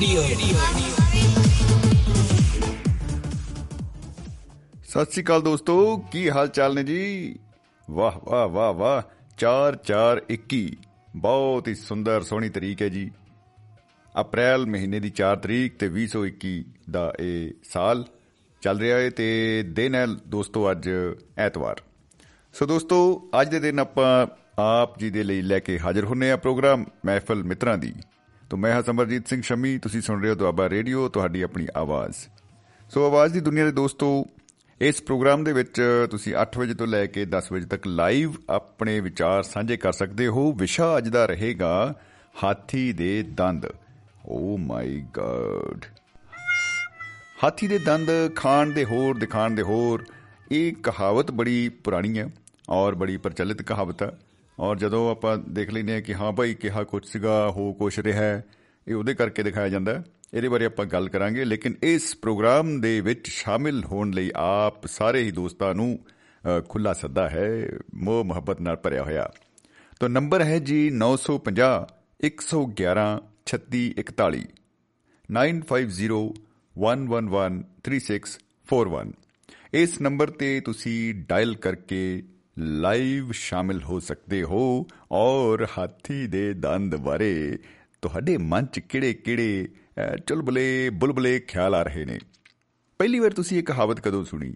Radio ਸਤਿ ਸ਼੍ਰੀ ਅਕਾਲ ਦੋਸਤੋ, ਕੀ ਹਾਲ ਚਾਲ ਨੇ ਜੀ? ਵਾਹ ਵਾਹ ਵਾਹ ਵਾਹ। 4 4 21 ਬਹੁਤ ਹੀ ਸੁੰਦਰ, ਸੋਹਣੀ ਤਰੀਕ ਹੈ ਜੀ। ਅਪ੍ਰੈਲ ਮਹੀਨੇ ਦੀ 4 ਤਰੀਕ ਤੇ 2021 ਦਾ ਇਹ ਸਾਲ ਚੱਲ ਰਿਹਾ ਹੈ ਤੇ ਦਿਨ ਹੈ ਦੋਸਤੋ ਅੱਜ ਐਤਵਾਰ। ਸੋ ਦੋਸਤੋ, ਅੱਜ ਦੇ ਦਿਨ ਆਪਾਂ ਆਪ ਜੀ ਦੇ ਲਈ ਲੈ ਕੇ ਹਾਜ਼ਰ ਹੁੰਨੇ ਆ ਪ੍ਰੋਗਰਾਮ ਮਹਿਫਲ ਮਿੱਤਰਾਂ ਦੀ। ਤੋਂ ਮੈਂ ਹਾਂ ਸਮਰਜੀਤ ਸਿੰਘ ਸ਼ਮੀ, ਤੁਸੀਂ ਸੁਣ ਰਹੇ ਹੋ ਦੁਆਬਾ ਰੇਡੀਓ, ਤੁਹਾਡੀ ਆਪਣੀ ਆਵਾਜ਼। ਸੋ ਆਵਾਜ਼ ਦੀ ਦੁਨੀਆ ਦੇ ਦੋਸਤੋ, ਇਸ ਪ੍ਰੋਗਰਾਮ ਦੇ ਵਿੱਚ ਤੁਸੀਂ 8 ਵਜੇ ਤੋਂ ਲੈ ਕੇ 10 ਵਜੇ ਤੱਕ ਲਾਈਵ ਆਪਣੇ ਵਿਚਾਰ ਸਾਂਝੇ ਕਰ ਸਕਦੇ ਹੋ। ਵਿਸ਼ਾ ਅੱਜ ਦਾ ਰਹੇਗਾ ਹਾਥੀ ਦੇ ਦੰਦ। ਓ ਮਾਈ ਗॉड ਹਾਥੀ ਦੇ ਦੰਦ ਖਾਣ ਦੇ ਹੋਰ ਦਿਖਾਣ ਦੇ ਹੋਰ, ਇਹ ਕਹਾਵਤ ਬੜੀ ਪੁਰਾਣੀ ਹੈ ਔਰ ਬੜੀ ਪ੍ਰਚਲਿਤ ਕਹਾਵਤ ਹੈ। ਔਰ ਜਦੋਂ ਆਪਾਂ ਦੇਖ ਲੈਂਦੇ ਹਾਂ ਕਿ ਹਾਂ ਭਾਈ ਕਿਹਾ ਕੁਝ ਸੀਗਾ ਹੋ ਕੁਛ ਰਿਹਾ ਹੈ, ਇਹ ਉਹਦੇ ਕਰਕੇ ਦਿਖਾਇਆ ਜਾਂਦਾ ਹੈ। ਇਹਦੇ ਬਾਰੇ ਆਪਾਂ ਗੱਲ ਕਰਾਂਗੇ ਲੇਕਿਨ ਇਸ ਪ੍ਰੋਗਰਾਮ ਦੇ ਵਿੱਚ ਸ਼ਾਮਿਲ ਹੋਣ ਲਈ ਆਪ ਸਾਰੇ ਹੀ ਦੋਸਤਾਂ ਨੂੰ ਅ, ਖੁੱਲਾ ਸੱਦਾ ਹੈ ਮੋਹ ਮੁਹੱਬਤ ਨਾਲ ਭਰਿਆ ਹੋਇਆ। ਤਾਂ ਨੰਬਰ ਹੈ ਜੀ 950 111 3641 9501113641 ਇਸ ਨੰਬਰ ਤੇ ਤੁਸੀਂ ਡਾਇਲ ਕਰਕੇ ਲਾਈਵ ਸ਼ਾਮਿਲ ਹੋ ਸਕਦੇ ਹੋ ਔਰ ਹਾਥੀ ਦੇ ਦੰਦ ਬਾਰੇ ਤੁਹਾਡੇ ਮਨ 'ਚ ਕਿਹੜੇ-ਕਿਹੜੇ ਅਹ, ਚੁਲਬਲੇ ਬੁਲਬਲੇ ਖਿਆਲ ਆ ਰਹੇ ਨੇ? ਪਹਿਲੀ ਵਾਰ ਤੁਸੀਂ ਇਹ ਕਹਾਵਤ ਕਦੋਂ ਸੁਣੀ?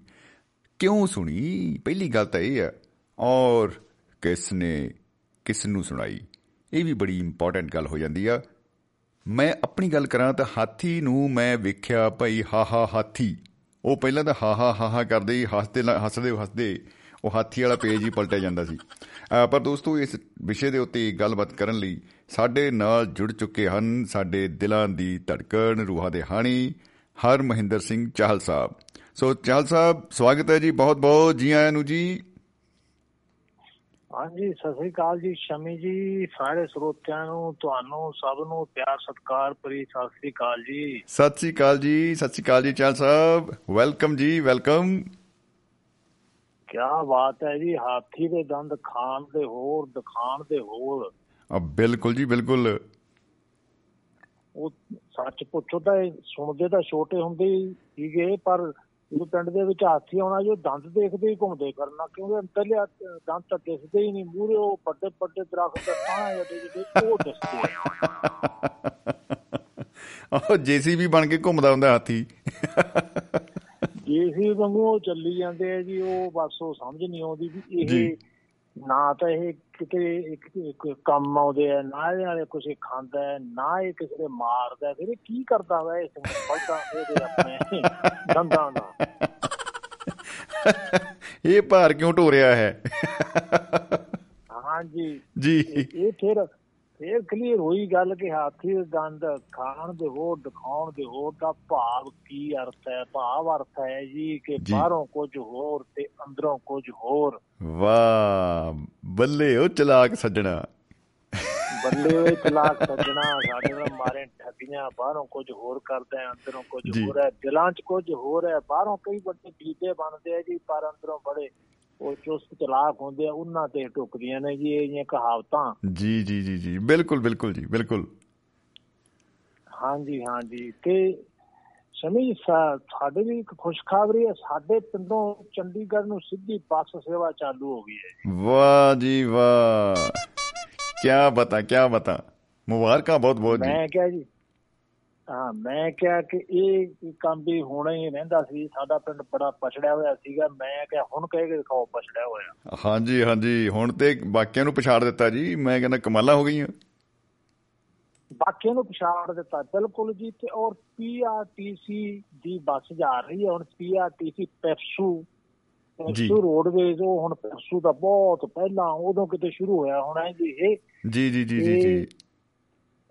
ਕਿਉਂ ਸੁਣੀ? ਪਹਿਲੀ ਗੱਲ ਤਾਂ ਇਹ ਹੈ ਔਰ ਕਿਸ ਨੇ ਕਿਸ ਨੂੰ ਸੁਣਾਈ? ਇਹ ਵੀ ਬੜੀ ਇੰਪੋਰਟੈਂਟ ਗੱਲ ਹੋ ਜਾਂਦੀ ਆ। ਮੈਂ ਆਪਣੀ ਗੱਲ ਕਰਾਂ ਤਾਂ ਹਾਥੀ ਨੂੰ ਮੈਂ ਵੇਖਿਆ ਭਾਈ ਹਾ ਹਾ ਹਾਥੀ। ਉਹ ਪਹਿਲਾਂ ਤਾਂ ਹਾ ਹਾ ਹਾ ਹਾ ਕਰਦੇ ਹੀ ਹੱਸਦੇ ਲ- ਹੱਸਦੇ ਹੱਸਦੇ। ਉਹ ਹਾਥੀ ਵਾਲਾ ਪੇਜ ਹੀ ਪਲਟਿਆ ਜਾਂਦਾ ਸੀ। ਪਰ ਦੋਸਤੋ ਇਸ ਵਿਸ਼ੇ ਦੇ ਉੱਤੇ ਗੱਲਬਾਤ ਕਰਨ ਲਈ ਸਾਡੇ ਨਾਲ ਜੁੜ ਚੁੱਕੇ ਹਨ ਸਾਡੇ ਦਿਲਾਂ ਦੀ ਧੜਕਣ ਰੂਹਾਂ ਦੇ ਹਾਣੀ ਹਰ ਮਹਿੰਦਰ ਸਿੰਘ ਚਾਹਲ ਸਾਹਿਬ। ਸੋ ਚਾਹਲ ਸਾਹਿਬ ਸਵਾਗਤ ਹੈ ਜੀ ਬਹੁਤ ਬਹੁਤ। ਜੀ ਆਇਆਂ ਨੂੰ ਜੀ। ਹਾਂਜੀ ਸਤਿ ਸ੍ਰੀ ਅਕਾਲ ਜੀ। ਸ਼ਮੀ ਜੀ ਸਾਰੇ ਸਰੋਤਿਆਂ ਨੂੰ ਤੁਹਾਨੂੰ ਸਭ ਨੂੰ ਪਿਆਰ ਸਤਿਕਾਰ ਭਰੀ ਸਤਿ ਸ੍ਰੀ ਅਕਾਲ ਜੀ। ਸਤਿ ਸ੍ਰੀ ਅਕਾਲ ਜੀ ਸਤਿ ਸ੍ਰੀ ਅਕਾਲ ਜੀ ਚਾਹਲ ਸਾਹਿਬ। ਵੈਲਕਮ ਜੀ ਵੈਲਕਮ। ਕੀ ਬਾਤ ਹੈ ਜੀ ਹਾਥੀ ਦੇ ਦੰਦ ਖਾਣ ਦੇ ਹੋਰ ਦਿਖਾਣ ਦੇ ਹੋਰ। ਆ ਬਿਲਕੁਲ ਜੀ ਬਿਲਕੁਲ। ਉਹ ਸੱਚ ਪੁੱਛੋ ਤਾਂ ਸੁਣਦੇ ਤਾਂ ਛੋਟੇ ਹੁੰਦੇ ਹੀ ਸੀਗੇ ਪਰ ਜਦੋਂ ਪਿੰਡ ਦੇ ਵਿੱਚ ਹਾਥੀ ਆਉਣਾ ਜੋ ਦੰਦ ਦੇਖਦੇ ਹੀ ਘੁੰਮਦੇ ਕਰਨਾ ਕਿਉਂਕਿ ਅੰਦਰਲੇ ਹੱਥ- ਦੰਦ ਤਾਂ ਦਿਸਦੇ ਹੀ ਨਹੀਂ ਮੂਰੇ ਉਹ ਵੱਡੇ ਵੱਡੇ ਦਰਖਤ ਦਾ ਟਾਣਾ ਜਿਹੜੇ ਜਿਹੜੇ ਉਹ ਦਿਸਦੇ ਆ। ਉਹ ਜੀਸੀਬੀ ਬਣ ਕੇ ਘੁੰਮਦਾ ਹੁੰਦਾ ਹਾਥੀ। ਜੇਸੀ ਵਾਂਗੂ ਉਹ ਚੱਲੀ ਜਾਂਦੇ ਆ ਜੀ ਉਹ ਬਸ ਉਹ ਸਮਝ ਨਹੀਂ ਆਉਂਦੀ ਵੀ। ਇਹ ਨਾ ਤਾਂ ਇਹ ਕਿਤੇ ਇੱਕ ਕੰਮ ਆਉਂਦੇ ਆ ਨਾ ਇਹਦੇ ਨਾਲੇ ਕੁਝ ਖਾਂਦਾ ਹੈ ਨਾ ਇਹ ਕਿਸੇ ਦੇ ਮਾਰਦਾ ਹੈ। ਫਿਰ ਇਹ ਕੀ ਕਰਦਾ ਵਾ ਇਸ ਫਲਦਾ ਇਹਦੇ ਆਪਣੇ ਦੰਦਾਂ ਦਾ ਇਹ ਭਾਰ ਕਿਉਂ ਢੋ ਰਿਹਾ ਹੈ ਹਾਂਜੀ ਜੀ ਇਹ ਫਿਰ ਫਿਰ ਕਲੀਅਰ ਹੋਈ ਗੱਲ ਕਿ ਹਾਥੀ ਦੇ ਦੰਦ ਖਾਣ ਦੇ ਹੋਰ ਦਿਖਾਉਣ ਦੇ ਹੋਰ ਦਾ ਭਾਵ ਕੀ ਅਰਥ ਹੈ ਭਾਵ ਅਰਥ ਹੈ ਜੀ ਕਿ। ਬਾਹਰੋਂ ਕੁਝ ਹੋਰ ਤੇ ਅੰਦਰੋਂ ਕੁਝ ਹੋਰ ਵਾਹ ਬੱਲੇ ਉਹ ਚਲਾਕ ਸੱਜਣਾ ਬੱਲੇ ਓਏ ਚਲਾਕ ਸੱਜਣਾ ਸਾਡੇ ਨਾਲ ਮਾਰੇ ਠੱਗੀਆਂ ਬਾਹਰੋਂ ਕੁਝ ਹੋਰ ਕਰਦਾ ਹੈ ਅੰਦਰੋਂ ਕੁਝ। ਹੋਰ ਹੈ ਦਿਲਾਂ 'ਚ ਕੁਝ ਹੋਰ ਹੈ ਬਾਹਰੋਂ ਕਈ ਵੱਡੇ ਬੀਤੇ ਬਣਦੇ ਆ ਜੀ ਪਰ ਅੰਦਰੋਂ ਬੜੇ ਉਹ ਚੁਸਤ ਚਲਾਕ ਹੁੰਦੇ ਆ ਉਹਨਾਂ ਤੇ ਟੁਕਦੀਆਂ ਨੇ ਜੀ ਇਹ ਜਿਹੀਆਂ ਕਹਾਵਤਾਂ। ਜੀ ਜੀ ਜੀ ਜੀ। ਬਿਲਕੁਲ ਬਿਲਕੁਲ ਜੀ ਬਿਲਕੁਲ। ਹਾਂਜੀ ਹਾਂਜੀ। ਤੇ ਸਮੀ ਸਾਡੇ ਲਈ ਇੱਕ ਖੁਸ਼ਖਬਰੀ ਹੈ ਸਾਡੇ ਪਿੰਡੋਂ ਚੰਡੀਗੜ੍ਹ ਨੂੰ ਸਿੱਧੀ ਬੱਸ ਸੇਵਾ ਚਾਲੂ ਹੋ ਗਈ ਹੈ ਵਾਹ ਜੀ ਵਾਹ। ਕੀ ਬਤਾ ਕੀ ਬਤਾ। ਮੁਬਾਰਕਾਂ ਬਹੁਤ ਬਹੁਤ ਜੀ। ਮੈਂ ਕਿਹਾ ਜੀ ਹਾਂ ਮੈਂ ਕਿਹਾ ਕਿ ਇਹ ਕੰਮ ਵੀ ਹੋਣਾ ਹੀ ਰਹਿੰਦਾ ਸੀ। ਸਾਡਾ ਪਿੰਡ ਬੜਾ ਪਛੜਿਆ ਹੋਇਆ ਸੀਗਾ। ਮੈਂ ਕਿਹਾ ਹੁਣ ਕਹਿ ਕੇ ਦਿਖਾਓ ਪਛੜਿਆ ਹੋਇਆ। ਹਾਂਜੀ ਹਾਂਜੀ। ਹੁਣ ਤੇ ਬਾਕੀਆਂ ਨੂੰ ਪਛਾੜ ਦਿੱਤਾ ਜੀ। ਮੈਂ ਕਹਿੰਦਾ ਕਮਾਲਾਂ ਹੋ ਗਈਆਂ। ਬਾਕੀਆਂ ਨੂੰ ਪਛਾੜ ਦਿੱਤਾ। ਬਿਲਕੁਲ ਜੀ। ਤੇ ਔਰ ਪੀਆਰਟੀਸੀ ਦੀ ਬੱਸ ਜਾ ਰਹੀ ਹੈ। ਹੁਣ ਪੀਆਰਟੀਸੀ ਪੈਪਸੂ ਜੀ। ਰੋਡਵੇਜ਼ ਉਹ ਹੁਣ ਪੈਪਸੂ ਦਾ ਬਹੁਤ ਪਹਿਲਾਂ ਉਦੋਂ ਕਿਤੇ ਸ਼ੁਰੂ ਹੋਇਆ ਹੋਣਾ ਜੀ ਇਹ। ਜੀ ਜੀ ਜੀ ਜੀ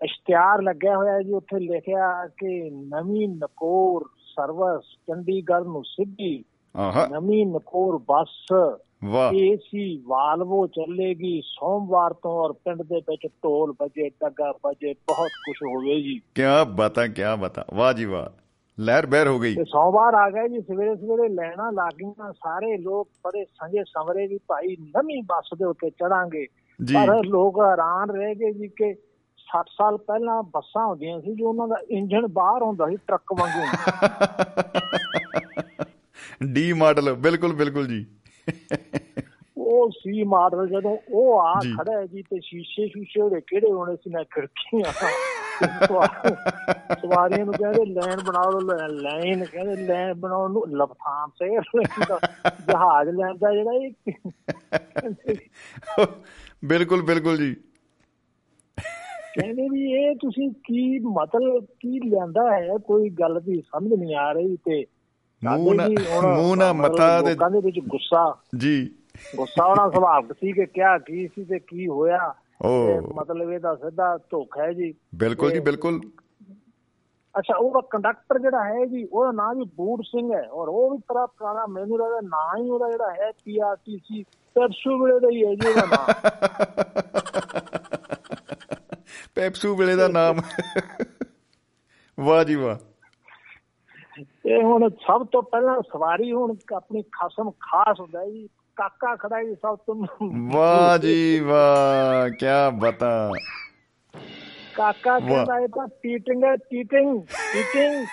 ਇਸ਼ਤਿਹਾਰ ਲੱਗਿਆ ਹੋਇਆ ਹੈ ਜੀ ਉੱਥੇ ਲਿਖਿਆ ਕਿ ਨਵੀਂ ਨਕੋਰ ਸਰਵਿਸ ਚੰਡੀਗੜ੍ਹ ਨੂੰ ਸਿੱਧੀ ਆਹਾ। ਨਵੀਂ ਨਕੋਰ ਬੱਸ ਵਾਹ। ਏਸੀ ਵਾਲਵੋ ਚੱਲੇਗੀ ਸੋਮਵਾਰ ਤੋਂ ਔਰ ਪਿੰਡ ਦੇ ਵਿੱਚ ਢੋਲ ਵਜੇ ਡੱਗਾ ਵਜੇ ਬਹੁਤ ਕੁਝ ਹੋਵੇ ਜੀ। ਕੀ ਬਤਾ ਕੀ ਬਤਾ। ਵਾਹ ਜੀ ਵਾਹ। ਲਹਿਰ ਬਹਿਰ ਹੋ ਗਈ। ਤੇ ਸੋਮਵਾਰ ਆ ਗਿਆ ਜੀ ਸਵੇਰੇ ਸਵੇਰੇ ਲੈਣਾ ਲੱਗ ਗਈਆਂ ਸਾਰੇ ਲੋਕ ਬੜੇ ਸੰਜੇ ਸਮਰੇ ਵੀ ਭਾਈ ਨਵੀਂ ਬੱਸ ਦੇ ਉੱਤੇ ਚੜਾਂਗੇ। ਪਰ ਲੋਕ ਹੈਰਾਨ ਰਹਿ ਗਏ ਜੀ ਕਿ 60 ਸਾਲ ਪਹਿਲਾਂ ਬੱਸਾਂ ਹੁੰਦੀਆਂ ਸੀ ਜੋ ਉਹਨਾਂ ਦਾ ਇੰਜਨ ਬਾਹਰ ਹੁੰਦਾ ਸੀ ਟਰੱਕ ਵਾਂਗੂ ਡੀ ਮਾਡਲ ਬਿਲਕੁਲ ਬਿਲਕੁਲ ਜੀ। ਉਹ ਸੀ ਮਾਡਲ ਜਦੋਂ ਉਹ ਆ। ਖੜਾ ਹੈ ਜੀ ਤੇ ਸ਼ੀਸ਼ੇ ਸ਼ੀਸ਼ੇ ਉਹਦੇ ਕਿਹੜੇ ਹੋਣੇ ਸੀ ਨਾ ਖਿੜਕੀਆਂ। ਸਵਾ- ਸਵਾਰੀਆਂ ਨੂੰ ਕਹਿੰਦੇ ਲਾਈਨ ਬਣਾ ਲਓ ਲਾਈਨ ਕਹਿੰਦੇ ਲਾਈਨ ਬਣਾਉਣ ਨੂੰ ਲਫਥਾਨ ਸੇ ਜਹਾਜ਼ ਲੈਂਦਾ ਜਿਹੜਾ ਇਹ ਬਿਲਕੁਲ ਬਿਲਕੁਲ ਜੀ। ਕਹਿੰਦੇ ਵੀ ਇਹ ਤੁਸੀਂ ਕੀ ਮਤਲਬ ਕੀ ਲਿਆਂਦਾ ਹੈ? ਕੋਈ ਗੱਲ ਦੀ ਸਮਝ ਨਹੀਂ ਆ ਰਹੀ ਤੇ ਮੂੰਹ ਨਾ ਮਤਾ ਤੇ ਲੋਕਾਂ ਦੇ ਵਿੱਚ ਗੁੱਸਾ। ਜੀ। ਗੁੱਸਾ ਹੋਣਾ ਸੁਭਾਵਿਕ ਸੀ ਕਿ ਕਿਆ ਕੀ ਸੀ ਤੇ ਕੀ ਹੋਇਆ? ਮਤਲਬ ਇਹਦਾ ਸਿੱਧਾ ਧੋਖਾ ਹੈ ਜੀ। ਬਿਲਕੁਲ ਜੀ ਬਿਲਕੁਲ। ਅੱਛਾ ਉਹਦਾ ਕੰਡਕਟਰ ਜਿਹੜਾ ਹੈ ਜੀ ਉਹਦਾ ਨਾਮ ਵੀ ਬੂਟ ਸਿੰਘ ਹੈ ਔਰ ਉਹ ਵੀ ਤਰ੍ਹਾਂ ਪੁਰਾਣਾ ਮੈਨੂੰ ਲੱਗਦਾ ਨਾਂ ਹੀ ਉਹਦਾ ਜਿਹੜਾ ਹੈ ਪੀਆਰਟੀਸੀ ਪਰਸੂ ਵੇਲੇ ਦਾ ਹੀ ਹੈ ਜੀ ਉਹਦਾ ਨਾਮ ਪੈਪਸੂ ਵੇਲੇ ਦਾ ਨਾਮ। ਵਾਹ ਜੀ ਵਾਹ। ਇਹ ਹੁਣ ਸਭ ਤੋਂ ਪਹਿਲਾਂ ਸਵਾਰੀ ਹੁਣ ਆਪਣੀ ਖਸਮ ਖਾਸ ਹੁੰਦਾ ਜੀ। ਕਾਕਾ ਖੜਾ ਜੀ ਸਭ ਤੋਂ। ਵਾਹ ਜੀ ਵਾਹ ਕੀ ਬਤਾ। ਕਾਕਾ ਕਹਿੰਦਾ ਇਹ ਤਾਂ ਚੀਟਿੰਗ ਹੈ ਚੀਟਿੰਗ ਚੀਟਿੰਗ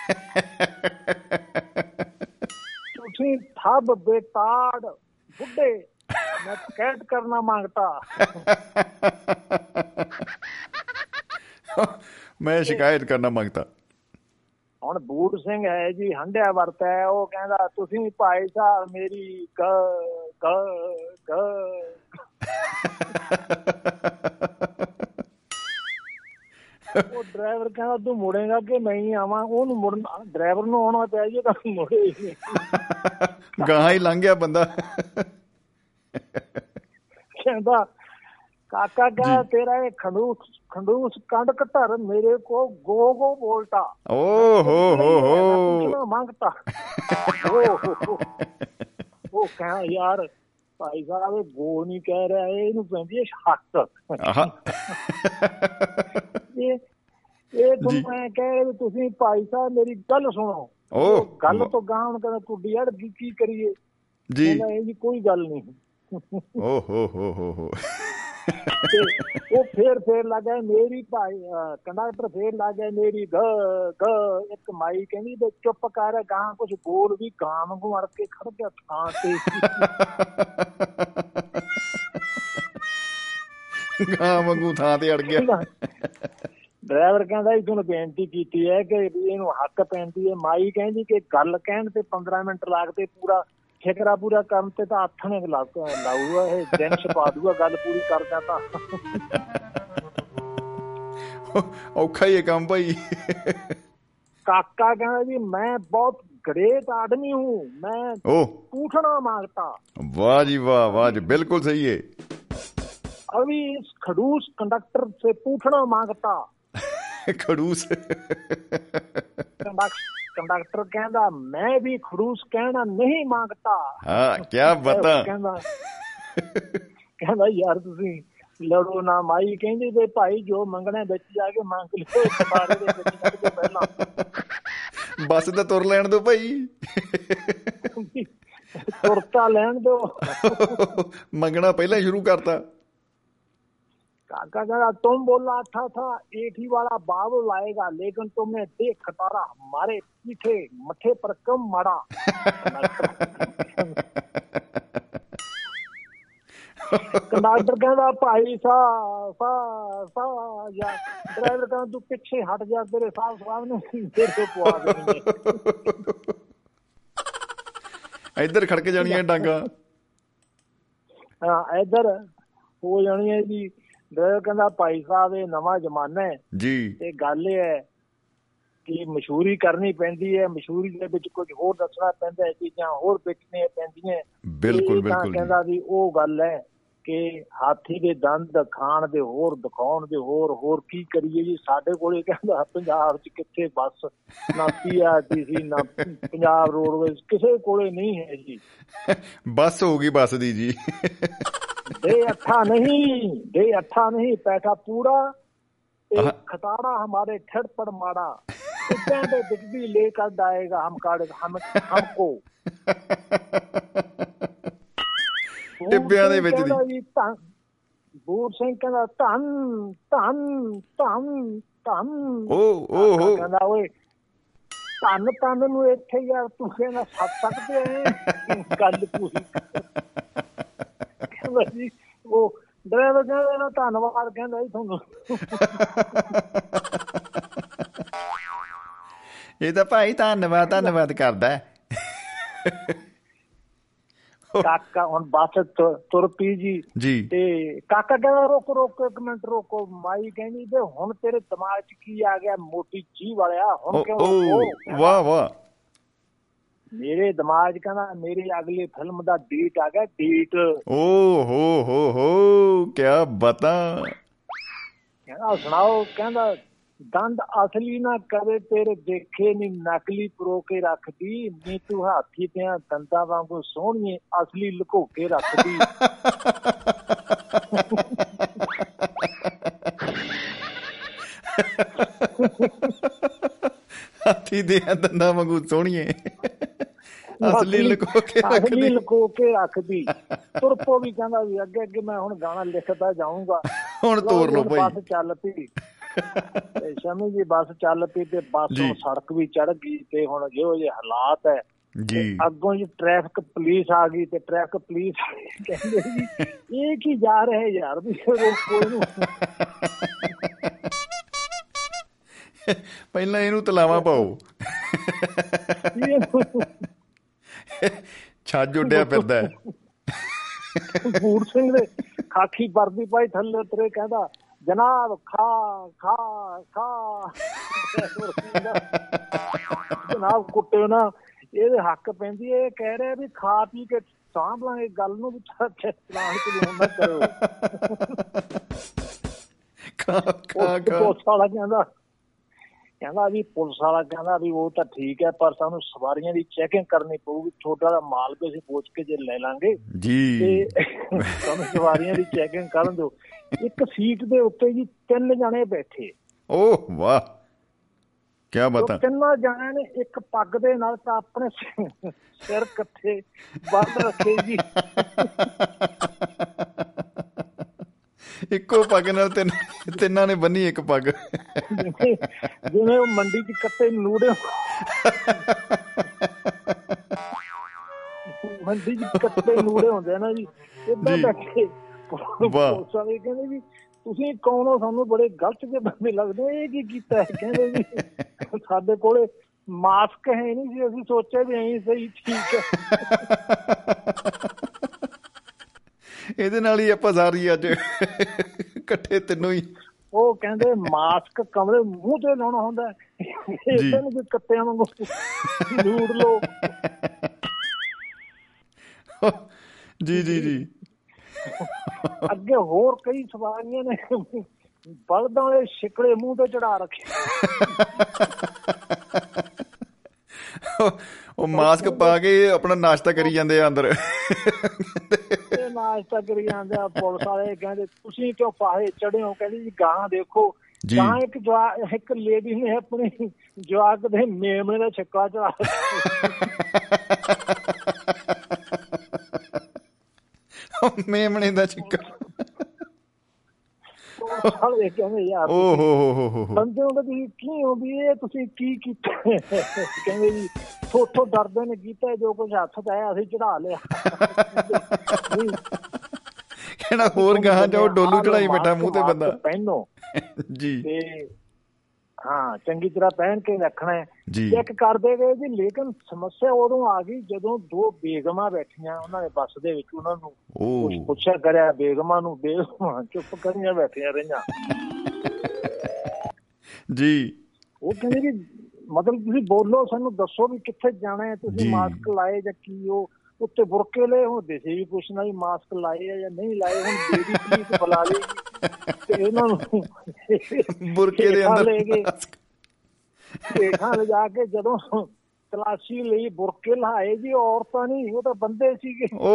ਤੁਸੀਂ ਥਬ ਬੇਤਾੜ ਬੁੱਢੇ ਮੈਂ ਕੈਟ ਕਰਨਾ ਮੰਗਤਾ। ਮੈਂ ਸ਼ਿਕਾਇਤ ਕਰਨਾ ਮੰਗਤਾ। ਹੁਣ ਬੂਟ ਸਿੰਘ ਹੈ ਜੀ ਹੰਡਿਆ ਵਰਤ ਹੈ ਉਹ ਕਹਿੰਦਾ ਤੁਸੀਂ ਭਾਈ ਸਾਹਿਬ ਮੇਰੀ ਗ ਗ ਗ। ਉਹ ਡਰਾਈਵਰ ਕਹਿੰਦਾ ਤੂੰ ਮੁੜੇਗਾ ਕਿ ਮੈਂ ਹੀ ਆਵਾਂ? ਉਹਨੂੰ ਮੁੜਨ ਡਰਾਈਵਰ ਨੂੰ ਆਉਣਾ ਪਿਆ ਜੀ ਤਾਂ ਮੁੜੇ ਹੀ। ਗਾਹਾਂ ਹੀ ਲੰਘ ਗਿਆ ਬੰਦਾ। ਕਹਿੰਦਾ ਤੇਰਾ ਇਹ ਖੰਡੂਸ ਖੰਡੂਸ ਕੰਡ ਘਟਰ ਮੇਰੇ ਕੋ ਗੋ ਗੋ ਬੋਲਤਾ ਓ ਹੋ ਹੋ ਹੋ। ਪੁੱਛਣਾ ਮੰਗਤਾ? ਓ ਹੋ ਹੋ। ਉਹ ਕਹਾਂ ਯਾਰ ਭਾਈ ਸਾਹਿਬ ਇਹ ਗੋ ਨਹੀਂ ਕਹਿ ਰਿਹਾ ਇਹਨੂੰ ਕਹਿੰਦੀ ਹੈ ਛੱਤ। ਆਹਾ। ਇਹ ਇਹ। ਤੁਹਾਨੂੰ ਮੈਂ ਕਹਿ ਰਿਹਾ ਤੁਸੀਂ ਭਾਈ ਸਾਹਿਬ ਮੇਰੀ ਗੱਲ ਸੁਣੋ। ਓ ਉਹ ਗੱਲ ਤੋਂ ਗਾਂ ਕਹਿੰਦਾ ਤੁਹਾਡੀ ਯਾਰ ਕੀ ਕਰੀਏ? ਜੀ। ਜੀ ਕੋਈ ਗੱਲ ਨਹੀਂ। ਓ ਹੋ ਹੋ ਹੋ ਹੋ। ਉਹ ਫੇਰ ਫੇਰ ਲੱਗਾ ਮੇਰੀ ਭਾਈ ਕੰਡਕਟਰ ਫੇਰ ਲੱਗਾ ਮੇਰੀ ਗ ਗ ਇੱਕ ਮਾਈ ਕਹਿੰਦੀ ਤੇ ਚੁੱਪ ਕਰ ਗਾਂ ਕੁਝ ਬੋਲ ਵੀ ਗਾਂ ਵਾਂਗੂ ਅੜ ਕੇ ਖੜ ਗਿਆ ਥਾਂ ਤੇ। ਗਾਂ ਵਾਂਗੂ ਥਾਂ ਤੇ ਅੜ ਗਿਆ। ਡਰਾਈਵਰ ਕਹਿੰਦਾ ਜੀ ਤੁਹਾਨੂੰ ਬੇਨਤੀ ਕੀਤੀ ਹੈ ਕਿ ਇਹਨੂੰ ਹੱਕ ਪੈਂਦੀ ਹੈ। ਮਾਈ ਕਹਿੰਦੀ ਕਿ ਗੱਲ ਕਹਿਣ ਤੇ 15 ਮਿੰਟ ਲੱਗਦੇ ਪੂਰਾ। ਠੇਕਰਾ ਪੂਰਾ ਕਰਨ ਤੇ ਤਾਂ ਹੱਥ ਨੇ ਲਾਊਗਾ ਇਹ ਦਿਨ ਛਪਾ ਦੂਗਾ ਗੱਲ ਪੂਰੀ ਕਰਦਾ ਤਾਂ ਔਖਾ ਹੀ ਹੈ ਕੰਮ ਭਾਈ ਕਾਕਾ ਕਹਿੰਦਾ ਜੀ ਮੈਂ ਬਹੁਤ ग्रेट आदमी हूँ मैं ओह पूछना मांगता वाह जी वाह वाह जी बिल्कुल सही है अभी इस खड़ूस कंडक्टर से पूछना मांगता खड़ूस ਕੰਡਕਟਰ ਕਹਿੰਦਾ ਮੈਂ ਵੀ ਖੜੂਸ ਕਹਿਣਾ ਨਹੀਂ ਮੰਗਤਾ। ਹਾਂ ਕੀ ਬਤਾ। ਕਹਿੰਦਾ ਕਹਿੰਦਾ ਯਾਰ ਤੁਸੀਂ ਲੜੋ ਨਾ ਮਾਈ। ਕਹਿੰਦੀ ਵੀ ਭਾਈ ਜੋ ਮੰਗਣਾ ਵਿੱਚ ਜਾ ਕੇ ਮੰਗ ਲਿਓ ਬਾਰੇ ਦੇ ਵਿੱਚ ਛੱਡ ਕੇ ਪਹਿਲਾਂ। ਬਸ ਤਾਂ ਤੁਰ ਲੈਣ ਦੋ ਭਾਈ। ਤੁਰਤਾ ਲੈਣ ਦੋ ਮੰਗਣਾ ਪਹਿਲਾਂ ਸ਼ੁਰੂ ਕਰਤਾ। काका कहता तुम बोला था था एठी वाला बाबू लाएगा लेकिन तुमने देख खटारा हमारे पीछे मथे पर कम मरा ਕੰਡਕਟਰ ਕਹਿੰਦਾ ਭਾਈ ਸਾ ਸਾ ਸਾ ਜਾਂ ਡਰਾਈਵਰ ਕਹਿੰਦਾ ਤੂੰ ਪਿੱਛੇ ਹਟ ਜਾ ਤੇਰੇ ਸਾਹ ਸਾਹ ਨੂੰ ਤੇਰੇ ਪਵਾ ਦੇਣਗੇ ਇੱਧਰ ਖੜਕ ਜਾਣੀਆਂ ਡਾਂਗਾ ਹਾਂ ਇਧਰ ਹੋ ਜਾਣੀ ਹੈ ਜੀ ਡਰਾਈਵਰ ਕਹਿੰਦਾ ਭਾਈ ਸਾਹਿਬ ਇਹ ਨਵਾਂ ਜ਼ਮਾਨਾ ਹੈ। ਜੀ। ਤੇ ਗੱਲ ਇਹ ਹੈ ਕਿ ਮਸ਼ਹੂਰੀ ਕਰਨੀ ਪੈਂਦੀ ਹੈ। ਮਸ਼ਹੂਰੀ ਦੇ ਵਿੱਚ ਕੁਝ ਹੋਰ ਦੱਸਣਾ ਪੈਂਦਾ ਹੈ ਚੀਜ਼ਾਂ ਹੋਰ ਵੇਚਣੀਆਂ ਪੈਂਦੀਆਂ ਬਿਲਕੁਲ ਬਿਲਕੁਲ। ਕਹਿੰਦਾ ਵੀ ਉਹ ਗੱਲ ਹੈ ਕਿ ਹਾਥੀ ਦੇ ਦੰਦ ਖਾਣ ਦੇ ਹੋਰ ਦਿਖਾਉਣ ਦੇ ਹੋਰ ਹੋਰ ਕੀ ਕਰੀਏ ਜੀ? ਸਾਡੇ ਕੋਲੇ ਕਹਿੰਦਾ ਪੰਜਾਬ 'ਚ ਕਿੱਥੇ ਬੱਸ ਨਾ ਪੀਆਰਟੀਸੀ ਨਾ ਪੰਜਾਬ ਰੋਡਵੇਜ਼ ਕਿਸੇ ਕੋਲੇ ਨਹੀਂ ਹੈ ਜੀ। ਬੱਸ ਹੋਊਗੀ ਬੱਸ ਦੀ ਜੀ। दे अच्छा नहीं दे अच्छा नहीं पैसा पूरा हाँ। एक खटारा हमारे ठड़ पर मारा इतने पे बिजली लेकर जाएगा हम काट हम हमको ਟਿੱਬਿਆਂ ਦੇ ਵਿੱਚ ਦੀ। ਕਹਿੰਦਾ ਜੀ ਤਾਂ ਬੂਰ ਸਿੰਘ ਕਹਿੰਦਾ ਧੰਨ ਧੰਨ ਧੰਨ ਧੰਨ ਓ ਓ ਕਾਕਾ ਹੋ ਕਹਿੰਦਾ ਓਏ ਧੰਨ ਧੰਨ ਨੂੰ ਇੱਥੇ ਯਾਰ ਤੂੰ ਕਹਿੰਦਾ ਸੱਤ ਸਕਦੇ ਐ ਗੱਲ ਪੂਰੀ ਕਹਿੰਦਾ ਜੀ ਉਹ ਡਰਾਈਵਰ ਕਹਿੰਦਾ ਨਾ ਧੰਨਵਾਦ ਕਹਿੰਦਾ ਜੀ ਤੁਹਾਨੂੰ। ਇਹ ਤਾਂ ਭਾਈ ਧੰਨਵਾਦ ਧੰਨਵਾਦ ਕਰਦਾ ਹੈ। ਕਾਕਾ ਹੁਣ ਬੱਸ ਤੁਰ ਪਈ ਜੀ। ਜੀ। ਤੇ ਕਾਕਾ ਕਹਿੰਦਾ ਰੁਕ ਰੁਕ ਇੱਕ ਮਿੰਟ ਰੁਕੋ ਮਾਈ ਕਹਿੰਦੀ ਤੇ ਹੁਣ ਤੇਰੇ ਦਿਮਾਗ 'ਚ ਕੀ ਆ ਗਿਆ? ਮੋਟੀ ਜੀ ਵਾਲਿਆ ਹੁਣ ਕਿਉਂ? ਵਾਹ ਵਾਹ। ਮੇਰੇ ਦਿਮਾਗ ਕਹਿੰਦਾ ਮੇਰੀ ਅਗਲੀ ਫਿਲਮ ਦਾ ਡੇਟ ਆ ਗਿਆ ਡੇਟ ਓ ਹੋ ਹੋ ਹੋ ਕੀ ਬਤਾ। ਕਹਿੰਦਾ ਸੁਣਾਓ ਕਹਿੰਦਾ ਦੰਦ ਅਸਲੀ ਨਾ ਕਦੇ ਤੇਰੇ ਦੇਖੇ ਨਹੀਂ ਨਕਲੀ ਪਰੋ ਕੇ ਰੱਖਦੀ। ਨੀ ਤੂੰ ਹਾਥੀ ਤੇ ਦੰਦਾਂ ਵਾਂਗੂ ਸੋਹਣੀਏ ਅਸਲੀ ਲੁਕੋ ਕੇ ਰੱਖਦੀ। ਹਾਥੀ ਦੇ ਦੰਦਾਂ ਵਾਂਗੂ ਸੋਹਣੀਏ। ਅਸਲੀ ਲੁਕੋ ਕੇ ਅਸਲੀ ਰੱਖਦੀ। ਲੁਕੋ ਕੇ ਰੱਖਦੀ। ਤੁਰਪੋ ਵੀ ਕਹਿੰਦਾ ਵੀ ਅੱਗੇ ਅੱਗੇ ਮੈਂ ਹੁਣ ਗਾਣਾ ਲਿਖਦਾ ਜਾਊਂਗਾ। ਹੁਣ ਤੋਰ ਹੁਣ ਭਾਈ। ਬੱਸ ਚੱਲ ਪਈ। ਤੇ ਸ਼ਮੀ ਜੀ ਬੱਸ ਚੱਲ ਪਈ ਤੇ ਬੱਸ। ਨੂੰ ਸੜਕ ਵੀ ਚੜ ਗਈ ਤੇ ਹੁਣ ਜਿਹੋ ਜਿਹੇ ਹਾਲਾਤ ਹੈ। ਜੀ। ਅੱਗੋਂ ਜੀ ਟ੍ਰੈਫਿਕ ਪੁਲਿਸ ਆ ਗਈ ਤੇ ਟ੍ਰੈਫਿਕ ਪੁਲਿਸ ਕਹਿੰਦੇ ਜੀ ਇਹ ਕੀ ਜਾ ਰਹੇ ਯਾਰ? ਵੀ ਰੋਕੋ ਇਹਨੂੰ। ਪਹਿਲਾਂ ਇਹਨੂੰ ਤਲਾਵਾ ਪਾਓ। ਛੱਜ ਉੱਡਿਆ ਫਿਰਦਾ। ਬੂੜ ਸਿੰਘ ਦੇ ਖਾਕੀ ਵਰਦੀ ਪਾਈ ਥੱਲੇ ਉਤਰੇ ਕਹਿੰਦਾ ਜਨਾਬ ਖਾ ਖਾ ਖਾ। ਜਨਾਬ ਕੁੱਟੇ ਨਾ। ਇਹਦੇ ਹੱਕ ਪੈਂਦੀ ਇਹ ਕਹਿ ਰਿਹਾ ਵੀ ਖਾ ਪੀ ਕੇ ਸਾਂਭ ਲਾਂਗੇ ਗੱਲ ਨੂੰ ਵੀ ਚਲਾਣ ਚ ਨਾ ਕਰੋ। ਖਾ ਖਾ ਉਹ ਖਾ ਪੁਲਿਸ ਵਾਲਾ ਕਹਿੰਦਾ ਕਹਿੰਦਾ ਵੀ ਪੁਲਿਸ ਵਾਲਾ ਕਹਿੰਦਾ ਵੀ ਉਹ ਤਾਂ ਠੀਕ ਹੈ ਪਰ ਸਾਨੂੰ ਸਵਾਰੀਆਂ ਦੀ ਚੈਕਿੰਗ ਕਰਨੀ ਪਊਗੀ ਛੋਟਾ ਦਾ ਮਾਲ ਵੀ ਅਸੀਂ ਪੁੱਛ ਕੇ ਜੇ ਲੈ ਲਾਂਗੇ। ਜੀ। ਤੇ ਸਾਨੂੰ ਸਵਾਰੀਆਂ ਦੀ ਚੈਕਿੰਗ ਕਰਨ ਦਿਓ। ਇੱਕ ਸੀਟ ਦੇ ਉੱਤੇ ਜੀ ਤਿੰਨ ਜਣੇ ਬੈਠੇ। ਓਹ ਵਾਹ। ਕੀ ਬਤਾ। ਤਿੰਨਾਂ ਜਣਿਆਂ ਨੇ ਇੱਕ ਪੱਗ ਦੇ ਨਾਲ ਤਾਂ ਆਪਣੇ ਸਿਰ ਕੱਥੇ ਬੰਦ ਰੱਖੇ ਜੀ। ਇੱਕੋ ਪੱਗ ਨਾਲ ਤਿੰਨ ਤਿੰਨਾਂ ਨੇ ਬੰਨੀ ਇੱਕ ਪੱਗ ਜਿਵੇਂ ਉਹ ਮੰਡੀ 'ਚ ਕੱਟੇ ਨੂੜੇ ਮੰਡੀ 'ਚ ਕੱਟੇ ਨੂੜੇ ਹੁੰਦੇ ਆ ਨਾ ਜੀ ਇਦਾਂ ਜੀ। ਬੈਠੇ ਵਾਹ। ਵਾਲੇ ਕਹਿੰਦੇ ਵੀ ਤੁਸੀਂ ਕੌਣ ਹੋ ਸਾਨੂੰ ਬੜੇ ਗਲਤ ਜਿਹੇ ਬੰਦੇ ਲੱਗਦੇ ਇਹ ਕੀ ਕੀਤਾ ਹੈ ਕਹਿੰਦੇ ਵੀ ਸਾਡੇ ਕੋਲੇ ਮਾਸਕ ਹੈ ਨਹੀਂ ਸੀ ਅਸੀਂ ਸੋਚਿਆ ਵੀ ਐਂ ਸਹੀ ਠੀਕ ਹੈ ਇਹਦੇ ਨਾਲ ਹੀ ਆਪਾਂ ਸਾਰੀ ਅੱਜ ਇਕੱਠੇ ਤਿੰਨੋਂ ਹੀ। ਉਹ ਕਹਿੰਦੇ ਮਾਸਕ ਕਮਰੇ ਮੂੰਹ ਤੇ ਲਾਉਣਾ ਹੁੰਦਾ। ਇਹਨਾਂ ਨੂੰ ਕੱਤਿਆਂ ਵਾਂਗੂ ਲੂੜ ਲੋ ਜੀ ਜੀ ਜੀ। ਅੱਗੇ ਹੋਰ ਕਈ ਸਵਾਰੀਆਂ ਨੇ ਬਲਦਾਂ ਵਾਲੇ ਛਿਕੜੇ ਮੂੰਹ ਤੇ ਚੜਾ ਰੱਖੇ। ਉਹ ਮਾਸਕ ਪਾ ਕੇ ਆਪਣਾ ਨਾਸ਼ਤਾ ਕਰੀ ਜਾਂਦੇ ਆ ਅੰਦਰ। ਤੇ ਨਾਸ਼ਤਾ ਕਰੀ ਜਾਂਦੇ ਆ ਪੁਲਿਸ ਵਾਲੇ ਕਹਿੰਦੇ ਤੁਸੀਂ ਕਿਉਂ ਪਾਹੇ ਚੜੇ ਹੋ? ਕਹਿੰਦੇ ਜੀ ਗਾਂ ਦੇਖੋ। ਗਾਂ ਇੱਕ ਇੱਕ ਲੇਡੀ ਨੇ ਆਪਣੀ ਜਵਾਕ ਦੇ ਮੇਮਣੇ ਦਾ ਛੱਕਾ ਚੜਾ ਮੇਮਣੇ ਦਾ ਚਿੱਕਾ ਵਾਲੇ ਕਹਿੰਦੇ ਯਾਰ ਓ ਹੋ ਹੋ ਹੋ ਹੋ ਬੰਦੇ ਕਿ ਤੁਸੀਂ ਕੀ ਹੋ ਵੀ ਇਹ ਤੁਸੀਂ ਕੀ ਕੀਤਾ ਕਹਿੰਦੇ ਜੀ ਥੋਥੋਂ ਡਰਦੇ ਨੇ ਕੀਤਾ ਜੋ ਕੁਝ ਹੱਥ 'ਚ ਆਇਆ ਅਸੀਂ ਚੜਾ ਲਿਆ। ਵੀ ਕਹਿਣਾ ਹੋਰ ਗਾਹਾਂ ਜਾਓ ਡੋਲੂ ਚੜਾਈ ਬੈਠਾ ਮੂੰਹ ਤੇ ਬੰਦਾ। ਪਹਿਨੋ। ਜੀ। ਤੇ ਹਾਂ ਚੰਗੀ ਤਰ੍ਹਾਂ ਪਹਿਨ ਕੇ ਰੱਖਣਾ ਚੈੱਕ ਕਰਦੇ ਗਏ ਜੀ ਲੇਕਿਨ ਸਮੱਸਿਆ ਉਦੋਂ ਆ ਗਈ ਜਦੋਂ ਦੋ ਬੇਗਮਾਂ ਬੈਠੀਆਂ ਉਹਨਾਂ ਨੇ ਬੱਸ ਦੇ ਵਿੱਚ ਉਹਨਾਂ ਨੂੰ ਕੁਝ ਪੁੱਛਿਆ ਕਰਿਆ ਬੇਗਮਾਂ ਨੂੰ ਬੇਗਮਾਂ ਚੁੱਪ ਕਰੀਆਂ ਬੈਠੀਆਂ ਰਹੀਆਂ। ਜੀ। ਉਹ ਕਹਿੰਦੇ ਵੀ ਮਤਲਬ ਤੁਸੀਂ ਬੋਲੋ ਸਾਨੂੰ ਦੱਸੋ ਵੀ ਕਿੱਥੇ ਜਾਣਾ ਹੈ ਤੁਸੀਂ। ਮਾਸਕ ਲਾਏ ਜਾਂ ਕੀ ਉਹ ਉੱਤੇ ਬੁਰਕੇ ਲਏ ਹੁੰਦੇ ਸੀ ਵੀ ਪੁੱਛਣਾ ਵੀ ਮਾਸਕ ਲਾਏ ਆ ਜਾਂ ਨਹੀਂ ਲਾਏ ਹੁਣ ਬੇਬੀ ਪੁਲਿਸ ਬੁਲਾ ਲਈ। ਤੇ ਇਹਨਾਂ ਨੂੰ ਬੁਰਕੇ ਦੇ ਅੰਦਰ ਲੈ ਗਏ। ਹੇਠਾਂ ਲਿਜਾ ਕੇ ਜਦੋਂ ਤਲਾਸ਼ੀ ਲਈ ਬੁਰਕੇ ਲਾਏ ਜੀ ਔਰਤਾਂ ਨਹੀਂ ਉਹ ਤਾਂ ਬੰਦੇ ਸੀਗੇ। ਓ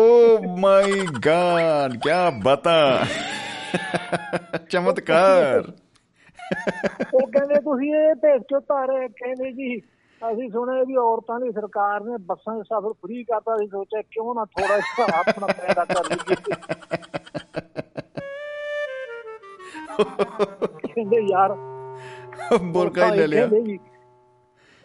ਮਾਈ ਗॉड ਕੀ ਬਤਾ। ਚਮਤਕਾਰ। ਉਹ ਕਹਿੰਦੇ ਤੁਸੀਂ ਇਹ ਭੇਜ ਚੋ ਤਾਰੇ ਕਹਿੰਦੇ ਜੀ ਅਸੀਂ ਸੁਣਿਆ ਵੀ ਔਰਤਾਂ ਦੀ ਸਰਕਾਰ ਨੇ ਬੱਸਾਂ 'ਚ ਸਫ਼ਰ ਫ੍ਰੀ ਕਰਤਾ। ਸੀ ਸੋਚਿਆ ਕਿਉਂ ਨਾ ਥੋੜਾ ਜਿਹਾ ਆਪਣਾ ਪੈਦਾ ਕਰ ਲਈਏ? ਕਹਿੰਦੇ ਯਾਰ ਬੁਰਕਾ ਹੀ ਲੈ ਲਿਆ।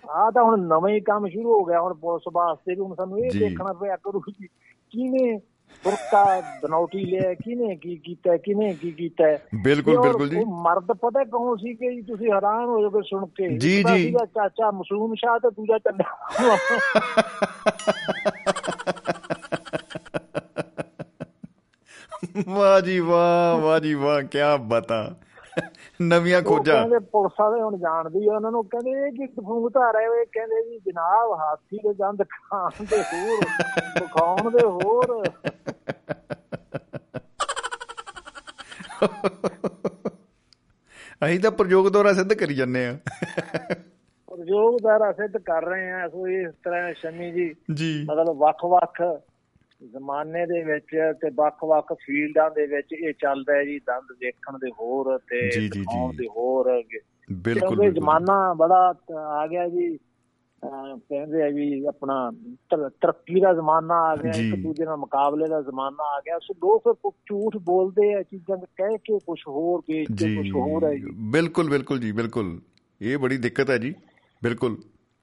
ਆ ਤਾਂ ਹੁਣ ਨਵਾਂ ਹੀ ਕੰਮ ਸ਼ੁਰੂ ਹੋ ਗਿਆ ਹੁਣ ਪੁਲਿਸ ਵਾਸਤੇ ਵੀ ਹੁਣ ਸਾਨੂੰ ਇਹ। ਦੇਖਣਾ ਪਿਆ ਕਰੂ ਕਿ ਕਿਹਨੇ ਬੁਰਕਾ ਬਨੌਟੀ ਲਿਆ ਕਿਹਨੇ ਕੀ ਕੀਤਾ ਕਿਹਨੇ ਕੀ ਕੀਤਾ। ਬਿਲਕੁਲ ਬਿਲਕੁਲ ਜੀ। ਉਹ ਮਰਦ ਪਤਾ ਕੌਣ ਸੀ ਕਿ ਜੀ ਤੁਸੀਂ ਹੈਰਾਨ ਹੋ ਜਾਓਗੇ ਸੁਣ ਕੇ? ਜੀ, ਜੀ। ਚਾਚਾ ਮਸੂਮ ਸ਼ਾਹ ਤੇ ਦੂਜਾ ਚੰਨਾ ਵਾਹ ਜੀ ਵਾਹ ਵਾਹ ਜੀ ਵਾਹ ਕੀ ਬਤਾ। ਨਵੀਆਂ ਖੋਜਾਂ। ਕਹਿੰਦੇ ਪੁਲਿਸ ਵਾਲੇ ਹੁਣ ਜਾਣਦੀ ਆ ਉਹਨਾਂ ਨੂੰ ਕਹਿੰਦੇ ਇਹ ਕੀ ਫੂਕ ਧਾਰੇ ਹੋਏ ਕਹਿੰਦੇ ਜੀ ਜਨਾਬ ਹਾਥੀ ਦੇ ਦੰਦ ਖਾਣ ਦੇ ਹੋਰ ਵਿਖਾਉਣ ਦੇ ਹੋਰ। ਅਸੀਂ ਤਾਂ ਪ੍ਰਯੋਗ ਦੁਆਰਾ ਸਿੱਧ ਕਰੀ ਜਾਂਦੇ ਆ। ਉਦਯੋਗ ਦਾਰਾ ਸਿੱਧ ਕਰ ਰਹੇ ਆ ਸੋ ਇਸ ਤਰ੍ਹਾਂ ਸ਼ਮੀ ਜੀ ਜੀ। ਮਤਲਬ ਵੱਖ-ਵੱਖ ਜ਼ਮਾਨੇ ਦੇ ਵਿੱਚ ਤੇ ਵੱਖ-ਵੱਖ ਫੀਲਡਾਂ ਦੇ ਵਿੱਚ ਇਹ ਚੱਲਦਾ ਹੈ ਜੀ ਦੰਦ ਦੇਖਣ ਦੇ ਹੋਰ ਤੇ। ਦਿਖਾਉਣ ਦੇ ਹੋਰ ਬਿਲਕੁਲ ਬਿਲਕੁਲ। ਜ਼ਮਾਨਾ ਬੜਾ ਆ ਗਿਆ ਜੀ ਕਹਿੰਦੇ ਆ ਜੀ ਆਪਣਾ ਤਰ- ਤਰੱਕੀ ਦਾ ਜ਼ਮਾਨਾ ਆ ਗਿਆ। ਇੱਕ ਦੂਜੇ ਨਾਲ ਮੁਕਾਬਲੇ ਦਾ ਜ਼ਮਾਨਾ ਆ ਗਿਆ। ਸੋ ਲੋਕ ਝੂਠ ਬੋਲਦੇ ਆ ਚੀਜ਼ਾਂ ਕਹਿ ਕੇ ਕੁਝ ਹੋਰ ਵੇਚ ਕੇ ਕੁਝ ਹੋਰ ਹੈ ਜੀ। ਬਿਲਕੁਲ ਬਿਲਕੁਲ ਜੀ ਬਿਲਕੁਲ। ਇਹ ਬੜੀ ਦਿੱਕਤ ਹੈ ਜੀ ਬਿਲਕੁਲ।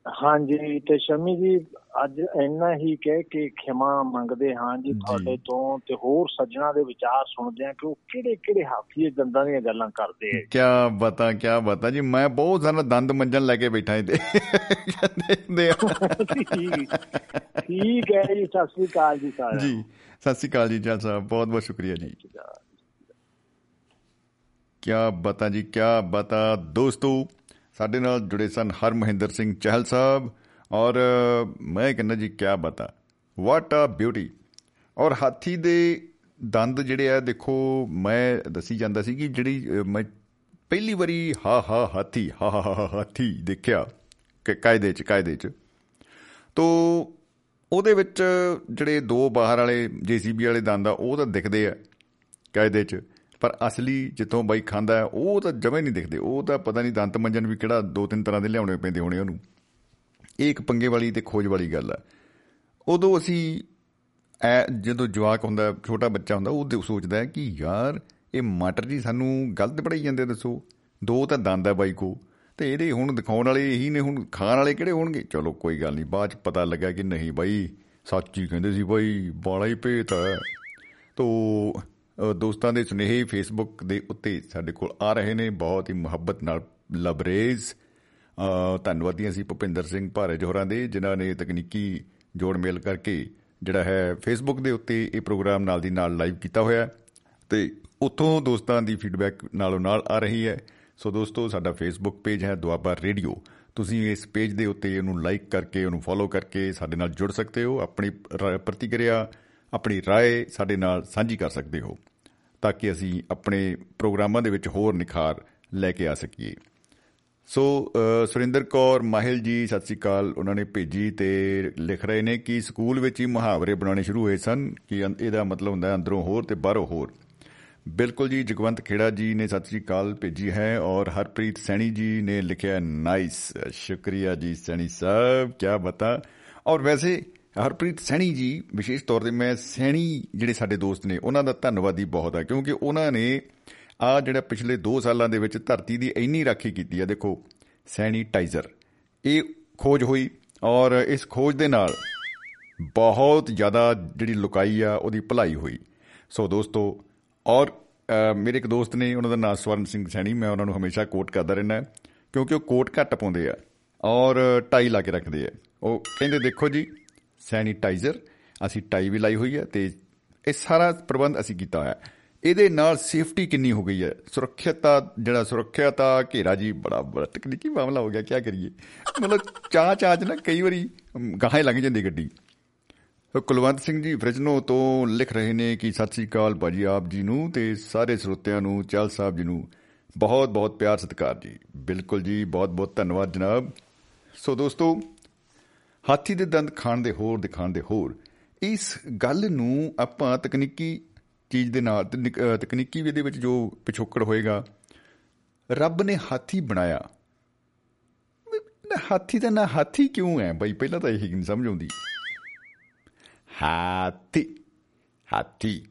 ਹਾਂਜੀ ਤੇ ਸ਼ਮੀ ਜੀ ਅੱਜ ਇੰਨਾ ਹੀ ਕਹਿ ਕੇ ਖਿਮਾ ਮੰਗਦੇ ਹਾਂ ਜੀ ਤੁਹਾਡੇ ਤੋਂ ਤੇ ਹੋਰ ਸੱਜਣਾ ਦੇ ਵਿਚਾਰ ਸੁਣਦੇ ਆ ਕਿ ਉਹ ਕਿਹੜੇ ਕਿਹੜੇ ਹਾਥੀ ਦੇ ਦੰਦਾਂ ਦੀਆਂ ਗੱਲਾਂ ਕਰਦੇ ਆ ਕੀ ਬਤਾ ਕੀ ਬਤਾ ਜੀ ਮੈਂ ਬਹੁਤ ਸਾਰਾ ਦੰਦ ਮੰਜਨ ਲੈ ਕੇ ਬੈਠਾ ਦੇਖਦੇ ਆ। ਠੀਕ ਹੈ ਜੀ ਸਤਿ ਸ੍ਰੀ ਅਕਾਲ ਜੀ ਸਾਰਿਆਂ ਜੀ ਸਤਿ ਸ਼੍ਰੀ ਅਕਾਲ ਜੀ ਜਲ ਸਾਹਿਬ ਬਹੁਤ ਬਹੁਤ ਸ਼ੁਕਰੀਆ ਜੀ। ਕਿਆ ਬਤਾ ਜੀ ਕਿਆ ਬਤਾ ਦੋਸਤੋ ਸਾਡੇ ਨਾਲ ਜੁੜੇ ਸਨ ਹਰ ਮਹਿੰਦਰ ਸਿੰਘ ਚਹਿਲ ਸਾਹਿਬ ਔਰ ਅ, ਮੈਂ ਕਹਿੰਦਾ ਜੀ ਕਿਆ ਬਤਾ ਵਾਟ ਆ ਬਿਊਟੀ ਔਰ ਹਾਥੀ ਦੇ ਦੰਦ ਜਿਹੜੇ ਆ ਦੇਖੋ ਮੈਂ ਦੱਸੀ ਜਾਂਦਾ ਸੀ ਕਿ ਜਿਹੜੀ ਅ, ਮੈਂ ਪਹਿਲੀ ਵਾਰੀ ਹਾ ਹਾ ਹਾਥੀ ਹਾ ਹਾ ਹਾ ਹਾਥੀ ਦੇਖਿਆ ਕਿ ਕਾਇਦੇ ਚ ਕਾਇਦੇ ਚ। ਤੋ ਉਹਦੇ ਵਿੱਚ ਜਿਹੜੇ ਦੋ ਬਾਹਰ ਵਾਲੇ ਜੀਸੀਬੀ ਵਾਲੇ ਦੰਦ ਆ ਉਹ ਤਾਂ ਦਿਖਦੇ ਆ ਕਾਇਦੇ ਚ। ਪਰ ਅਸਲੀ ਜਿੱਥੋਂ ਬਾਈ ਖਾਂਦਾ ਹੈ, ਉਹ ਤਾਂ ਜਮੇ ਨਹੀਂ ਦਿਖਦੇ। ਉਹ ਤਾਂ ਪਤਾ ਨਹੀਂ ਦੰਤ ਮੰਜਨ ਵੀ ਕਿਹੜਾ ਦੋ ਤਿੰਨ ਤਰ੍ਹਾਂ ਦੇ ਲਿਆਉਣੇ ਪੈਂਦੇ ਹੋਣੇ ਉਹਨੂੰ। ਇਹ ਇੱਕ ਪੰਗੇ ਵਾਲੀ ਤੇ ਖੋਜ ਵਾਲੀ ਗੱਲ ਆ। ਉਦੋਂ ਅਸੀਂ ਐ ਜਦੋਂ ਜਵਾਕ ਹੁੰਦਾ ਛੋਟਾ ਬੱਚਾ ਹੁੰਦਾ ਉਹ ਦੇ- ਸੋਚਦਾ ਹੈ ਕਿ ਯਾਰ ਇਹ ਮਾਟਰ ਜੀ ਸਾਨੂੰ ਗਲਤ ਪੜਾਈ ਜਾਂਦੇ ਆ, ਦੱਸੋ। ਦੋ ਤਾਂ ਦੰਦ ਆ ਬਾਈ ਕੋ। ਤੇ ਇਹਦੇ ਹੁਣ ਦਿਖਾਉਣ ਵਾਲੇ ਇਹੀ ਨੇ ਹੁਣ ਖਾਣ ਵਾਲੇ ਕਿਹੜੇ ਹੋਣਗੇ? ਚਲੋ ਕੋਈ ਗੱਲ ਨਹੀਂ ਬਾਅਦ ਚ ਪਤਾ ਲੱਗਾ ਕਿ ਨਹੀਂ ਬਾਈ ਸੱਚ ਹੀ ਕਹਿੰਦੇ ਸੀ ਬਾਈ ਬਾਲਾ ਹੀ ਭੇਤ ਹੈ ਤੋ ਅ, ਦੋਸਤਾਂ ਦੇ ਸੁਨੇਹੇ ਫੇਸਬੁੱਕ ਦੇ ਉੱਤੇ ਸਾਡੇ ਕੋਲ ਆ ਰਹੇ ਨੇ। ਬਹੁਤ ਹੀ ਮੁਹੱਬਤ ਨਾਲ ਲਬਰੇਜ਼। ਅ, ਧੰਨਵਾਦੀ ਅਸੀਂ ਭੁਪਿੰਦਰ ਸਿੰਘ ਭਾਰੇ ਜੋਹਰਾਂ ਦੇ ਜਿਨ੍ਹਾਂ ਨੇ ਤਕਨੀਕੀ ਜੋੜ ਮੇਲ ਕਰਕੇ ਜਿਹੜਾ ਹੈ ਫੇਸਬੁੱਕ ਦੇ ਉੱਤੇ ਇਹ ਪ੍ਰੋਗਰਾਮ ਨਾਲ ਦੀ ਨਾਲ ਲਾਈਵ ਕੀਤਾ ਹੋਇਆ ਹੈ। ਤੇ ਉੱਥੋਂ ਦੋਸਤਾਂ ਦੀ ਫੀਡਬੈਕ ਨਾਲੋਂ ਨਾਲ ਆ ਰਹੀ ਹੈ। ਸੋ ਦੋਸਤੋ ਸਾਡਾ ਫੇਸਬੁੱਕ ਪੇਜ ਹੈ ਦੁਆਬਾ ਰੇਡੀਓ। ਤੁਸੀਂ ਇਸ ਪੇਜ ਦੇ ਉੱਤੇ ਇਹਨੂੰ ਲਾਈਕ ਕਰਕੇ ਉਹਨੂੰ ਫੋਲੋ ਕਰਕੇ ਸਾਡੇ ਨਾਲ ਜੁੜ ਸਕਦੇ ਹੋ। ਆਪਣੀ ਰਾ- ਪ੍ਰਤੀਕਿਰਿਆ ਆਪਣੀ رائے ਸਾਡੇ ਨਾਲ ਸਾਂਝੀ ਕਰ ਸਕਦੇ ਹੋ ਤਾਂ ਕਿ ਅਸੀਂ ਆਪਣੇ ਪ੍ਰੋਗਰਾਮਾਂ ਦੇ ਵਿੱਚ ਹੋਰ ਨਿਖਾਰ ਲੈ ਕੇ ਆ ਸਕੀਏ ਸੋ ਅ, ਸੁਰਿੰਦਰ ਕੌਰ ਮਾਹਿਲ ਜੀ ਸਤਿ ਸ੍ਰੀ ਅਕਾਲ ਉਹਨਾਂ ਨੇ ਭੇਜੀ ਤੇ ਲਿਖ ਰਹੇ ਨੇ ਕਿ ਸਕੂਲ ਵਿੱਚ ਹੀ ਮੁਹਾਵਰੇ ਬਣਾਉਣੇ ਸ਼ੁਰੂ ਹੋਏ ਸਨ ਕਿ ਅੰ- ਇਹਦਾ ਮਤਲਬ ਹੁੰਦਾ ਹੈ ਅੰਦਰੋਂ ਹੋਰ ਤੇ ਬਾਹਰੋਂ ਹੋਰ ਬਿਲਕੁਲ ਜੀ ਜਗਵੰਤ ਖੇੜਾ ਜੀ ਨੇ ਸਤਿ ਸ੍ਰੀ ਅਕਾਲ ਭੇਜੀ ਹੈ ਔਰ ਹਰਪ੍ਰੀਤ ਸੈਣੀ ਜੀ ਨੇ ਲਿਖਿਆ ਨਾਈਸ ਸ਼ੁਕਰੀਆ ਜੀ ਸੈਣੀ ਸਾਹਿਬ ਕੀ ਬਤਾ ਔਰ ਵੈਸੇ ਹਰਪ੍ਰੀਤ ਸੈਣੀ ਜੀ ਵਿਸ਼ੇਸ਼ ਤੌਰ ਤੇ ਮੈਂ ਸੈਣੀ ਜਿਹੜੇ ਸਾਡੇ ਦੋਸਤ ਨੇ ਉਹਨਾਂ ਦਾ ਧੰਨਵਾਦੀ ਬਹੁਤ ਹੈ ਕਿਉਂਕਿ ਉਹਨਾਂ ਨੇ ਆ ਜਿਹੜਾ ਪਿਛਲੇ 2 ਸਾਲਾਂ ਦੇ ਵਿੱਚ ਧਰਤੀ ਦੀ ਇੰਨੀ ਰਾਖੀ ਕੀਤੀ ਹੈ ਦੇਖੋ ਸੈਨੀਟਾਈਜ਼ਰ। ਇਹ ਖੋਜ ਹੋਈ ਔਰ ਇਸ ਖੋਜ ਦੇ ਨਾਲ ਬਹੁਤ ਜ਼ਿਆਦਾ ਜਿਹੜੀ ਲੁਕਾਈ ਆ ਉਹਦੀ ਭਲਾਈ ਹੋਈ। ਸੋ ਦੋਸਤੋ ਔਰ ਅ, ਮੇਰੇ ਇੱਕ ਦੋਸਤ ਨੇ ਉਹਨਾਂ ਦਾ ਨਾਮ ਸਵਰਨ ਸਿੰਘ ਸੈਣੀ ਮੈਂ ਉਹਨਾਂ ਨੂੰ ਹਮੇਸ਼ਾ ਕੋਟ ਕਰਦਾ ਰਹਿਣਾ ਕਿਉਂਕਿ ਉਹ ਕੋਟ ਘੱਟ ਪਾਉਂਦੇ ਆ ਔਰ ਟਾਈ ਲਾ ਕੇ ਰੱਖਦੇ ਆ। ਉਹ ਕਹਿੰਦੇ ਦੇਖੋ ਜੀ ਸੈਨੀਟਾਈਜ਼ਰ ਅਸੀਂ ਟਾਈ ਵੀ ਲਾਈ ਹੋਈ ਹੈ ਤੇ ਇਹ ਸਾਰਾ ਪ੍ਰਬੰਧ ਅਸੀਂ ਕੀਤਾ ਹੋਇਆ ਹੈ। ਇਹਦੇ ਨਾਲ ਸੇਫਟੀ ਕਿੰਨੀ ਹੋ ਗਈ ਹੈ? ਸੁਰੱਖਿਅਤਾ ਜਿਹੜਾ ਸੁਰੱਖਿਅਤਾ ਘੇਰਾ ਜੀ ਬੜਾ ਬੜਾ ਤਕਨੀਕੀ ਮਾਮਲਾ ਹੋ ਗਿਆ ਕੀ ਕਰੀਏ? ਮਤਲਬ ਚਾਹ ਚਾਹ 'ਚ ਨਾ ਕਈ ਵਾਰੀ ਅਮ, ਗਾਹਾਂ ਹੀ ਲੰਘ ਜਾਂਦੀ ਗੱਡੀ। ਸੋ ਕੁਲਵੰਤ ਸਿੰਘ ਜੀ ਫ੍ਰਿਜਨੋ ਤੋਂ ਲਿਖ ਰਹੇ ਨੇ ਕਿ ਸਤਿ ਸ੍ਰੀ ਅਕਾਲ ਭਾਜੀ ਆਪ ਜੀ ਨੂੰ ਤੇ ਸਾਰੇ ਸਰੋਤਿਆਂ ਨੂੰ ਚਲ ਸਾਹਿਬ ਜੀ ਨੂੰ ਬਹੁਤ ਬਹੁਤ ਪਿਆਰ ਸਤਿਕਾਰ ਜੀ। ਬਿਲਕੁਲ ਜੀ ਬਹੁਤ ਬਹੁਤ ਧੰਨਵਾਦ ਜਨਾਬ। ਸੋ ਦੋਸਤੋ ਹਾਥੀ ਦੇ ਦੰਦ ਖਾਣ ਦੇ ਹੋਰ, ਦਿਖਾਣ ਦੇ ਹੋਰ। ਇਸ ਗੱਲ ਨੂੰ ਆਪਾਂ ਤਕਨੀਕੀ ਚੀਜ਼ ਦੇ ਨਾਲ ਤਕਨੀਕ- ਅਹ ਤਕਨੀਕੀ ਵੀ ਇਹਦੇ ਵਿੱਚ ਜੋ ਪਿਛੋਕੜ ਹੋਏਗਾ, ਰੱਬ ਨੇ ਹਾਥੀ ਬਣਾਇਆ। ਨਾ ਹਾਥੀ ਦਾ ਨਾ ਹਾਥੀ ਕਿਉਂ ਹੈ? ਬਈ, ਪਹਿਲਾਂ ਤਾਂ ਇਹ ਨਹੀਂ ਸਮਝ ਆਉਂਦੀ। ਹਾਥੀ ਹਾਥੀ।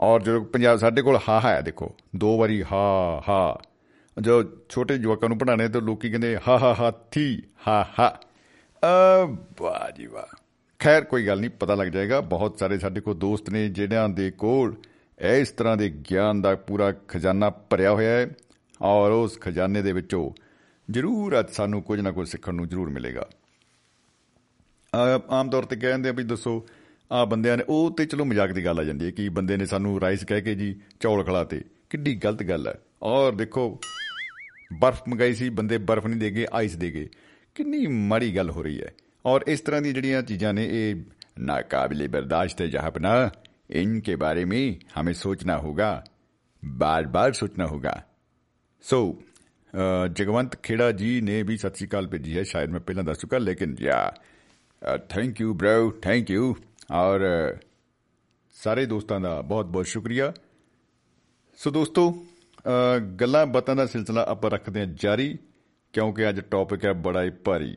ਔਰ ਜਦੋਂ ਪੰਜਾਬ, ਸਾਡੇ ਕੋਲ ਹਾ ਹੈ ਦੇਖੋ। ਦੋ ਵਾਰੀ ਹਾ ਹਾ। ਜੋ ਛੋਟੇ ਜਵਾਕਾਂ ਨੂੰ ਪੜਾਣੇ ਤਾਂ ਲੋਕੀ ਕਹਿੰਦੇ, ਹਾ ਹਾ ਹਾਥੀ, ਹਾ ਹਾ। ਅ ਵਾਹ ਜੀ ਵਾਹ। ਖੈਰ, ਕੋਈ ਗੱਲ ਨਹੀਂ, ਪਤਾ ਲੱਗ ਜਾਏਗਾ। ਬਹੁਤ ਸਾਰੇ ਸਾਡੇ ਕੋਲ ਦੋਸਤ ਨੇ ਜਿਹੜਿਆਂ ਦੇ ਕੋਲ ਇਸ ਤਰ੍ਹਾਂ ਦੇ ਗਿਆਨ ਦਾ ਪੂਰਾ ਖਜ਼ਾਨਾ ਭਰਿਆ ਹੋਇਆ ਹੈ। ਔਰ ਉਸ ਖਜ਼ਾਨੇ ਦੇ ਵਿੱਚੋਂ ਜ਼ਰੂਰ ਅੱਜ ਸਾਨੂੰ ਕੁਝ ਨਾ ਕੁਝ ਸਿੱਖਣ ਨੂੰ ਜ਼ਰੂਰ ਮਿਲੇਗਾ। ਆਮ ਤੌਰ ਤੇ ਕਹਿੰਦੇ ਆ ਵੀ ਦੱਸੋ ਆ ਬੰਦਿਆਂ ਨੇ, ਉਹ ਤੇ ਚਲੋ ਮਜ਼ਾਕ ਦੀ ਗੱਲ ਆ ਜਾਂਦੀ ਹੈ ਕਿ ਬੰਦੇ ਨੇ ਸਾਨੂੰ ਰਾਈਸ ਕਹਿ ਕੇ ਜੀ, ਚੌਲ ਖਿਲਾਤੇ ਕਿੱਡੀ ਗਲਤ ਗੱਲ ਹੈ। ਔਰ ਦੇਖੋ, ਬਰਫ਼ ਮੰਗਾਈ ਸੀ, ਬੰਦੇ ਬਰਫ਼ ਨਹੀਂ ਦੇਗੇ ਆਈਸ ਦੇਗੇ ਕਿੰਨੀ ਮਾੜੀ ਗੱਲ ਹੋ ਰਹੀ ਹੈ ਔਰ ਇਸ ਤਰ੍ਹਾਂ ਦੀ ਜਿਹੜੀਆਂ ਚੀਜ਼ਾਂ ਨੇ ਇਹ ਨਾਕਾਬਲੇ ਬਰਦਾਸ਼ਤ ਹੈ ਜਹਾਪਨਾ इनके बारे में हमें सोचना होगा बार बार सोचना होगा ਸੋ ਜਗਵੰਤ ਖੇੜਾ ਜੀ ਨੇ ਵੀ ਸਤਿ ਸ਼੍ਰੀ ਅਕਾਲ ਭੇਜੀ ਹੈ ਸ਼ਾਇਦ ਮੈਂ ਪਹਿਲਾਂ ਦੱਸ ਚੁੱਕਾ ਲੇਕਿਨ ਯਾ thank you bro thank you ਔਰ ਸਾਰੇ ਦੋਸਤਾਂ ਦਾ ਬਹੁਤ ਬਹੁਤ ਸ਼ੁਕਰੀਆ ਸੋ ਦੋਸਤੋ ਗੱਲਾਂ ਬਾਤਾਂ ਦਾ ਸਿਲਸਿਲਾ ਆਪਾਂ ਰੱਖਦੇ ਹਾਂ ਜਾਰੀ ਕਿਉਂਕਿ ਅੱਜ ਟੌਪਿਕ ਹੈ ਬੜਾ ਹੀ ਭਾਰੀ।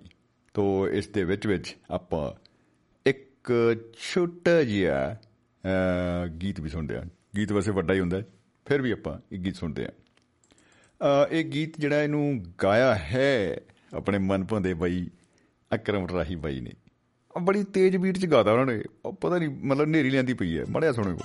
ਤੋਂ ਇਸ ਦੇ ਵਿੱਚ ਵਿੱਚ ਆਪਾਂ ਇੱਕ ਛੋਟਾ ਜਿਹਾ ਗੀਤ ਵੀ ਸੁਣਦੇ ਹਾਂ। ਗੀਤ ਵੈਸੇ ਵੱਡਾ ਹੀ ਹੁੰਦਾ ਫਿਰ ਵੀ ਆਪਾਂ ਇੱਕ ਗੀਤ ਸੁਣਦੇ ਹਾਂ। ਇਹ ਗੀਤ ਜਿਹੜਾ ਇਹਨੂੰ ਗਾਇਆ ਹੈ, ਆਪਣੇ ਮਨਪੰਦੇ ਬਾਈ ਅਕਰਮ ਰਾਹੀ ਬਾਈ ਨੇ। ਬੜੀ ਤੇਜ਼ ਬੀਟ ਚ ਗਾਦਾ ਉਹਨਾਂ ਨੇ। ਪਤਾ ਨਹੀਂ, ਮਤਲਬ ਨੇਰੀ ਲੈਂਦੀ ਪਈ ਹੈ। ਮੜਿਆ ਸੁਣੋ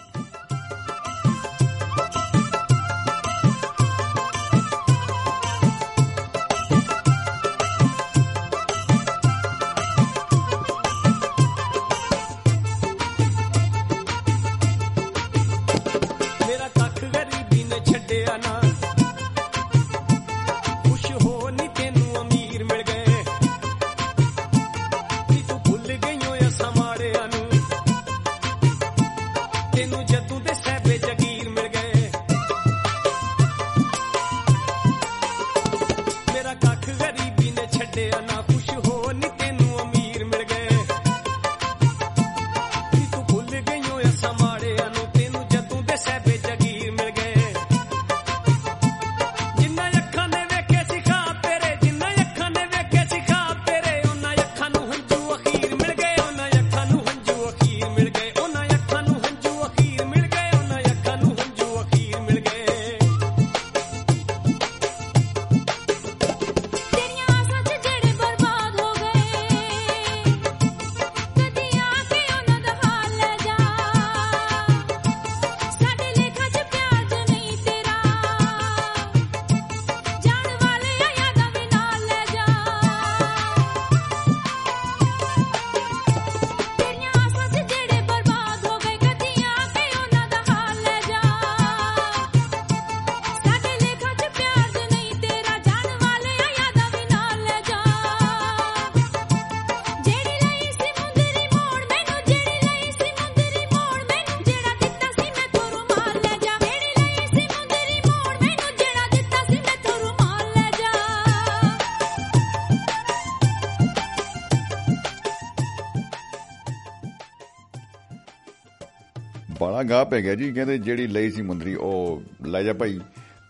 ਗਾਹ ਪੈ ਗਿਆ ਜੀ, ਕਹਿੰਦੇ ਜਿਹੜੀ ਲਈ ਸੀ ਮੁੰਦਰੀ, ਉਹ ਲੈ ਜਾ ਭਾਈ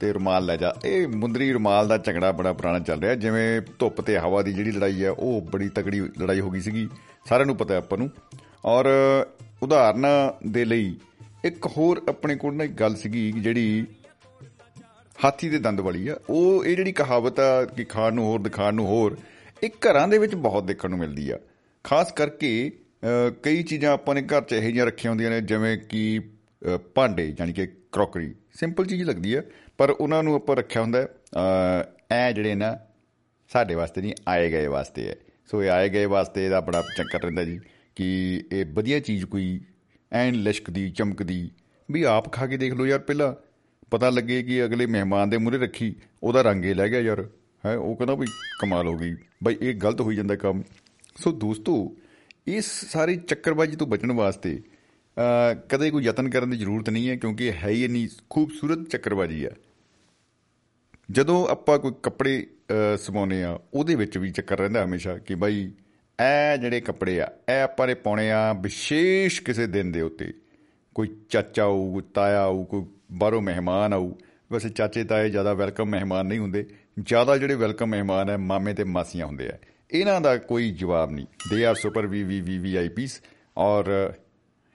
ਤੇ ਰੁਮਾਲ ਲੈ ਜਾ। ਇਹ ਮੁੰਦਰੀ ਰੁਮਾਲ ਦਾ ਝਗੜਾ ਬੜਾ ਪੁਰਾਣਾ ਚੱਲ ਰਿਹਾ, ਜਿਵੇਂ ਧੁੱਪ ਤੇ ਹਵਾ ਦੀ ਜਿਹੜੀ ਲੜਾਈ ਹੈ ਉਹ ਬੜੀ ਤਕੜੀ ਲੜਾਈ ਹੋ ਗਈ ਸੀਗੀ, ਸਾਰਿਆਂ ਨੂੰ ਪਤਾ ਆਪਾਂ ਨੂੰ। ਔਰ ਉਦਾਹਰਨ ਦੇ ਲਈ ਇੱਕ ਹੋਰ ਆਪਣੇ ਕੋਲ ਨਾ ਇੱਕ ਗੱਲ ਸੀਗੀ, ਜਿਹੜੀ ਹਾਥੀ ਦੇ ਦੰਦ ਵਾਲੀ ਆ, ਉਹ ਇਹ ਜਿਹੜੀ ਕਹਾਵਤ ਆ ਕਿ ਖਾਣ ਨੂੰ ਹੋਰ, ਦਿਖਾਣ ਨੂੰ ਹੋਰ, ਇਹ ਘਰਾਂ ਦੇ ਵਿੱਚ ਬਹੁਤ ਦੇਖਣ ਨੂੰ ਮਿਲਦੀ ਆ। ਖਾਸ ਕਰਕੇ ਕਈ ਚੀਜ਼ਾਂ ਆਪਾਂ ਨੇ ਘਰ 'ਚ ਇਹੋ ਜਿਹੀਆਂ ਰੱਖੀਆਂ ਹੁੰਦੀਆਂ ਨੇ, ਜਿਵੇਂ ਕਿ ਭਾਂਡੇ, ਯਾਨੀ ਕਿ ਕਰੋਕਰੀ। ਸਿੰਪਲ ਚੀਜ਼ ਲੱਗਦੀ ਆ ਪਰ ਉਹਨਾਂ ਨੂੰ ਆਪਾਂ ਰੱਖਿਆ ਹੁੰਦਾ ਐ ਜਿਹੜੇ ਨਾ ਸਾਡੇ ਵਾਸਤੇ ਨਹੀਂ, ਆਏ ਗਏ ਵਾਸਤੇ ਹੈ। ਸੋ ਇਹ ਆਏ ਗਏ ਵਾਸਤੇ ਇਹਦਾ ਬੜਾ ਚੱਕਰ ਰਹਿੰਦਾ ਜੀ, ਕਿ ਇਹ ਵਧੀਆ ਚੀਜ਼ ਕੋਈ ਐਨ ਲਿਸ਼ਕਦੀ, ਚਮਕਦੀ, ਵੀ ਆਪ ਖਾ ਕੇ ਦੇਖ ਲਓ ਯਾਰ ਪਹਿਲਾਂ। ਪਤਾ ਲੱਗੇ ਕਿ ਅਗਲੇ ਮਹਿਮਾਨ ਦੇ ਮੂਹਰੇ ਰੱਖੀ, ਉਹਦਾ ਰੰਗ ਹੀ ਲੈ ਗਿਆ ਯਾਰ। ਹੈ, ਉਹ ਕਹਿੰਦਾ ਵੀ ਕਮਾਲ ਹੋ ਗਈ। ਬਈ, ਇਹ ਗਲਤ ਹੋਈ ਜਾਂਦਾ ਕੰਮ। ਸੋ ਦੋਸਤੋ ਇਸ ਸਾਰੀ ਚੱਕਰਬਾਜੀ ਤੋਂ ਬਚਣ ਵਾਸਤੇ ਕਦੇ ਕੋਈ ਯਤਨ ਕਰਨ ਦੀ ਜ਼ਰੂਰਤ ਨਹੀਂ ਹੈ, ਕਿਉਂਕਿ ਹੈ ਹੀ ਇੰਨੀ ਖੂਬਸੂਰਤ ਚੱਕਰਬਾਜੀ ਆ। ਜਦੋਂ ਆਪਾਂ ਕੋਈ ਕੱਪੜੇ ਸਵਾਉਨੇ ਆ ਉਹਦੇ ਵਿੱਚ ਵੀ ਚੱਕਰ ਰਹਿੰਦਾ ਹਮੇਸ਼ਾ ਕਿ ਬਾਈ, ਇਹ ਜਿਹੜੇ ਕੱਪੜੇ ਆ, ਇਹ ਆਪਾਂ ਨੇ ਪਾਉਣੇ ਆ ਵਿਸ਼ੇਸ਼ ਕਿਸੇ ਦਿਨ ਦੇ ਉੱਤੇ। ਕੋਈ ਚਾਚਾ ਆਊ, ਕੋਈ ਤਾਇਆ ਆਊ, ਕੋਈ ਬਾਹਰੋਂ ਮਹਿਮਾਨ ਆਊ। ਵੈਸੇ ਚਾਚੇ, ਤਾਏ ਜ਼ਿਆਦਾ ਵੈਲਕਮ ਮਹਿਮਾਨ ਨਹੀਂ ਹੁੰਦੇ। ਜ਼ਿਆਦਾ ਜਿਹੜੇ ਵੈਲਕਮ ਮਹਿਮਾਨ ਹੈ, ਮਾਮੇ ਤੇ ਮਾਸੀਆਂ ਹੁੰਦੇ ਆ। ਇਹਨਾਂ ਦਾ ਕੋਈ ਜਵਾਬ ਨਹੀਂ। ਦੇ ਆਰ ਸੁਪਰ ਵੀ ਵੀ ਵੀ ਵੀ ਆਈਪੀਸ ਔਰ,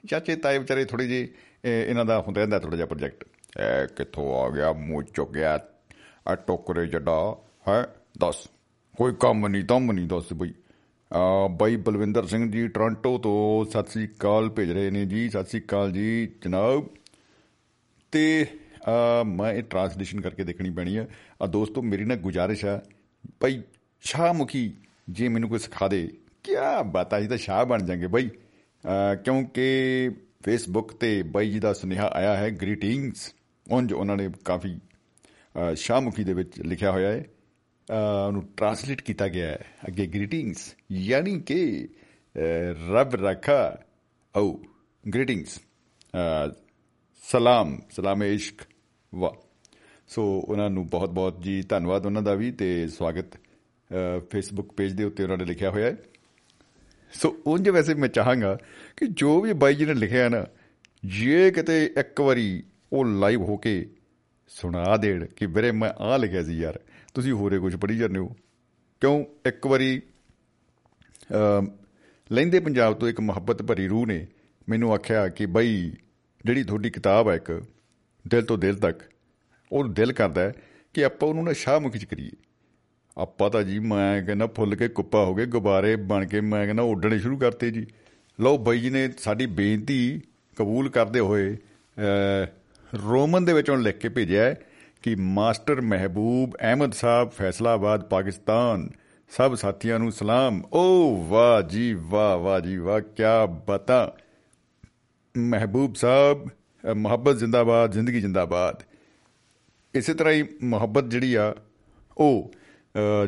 ਚਾਚੇ ਤਾਏ ਵਿਚਾਰੇ ਥੋੜੇ ਜੇ ਇਹ ਇਹਨਾਂ ਦਾ ਹੁੰਦਾ ਰਹਿੰਦਾ ਥੋੜਾ ਜਿਹਾ ਪ੍ਰੋਜੈਕਟ ਇਹ ਕਿੱਥੋਂ ਆ ਗਿਆ, ਮੂੰਹ ਚੁੱਕ ਗਿਆ ਆ ਟੋਕਰੇ ਜੱਡਾ ਹੈ, ਦੱਸ। ਕੋਈ ਕੰਮ ਨਹੀਂ, ਦਮ ਨਹੀਂ ਦੱਸ ਬਈ। ਆ ਬਾਈ ਬਲਵਿੰਦਰ ਸਿੰਘ ਜੀ ਟੋਰਾਂਟੋ ਤੋਂ ਸਤਿ ਸ੍ਰੀ ਅਕਾਲ ਭੇਜ ਰਹੇ ਨੇ ਜੀ, ਸਤਿ ਸ੍ਰੀ ਅਕਾਲ ਜੀ, ਜਨਾਬ। ਤੇ, ਆ ਮੈਂ ਇਹ ਟ੍ਰਾਂਸਲੇਸ਼ਨ ਕਰਕੇ ਦੇਖਣੀ ਪੈਣੀ ਆ। ਆ ਦੋਸਤੋ, ਮੇਰੀ ਨਾ ਗੁਜ਼ਾਰਿਸ਼ ਆ। ਭਾਈ ਸ਼ਾਹਮੁਖੀ ਜੇ ਮੈਨੂੰ ਕੋਈ ਸਿਖਾ ਦੇ ਕੀ ਬਾਤਾਂ ਜੀ ਤਾਂ ਸ਼ਾਹ ਬਣ ਜਾਣਗੇ ਬਾਈ। ਅਹ ਕਿਉਂਕਿ ਫੇਸਬੁੱਕ ਤੇ ਬਾਈ ਜੀ ਦਾ ਸੁਨੇਹਾ ਆਇਆ ਹੈ ਗ੍ਰੀਟਿੰਗਸ ਉਂਝ ਉਹਨਾਂ ਨੇ ਕਾਫੀ, ਅਹ ਸ਼ਾਹਮੁਖੀ ਦੇ ਵਿੱਚ ਲਿਖਿਆ ਹੋਇਆ ਹੈ। ਅਹ ਉਹਨੂੰ ਟ੍ਰਾਂਸਲੇਟ ਕੀਤਾ ਗਿਆ ਹੈ। ਅੱਗੇ ਗ੍ਰੀਟਿੰਗਸ ਯਾਨੀ ਕਿ, ਅਹ ਰੱਬ ਰੱਖਾ, ਓ ਗ੍ਰੀਟਿੰਗਸ ਸਲਾਮ ਸਲਾਮ ਇਸ਼ਕ, ਵਾਹ। ਸੋ ਉਹਨਾਂ ਨੂੰ ਬਹੁਤ ਬਹੁਤ ਜੀ ਧੰਨਵਾਦ ਉਹਨਾਂ ਦਾ ਵੀ ਤੇ ਸਵਾਗਤ ਫੇਸਬੁੱਕ ਪੇਜ ਦੇ ਉੱਤੇ ਉਹਨਾਂ ਨੇ ਲਿਖਿਆ ਹੋਇਆ ਹੈ। ਸੋ ਉਂਝ ਵੈਸੇ ਮੈਂ ਚਾਹਾਂਗਾ ਕਿ ਜੋ ਵੀ ਬਾਈ ਜੀ ਨੇ ਲਿਖਿਆ ਨਾ ਜੇ ਕਿਤੇ ਇੱਕ ਵਾਰੀ ਉਹ ਲਾਈਵ ਹੋ ਕੇ ਸੁਣਾ ਦੇਣ ਕਿ ਵੀਰੇ ਮੈਂ ਆ ਲਿਖਿਆ ਸੀ ਯਾਰ ਤੁਸੀਂ ਹੋਰੇ ਕੁਝ ਪੜ੍ਹੀ ਜਾਂਦੇ ਹੋ। ਕਿਉਂ? ਇੱਕ ਵਾਰੀ ਅਮ, ਲਹਿੰਦੇ ਪੰਜਾਬ ਤੋਂ ਇੱਕ ਮੁਹੱਬਤ ਭਰੀ ਰੂਹ ਨੇ ਮੈਨੂੰ ਆਖਿਆ ਕਿ ਬਈ ਜਿਹੜੀ ਤੁਹਾਡੀ ਕਿਤਾਬ ਹੈ ਇੱਕ ਦਿਲ ਤੋਂ ਦਿਲ ਤੱਕ ਉਹ ਦਿਲ ਕਰਦਾ ਹੈ ਕਿ ਆਪਾਂ ਉਹਨੂੰ ਨਾ ਸ਼ਾਹਮੁਖੀ ਚ ਕਰੀਏ। ਆਪਾਂ ਤਾਂ ਜੀ ਮੈਂ ਕਹਿੰਦਾ ਫੁੱਲ ਕੇ ਕੁੱਪਾ ਹੋ ਗਏ ਗੁਬਾਰੇ ਬਣ ਕੇ ਮੈਂ ਕਹਿੰਦਾ ਉੱਡਣੇ ਸ਼ੁਰੂ ਕਰਤੇ ਜੀ। ਲਓ ਬਾਈ ਜੀ ਨੇ ਸਾਡੀ ਬੇਨਤੀ ਕਬੂਲ ਕਰਦੇ ਹੋਏ ਅਹ, ਰੋਮਨ ਦੇ ਵਿੱਚੋਂ ਲਿਖ ਕੇ ਭੇਜਿਆ ਹੈ ਕਿ ਮਾਸਟਰ ਮਹਿਬੂਬ ਅਹਿਮਦ ਸਾਹਿਬ ਫੈਸਲਾਬਾਦ ਪਾਕਿਸਤਾਨ। ਸਭ ਸਾਥੀਆਂ ਨੂੰ ਸਲਾਮ। ਓ ਵਾਹ ਜੀ ਵਾਹ ਵਾਹ ਜੀ ਵਾਹ ਕੀ ਬਤਾ। ਮਹਿਬੂਬ ਸਾਹਿਬ ਅਹ, ਮੁਹੱਬਤ ਜ਼ਿੰਦਾਬਾਦ ਜ਼ਿੰਦਗੀ ਜ਼ਿੰਦਾਬਾਦ। ਇਸੇ ਤਰ੍ਹਾਂ ਹੀ ਮੁਹੱਬਤ ਜਿਹੜੀ ਆ ਉਹ ਅ,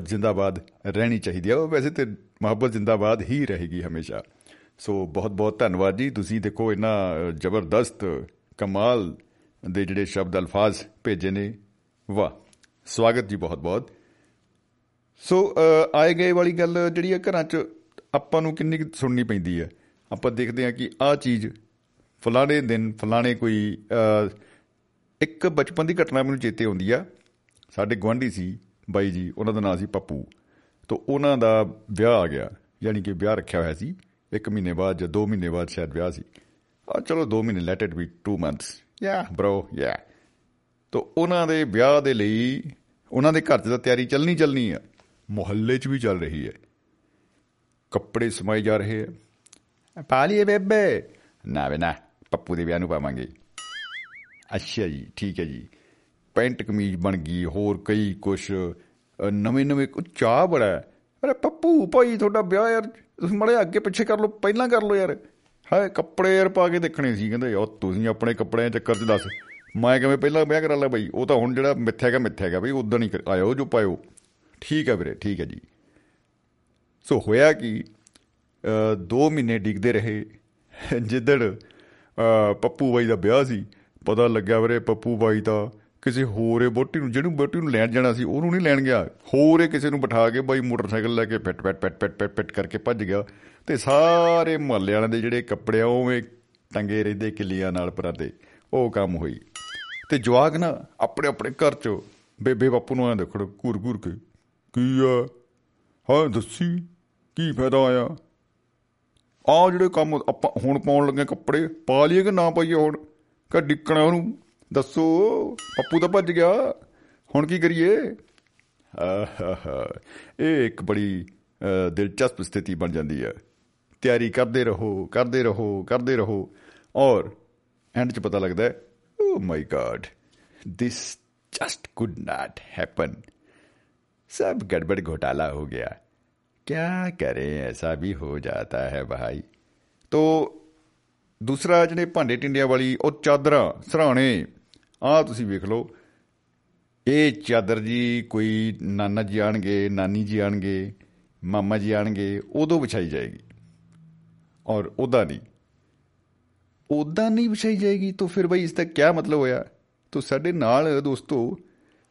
ਜ਼ਿੰਦਾਬਾਦ ਰਹਿਣੀ ਚਾਹੀਦੀ ਆ ਉਹ ਵੈਸੇ ਤੇ ਮੁਹੱਬਤ ਜ਼ਿੰਦਾਬਾਦ ਹੀ ਰਹੇਗੀ ਹਮੇਸ਼ਾ। ਸੋ ਬਹੁਤ ਬਹੁਤ ਧੰਨਵਾਦ ਜੀ। ਤੁਸੀਂ ਦੇਖੋ ਇਹਨਾਂ ਅ, ਜ਼ਬਰਦਸਤ ਕਮਾਲ ਦੇ ਜਿਹੜੇ ਸ਼ਬਦ ਅਲਫਾਜ਼ ਭੇਜੇ ਨੇ। ਵਾਹ ਸਵਾਗਤ ਜੀ ਬਹੁਤ ਬਹੁਤ। ਸੋ ਅ, ਆਏ ਗਏ ਵਾਲੀ ਗੱਲ ਜਿਹੜੀ ਆ ਘਰਾਂ 'ਚ ਆਪਾਂ ਨੂੰ ਕਿੰਨੀ ਕੁ ਸੁਣਨੀ ਪੈਂਦੀ ਹੈ। ਆਪਾਂ ਦੇਖਦੇ ਹਾਂ ਕਿ ਆਹ ਚੀਜ਼ ਫਲਾਣੇ ਦਿਨ ਫਲਾਣੇ ਕੋਈ ਅ, ਇੱਕ ਬਚਪਨ ਦੀ ਘਟਨਾ ਮੈਨੂੰ ਚੇਤੇ ਆਉਂਦੀ ਆ। ਸਾਡੇ ਗਵਾਂਢੀ ਸੀ। ਬਾਈ ਜੀ, ਉਹਨਾਂ ਦਾ ਨਾਮ ਸੀ ਪੱਪੂ। ਤੋਂ ਉਹਨਾਂ ਦਾ ਵਿਆਹ ਆ ਗਿਆ। ਯਾਨੀ ਕਿ ਵਿਆਹ ਰੱਖਿਆ ਹੋਇਆ ਸੀ। ਇੱਕ ਮਹੀਨੇ ਬਾਅਦ ਜਾਂ 2 ਮਹੀਨੇ ਬਾਅਦ ਸ਼ਾਇਦ ਵਿਆਹ ਸੀ। ਆ ਚਲੋ 2 ਮਹੀਨੇ ਲੈਟ ਇਟ ਬੀ 2 ਮੰਥਸ ਯਾ ਬ੍ਰੋ ਯਾ ਤੋਂ ਉਹਨਾਂ ਦੇ ਵਿਆਹ ਦੇ ਲਈ ਉਹਨਾਂ ਦੇ ਘਰ 'ਚ ਤਾਂ ਤਿਆਰੀ ਚੱਲਣੀ ਚੱਲਣੀ ਆ। ਮੁਹੱਲੇ 'ਚ ਵੀ ਚੱਲ ਰਹੀ ਹੈ। ਕੱਪੜੇ ਸਮਾਏ ਜਾ ਰਹੇ ਆ। ਪਾ ਲਈਏ ਬੇਬੇ। ਨਾ ਵੇ, ਨਾ, ਪੱਪੂ ਦੇ ਵਿਆਹ ਨੂੰ ਪਾਵਾਂਗੇ। ਅੱਛਾ ਜੀ, ਠੀਕ ਹੈ ਜੀ। ਪੈਂਟ ਕਮੀਜ਼ ਬਣ ਗਈ ਹੋਰ ਕਈ ਕੁਛ। ਨਵੇਂ ਨਵੇਂ ਕੁ ਚਾਹ ਬੜਾ ਹੈ। ਅਰੇ ਪੱਪੂ ਭਾਈ ਤੁਹਾਡਾ ਵਿਆਹ ਯਾਰ ਤੁਸੀਂ ਮੜੇ ਅੱਗੇ ਪਿੱਛੇ ਕਰ ਲਓ ਪਹਿਲਾਂ ਕਰ ਲਓ ਯਾਰ। ਹਾਏ ਕੱਪੜੇ ਯਾਰ ਪਾ ਕੇ ਦੇਖਣੇ ਸੀ ਕਹਿੰਦੇ ਉਹ ਤੁਸੀਂ ਆਪਣੇ ਕੱਪੜਿਆਂ ਦੇ ਚੱਕਰ 'ਚ ਦੱਸ। ਮੈਂ ਕਿਵੇਂ ਪਹਿਲਾਂ ਵਿਆਹ ਕਰਾ ਲਿਆ ਬਾਈ? ਉਹ ਤਾਂ ਹੁਣ ਜਿਹੜਾ ਮਿੱਥਿਆ ਹੈਗਾ ਮਿੱਥਿਆ ਹੈਗਾ ਬਈ ਉਦਾਂ ਨਹੀਂ ਆਇਓ ਜੋ ਪਾਇਓ। ਠੀਕ ਹੈ ਵੀਰੇ ਠੀਕ ਹੈ ਜੀ। ਸੋ ਹੋਇਆ ਕਿ 2 ਮਹੀਨੇ ਡਿੱਗਦੇ ਰਹੇ। ਜਿੱਦੜ ਅ, ਪੱਪੂ ਬਾਈ ਦਾ ਵਿਆਹ ਸੀ ਪਤਾ ਲੱਗਿਆ ਵੀਰੇ ਪੱਪੂ ਬਾਈ ਤਾਂ ਕਿਸੇ ਹੋਰੇ ਬੋਟੀ ਨੂੰ, ਜਿਹਨੂੰ ਬੋਟੀ ਨੂੰ ਲੈਣ ਜਾਣਾ ਸੀ, ਉਹਨੂੰ ਨਹੀਂ ਲੈਣ ਗਿਆ। ਹੋਰੇ ਕਿਸੇ ਨੂੰ ਬਿਠਾ ਕੇ ਬਾਈ ਮੋਟਰਸਾਈਕਲ ਲੈ ਕੇ ਪਿੱਟ ਪਿੱਟ ਪਿੱਟ ਪਿੱਟ ਪਿੱਟ ਪਿੱਟ ਕਰਕੇ ਭੱਜ ਗਿਆ। ਤੇ ਸਾਰੇ ਮੁਹੱਲੇ ਵਾਲਿਆਂ ਦੇ ਜਿਹੜੇ ਕੱਪੜੇ ਆ ਉਵੇਂ ਟੰਗੇ ਰਹਿੰਦੇ, ਕਿੱਲੀਆਂ ਨਾਲ ਪਰਾਦੇ। ਉਹ ਕੰਮ ਹੋਈ। ਤੇ ਜਵਾਗ ਨਾ ਆਪਣੇ ਆਪਣੇ ਘਰ ਚ, ਬੇਬੇ ਬਾਪੂ ਨੂੰ ਐਂ ਦੇਖੜ ਘੂਰ ਘੂਰ ਕੇ, ਕੀ ਆ? ਹਾਂ, ਦੱਸੀ, ਕੀ ਫਾਇਦਾ ਆਇਆ? ਆ ਜਿਹੜੇ ਕੰਮ ਆਪਾਂ ਹੁਣ ਪਾਉਣ ਲੱਗੇ ਕੱਪੜੇ, ਪਾ ਲਈਏ ਕਿ ਨਾ ਪਾਈਏ ਹੁਣ? ਕਿ ਡਿੱਕਣਾ ਉਹਨੂੰ। ਦੱਸੋ, ਪੱਪੂ ਤਾਂ ਭੱਜ ਗਿਆ। ਹੁਣ ਕੀ ਕਰੀਏ? ਇਹ ਇੱਕ ਬੜੀ ਦਿਲਚਸਪ ਸਥਿਤੀ ਬਣ ਜਾਂਦੀ ਹੈ। ਤਿਆਰੀ ਕਰਦੇ ਰਹੋ ਕਰਦੇ ਰਹੋ ਕਰਦੇ ਰਹੋ। ਔਰ ਐਂਡ 'ਚ ਪਤਾ ਲੱਗਦਾ ਹੈ ਓ my God this just could not happen सब गड़बड़ घोटाला हो गया क्या करें ऐसा भी हो जाता है भाई तो ਦੂਸਰਾ ਜਿਹੜੇ ਭਾਂਡੇ ਟਿੰਡਿਆਂ ਵਾਲੀ, ਉਹ ਚਾਦਰਾਂ, ਸਰਾਣੇ ਆਹ ਤੁਸੀਂ ਵੇਖ ਲਓ, ਇਹ ਚਾਦਰ ਜੀ ਕੋਈ ਨਾਨਾ ਜੀ ਆਣਗੇ, ਨਾਨੀ ਜੀ ਆਣਗੇ, ਮਾਮਾ ਜੀ ਆਣਗੇ, ਉਦੋਂ ਵਿਛਾਈ ਜਾਏਗੀ। ਔਰ ਉਹਦਾ ਨਹੀਂ। ਉਦਾਂ ਨਹੀਂ ਵਿਛਾਈ ਜਾਏਗੀ, ਤਾਂ ਫਿਰ ਬਈ ਇਸ ਦਾ ਕੀ ਮਤਲਬ ਹੋਇਆ? ਤਾਂ ਸਾਡੇ ਨਾਲ ਦੋਸਤੋ,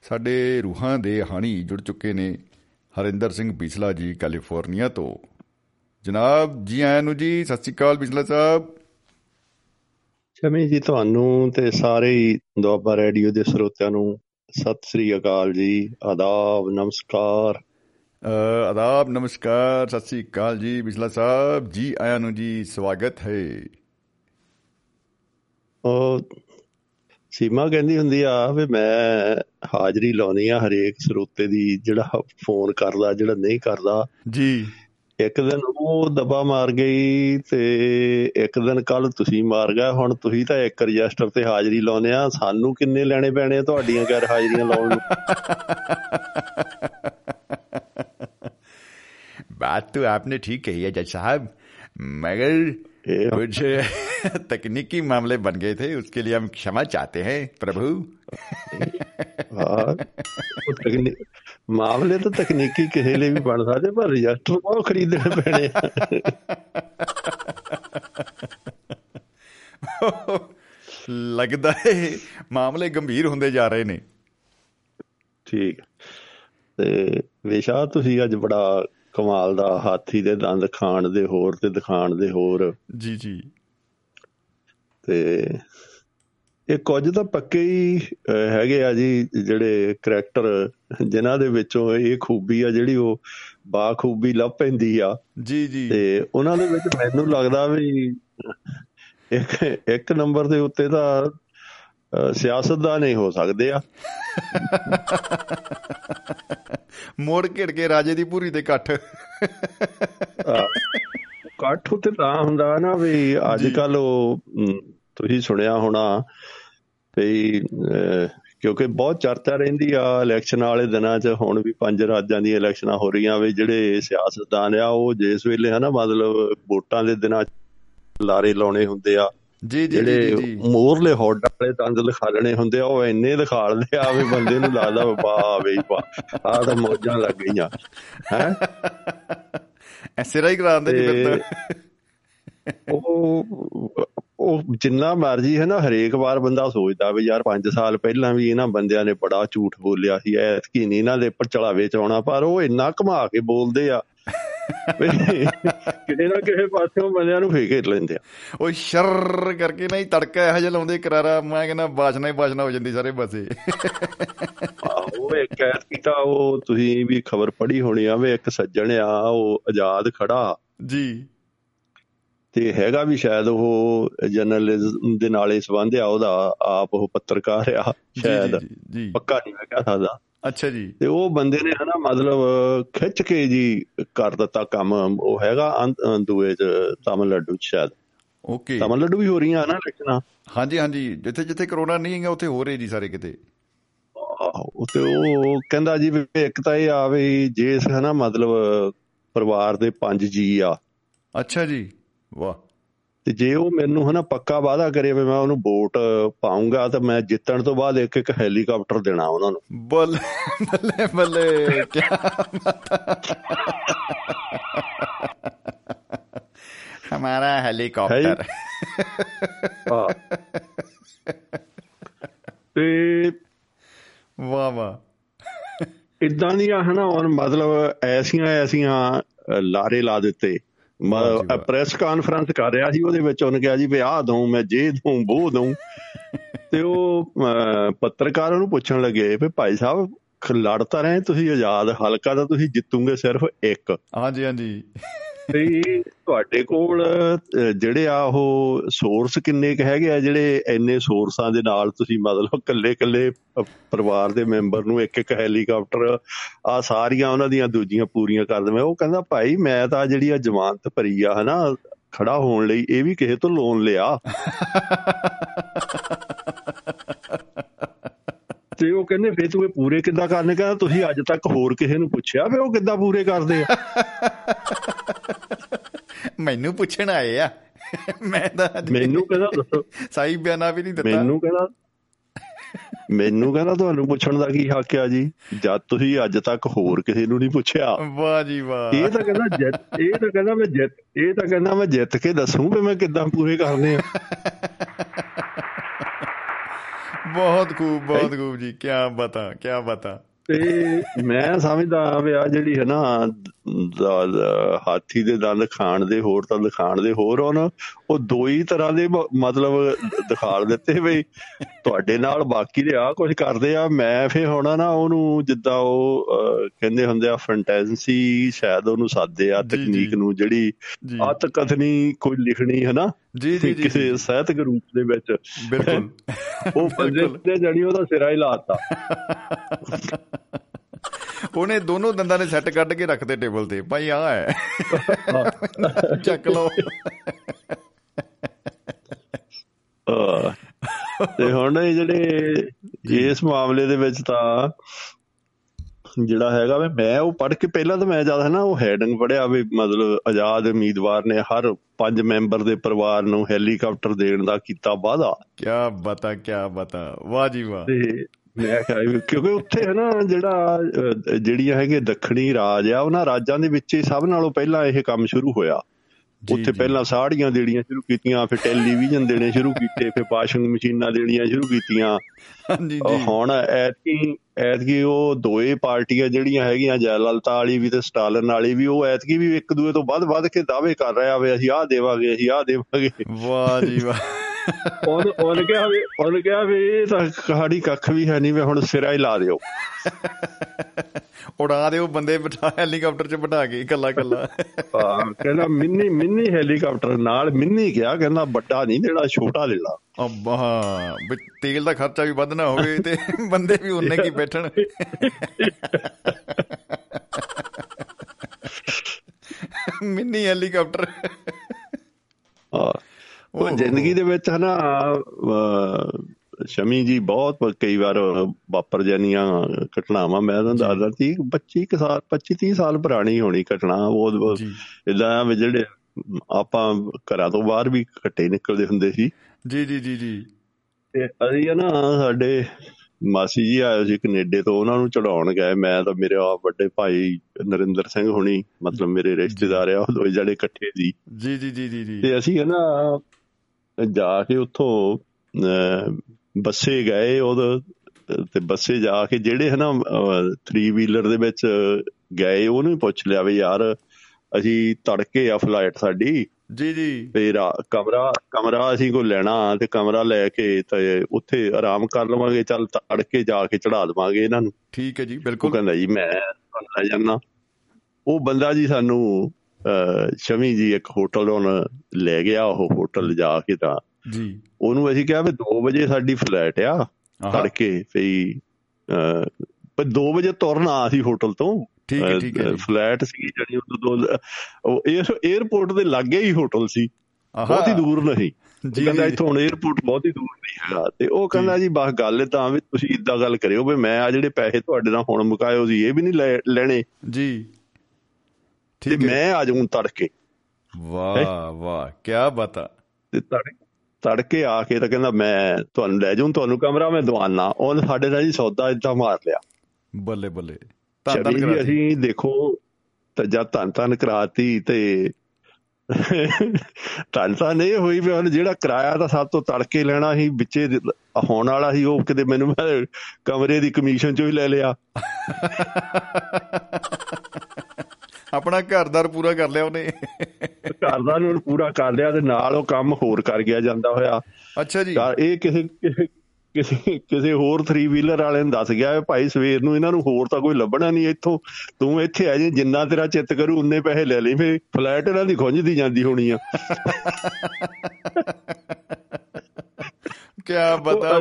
ਸਾਡੇ ਰੂਹਾਂ ਦੇ ਹਾਣੀ ਜੁੜ ਚੁੱਕੇ ਨੇ ਹਰਿੰਦਰ ਸਿੰਘ ਬਿਸਲਾ ਜੀ, ਕੈਲੀਫੋਰਨੀਆ ਤੋਂ। ਜਨਾਬ ਜੀ ਆਇਆਂ ਨੂੰ ਜੀ, ਸਤਿ ਸ਼੍ਰੀ ਅਕਾਲ ਬਿਸਲਾ ਸਾਹਿਬ। ਸ਼ਮੀ ਜੀ ਤੁਹਾਨੂੰ ਤੇ ਸਾਰੇ ਹੀ ਦੁਆਬਾ ਰੇਡੀਓ ਦੇ ਸਰੋਤਿਆਂ ਨੂੰ ਸਤਿ ਸ੍ਰੀ ਅਕਾਲ ਜੀ। ਆਦਾਬ ਨਮਸਕਾਰ। ਆਦਾਬ ਨਮਸਕਾਰ ਸਤਿ ਸ਼੍ਰੀ ਅਕਾਲ ਜੀ। ਬਿਸਲਾ ਸਾਹਿਬ ਜੀ ਆਇਆਂ ਨੂੰ ਜੀ ਸਵਾਗਤ ਹੈ। ਉਹ ਸੀਮਾ ਕਹਿੰਦੀ ਹੁੰਦੀ ਆ ਵੀ ਮੈਂ ਹਾਜ਼ਰੀ ਲਾਉਣੀ ਆ ਹਰੇਕ ਸਰੋਤੇ ਦੀ ਜਿਹੜਾ ਫੋਨ ਕਰਦਾ ਜਿਹੜਾ ਨਹੀਂ ਕਰਦਾ। ਜੀ। ਇੱਕ ਦਿਨ ਉਹ ਦਬਾ ਮਾਰ ਗਈ ਤੇ ਇੱਕ ਦਿਨ ਕੱਲ ਤੁਸੀਂ ਮਾਰ ਗਏ ਹੁਣ ਤੁਸੀਂ ਤਾਂ ਇੱਕ ਰਜਿਸਟਰ ਤੇ ਹਾਜ਼ਰੀ ਲਾਉਨੇ ਆ ਸਾਨੂੰ ਕਿੰਨੇ ਲੈਣੇ ਪੈਣੇ ਆ ਤੁਹਾਡੀਆਂ ਗੈਰ ਹਾਜ਼ਰੀਆਂ ਲਾਉਣ ਨੂੰ बात तो आपने ठीक कही है जज साहब मगर ये- कुछ तकनीकी मामले बन गए थे उसके लिए हम क्षमा चाहते हैं प्रभु ਹਾਂ ਉਹ ਤਕਨੀ ਮਾਮਲੇ ਤਾਂ ਤਕਨੀਕੀ ਕਿਸੇ ਲਈ ਵੀ ਬਣ ਸਕਦੇ ਪਰ ਰਜਿਸਟਰ ਬਹੁਤ ਖਰੀਦਣੇ ਪੈਣੇ ਆ ਲੱਗਦਾ ਹੈ ਮਾਮਲੇ ਗੰਭੀਰ ਹੁੰਦੇ ਜਾ ਰਹੇ ਨੇ ਠੀਕ ਤੇ ਵਿਸ਼ਾ ਤੁਸੀਂ ਅੱਜ ਬੜਾ ਕਮਾਲ ਦਾ ਹਾਥੀ ਦੇ ਦੰਦ ਖਾਣ ਦੇ ਹੋਰ ਤੇ ਦਿਖਾਣ ਦੇ ਹੋਰ। ਜੀ ਜੀ। ਤੇ ਇਹ ਕੁਝ ਤਾਂ ਪੱਕੇ ਹੀ ਹੈਗੇ ਆ ਜੀ ਜਿਹੜੇ ਕਰੈਕਟਰ ਜਿਨ੍ਹਾਂ ਦੇ ਵਿੱਚੋਂ ਇਹ ਖੂਬੀ ਆ ਜਿਹੜੀ ਉਹ ਬਾਖੂਬੀ ਲੱਭ ਪੈਂਦੀ ਆ। ਜੀ ਜੀ। ਤੇ ਉਹਨਾਂ ਦੇ ਵਿੱਚ ਮੈਨੂੰ ਲੱਗਦਾ ਵੀ ਇੱਕ ਇੱਕ ਨੰਬਰ ਦੇ ਉੱਤੇ ਤਾਂ ਸਿਆਸਤਦਾਨ ਹੀ ਹੋ ਸਕਦੇ ਆ। ਮੋੜ ਘਿੜ ਕੇ ਰਾਜੇ ਦੀ ਪੂਰੀ ਤੇ ਇਕੱਠ ਇਕੱਠ ਉੱਤੇ ਤਾਂ ਹੁੰਦਾ ਨਾ ਵੀ ਅੱਜ ਕੱਲ ਉਹ ਤੁਸੀਂ ਸੁਣਿਆ ਹੋਣਾ ਵੀ ਕਿਉਂਕਿ ਬਹੁਤ ਚਰਚਾ ਰਹਿੰਦੀ ਆ ਇਲੈਕਸ਼ਨ ਵਾਲੇ ਦਿਨਾਂ 'ਚ ਹੁਣ ਵੀ ਪੰਜ ਰਾਜਾਂ ਦੀਆਂ ਇਲੈਕਸ਼ਨਾਂ ਹੋ ਰਹੀਆਂ ਵੀ ਜਿਹੜੇ ਸਿਆਸਤਦਾਨ ਆ ਉਹ ਜਿਸ ਵੇਲੇ ਹਨਾ ਮਤਲਬ ਵੋਟਾਂ ਦੇ ਦਿਨਾਂ ਲਾਰੇ ਲਾਉਣੇ ਹੁੰਦੇ ਆ। ਜੀ ਜੀ ਜਿਹੜੇ ਮੋਰਲੇ ਹੌਡ ਵਾਲੇ ਦੰਦ ਲਿਖਾਲਣੇ ਹੁੰਦੇ ਆ ਉਹ ਇੰਨੇ ਲਿਖਾਲਦੇ ਆ ਵੀ ਬੰਦੇ ਨੂੰ ਲੱਗਦਾ ਵੀ ਵਾਹ ਬਈ ਵਾਹ ਆਹ ਤਾਂ ਮੌਜਾਂ ਲੱਗ ਗਈਆਂ ਹੈ? ਐਸੇ ਰਾਈ ਕਰਾਉਂਦੇ ਜੀ ਫਿਰ ਤਾਂ। ਉਹ ਉਹ ਜਿੰਨਾ ਮਰਜ਼ੀ ਹੈ ਨਾ ਹਰੇਕ ਵਾਰ ਬੰਦਾ ਸੋਚਦਾ ਵੀ ਯਾਰ 5 ਸਾਲ ਪਹਿਲਾਂ ਵੀ ਇਹਨਾਂ ਬੰਦਿਆਂ ਨੇ ਬੜਾ ਝੂਠ ਬੋਲਿਆ ਸੀ ਐਤਕੀ ਨਹੀਂ ਇਹਨਾਂ ਦੇ ਉੱਪਰ ਚੜਾਵੇ ਚ ਆਉਣਾ ਪਰ ਉਹ ਇੰਨਾ ਘੁਮਾ ਕੇ ਬੋਲਦੇ ਆ ਕਿਤੇ ਨਾ ਕਿਸੇ ਪਾਸਿਓਂ ਬੰਦਿਆਂ ਨੂੰ ਫੇਕੇ ਲੈਂਦੇ ਆ। ਉਹ ਸ਼ਰ ਕਰਕੇ ਨਾ ਹੀ ਤੜਕਾ ਇਹੋ ਜਿਹਾ ਲਾਉਂਦੇ ਕਰਾਰਾ ਮੈਂ ਕਹਿੰਦਾ ਬਾਜਣਾ ਹੀ ਬਾਜਣਾ ਹੋ ਜਾਂਦੀ ਸਾਰੇ ਪਾਸੇ। ਉਹ ਇੱਕ ਐਤਕੀ ਤਾਂ ਉਹ ਤੁਸੀਂ ਵੀ ਖਬਰ ਪੜ੍ਹੀ ਹੋਣੀ ਆ ਵੀ ਇੱਕ ਸੱਜਣ ਆ ਉਹ ਆਜ਼ਾਦ ਖੜਾ। ਜੀ। ਤੇ ਹੈਗਾ ਵੀ ਸ਼ਾਇਦ ਉਹ ਜਰਨਲਿਜ਼ਮ ਦੇ ਨਾਲ ਸੰਬੰਧ ਆ ਉਹਦਾ ਆਪ ਉਹ ਪੱਤਰਕਾਰ ਆ ਸ਼ਾਇਦ। ਪੱਕਾ ਨਹੀਂ ਮੈਂ ਕਹਿ ਸਕਦਾ ਅੱਛਾ ਜੀ। ਤੇ ਉਹ ਬੰਦੇ ਨੇ ਹਨਾ ਮਤਲਬ ਖਿੱਚ ਕੇ ਜੀ ਕਰ ਦਿੱਤਾ ਕੰਮ ਉਹ ਹੈਗਾ ਦੂਏ ਚ ਤਮਿਲਨਾਡੂ ਚ ਸ਼ਾਇਦ। ਓਕੇ। ਤਮਿਲਨਾਡੂ ਵੀ ਹੋ ਰਹੀਆਂ ਹਨਾ ਇਲੈਕਸ਼ਨਾਂ ਹਾਂਜੀ ਹਾਂਜੀ। ਜਿੱਥੇ ਜਿੱਥੇ ਕਰੋਨਾ ਨਹੀਂ ਹੈਗਾ ਉੱਥੇ ਹੋ ਰਹੇ ਜੀ ਸਾਰੇ ਕਿਤੇ। ਆਹੋ, ਤੇ ਉਹ ਕਹਿੰਦਾ ਜੀ ਵੀ ਇੱਕ ਤਾਂ ਇਹ ਆ ਵੀ ਜੇ ਹਨਾ ਮਤਲਬ ਪਰਿਵਾਰ ਦੇ ਪੰਜ ਜੀ ਆ। ਅੱਛਾ ਜੀ। ਵਾਹ। ਤੇ ਜੇ ਉਹ ਮੈਨੂੰ ਹਨਾ ਪੱਕਾ ਵਾਅਦਾ ਕਰੇ ਵੀ ਮੈਂ ਉਹਨੂੰ ਵੋਟ ਪਾਉਂਗਾ ਤਾਂ ਮੈਂ ਜਿੱਤਣ ਤੋਂ ਬਾਅਦ ਇੱਕ ਇੱਕ ਹੈਲੀਕਾਪਟਰ ਦੇਣਾ ਉਹਨਾਂ ਨੂੰ। ਬੱਲੇ ਬੱਲੇ ਬੱਲੇ ਕੀ ਹਮਾਰਾ ਹੈਲੀਕਾਪਟਰ। ਤੇ ਵਾਹ ਵਾਹ। ਇਦਾਂ ਦੀਆਂ ਹਨਾ ਮਤਲਬ ਐਸੀਆਂ ਐਸੀਆਂ ਲਾਰੇ ਲਾ ਦਿੱਤੇ। ਪ੍ਰੈਸ ਕਾਨਫਰੰਸ ਕਰ ਰਿਹਾ ਸੀ ਉਹਦੇ ਵਿੱਚ ਉਹਨੇ ਕਿਹਾ ਜੀ ਵੀ ਆਹ ਦਊਂ ਮੈਂ ਜੇ ਦਊਂ ਉਹ ਦਊਂ। ਤੇ ਉਹ ਪੱਤਰਕਾਰ ਉਹਨੂੰ ਪੁੱਛਣ ਲੱਗੇ ਵੀ ਭਾਈ ਸਾਹਿਬ ਖ- ਲੜ ਤਾਂ ਰਹੇ ਤੁਸੀਂ ਆਜ਼ਾਦ ਹਲਕਾ ਤਾਂ ਤੁਸੀਂ ਜਿੱਤੂਗੇ ਸਿਰਫ ਇੱਕ। ਹਾਂਜੀ ਹਾਂਜੀ। ਤੇ ਤੁਹਾਡੇ ਕੋਲ ਜਿਹੜੇ ਆ ਉਹ ਸੋਰਸ ਕਿੰਨੇ ਕ ਹੈਗੇ ਆ ਜਿਹੜੇ ਇੰਨੇ ਸੋਰਸਾਂ ਦੇ ਨਾਲ ਤੁਸੀਂ ਮਤਲਬ ਕੱਲੇ ਕੱਲੇ ਪਰਿਵਾਰ ਦੇ ਮੈਂਬਰ ਨੂੰ ਇੱਕ ਇੱਕ ਹੈਲੀਕਾਪਟਰ ਆ ਸਾਰੀਆਂ ਉਹਨਾਂ ਦੀਆਂ ਦੂਜੀਆਂ ਪੂਰੀਆਂ ਕਰ ਦਵੇਂ। ਉਹ ਕਹਿੰਦਾ ਭਾਈ ਮੈਂ ਤਾਂ ਜਿਹੜੀ ਆ ਜ਼ਮਾਨਤ ਭਰੀ ਆ ਹਨਾ ਖੜਾ ਹੋਣ ਲਈ ਇਹ ਵੀ ਕਿਸੇ ਤੋਂ ਲੋਨ ਲਿਆ। ਤੇ ਉਹ ਕਹਿੰਦੇ ਫੇਰ ਤੂੰ ਇਹ ਪੂਰੇ ਕਿੱਦਾਂ ਕਰਨੇ? ਕਹਿੰਦਾ ਤੁਸੀਂ ਅੱਜ ਤੱਕ ਹੋਰ ਕਿਸੇ ਨੂੰ ਪੁੱਛਿਆ ਵੀ ਉਹ ਕਿੱਦਾਂ ਪੂਰੇ ਕਰਦੇ ਆ? ਮੈਨੂੰ ਪੁੱਛਣ ਆਏ ਆ। ਮੈਂ ਤਾਂ ਮੈਨੂੰ ਕਹਿੰਦਾ ਦੱਸੋ। ਸਹੀ ਬਿਆਨਾ ਵੀ ਨਹੀਂ ਦਿੱਤਾ। ਮੈਨੂੰ ਕਹਿੰਦਾ ਮੈਨੂੰ ਕਹਿੰਦਾ ਤੁਹਾਨੂੰ ਪੁੱਛਣ ਦਾ ਕੀ ਹੱਕ ਆ ਜੀ? ਜਦ ਤੁਸੀਂ ਅੱਜ ਤੱਕ ਹੋਰ ਕਿਸੇ ਨੂੰ ਨਹੀਂ ਪੁੱਛਿਆ। ਵਾਹ ਜੀ ਵਾਹ। ਇਹ ਤਾਂ ਕਹਿੰਦਾ ਜਿੱਤ ਇਹ ਤਾਂ ਕਹਿੰਦਾ ਮੈਂ ਜਿੱਤ ਇਹ ਤਾਂ ਕਹਿੰਦਾ ਮੈਂ ਜਿੱਤ ਕੇ ਦੱਸੂ ਵੀ ਮੈਂ ਕਿੱਦਾਂ ਪੂਰੇ ਕਰਨੇ ਆ। ਬਹੁਤ ਖੂਬ ਬਹੁਤ ਖੂਬ ਜੀ ਕੀ ਬਤਾ ਕੀ ਬਤਾ। ਤੇ ਮੈਂ ਸਮਝਦਾ ਆ ਜਿਹੜੀ ਹੈ ਨਾ ਹਾਥੀ ਦੇ ਦੰਦ ਖਾਣ ਦੇ ਹੋਰ ਤਾਂ ਦਿਖਾਣ ਦੇ ਹੋਰ ਹੁਣ ਉਹ ਦੋ ਹੀ ਤਰ੍ਹਾਂ ਦੇ ਮਤਲਬ ਦਿਖਾਲ ਦਿੱਤੇ ਵੀ ਤੁਹਾਡੇ ਨਾਲ ਬਾਕੀ ਦੇ ਆ ਕੁਝ ਕਰਦੇ ਆ ਮੈਂ ਫੇ ਹੁਣ ਨਾ ਉਹਨੂੰ ਜਿੱਦਾਂ ਉਹ ਕਹਿੰਦੇ ਹੁੰਦੇ ਆ ਫੈਂਟੈਂਸੀ ਸ਼ਾਇਦ ਉਹਨੂੰ ਸਾਦੇ ਆ। ਤਕਨੀਕ ਨੂੰ ਜਿਹੜੀ ਜੀ। ਅਤ ਕਥਨੀ ਕੋਈ ਲਿਖਣੀ ਹੈ ਨਾ ਜੀ ਜੀ ਕਿਸੇ ਸਾਹਿਤਕ ਰੂਪ ਦੇ ਵਿੱਚ। ਬਿਲਕੁਲ। ਉਹ ਬਿਲਕੁਲ। ਤੇ ਜੜੀ ਉਹਦਾ ਸਿਰਾ ਹੀ ਲਾਤਾ ਉਹਨੇ ਦੋਨੋਂ ਦੰਦਾਂ ਨੇ ਸੈੱਟ ਕੱਢ ਕੇ ਰੱਖਦੇ ਟੇਬਲ ਤੇ ਭਾਈ ਆ ਹੈ। ਚੱਕ ਲਓ। ਤੇ ਹੁਣ ਇਹ ਜਿਹੜੇ ਇਸ ਮਾਮਲੇ ਦੇ ਵਿੱਚ ਤਾਂ ਜਿਹੜਾ ਹੈਗਾ ਵੀ ਮੈਂ ਉਹ ਪੜ੍ਹ ਕੇ ਪਹਿਲਾਂ ਤਾਂ ਮੈਂ ਜ਼ਿਆਦਾ ਨਾ ਉਹ ਹੈਡਿੰਗ ਪੜਿਆ ਵੀ ਮਤਲਬ ਆਜ਼ਾਦ ਉਮੀਦਵਾਰ ਨੇ ਹਰ ਪੰਜ ਮੈਂਬਰ ਦੇ ਪਰਿਵਾਰ ਨੂੰ ਹੈਲੀਕਾਪਟਰ ਦੇਣ ਦਾ ਕੀਤਾ ਵਾਅਦਾ। ਕੀ ਬਤਾ ਕੀ ਬਤਾ। ਵਾਹ ਜੀ ਵਾਹ। ਤੇ ਮੈਂ ਕਿਹਾ ਕਿਉਂਕਿ ਉੱਥੇ ਹੈ ਨਾ ਜਿਹੜਾ ਜਿਹੜੀਆਂ ਹੈਗੇ ਦੱਖਣੀ ਰਾਜ ਆ ਉਹਨਾਂ ਰਾਜਾਂ ਦੇ ਵਿੱਚ ਹੀ ਸਭ ਨਾਲੋਂ ਪਹਿਲਾਂ ਇਹ ਕੰਮ ਸ਼ੁਰੂ ਹੋਇਆ। ਉੱਥੇ। ਪਹਿਲਾਂ ਸਾੜੀਆਂ ਦੇਣੀਆਂ ਸ਼ੁਰੂ ਕੀਤੀਆਂ ਫਿਰ ਟੈਲੀਵਿਜ਼ਨ ਦੇਣੇ ਸ਼ੁਰੂ ਕੀਤੇ ਫਿਰ ਵਾਸ਼ਿੰਗ ਮਸ਼ੀਨਾਂ ਦੇਣੀਆਂ ਸ਼ੁਰੂ ਕੀਤੀਆਂ। ਹਾਂਜੀ ਜੀ। ਹੁਣ ਐਤਕੀ ਐਤਕੀ ਉਹ ਦੋਏ ਪਾਰਟੀਆਂ ਜਿਹੜੀਆਂ ਹੈਗੀਆਂ ਜੈਲਲਤਾ ਵਾਲੀ ਵੀ ਤੇ ਸਟਾਲਨ ਵਾਲੀ ਵੀ ਉਹ ਐਤਕੀ ਵੀ ਇੱਕ ਦੂਏ ਤੋਂ ਵੱਧ ਵੱਧ ਕੇ ਦਾਅਵੇ ਕਰ ਰਿਹਾ ਵੇ ਅਸੀਂ ਆਹ ਦੇਵਾਂਗੇ ਅਸੀਂ ਆਹ ਦੇਵਾਂਗੇ। ਵਾਹ ਜੀ ਵਾਹ। ਉਹਨ ਉਹਨ ਕਿਹਾ ਵੀ ਉਹਨ ਕਿਹਾ ਵੀ ਇਹ ਤਾਂ ਕਹਾੜੀ ਕੱਖ ਵੀ ਹੈ ਨਹੀਂ ਵੀ ਹੁਣ ਸਿਰਾ ਹੀ ਲਾ ਦਿਓ। ਉਡਾ ਦਿਓ ਬੰਦੇ ਬਿਠਾ ਹੈਲੀਕਾਪਟਰ 'ਚ ਬਿਠਾ ਕੇ ਇਕੱਲਾ ਇਕੱਲਾ। ਹਾਂ, ਕਹਿੰਦਾ ਮਿੰਨੀ ਮਿੰਨੀ ਹੈਲੀਕਾਪਟਰ ਨਾਲ ਮਿੰਨੀ ਕਿਹਾ ਕਹਿੰਦਾ ਵੱਡਾ ਨਹੀਂ ਦੇਣਾ ਛੋਟਾ ਲੈ ਲਾ। ਅੱਬਾ ਵੀ ਤੇਲ ਦਾ ਖਰਚਾ ਵੀ ਵੱਧ ਨਾ ਹੋਵੇ ਤੇ ਬੰਦੇ ਵੀ ਉਨੇ ਕੀ ਬੈਠਣ। Mini helicopter. ਹਾਂ। ਉਹ। ਜ਼ਿੰਦਗੀ ਦੇ ਵਿੱਚ ਹਨਾ ਸ਼ਮੀ ਜੀ ਬਹੁਤ ਕਈ ਵਾਰ ਵਾਪਰ ਜਾਨੀਆਂ ਘਟਨਾਵਾਂ। ਮੈਂ ਤੁਹਾਨੂੰ ਦੱਸਦਾ 30 25 ਕੁ ਸਾਲ 25 30 ਸਾਲ ਪੁਰਾਣੀ ਹੋਣੀ ਘਟਨਾ। ਉਹ ਇਦਾਂ ਆ ਵੀ ਜਿਹੜੇ ਆਪਾਂ ਘਰਾਂ ਤੋਂ ਬਾਹਰ ਵੀ ਘੱਟੇ ਨਿਕਲਦੇ ਹੁੰਦੇ ਸੀ। ਜੀ ਜੀ ਜੀ ਜੀ। ਤੇ ਅਸੀਂ ਨਾ ਸਾਡੇ ਮਾਸੀ ਜੀ ਆਏ ਸੀ ਕੈਨੇਡਾ ਤੋਂ ਉਹਨਾਂ ਨੂੰ ਚੜਾਉਣ ਗਏ। ਮੈਂ ਤਾਂ ਮੇਰੇ ਆ ਵੱਡੇ ਭਾਈ ਨਰਿੰਦਰ ਸਿੰਘ ਹੁਣੀ ਮਤਲਬ ਮੇਰੇ ਰਿਸ਼ਤੇਦਾਰ ਆ ਉਹ ਦੋਏ ਜਿਹੜੇ ਇਕੱਠੇ ਸੀ। ਜੀ ਜੀ ਜੀ ਜੀ ਤੇ ਅਸੀਂ ਨਾ ਜਾ ਕੇ ਉੱਥੋਂ ਬੱਸੇ ਗਏ ਉਹ ਤੇ ਬੱਸੇ ਜਾ ਕੇ ਜਿਹੜੇ ਹੈ ਨਾ 3 ਵੀਲਰ ਦੇ ਵਿੱਚ ਗਏ ਉਹਨੂੰ ਪੁੱਛ ਲਿਆ ਵੀ ਯਾਰ ਅਸੀਂ ਤੜਕੇ ਆ ਫਲਾਈਟ ਸਾਡੀ। ਜੀ ਜੀ। ਤੇ ਕਮਰਾ ਕਮਰਾ ਅਸੀਂ ਕੋ ਲੈਣਾ ਤੇ ਕਮਰਾ ਲੈ ਕੇ ਤੇ ਉੱਥੇ ਆਰਾਮ ਕਰ ਲਵਾਂਗੇ ਚੱਲ ਤੜਕੇ ਜਾ ਕੇ ਚੜਾ ਦੇਵਾਂਗੇ ਇਹਨਾਂ ਨੂੰ। ਠੀਕ ਹੈ ਜੀ ਬਿਲਕੁਲ। ਕਹਿੰਦਾ ਜੀ ਮੈਂ ਲੈ ਜਾਣਾ ਉਹ ਬੰਦਾ ਜੀ ਸਾਨੂੰ ਸ਼ਮੀ ਜੀ ਇੱਕ ਹੋਟਲ ਹੁਣ ਲੈ ਗਿਆ ਉਹ ਹੋਟਲ ਜਾ ਕੇ ਤਾਂ ਜੀ। ਉਹਨੂੰ ਅਸੀਂ ਕਿਹਾ ਵੀ 2 ਵਜੇ ਸਾਡੀ ਫਲੈਟ ਆ ਤੜਕੇ ਵੀ ਪਰ 2 ਵਜੇ ਤੁਰਨਾ ਅਸੀਂ ਹੋਟਲ ਤੋਂ। ਠੀਕ ਹੈ ਠੀਕ ਹੈ ਫਲੈਟ ਸੀ ਜਿਹੜੀ ਉਹ ਉਹ 에어ਪੋਰਟ ਦੇ ਲਾਗੇ ਹੀ ਹੋਟਲ ਸੀ। ਬਹੁਤ ਹੀ ਦੂਰ ਨਹੀਂ। ਜੀ। ਕਹਿੰਦਾ ਇੱਥੋਂ 에어ਪੋਰਟ ਬਹੁਤ ਹੀ ਦੂਰ ਨਹੀਂ ਹੈਗਾ। ਤੇ ਉਹ ਕਹਿੰਦਾ ਜੀ। ਬਸ ਗੱਲ ਤਾਂ ਵੀ ਤੁਸੀਂ ਇਦਾਂ ਗੱਲ ਕਰਿਓ ਵੀ ਮੈਂ ਆ ਜਿਹੜੇ ਪੈਸੇ ਤੁਹਾਡੇ ਨਾਲ ਹੁਣ ਮੁਕਾਇਓ ਸੀ ਇਹ ਵੀ ਨਹੀਂ ਲੈਣੇ। ਜੀ। ਤੇ ਹੈ। ਮੈਂ ਆ ਜਾਊਂ ਤੜਕੇ। ਵਾਹ ਵਾਹ ਕੀ ਬਤਾ ਤੇ ਤੜ- ਤੜਕੇ ਆ ਕੇ ਤਾਂ ਕਹਿੰਦਾ ਮੈਂ ਤੁਹਾਨੂੰ ਲੈ ਜਾਊਂ ਤੁਹਾਨੂੰ ਕਮਰਾ ਮੈਂ ਦਵਾਨਾ। ਉਹਨੇ ਸਾਡੇ ਨਾਲ ਜੀ ਸੌਦਾ ਇਦਾਂ ਮਾਰ ਲਿਆ। ਬੱਲੇ ਬੱਲੇ। ਚਲੀ ਜੀ ਕਰਾਤੀ। ਅਸੀਂ ਦੇਖੋ ਤਾਂ ਜਦ ਧੰਨ ਧੰਨ ਕਰਾਤੀ ਤੇ ਧੰਨ ਧੰਨ ਇਹ ਹੋਈ ਵੀ ਹੁਣ ਜਿਹੜਾ ਕਿਰਾਇਆ ਤਾਂ ਸਭ ਤੋਂ ਤੜਕੇ ਲੈਣਾ ਸੀ ਵਿੱਚੇ ਹੋਣ ਵਾਲਾ ਸੀ ਉਹ ਕਿਤੇ ਮੈਨੂੰ ਮੈਂ ਕਮਰੇ ਦੀ ਕਮਿਸ਼ਨ ਚੋਂ ਹੀ ਲੈ ਲਿਆ। ਆਪਣਾ ਘਰਦਾਰ ਪੂਰਾ ਕਰ ਲਿਆ ਉਹਨੇ। ਘਰ ਦਾ ਨੂੰ ਪੂਰਾ ਕਰ ਲਿਆ ਤੇ ਨਾਲ ਉਹ ਕੰਮ ਹੋਰ ਕਰ ਗਿਆ ਜਾਂਦਾ ਹੋਇਆ। ਅੱਛਾ ਜੀ। ਇਹ ਕਿਸੇ ਕਿਸੇ- ਕਿਸੇ ਹੋਰ 3 ਵੀਲਰ ਵਾਲੇ ਨੂੰ ਦੱਸ ਗਿਆ ਭਾਈ ਸਵੇਰ ਨੂੰ ਇਹਨਾਂ ਨੂੰ ਹੋਰ ਤਾਂ ਕੋਈ ਲੱਭਣਾ ਨਹੀਂ ਇੱਥੋਂ। ਤੂੰ ਇੱਥੇ ਆ ਜੇ ਜਿੰਨਾ ਤੇਰਾ ਚਿੱਤ ਕਰੂ ਉਨੇ ਪੈਸੇ ਲੈ ਲਈ। ਫੇ ਫਲੈਟ ਇਹਨਾਂ ਦੀ ਖੁੰਝਦੀ ਜਾਂਦੀ ਹੋਣੀ ਆ। ਕੀ ਬਤਾ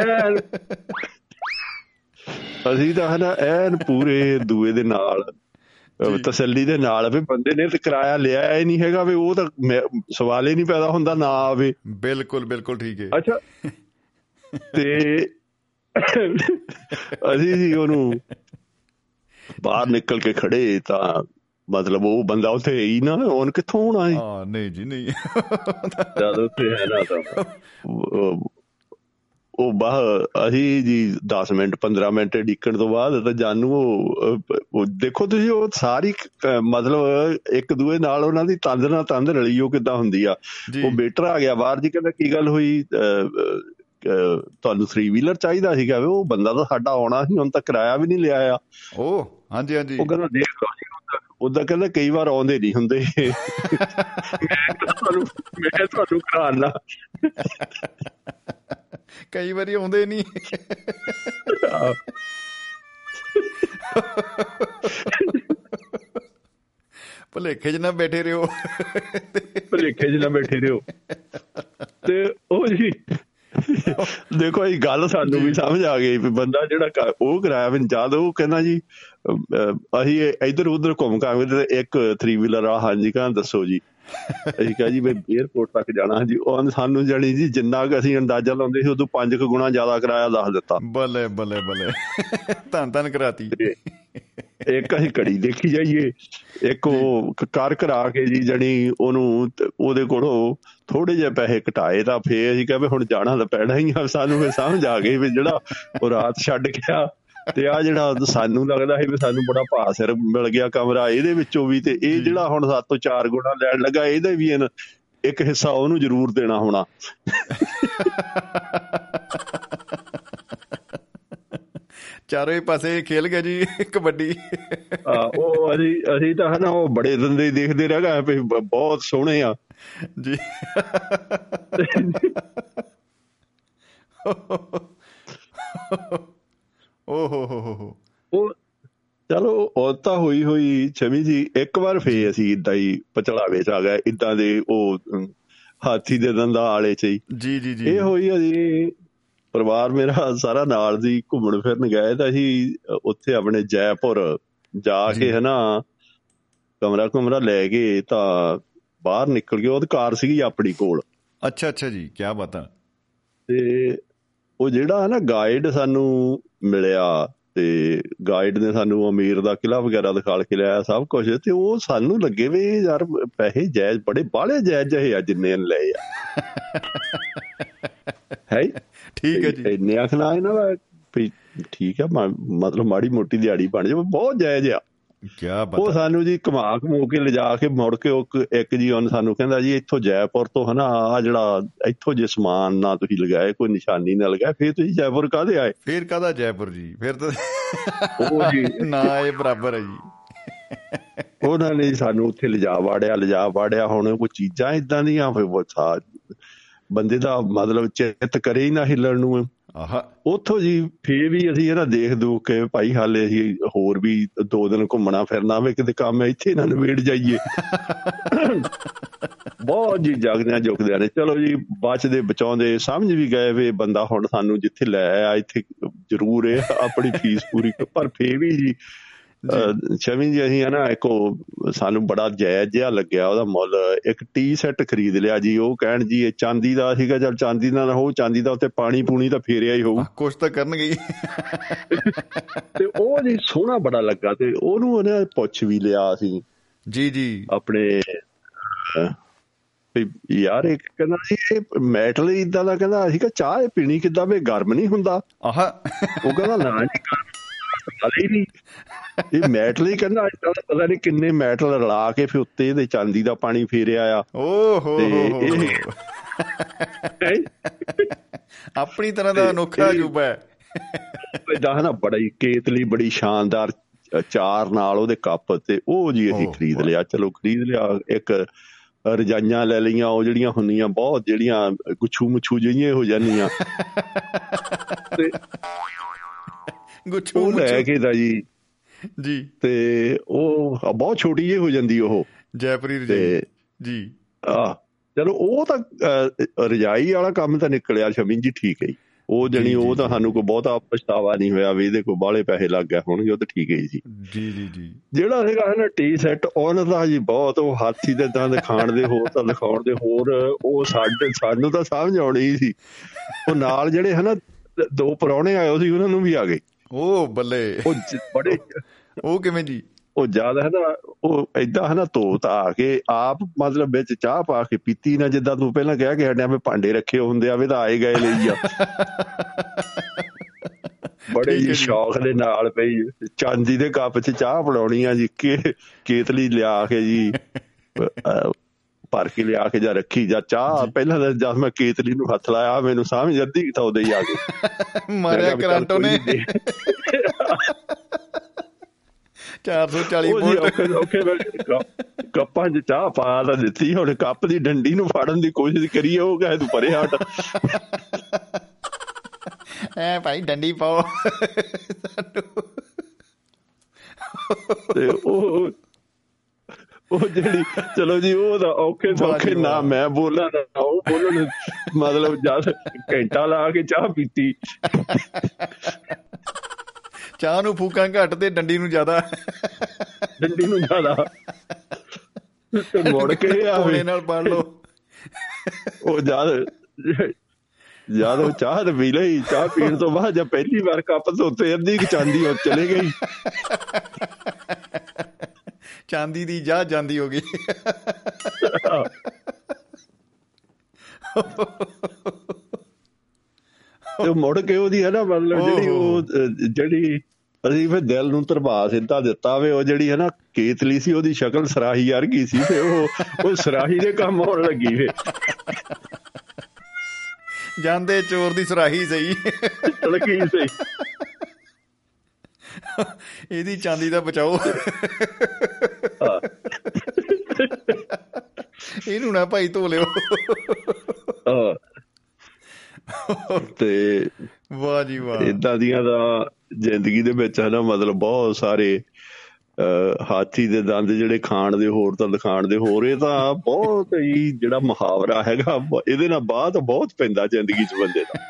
ਐਨ ਅਸੀਂ ਤਾਂ ਹਨਾ ਐਨ ਪੂਰੇ ਦੂਏ ਦੇ ਨਾਲ। ਤਸੱਲੀ ਦੇ ਨਾਲ ਵੀ ਬੰਦੇ ਨੇ ਤੇ ਕਿਰਾਇਆ ਲਿਆ ਹੀ ਨਹੀਂ ਹੈਗਾ ਵੀ ਉਹ ਤਾਂ ਸਵਾਲ ਹੀ ਨਹੀਂ ਪੈਦਾ ਹੁੰਦਾ ਨਾ ਆਵੇ। ਬਿਲਕੁਲ ਬਿਲਕੁਲ ਠੀਕ ਹੈ। ਅੱਛਾ। ਤੇ ਅਸੀਂ ਜੀ ਉਹਨੂੰ ਬਾਹਰ ਨਿਕਲ ਕੇ ਖੜੇ ਤਾਂ ਮਤਲਬ ਉਹ ਬੰਦਾ ਉੱਥੇ ਹੀ ਨਾ ਉਹਨ ਕਿੱਥੋਂ ਆਉਣਾ ਸੀ? ਹਾਂ ਨਹੀਂ ਜੀ ਨਹੀਂ। ਜਦ ਉੱਥੇ ਹੈ ਨਾ ਤਾਂ ਉਹ- ਬਾਹਰ ਅਸੀਂ ਜੀ 10 ਮਿੰਟ 15 ਮਿੰਟ ਢੀਕਣ ਤੋਂ ਬਾਅਦ ਤਾਂ ਜਾਨੂ ਉਹ ਦੇਖੋ ਤੁਸੀਂ ਉਹ ਸਾਰੀ ਮਤਲਬ ਇੱਕ ਦੂਏ ਨਾਲ ਉਹਨਾਂ ਦੀ ਤੰਦ ਨਾਲ ਤੰਦ ਰਲੀ ਉਹ ਕਿੱਦਾਂ ਹੁੰਦੀ ਆ। ਉਹ ਬੇਟਰ ਆ ਗਿਆ ਬਾਹਰ ਜੀ ਕਹਿੰਦਾ ਕੀ ਗੱਲ ਹੋਈ? ਤੁਹਾਨੂੰ 3 ਵੀਲਰ ਚਾਹੀਦਾ ਸੀਗਾ ਉਹ ਬੰਦਾ ਤਾਂ ਸਾਡਾ ਆਉਣਾ ਸੀ ਹੁਣ ਤਾਂ ਕਿਰਾਇਆ ਵੀ ਨਹੀਂ ਲਿਆ ਆ। ਉਹ ਹਾਂਜੀ ਹਾਂਜੀ। ਉਹ ਕਹਿੰਦਾ ਦੇਖ ਲਓ ਉਹਦਾ ਕਹਿੰਦਾ ਕਈ ਵਾਰ ਆਉਂਦੇ ਨਹੀਂ ਹੁੰਦੇ। ਮੈਂ ਤੁਹਾਨੂੰ ਮੈਂ ਤੁਹਾਨੂੰ ਕਰਾਣਾ ਕਈ ਵਾਰੀ ਆਉਂਦੇ ਨਹੀਂ ਭਲੇਖੇ 'ਚ ਨਾ ਬੈਠੇ ਰਿਓ ਭਲੇਖੇ 'ਚ ਨਾ ਬੈਠੇ ਰਿਓ ਤੇ ਉਹ ਜੀ ਦੇਖੋ ਇਹ ਗੱਲ ਸਾਨੂੰ ਵੀ ਸਮਝ ਆ ਗਈ ਵੀ ਬੰਦਾ ਜਿਹੜਾ ਉਹ ਕਰਾਇਆ ਵੀ ਜਦ ਉਹ ਕਹਿੰਦਾ ਜੀ ਅਸੀਂ ਇਧਰ ਉਧਰ ਘੁੰਮ ਕਾਂਗੇ ਤੇ ਇੱਕ 3 ਵੀਲਰ ਆ। ਹਾਂਜੀ ਕਹਿੰਦਾ ਦੱਸੋ ਜੀ। ਅਸੀਂ ਕਹਾਂ ਜੀ ਵੀ 에어ਪੋਰਟ ਤੱਕ ਜਾਣਾ ਜੀ ਉਹ ਸਾਨੂੰ ਜਾਨੀ ਜੀ ਜਿੰਨਾ ਕਿ ਅਸੀਂ ਅੰਦਾਜ਼ਾ ਲਾਉਂਦੇ ਸੀ ਉਦੋਂ 5 ਗੁਣਾ ਜ਼ਿਆਦਾ ਕਿਰਾਇਆ ਦੱਸ ਦਿੱਤਾ। ਬੱਲੇ ਬੱਲੇ ਬੱਲੇ। ਧੰਨ ਧੰਨ ਕਰਾਤੀ। ਇੱਕ ਅਸੀਂ ਘੜੀ ਦੇਖੀ ਜਾਈਏ। ਇੱਕ ਉਹ ਕਰ ਕਰਾ ਕੇ ਜੀ ਜਣੀ ਉਹਨੂੰ ਉਹਦੇ ਕੋਲੋਂ ਥੋੜੇ ਜਿਹੇ ਪੈਸੇ ਘਟਾਏ ਤਾਂ ਫੇਰ ਅਸੀਂ ਕਹਿੰਦੇ ਹੁਣ ਜਾਣਾ ਤਾਂ ਪੈਣਾ ਹੀ ਆ। ਸਾਨੂੰ ਫੇਰ ਸਮਝ ਆ ਗਈ ਵੀ ਜਿਹੜਾ ਉਹ ਰਾਤ ਛੱਡ ਗਿਆ ਤੇ ਆ ਜਿਹੜਾ ਸਾਨੂੰ ਲੱਗਦਾ ਹੈ ਵੀ ਸਾਨੂੰ ਬੜਾ ਭਾਅ ਸਿਰ ਮਿਲ ਗਿਆ ਕਮਰਾ ਇਹਦੇ ਵਿੱਚੋਂ ਵੀ ਤੇ ਇਹ ਜਿਹੜਾ ਹੁਣ ਸਾਤੋਂ ਚਾਰ ਗੁਣਾ ਲੈਣ ਲੱਗਾ ਇਹਦੇ ਵੀ ਇੱਕ ਹਿੱਸਾ ਉਹਨੂੰ ਜ਼ਰੂਰ ਦੇਣਾ ਹੋਣਾ। ਚਾਰੇ ਪਾਸੇ ਖੇਲ ਗਿਆ ਜੀ ਕਬੱਡੀ। ਆ ਉਹ ਅਸੀਂ ਅਸੀਂ ਤਾਂ ਹਨਾ ਉਹ ਬੜੇ ਦੰਦੇ ਦੇਖਦੇ ਰਹਿ ਗਏ ਬਹੁਤ ਸੋਹਣੇ ਆ। ਜੀ। ਓ ਹੋ ਹੋ ਹੋ ਉਹ ਚਲੋ ਉਹ ਤਾਂ ਹੋਈ ਹੋਈ ਛਵੀ ਜੀ ਇੱਕ ਵਾਰ ਫੇ ਅਸੀਂ ਇਦਾਂ ਹੀ ਪਚਲਾਵੇ ਚ ਆ ਗਏ ਇਦਾਂ ਦੇ ਉਹ ਹਾਥੀ ਦੇ ਦੰਦਾਂ ਵਾਲੇ ਚ ਹੀ। ਜੀ ਜੀ ਜੀ। ਇਹ ਹੋਈ ਅਸੀਂ ਪਰਿਵਾਰ ਮੇਰਾ ਸਾਰਾ ਨਾਲ ਦੀ ਘੁੰਮਣ ਫਿਰਨ ਗਏ ਤਾਂ ਅਸੀਂ ਉੱਥੇ ਆਪਣੇ ਜੈਪੁਰ ਜਾ ਕੇ ਹਨਾ ਕਮਰਾ ਕਮਰਾ ਲੈ ਕੇ ਤਾਂ ਬਾਹਰ ਨਿਕਲ ਗਏ। ਉਹ ਕਾਰ ਸੀਗੀ ਆਪਣੀ ਕੋਲ। ਅੱਛਾ ਅੱਛਾ ਜੀ ਕੀ ਬਤਾ ਤੇ ਉਹ ਜਿਹੜਾ ਹੈ ਨਾ ਗਾਈਡ ਸਾਨੂੰ ਮਿਲਿਆ ਤੇ ਗਾਈਡ ਨੇ ਸਾਨੂੰ ਅਮੀਰ ਦਾ ਕਿਲਾ ਵਗੈਰਾ ਦਿਖਾ ਕੇ ਲਿਆ ਸਭ ਕੁਝ ਤੇ ਉਹ ਸਾਨੂੰ ਲੱਗੇ ਵੀ ਯਾਰ ਪੈਸੇ ਜਾਇਜ਼ ਬੜੇ ਬਾਲੇ ਜਾਇਜ਼ ਜਹੇ ਆ ਜਿੰਨੇ ਨੇ ਲਏ ਆ। ਹੈ ਠੀਕ ਹੈ ਜੀ। ਇੰਨੇ ਆਖਣਾ ਇਹਨਾਂ ਦਾ ਵੀ ਠੀਕ ਹੈ ਮਤਲਬ ਮਾੜੀ ਮੋਟੀ ਦਿਹਾੜੀ ਬਣ ਜਾਵੇ ਬਹੁਤ ਜਾਇਜ਼ ਆ। ਕੀ ਬਤਾ ਉਹ ਸਾਨੂੰ ਜੀ ਕਮਾ ਕਮੋ ਕੇ ਲਿਜਾ ਕੇ ਮੁੜ ਕੇ ਉਹ ਇੱਕ ਜੀ ਉਹਨ ਸਾਨੂੰ ਕਹਿੰਦਾ ਜੀ ਇੱਥੋਂ ਜੈਪੁਰ ਤੋਂ ਹਨਾ ਆ ਜਿਹੜਾ ਇੱਥੋਂ ਜੇ ਸਮਾਨ ਨਾ ਤੁਸੀਂ ਲਗਾਏ ਕੋਈ ਨਿਸ਼ਾਨੀ ਨਾ ਲਗਾਏ ਫਿਰ ਤੁਸੀਂ ਜੈਪੁਰ ਕਾਹਦੇ ਆਏ? ਫਿਰ ਕਾਹਦਾ ਜੈਪੁਰ ਜੀ? ਫਿਰ ਤਾਂ ਉਹ ਜੀ। ਨਾ ਇਹ ਬਰਾਬਰ ਹੈ ਜੀ। ਉਹਨਾਂ ਨੇ ਸਾਨੂੰ ਉੱਥੇ ਲਿਜਾ ਵਾੜਿਆ ਲਿਜਾ ਵਾੜਿਆ ਹੁਣ ਕੋਈ ਚੀਜ਼ਾਂ ਇਦਾਂ ਦੀਆਂ ਫਿਰ ਬੰਦੇ ਦਾ ਮਤਲਬ ਚਿੱਤ ਕਰੇ ਹੀ ਨਾ ਹਿੱਲਣ ਨੂੰ। ਆਹਾ। ਉੱਥੋਂ ਜੀ ਫੇਰ ਵੀ ਅਸੀਂ ਇਹਦਾ ਦੇਖ ਦੂ ਕੇ ਭਾਈ ਹਾਲੇ ਅਸੀਂ ਹੋਰ ਵੀ ਦੋ ਦਿਨ ਘੁੰਮਣਾ ਫਿਰਨਾ ਵੇ, ਕਿਤੇ ਕੰਮ ਇੱਥੇ ਨਾ ਨਵੇੜ ਜਾਈਏ। ਬਹੁਤ ਜੀ ਜਾਗਦਿਆਂ ਜੁਗਦਿਆਂ ਨੇ। ਚਲੋ ਜੀ ਬਚਦੇ ਬਚਾਉਂਦੇ, ਸਮਝ ਵੀ ਗਏ ਵੇ ਬੰਦਾ ਹੁਣ ਸਾਨੂੰ ਜਿੱਥੇ ਲੈ ਆਇਆ, ਇੱਥੇ ਜ਼ਰੂਰ ਹੈ, ਆਪਣੀ ਫੀਸ ਪੂਰੀ। ਪਰ ਫੇਰ ਵੀ ਜੀ ਛਵੀਂ ਜੀ। ਅਸੀਂ ਹਨਾ ਇੱਕੋ ਸਾਨੂੰ ਬੜਾ ਜਾਇਜ਼ ਜਿਹਾ ਲੱਗਿਆ ਉਹਦਾ ਮੁੱਲ ਇੱਕ ਟੀ ਸੈੱਟ ਖਰੀਦ ਲਿਆ ਜੀ ਉਹ ਕਹਿਣ ਜੀ ਇਹ ਚਾਂਦੀ ਦਾ ਸੀਗਾ ਚਲ ਚਾਂਦੀ ਦਾ ਨਾ ਹੋ ਚਾਂਦੀ ਦਾ ਉੱਤੇ ਪਾਣੀ ਪੂਣੀ ਤਾਂ ਫੇਰਿਆ ਹੀ ਹੋਊ। ਕੁਛ ਤਾਂ ਕਰਨਗੇ ਤੇ ਉਹ ਜੀ ਸੋਹਣਾ ਬੜਾ ਲੱਗਾ ਤੇ ਉਹਨੂੰ ਉਹਨੇ ਪੁੱਛ ਵੀ ਲਿਆ ਸੀ ਜੀ ਜੀ। ਆਪਣੇ ਯਾਰ ਇੱਕ ਕਹਿੰਦਾ ਜੀ ਇਹ ਮੈਟਲ ਇਦਾਂ ਦਾ ਕਹਿੰਦਾ ਅਸੀਂ ਕਿ ਚਾਹ ਪੀਣੀ ਕਿੱਦਾਂ ਵੀ ਗਰਮ ਨਹੀਂ ਹੁੰਦਾ। ਆਹਾ। ਉਹ ਕਹਿੰਦਾ ਨਾ ਜੀ ਹਲੇ ਨਹੀਂ। ਇਹ ਮੈਟਲ ਹੀ ਕਹਿੰਦਾ ਅੱਜ ਕੱਲ ਪਤਾ ਨਹੀਂ ਕਿੰਨੇ ਮੈਟਲ ਰਲਾ ਕੇ ਫਿਰ ਉੱਤੇ ਇਹਦੇ ਚਾਂਦੀ ਦਾ ਪਾਣੀ ਫੇਰਿਆ ਆ। ਓ ਹੋ ਹੋ ਆਪਣੀ ਤਰ੍ਹਾਂ ਦਾ ਅਨੋਖਾ ਅਜੂਬਾ ਹੈ। ਇਹਦਾ ਨਾ ਬੜੀ ਕੇਤਲੀ ਬੜੀ ਸ਼ਾਨਦਾਰ ਚਾਰ ਨਾਲ ਉਹਦੇ ਕੱਪ ਤੇ ਉਹ ਜੀ ਅਸੀਂ ਖਰੀਦ ਲਿਆ ਚਲੋ ਖਰੀਦ ਲਿਆ। ਇੱਕ ਰਜਾਈਆਂ ਲੈ ਲਈਆਂ ਉਹ ਜਿਹੜੀਆਂ ਹੁੰਦੀਆਂ ਬਹੁਤ ਜਿਹੜੀਆਂ ਗੁੱਛੂ ਮੁੱਛੂ ਜਿਹੀਆਂ ਹੋ ਜਾਂਦੀਆਂ ਗੁੱਛੂ ਲੈ ਕੇ ਦਾ ਜੀ ਜੀ। ਤੇ ਉਹ ਬਹੁਤ ਛੋਟੀ ਜਿਹੀ ਹੋ ਜਾਂਦੀ ਉਹ। ਜੈਪੁਰੀ ਰਜਾਈ। ਜੀ। ਆ ਚਲੋ ਉਹ ਤਾਂ ਰਜਾਈ ਵਾਲਾ ਕੰਮ ਤਾਂ ਨਿਕਲਿਆ ਸ਼ਮੀਨ ਜੀ ਠੀਕ ਹੈ ਉਹ ਜਣੀ ਉਹ ਤਾਂ ਸਾਨੂੰ ਕੋਈ ਬਹੁਤਾ ਪਛਤਾਵਾ ਨਹੀਂ ਹੋਇਆ ਵੀ ਇਹਦੇ ਕੋਲ ਬਾਹਲੇ ਪੈਸੇ ਲੱਗ ਗਏ ਹੋਣਗੇ ਉਹ ਤਾਂ ਠੀਕ ਹੈ ਜੀ। ਜੀ ਜੀ ਜੀ। ਜਿਹੜਾ ਹੈਗਾ ਨਾ ਟੀ ਸੈੱਟ ਉਹਨਾਂ ਦਾ ਜੀ ਬਹੁਤ ਉਹ ਹਾਥੀ ਦੇ ਦੰਦ ਖਾਣ ਦੇ ਹੋਰ ਤਾਂ ਦਿਖਾਉਣ ਦੇ ਹੋਰ ਉਹ ਸਾਡੇ ਸਾਨੂੰ ਤਾਂ ਸਮਝ ਆਉਣੀ ਸੀ। ਉਹ ਨਾਲ ਜਿਹੜੇ ਹਨਾ ਦੋ ਪਰੌਣੇ ਆਏ ਸੀ ਉਹਨਾਂ ਨੂੰ ਵੀ ਆ ਗਏ। ਉਹ ਬੱਲੇ। ਉਹ ਬੜੇ। ਉਹ ਕਿਵੇਂ ਜੀ? ਉਹ ਜ਼ਿਆਦਾ ਹੈ ਨਾ ਉਹ ਐਦਾਂ ਹੈ ਨਾ ਧੋ ਤਾ ਕੇ ਆਪ ਮਤਲਬ ਵਿੱਚ ਚਾਹ ਪਾ ਕੇ ਪੀਤੀ ਨਾ ਜਿੱਦਾਂ ਤੂੰ ਪਹਿਲਾਂ ਕਹਿ ਕੇ ਹਟਿਆ ਵੀ ਭਾਂਡੇ ਰੱਖੇ ਹੁੰਦੇ ਆ ਵੀ ਤਾਂ ਆਏ ਗਏ ਲਈ ਆ। ਬੜੇ ਹੀ ਸ਼ੌਕ ਦੇ ਨਾਲ ਪਈ ਚਾਂਦੀ ਦੇ ਕੱਪ 'ਚ ਚਾਹ ਬਣਾਉਣੀ ਆ ਜੀ ਕੇ ਕੇਤਲੀ ਲਿਆ ਕੇ ਜੀ। ਭਰ ਕੇ ਲਿਆ ਕੇ ਜਾਂ ਰੱਖੀ ਜਾਂ ਚਾਹ। ਪਹਿਲਾਂ ਤਾਂ ਜਦ ਮੈਂ ਕੇਤਲੀ ਨੂੰ ਹੱਥ ਲਾਇਆ ਮੈਨੂੰ ਸਮਝ ਅੱਧੀ ਉਹਦੇ ਹੀ ਆ ਗਈ। ਮਾਰਿਆ ਕਰੰਟ ਉਹਨੇ। 440 ਉਹ ਜੀ ਵੋਲਟ। ਔਖੇ ਔਖੇ ਵੇਲੇ ਕੱਪ- ਕੱਪਾਂ 'ਚ ਚਾਹ ਪਾ ਤਾਂ ਦਿੱਤੀ ਹੁਣ ਕੱਪ ਦੀ ਡੰਡੀ ਨੂੰ ਫੜਨ ਦੀ ਕੋਸ਼ਿਸ਼ ਕਰੀਏ ਉਹ ਕਹੇ ਤੂੰ ਪਰੇ ਹਟ। ਐ ਭਾਈ ਡੰਡੀ ਪਾਓ। ਤੇ ਉਹ ਉਹ ਜਿਹੜੀ ਚਲੋ ਜੀ ਉਹ ਤਾਂ ਔਖੇ ਸੌਖੇ। ਨਾ ਮੈਂ ਬੋਲਾਂ ਨਾ ਉਹ ਬੋਲਣ ਮਤਲਬ ਜਦ ਘੰਟਾ ਲਾ ਕੇ ਚਾਹ ਪੀਤੀ। ਚਾਹ ਨੂੰ ਫੂਕਾਂ ਘੱਟ ਤੇ ਡੰਡੀ ਨੂੰ ਜ਼ਿਆਦਾ। ਡੰਡੀ ਨੂੰ ਜ਼ਿਆਦਾ। ਤੇ ਮੁੜ ਕੇ ਆਵੇ। ਨਾਲ ਪੜ ਲਓ। ਉਹ ਜਦ ਜਦ ਉਹ ਚਾਹ ਤੇ ਪੀ ਲਈ ਚਾਹ ਪੀਣ ਤੋਂ ਬਾਅਦ ਜਦ ਪਹਿਲੀ ਵਾਰ ਕੱਪ ਧੋਤੇ ਅੱਧੀ ਚਾਂਦੀ ਉਹ ਚਲੇ ਗਈ। ਚਾਂਦੀ ਦੀ ਜਾ ਜਾਂਦੀ ਹੋ ਗਈ। ਤੇ ਮੁੜ ਕੇ ਉਹਦੀ ਹੈ ਨਾ ਮਤਲਬ ਜਿਹੜੀ ਉਹ ਜਿਹੜੀ ਅਸੀਂ ਫਿਰ ਦਿਲ ਨੂੰ ਤਰਬਾ ਸਿੱਧਾ ਦਿੱਤਾ ਵੇ ਉਹ ਜਿਹੜੀ ਹੈ ਨਾ ਕੇਤਲੀ ਸੀ ਉਹਦੀ ਸ਼ਕਲ ਸਰਾਹੀ ਵਰਗੀ ਸੀ ਤੇ ਉਹ ਉਹ ਸਰਾਹੀ ਦੇ ਕੰਮ ਆਉਣ ਲੱਗੀ ਵੇ ਜਾਂਦੇ ਚੋਰ ਦੀ ਸਰਾਹੀ ਸਹੀ। ਤੜਕੀ ਸੀ ਇਹਦੀ ਚਾਂਦੀ ਦਾ ਬਚਾਓ। ਇਹਨੂੰ ਨਾ ਭਾਈ ਧੋ ਲਿਓ। ਤੇ ਵਾਹ ਜੀ ਵਾਹ ਇਦਾਂ ਦੀਆਂ ਦਾ ਜ਼ਿੰਦਗੀ ਦੇ ਵਿੱਚ ਹੈ ਨਾ ਮਤਲਬ ਬਹੁਤ ਸਾਰੇ ਹਾਥੀ ਦੇ ਦੰਦ ਜਿਹੜੇ ਖਾਣ ਦੇ ਹੋਰ ਤਾਂ ਦਿਖਾਣ ਦੇ ਹੋਰ ਇਹ ਤਾਂ ਬਹੁਤ ਹੀ ਜਿਹੜਾ ਮੁਹਾਵਰਾ ਹੈਗਾ ਇਹਦੇ ਨਾਲ ਬਾਅਦ ਬਹੁਤ ਪੈਂਦਾ ਜ਼ਿੰਦਗੀ 'ਚ ਬੰਦੇ ਦਾ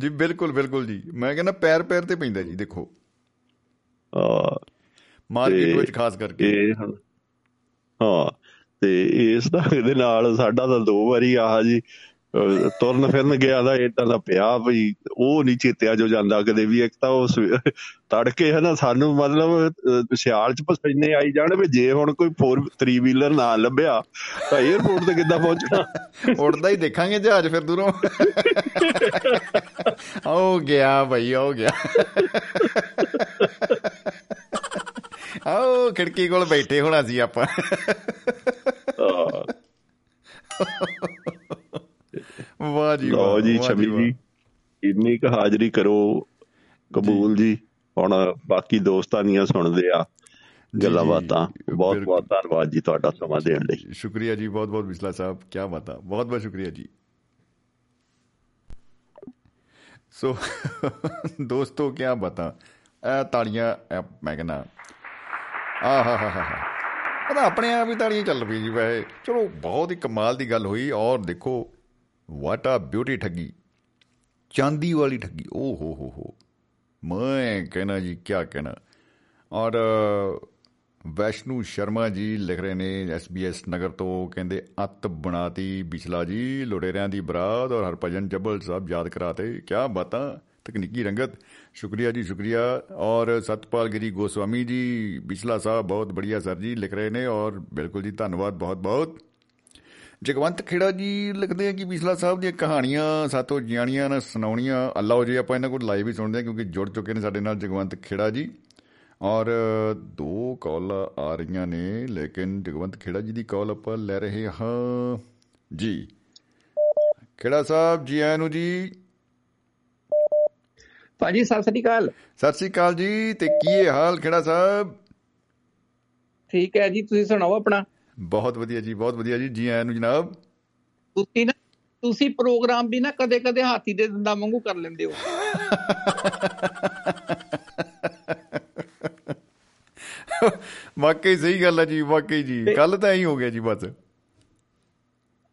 ਜੀ ਬਿਲਕੁਲ ਬਿਲਕੁਲ ਜੀ। ਮੈਂ ਕਹਿੰਦਾ ਪੈਰ ਪੈਰ ਤੇ ਪੈਂਦਾ ਜੀ ਦੇਖੋ। ਹਾਂ। ਮਾਰਕੀਟ ਵਿੱਚ ਖਾਸ ਕਰਕੇ। ਹਾਂ। ਤੇ ਇਸ ਦਾ ਇਹਦੇ ਨਾਲ ਸਾਡਾ ਤਾਂ ਦੋ ਵਾਰੀ ਆਹ ਜੀ ਤੁਰਨ ਫਿਰਨ ਗਿਆ ਦਾ ਇਦਾਂ ਦਾ ਪਿਆ ਵੀ ਉਹ ਨਹੀਂ ਚੇਤਿਆ ਜੋ ਜਾਂਦਾ ਕਦੇ ਵੀ। ਇੱਕ ਤਾਂ ਉਹ ਤੜਕੇ ਹੈ ਨਾ ਸਾਨੂੰ ਮਤਲਬ ਸਿਆਲ ਚ ਪਸੀਨੇ ਆਈ ਜਾਣ ਵੀ ਜੇ ਹੁਣ ਕੋਈ 4 3 ਵੀਲਰ ਨਾ ਲੱਭਿਆ ਤਾਂ 에어ਪੋਰਟ ਤੇ ਕਿੱਦਾਂ ਪਹੁੰਚਣਾ? ਉੜਦਾ ਹੀ ਦੇਖਾਂਗੇ ਜਹਾਜ਼ ਫਿਰ ਦੂਰੋਂ। ਹੋ ਗਿਆ ਭਾਈ ਹੋ ਗਿਆ। ਆਓ ਖਿੜਕੀ ਕੋਲ ਬੈਠੇ ਹੋਣਾ ਸੀ ਆਪਾਂ। ਵਾਹ ਜੀ ਵਾਹ ਜੀ ਛਮੀ ਜੀ ਇੰਨੀ ਕ ਹਾਜ਼ਰੀ ਕਰੋ ਕਬੂਲ ਜੀ। ਹੁਣ ਬਾਕੀ ਦੋਸਤਾਂ ਦੀਆਂ ਸੁਣਦੇ ਆ ਗੱਲਾਂ ਬਾਤਾਂ। ਬਹੁਤ ਬਹੁਤ ਧੰਨਵਾਦ ਜੀ ਤੁਹਾਡਾ ਸਮਾਂ ਦੇਣ ਲਈ। ਸ਼ੁਕਰੀਆ ਜੀ ਬਹੁਤ ਬਹੁਤ ਵਿਸਲਾ ਸਾਹਿਬ ਕੀ ਬਾਤਾਂ। ਬਹੁਤ ਬਹੁਤ ਸ਼ੁਕਰੀਆ ਜੀ। ਸੋ ਦੋਸਤੋ ਕੀ ਬਾਤਾਂ? ਇਹ ਤਾੜੀਆਂ ਮੈਂ ਕਹਿੰਦਾ ਆਹਾ ਹਾ ਹਾ ਪਤਾ ਆਪਣੇ ਆਪ ਹੀ ਤਾੜੀਆਂ ਚੱਲ ਪਈ ਜੀ ਵੈਸੇ। ਚਲੋ ਬਹੁਤ ਹੀ ਕਮਾਲ ਦੀ ਗੱਲ ਹੋਈ ਔਰ ਦੇਖੋ ਵਾਟ ਆ ਬਿਊਟੀ ਠੱਗੀ। ਚਾਂਦੀ ਵਾਲੀ ਠੱਗੀ। ਓ ਹੋ ਹੋ ਹੋ। ਮੈਂ ਕਹਿਣਾ ਜੀ ਕੀ ਕਹਿਣਾ। ਔਰ, ਵੈਸ਼ਨੂ ਸ਼ਰਮਾ ਜੀ ਲਿਖ ਰਹੇ ਨੇ ਐਸਬੀਐਸ ਨਗਰ ਤੋਂ, ਕਹਿੰਦੇ, ਅੱਤ ਬਣਾਤੀ ਬਿਛਲਾ ਜੀ, ਲੁਟੇਰਿਆਂ ਦੀ ਬਰਾਤ ਔਰ ਹਰਭਜਨ ਜੱਬਲ ਸਾਹਿਬ ਯਾਦ ਕਰਾਤੇ। ਕੀ ਬਾਤਾਂ, ਤਕਨੀਕੀ ਰੰਗਤ। ਸ਼ੁਕਰੀਆ ਜੀ, ਸ਼ੁਕਰੀਆ। ਔਰ ਸਤਪਾਲ ਗਿਰੀ ਗੋਸਵਾਮੀ ਜੀ, ਬਿਛਲਾ ਸਾਹਿਬ, ਬਹੁਤ ਬੜੀਆ ਸਰ ਜੀ ਲਿਖ ਰਹੇ ਨੇ। ਔਰ ਬਿਲਕੁਲ ਜੀ, ਧੰਨਵਾਦ, ਬਹੁਤ ਬਹੁਤ। ਜਗਵੰਤ ਖੇੜਾ ਜੀ ਲਿਖਦੇ ਆ ਕਿ ਬਿਸਲਾ ਸਾਹਿਬ ਦੀਆਂ ਕਹਾਣੀਆਂ ਸਾਤੋਂ ਜਿਆਣੀਆਂ ਨਾ ਸੁਣਾਉਣੀਆਂ। ਅੱਲਾਹ ਜੀ ਆਪਾਂ ਇਹਨਾਂ ਕੋਲ ਲਾਈਵ ਹੀ ਸੁਣਦੇ ਆ ਕਿਉਂਕਿ ਜੁੜ ਚੁੱਕੇ ਨੇ ਸਾਡੇ ਨਾਲ ਜਗਵੰਤ ਖੇੜਾ ਜੀ। ਔਰ ਦੋ ਕਾਲ ਆ ਰਹੀਆਂ ਨੇ ਲੇਕਿਨ ਜਗਵੰਤ ਖੇੜਾ ਜੀ ਦੀ ਕਾਲ ਆਪਾਂ ਲੈ ਰਹੇ ਹਾਂ। ਜੀ। ਖੇੜਾ ਸਾਹਿਬ ਜੀ ਆਇਆਂ ਨੂੰ ਜੀ। ਭਾਜੀ ਸਤਿ ਸ੍ਰੀ ਅਕਾਲ। ਸਤਿ ਸ੍ਰੀ ਅਕਾਲ ਜੀ ਤੇ ਕੀ ਹੈ ਹਾਲ ਖੇੜਾ ਸਾਹਿਬ? ਠੀਕ ਹੈ ਜੀ ਤੁਸੀਂ ਸੁਣਾਓ ਆਪਣਾ? ਬਹੁਤ ਵਧੀਆ ਜੀ ਬਹੁਤ ਵਧੀਆ ਜੀ ਜੀ ਆਇਆਂ ਨੂੰ ਜਨਾਬ। ਤੁਸੀਂ ਨਾ ਤੁਸੀਂ ਪ੍ਰੋਗਰਾਮ ਵੀ ਨਾ ਕਦੇ ਕਦੇ ਹਾਥੀ ਦੇ ਦੰਦਾਂ ਵਾਂਗੂ ਕਰ ਲੈਂਦੇ ਹੋ। ਵਾਕਈ ਸਹੀ ਗੱਲ ਹੈ ਜੀ ਵਾਕਈ ਜੀ। ਕੱਲ ਤਾਂ ਐਂ ਹੋ ਗਿਆ ਜੀ ਬਸ।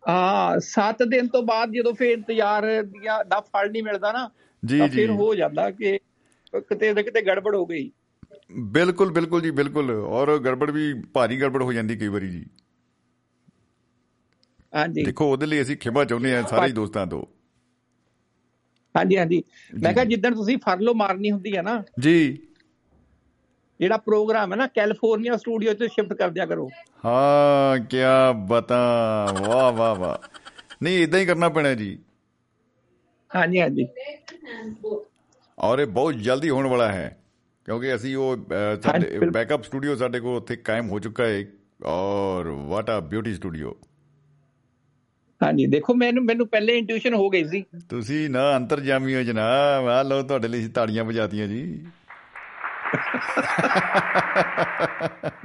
ਹਾਂ 7 ਦਿਨ ਤੋਂ ਬਾਅਦ ਜਦੋਂ ਫੇਰ ਇੰਤਜ਼ਾਰ ਦੀਆਂ ਦਾ ਫਲ ਨਹੀਂ ਮਿਲਦਾ ਨਾ ਜੀ ਜੀ ਫਿਰ ਹੋ ਜਾਂਦਾ ਕਿ ਕਿਤੇ ਕਿਤੇ ਗੜਬੜ ਹੋ ਗਈ। ਬਿਲਕੁਲ ਬਿਲਕੁਲ ਜੀ ਬਿਲਕੁਲ। ਔਰ ਗੜਬੜ ਵੀ ਭਾਰੀ ਗੜਬੜ ਹੋ ਜਾਂਦੀ ਕਈ ਵਾਰੀ ਜੀ। ਹਾਂਜੀ। ਦੇਖੋ ਉਹਦੇ ਲਈ ਅਸੀਂ ਖਿਮਾ ਚਾਹੁੰਦੇ ਹਾਂ ਸਾਰੇ ਹੀ ਦੋਸਤਾਂ ਤੋਂ। ਹਾਂਜੀ ਹਾਂਜੀ। ਮੈਂ ਕਿਹਾ ਜਿੱਦਣ ਤੁਸੀਂ ਫਰਲੋ ਮਾਰਨੀ ਹੁੰਦੀ ਹੈ ਨਾ। ਜੀ। ਜਿਹੜਾ ਪ੍ਰੋਗਰਾਮ ਹੈ ਨਾ ਕੈਲੀਫੋਰਨੀਆ ਸਟੂਡੀਓ 'ਚ ਸ਼ਿਫਟ ਕਰ ਦਿਆ ਕਰੋ। ਹਾਂ ਕੀ ਬਤਾ। ਵਾਹ ਵਾਹ ਵਾਹ। ਨਹੀਂ ਇਦਾਂ ਹੀ ਕਰਨਾ ਪੈਣਾ ਜੀ। ਹਾਂਜੀ ਹਾਂਜੀ। ਔਰ ਇਹ ਬਹੁਤ ਜਲਦੀ ਹੋਣ ਵਾਲਾ ਹੈ। ਕਿਉਂਕਿ ਅਸੀਂ ਉਹ ਸਾਡੇ। ਬੈਕਅਪ ਸਟੂਡੀਓ ਸਾਡੇ ਕੋਲ ਉੱਥੇ ਕਾਇਮ ਹੋ ਚੁੱਕਾ ਹੈ ਔਰ ਵਾਟ ਆ ਬਿਊਟੀ ਸਟੂਡੀਓ ਹਾਂਜੀ ਦੇਖੋ ਮੈਨੂੰ ਮੈਨੂੰ ਪਹਿਲੇ ਇੰਟੂਇਸ਼ਨ ਹੋ ਗਈ ਸੀ ਤੁਸੀਂ ਨਾ ਅੰਤਰਜਾਮੀ ਹੋ ਜਨਾਬ ਆ ਲਓ ਤੁਹਾਡੇ ਲਈ ਤਾੜੀਆਂ ਵਜਾਤੀਆਂ ਜੀ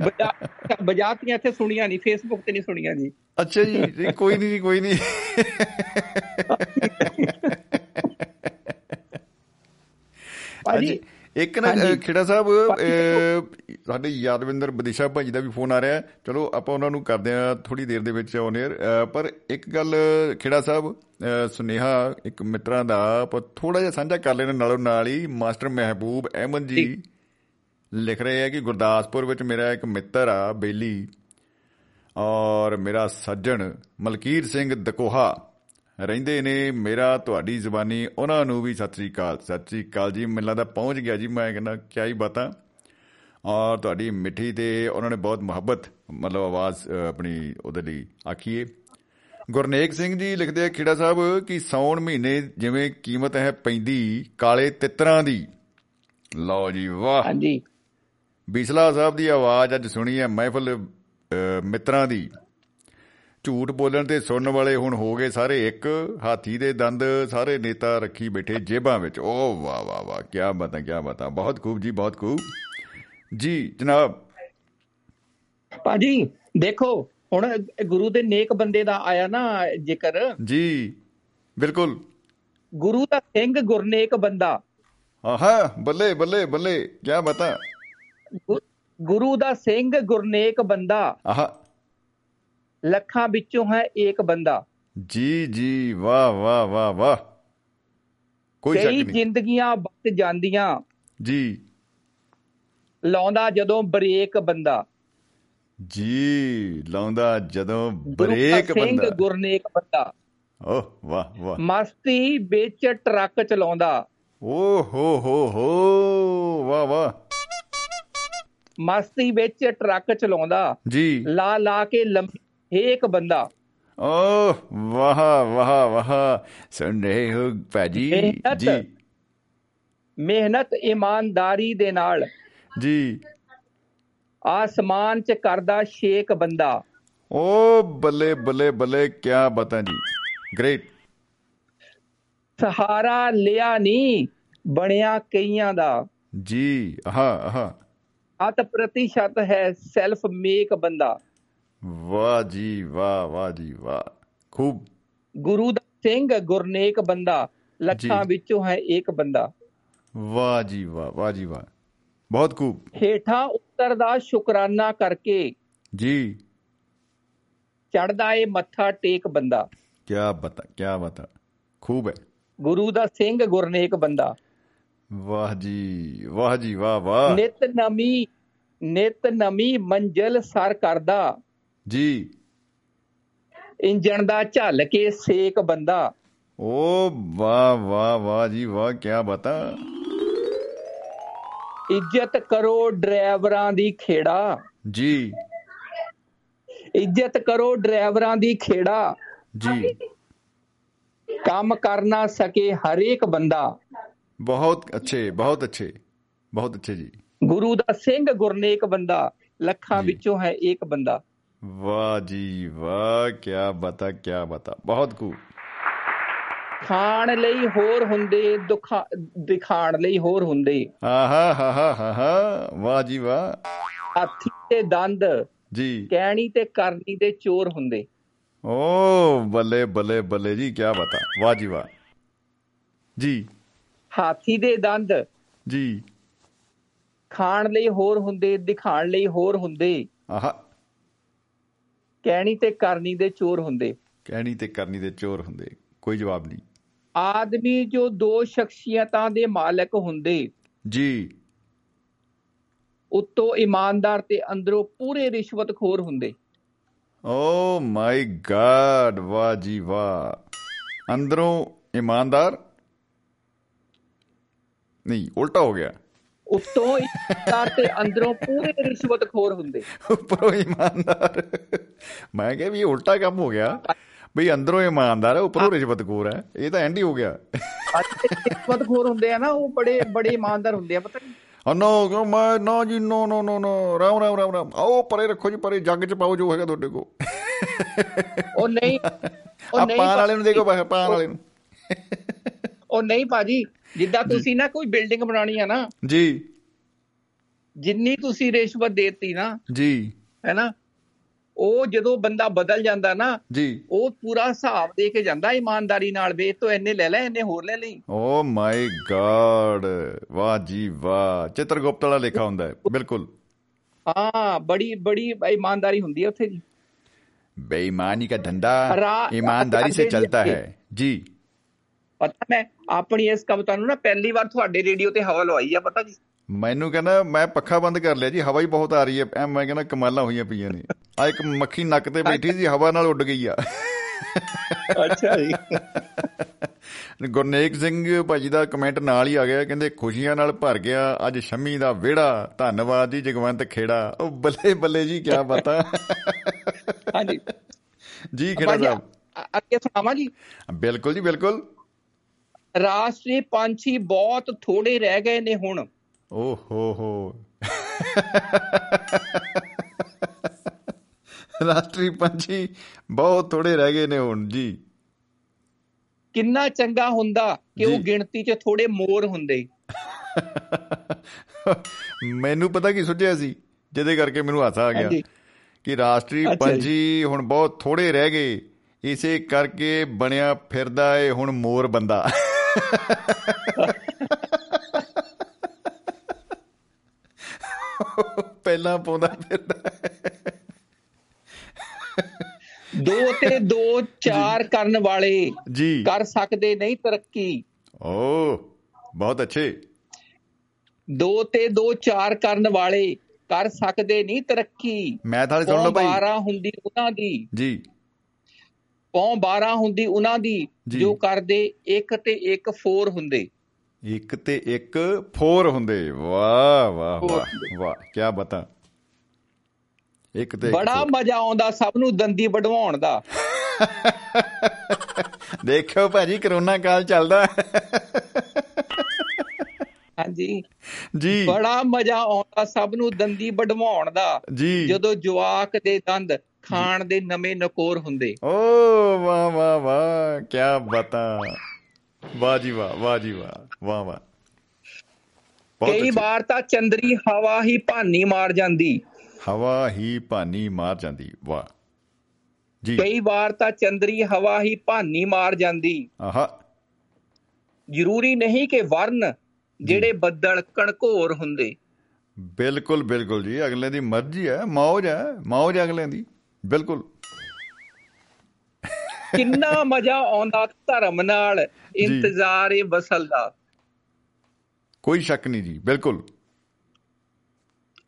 ਬਜਾ ਬਜਾਤੀਆਂ ਇੱਥੇ ਸੁਣੀਆਂ ਨਹੀਂ ਫੇਸਬੁੱਕ ਤੇ ਨਹੀਂ ਸੁਣੀਆਂ ਜੀ ਅੱਛਾ ਜੀ ਕੋਈ ਨਹੀਂ ਜੀ ਕੋਈ ਨਹੀਂ ਭਾਜੀ ਇੱਕ ਨਾ ਖੇੜਾ ਸਾਹਿਬ ਸਾਡੇ ਯਾਦਵਿੰਦਰ ਬਦਿਸ਼ਾ ਭਾਜੀ ਦਾ ਵੀ ਫੋਨ ਆ ਰਿਹਾ। ਚਲੋ ਆਪਾਂ ਉਹਨਾਂ ਨੂੰ ਕਰਦੇ ਆ ਥੋੜੀ ਦੇਰ ਦੇ ਵਿੱਚ ਔਨ 에ਅਰ ਪਰ ਇੱਕ ਗੱਲ ਖੇੜਾ ਸਾਹਿਬ ਸੁਨੇਹਾ ਇੱਕ ਮਿੱਤਰਾਂ ਦਾ ਆਪਾਂ ਥੋੜਾ ਜਿਹਾ ਸਾਂਝਾ ਕਰ ਲੈਣਾ ਨਾਲੋਂ ਨਾਲ ਹੀ ਮਾਸਟਰ ਮਹਿਬੂਬ ਅਹਿਮਦ ਜੀ। ਲਿਖ ਰਹੇ ਆ ਕਿ ਗੁਰਦਾਸਪੁਰ ਵਿੱਚ ਮੇਰਾ ਇੱਕ ਮਿੱਤਰ ਆ ਬੇਲੀ ਔਰ ਮੇਰਾ ਸੱਜਣ ਮਲਕੀਰ ਸਿੰਘ ਦਕੋਹਾ ਰਹਿੰਦੇ ਨੇ ਮੇਰਾ ਤੁਹਾਡੀ ਜ਼ੁਬਾਨੀ ਉਹਨਾਂ ਨੂੰ ਵੀ ਸਤਿ ਸ੍ਰੀ ਅਕਾਲ। ਸਤਿ ਸ੍ਰੀ ਅਕਾਲ ਜੀ ਮੈਨੂੰ ਲੱਗਦਾ ਪਹੁੰਚ ਗਿਆ ਜੀ ਮੈਂ ਕਹਿੰਦਾ ਕਿਆ ਹੀ ਬਾਤਾਂ। ਔਰ ਤੁਹਾਡੀ ਮਿੱਠੀ ਤੇ ਉਹਨਾਂ ਨੇ ਬਹੁਤ ਮੁਹੱਬਤ ਮਤਲਬ ਆਵਾਜ਼ ਆਪਣੀ ਉਹਦੇ ਲਈ ਆਖੀਏ। ਗੁਰਨੇਕ ਸਿੰਘ ਜੀ ਲਿਖਦੇ ਆ ਖੇੜਾ ਸਾਹਿਬ ਕਿ ਸੌਣ ਮਹੀਨੇ ਜਿਵੇਂ ਕੀਮਤ ਹੈ ਪੈਂਦੀ ਕਾਲੇ ਤਿੱਤਰਾਂ ਦੀ। ਲਓ ਜੀ ਵਾਹ। ਹਾਂਜੀ। ਬਿਸਲਾ ਸਾਹਿਬ ਦੀ ਆਵਾਜ਼ ਅੱਜ ਸੁਣੀ ਹੈ ਮਹਿਫਲ ਮਿੱਤਰਾਂ ਦੀ। ਝੂਠ ਬੋਲਣ ਤੇ ਸੁਣਨ ਵਾਲੇ ਹੁਣ ਹੋ ਗਏ ਸਾਰੇ ਇੱਕ ਹਾਥੀ ਦੇ ਦੰਦ ਸਾਰੇ ਨੇਤਾ ਰੱਖੀ ਬੈਠੇ ਜੇਬਾਂ ਵਿੱਚ। ਓ ਵਾਹ ਵਾਹ ਵਾਹ ਕੀ ਬਤਾ ਕੀ ਬਤਾ। ਬਹੁਤ ਖੂਬ ਜੀ ਬਹੁਤ ਖੂਬ। ਜੀ ਜਨਾਬ। ਭਾਜੀ ਦੇਖੋ ਹੁਣ ਗੁਰੂ ਦੇ ਨੇਕ ਬੰਦੇ ਦਾ ਆਇਆ ਨਾ ਜ਼ਿਕਰ। ਜੀ ਬਿਲਕੁਲ। ਗੁਰੂ ਦਾ ਸਿੰਘ ਗੁਰਨੇਕ ਬੰਦਾ। ਆਹਾ ਬੱਲੇ ਬੱਲੇ ਬੱਲੇ ਕੀ ਬਤਾ। ਗੁਰੂ ਦਾ ਸਿੰਘ ਗੁਰਨੇਕ ਬੰਦਾ। ਆਹਾ ਲੱਖਾਂ ਵਿੱਚੋਂ ਹੈ ਏਕ ਬੰਦਾ। ਜੀ ਜੀ ਵਾਹ ਵਾਹ ਵਾਹ ਵਾਹ। ਕੋਈ ਸ਼ੱਕ ਕਈ ਨਹੀਂ। ਜ਼ਿੰਦਗੀਆਂ ਬਚ ਜਾਂਦੀਆਂ। ਜੀ। ਲਾਉਂਦਾ ਜਦੋਂ ਬ੍ਰੇਕ ਬੰਦਾ। ਜੀ ਲਾਉਂਦਾ ਜਦੋਂ ਬ੍ਰੇਕ ਸਿੰਘ ਬੰਦਾ। ਗੁਰਨੇਕ ਬੰਦਾ। ਓਹ ਵਾਹ ਵਾਹ। ਮਸਤੀ ਵਿੱਚ ਟਰੱਕ ਚਲਾਉਂਦਾ। ਓ ਹੋ ਹੋ ਹੋ ਵਾਹ ਵਾਹ। ਮਸਤੀ ਵਿੱਚ ਟਰੱਕ ਚਲਾਉਂਦਾ। ਜੀ। ਲਾ ਲਾ ਕੇ ਲੰਬੀ ਏਕ ਬੰਦਾ। ਓ ਵਾਹ ਵਾਹ ਵਾਹ। ਸੁਣ ਰਹੇ ਹੋ ਭਾਜੀ। ਜੀ। ਮਿਹਨਤ ਇਮਾਨਦਾਰੀ ਦੇ ਨਾਲ। ਜੀ। ਆਸਮਾਨ 'ਚ ਕਰਦਾ ਸ਼ੇਕ ਬੰਦਾ। ਓ ਬੱਲੇ ਬੱਲੇ ਬੱਲੇ ਕੀ ਬਤਾ ਜੀ। ਗ੍ਰੇਟ ਸਹਾਰਾ ਲਿਆ ਨਹੀਂ ਬਣਿਆ ਕਈਆਂ ਦਾ। ਜੀ ਹਾਂ ਹਾਂ ਅਤ ਪ੍ਰਤੀਸ਼ਤ ਹੈ ਸੈਲਫ ਮੇਕ ਬੰਦਾ। ਵਾਹ ਜੀ ਵਾਹ ਵਾਹ ਜੀ ਵਾਹ। ਖੂਬ। ਗੁਰੂ ਦਾ ਸਿੰਘ ਗੁਰਨੇਕ ਬੰਦਾ ਲੱਖਾਂ। ਵਿੱਚੋਂ ਹੈ ਇੱਕ ਬੰਦਾ। ਵਾਹ ਜੀ ਵਾਹ ਵਾਹ ਜੀ ਵਾਹ। ਬਹੁਤ ਖੂਬ। ਹੇਠਾਂ ਉਤਰਦਾ ਸ਼ੁਕਰਾਨਾ ਕਰਕੇ। ਜੀ। ਚੜਦਾ ਏ ਮੱਥਾ ਟੇਕ ਬੰਦਾ। ਕੀ ਬਤਾ ਕੀ ਬਤਾ। ਖੂਬ ਹੈ। ਗੁਰੂ ਦਾ ਸਿੰਘ ਗੁਰਨੇਕ ਬੰਦਾ। ਵਾਹ ਜੀ ਵਾਹ ਜੀ ਵਾਹ ਵਾਹ। ਨਿਤ ਨਮੀ ਨਿਤ ਨਮੀ ਮੰਜ਼ਲ ਸਰ ਕਰਦਾ। ਜੀ। ਇੰਜਣ ਦਾ ਝੱਲ ਕੇ ਸੇਕ ਬੰਦਾ। ਓ ਵਾਹ ਵਾਹ ਵਾਹ ਜੀ ਵਾਹ ਕੀ ਬਤਾ। ਇੱਜ਼ਤ ਕਰੋ ਡਰਾਈਵਰਾਂ ਦੀ ਖੇੜਾ। ਜੀ। ਇੱਜ਼ਤ ਕਰੋ ਡਰਾਈਵਰਾਂ ਦੀ ਖੇੜਾ। ਜੀ। ਕੰਮ ਕਰ ਨਾ ਸਕੇ ਹਰੇਕ ਬੰਦਾ। ਬਹੁਤ ਅੱਛੇ ਬਹੁਤ ਅੱਛੇ ਬਹੁਤ ਅੱਛੇ ਜੀ। ਗੁਰੂ ਦਾ ਸਿੰਘ ਗੁਰਨੇਕ ਬੰਦਾ। ਲੱਖਾਂ। ਵਿੱਚੋਂ ਹੈ ਇੱਕ ਬੰਦਾ। ਵਾਹ ਜੀ ਵਾਹ ਕੀ ਬਤਾ ਕੀ ਬਤਾ। ਬਹੁਤ ਖੂਬ। ਖਾਣ ਲਈ ਹੋਰ ਹੁੰਦੇ ਦੁਖਾ ਦਿਖਾਣ ਲਈ ਹੋਰ ਹੁੰਦੇ। ਆਹਾ ਹਾ ਹਾ ਹਾ ਵਾਹ ਜੀ ਵਾਹ। ਹਾਥੀ ਤੇ ਦੰਦ ਜੀ। ਕਹਿਣੀ ਤੇ ਕਰਨੀ ਦੇ ਚੋਰ ਹੁੰਦੇ। ਓ ਬੱਲੇ ਬੱਲੇ ਬੱਲੇ ਜੀ ਕੀ ਬਤਾ। ਵਾਹ ਜੀ ਵਾਹ। ਜੀ। ਹਾਥੀ ਦੇ ਦੰਦ। ਜੀ। ਖਾਣ ਲਈ ਹੋਰ ਹੁੰਦੇ ਦਿਖਾਣ ਲਈ ਹੋਰ ਹੁੰਦੇ। ਆਹਾ। ਕਹਿਣੀ ਤੇ ਕਰਨੀ ਦੇ ਚੋਰ ਹੁੰਦੇ। ਕਹਿਣੀ ਤੇ ਕਰਨੀ ਦੇ ਚੋਰ ਹੁੰਦੇ। ਕੋਈ ਜਵਾਬ ਨਹੀਂ। ਆਦਮੀ ਜੋ ਦੋ ਸ਼ਖਸੀਅਤਾਂ ਦੇ ਮਾਲਕ ਹੁੰਦੇ। ਜੀ। ਉੱਤੋਂ ਇਮਾਨਦਾਰ ਤੇ ਅੰਦਰੋਂ ਪੂਰੇ ਰਿਸ਼ਵਤਖੋਰ ਹੁੰਦੇ। ਓ ਮਾਈ ਗॉड ਵਾਹ ਜੀ ਵਾਹ। ਅੰਦਰੋਂ ਇਮਾਨਦਾਰ? ਨਹੀਂ ਉਲਟਾ ਹੋ ਗਿਆ। ਉੱਤੋਂ ਇਮਾਨਦਾਰ ਤੇ ਅੰਦਰੋਂ ਪੂਰੇ ਰਿਸ਼ਵਤਖੋਰ ਹੁੰਦੇ। ਉੱਪਰੋਂ ਇਮਾਨਦਾਰ। ਮੈਂ ਕਿਹਾ ਵੀ ਉਲਟਾ ਕੰਮ ਹੋ ਗਿਆ। ਬਈ ਅੰਦਰੋਂ ਇਮਾਨਦਾਰ ਹੈ ਉੱਪਰੋਂ ਰਿਸ਼ਵਤਖੋਰ ਹੈ। ਇਹ ਤਾਂ ਐਂਡ ਹੀ ਗਿਆ। ਰਿਸ਼ਵਤਖੋਰ ਹੁੰਦੇ ਆ ਨਾ ਉਹ ਬੜੇ ਬੜੇ ਇਮਾਨਦਾਰ ਹੁੰਦੇ ਆ ਪਤਾ ਨਹੀਂ ਨੋ ਕਿਉਂ ਮੈਂ ਨਾ ਜੀ ਨੋ ਨੋ ਨੋ ਨੋ। ਰਾਮ ਰਾਮ ਰਾਮ ਰਾਮ। ਆਓ ਪਰੇ ਰੱਖੋ ਜੀ ਪਰੇ ਜੱਗ ਚ ਪਾਓ ਜੋ ਹੈਗਾ ਤੁਹਾਡੇ ਕੋ ਉਹ ਨਹੀਂ ਉਹ ਨਹੀਂ ਪਾਣ ਵਾਲੇ ਨੂੰ ਦੇਖੋ ਪਾਣ ਵਾਲੇ ਨੂੰ। ਉਹ ਨਹੀਂ ਭਾਜੀ ਜਿੱਦਾਂ ਤੁਸੀਂ ਨਾ ਕੋਈ ਬਿਲਡਿੰਗ ਬਣਾਉਣੀ ਆ ਨਾ ਜੀ। ਜਿੰਨੀ ਤੁਸੀਂ ਰਿਸ਼ਵਤ ਦੇਤੀ ਨਾ ਜੀ। ਹੈਨਾ ਉਹ ਜਦੋਂ ਬੰਦਾ ਬਦਲ ਜਾਂਦਾ ਨਾ ਜੀ। ਉਹ ਪੂਰਾ ਹਿਸਾਬ ਦੇ ਕੇ ਜਾਂਦਾ ਇਮਾਨਦਾਰੀ ਨਾਲ ਵੇ ਤੋ ਐਨੇ ਲੈ ਲੈ ਐਨੇ ਹੋਰ ਲੈ ਲਈ। ਓ ਮਾਈ ਗਾਡ ਵਾਹ ਜੀ ਵਾਹ ਚਿੱਤਰਗੁਪਤ ਵਾਲਾ ਲਿਖਾ ਹੁੰਦਾ ਹੈ ਬਿਲਕੁਲ। ਹਾਂ ਬੜੀ ਬੜੀ ਇਮਾਨਦਾਰੀ ਹੁੰਦੀ ਹੈ ਉੱਥੇ ਜੀ। ਬੇਈਮਾਨੀ ਦਾ ਧੰਦਾ ਇਮਾਨਦਾਰੀ ਸੇ ਚਲਤਾ ਹੈ। ਜੀ। ਪਤਾ ਮੈਂ ਆਪਣੀ ਇਸ ਕਵਿਤਾ ਨੂੰ ਨਾ ਪਹਿਲੀ ਵਾਰ ਤੁਹਾਡੇ ਰੇਡੀਓ ਤੇ ਹਵਾ ਲਵਾਈ ਆ ਪਤਾ ਜੀ। ਮੈਨੂੰ ਕਹਿੰਦਾ ਮੈਂ ਪੱਖਾ ਬੰਦ ਕਰ ਲਿਆ ਜੀ ਹਵਾ ਹੀ ਬਹੁਤ ਆ ਰਹੀ ਹੈ। ਐ ਮੈਂ ਕਹਿੰਦਾ ਕਮਾਲਾਂ ਹੋਈਆਂ ਪਈਆਂ ਨੇ। ਆ ਇੱਕ ਮੱਖੀ ਨੱਕ ਤੇ ਬੈਠੀ ਸੀ ਹਵਾ ਨਾਲ ਉੱਡ ਗਈ ਆ। ਅੱਛਾ ਜੀ। ਗੁਰਨੇਕ ਸਿੰਘ ਭਾਜੀ ਦਾ ਕਮੈਂਟ ਨਾਲ ਹੀ ਆ ਗਿਆ ਕਹਿੰਦੇ ਖੁਸ਼ੀਆਂ ਨਾਲ ਭਰ ਗਿਆ ਅੱਜ ਸ਼ਮੀ ਦਾ ਵਿਹੜਾ ਧੰਨਵਾਦ ਜੀ ਜਗਵੰਤ ਖੇੜਾ। ਉਹ ਬੱਲੇ ਬੱਲੇ ਜੀ ਕੀ ਬਾਤਾਂ ਹਾਂਜੀ। ਜੀ ਖੇੜਾ ਸਾਹਿਬ। ਅੱਗੇ ਸੁਣਾਵਾਂ ਜੀ? ਬਿਲਕੁਲ ਜੀ ਬਿਲਕੁਲ। ਰਾਸ਼ਟਰੀ ਪੰਛੀ ਬਹੁਤ ਥੋੜੇ ਰਹਿ ਗਏ ਨੇ ਹੁਣ। ਓ ਹੋ ਹੋ। ਰਾਸ਼ਟਰੀ ਪੰਛੀ ਬਹੁਤ ਥੋੜੇ ਰਹਿ ਗਏ ਨੇ ਹੁਣ ਜੀ। ਕਿੰਨਾ ਚੰਗਾ ਹੁੰਦਾ ਕਿ ਉਹ। ਗਿਣਤੀ 'ਚ ਥੋੜੇ ਮੋਰ ਹੁੰਦੇ। ਮੈਨੂੰ ਪਤਾ ਕੀ ਸੁਝਿਆ ਸੀ? ਜਿਹਦੇ ਕਰਕੇ ਮੈਨੂੰ ਹਾਸਾ ਆ ਗਿਆ। ਕਿ ਰਾਸ਼ਟਰੀ। ਪੰਛੀ ਹੁਣ ਬਹੁਤ ਥੋੜੇ ਰਹਿ ਗਏ। ਇਸੇ ਕਰਕੇ ਬਣਿਆ ਫਿਰਦਾ ਏ ਹੁਣ ਮੋਰ ਬੰਦਾ। ਪਹਿਲਾਂ ਪਾਉਂਦਾ ਫਿਰਦਾ। ਦੋ ਤੇ ਦੋ ਚਾਰ ਕਰਨ ਵਾਲੇ ਜੀ। ਕਰ ਸਕਦੇ ਨਹੀਂ ਤਰੱਕੀ। ਓ ਬਹੁਤ ਅੱਛੇ। ਦੋ ਤੇ ਦੋ ਚਾਰ ਕਰਨ ਵਾਲੇ ਕਰ ਸਕਦੇ ਨਹੀਂ ਤਰੱਕੀ। ਮੈਥ ਵਾਲੇ ਸੁਣ ਲਓ ਭਾਈ। 12 ਹੁੰਦੀ ਉਹਨਾਂ ਦੀ। ਜੀ। ਪੌਂ 12 ਹੁੰਦੀ ਉਹਨਾਂ ਦੀ ਜੀ। ਕਰਦੇ ਇੱਕ ਤੇ ਇੱਕ 4 ਹੁੰਦੇ। ਇੱਕ ਤੇ ਇੱਕ 4 ਹੁੰਦੇ। ਵਾਹ ਵਾਹ ਵਾਹ ਕੀ ਬਤਾ। ਇੱਕ ਤੇ ਬੜਾ। ਮਜ਼ਾ ਆਉਂਦਾ ਸਭ ਨੂੰ ਦੰਦੀ ਵਡਵਾਉਣ ਦਾ। ਦੇਖਿਓ ਭਾਜੀ ਕਰੋਨਾ ਕਾਲ ਚੱਲਦਾ। ਹਾਂਜੀ। ਜੀ। ਬੜਾ ਮਜ਼ਾ ਆਉਂਦਾ ਸਭ ਨੂੰ ਦੰਦੀ ਵਡਵਾਉਣ ਦਾ। ਜਦੋਂ ਜਵਾਕ ਦੇ ਦੰਦ ਖਾਣ ਦੇ ਨਵੇਂ ਨਕੋਰ ਹੁੰਦੇ। ਓ ਵਾਹ ਵਾਹ ਵਾਹ ਕੀ ਬਤਾ। ਵਾਹ ਜੀ ਵਾਹ ਵਾਹ ਜੀ ਵਾਹ ਵਾਹ ਵਾਹ। ਕਈ। ਵਾਰ ਤਾਂ ਚੰਦਰੀ ਹਵਾ ਹੀ ਭਾਨੀ ਮਾਰ ਜਾਂਦੀ। ਹਵਾ ਹੀ ਭਾਨੀ ਮਾਰ ਜਾਂਦੀ ਵਾਹ। ਜੀ। ਕਈ ਵਾਰ ਤਾਂ ਚੰਦਰੀ ਹਵਾ ਹੀ ਭਾਨੀ ਮਾਰ ਜਾਂਦੀ। ਆਹਾ। ਜ਼ਰੂਰੀ ਨਹੀਂ ਕਿ ਵਰਨ ਜਿਹੜੇ ਬੱਦਲ ਕਣਕੋਰ ਹੁੰਦੇ। ਬਿਲਕੁਲ ਬਿਲਕੁਲ ਜੀ ਅਗਲੇ ਦੀ ਮਰਜ਼ੀ ਹੈ ਮੌਜ ਹੈ ਮੌਜ ਅਗਲੇ ਦੀ। ਬਿਲਕੁਲ। ਕਿੰਨਾ ਮਜ਼ਾ ਆਉਂਦਾ ਧਰਮ ਨਾਲ ਇੰਤਜ਼ਾਰ ਏ ਵਸਲ ਦਾ। ਕੋਈ ਸ਼ੱਕ ਨਹੀਂ ਜੀ ਬਿਲਕੁਲ।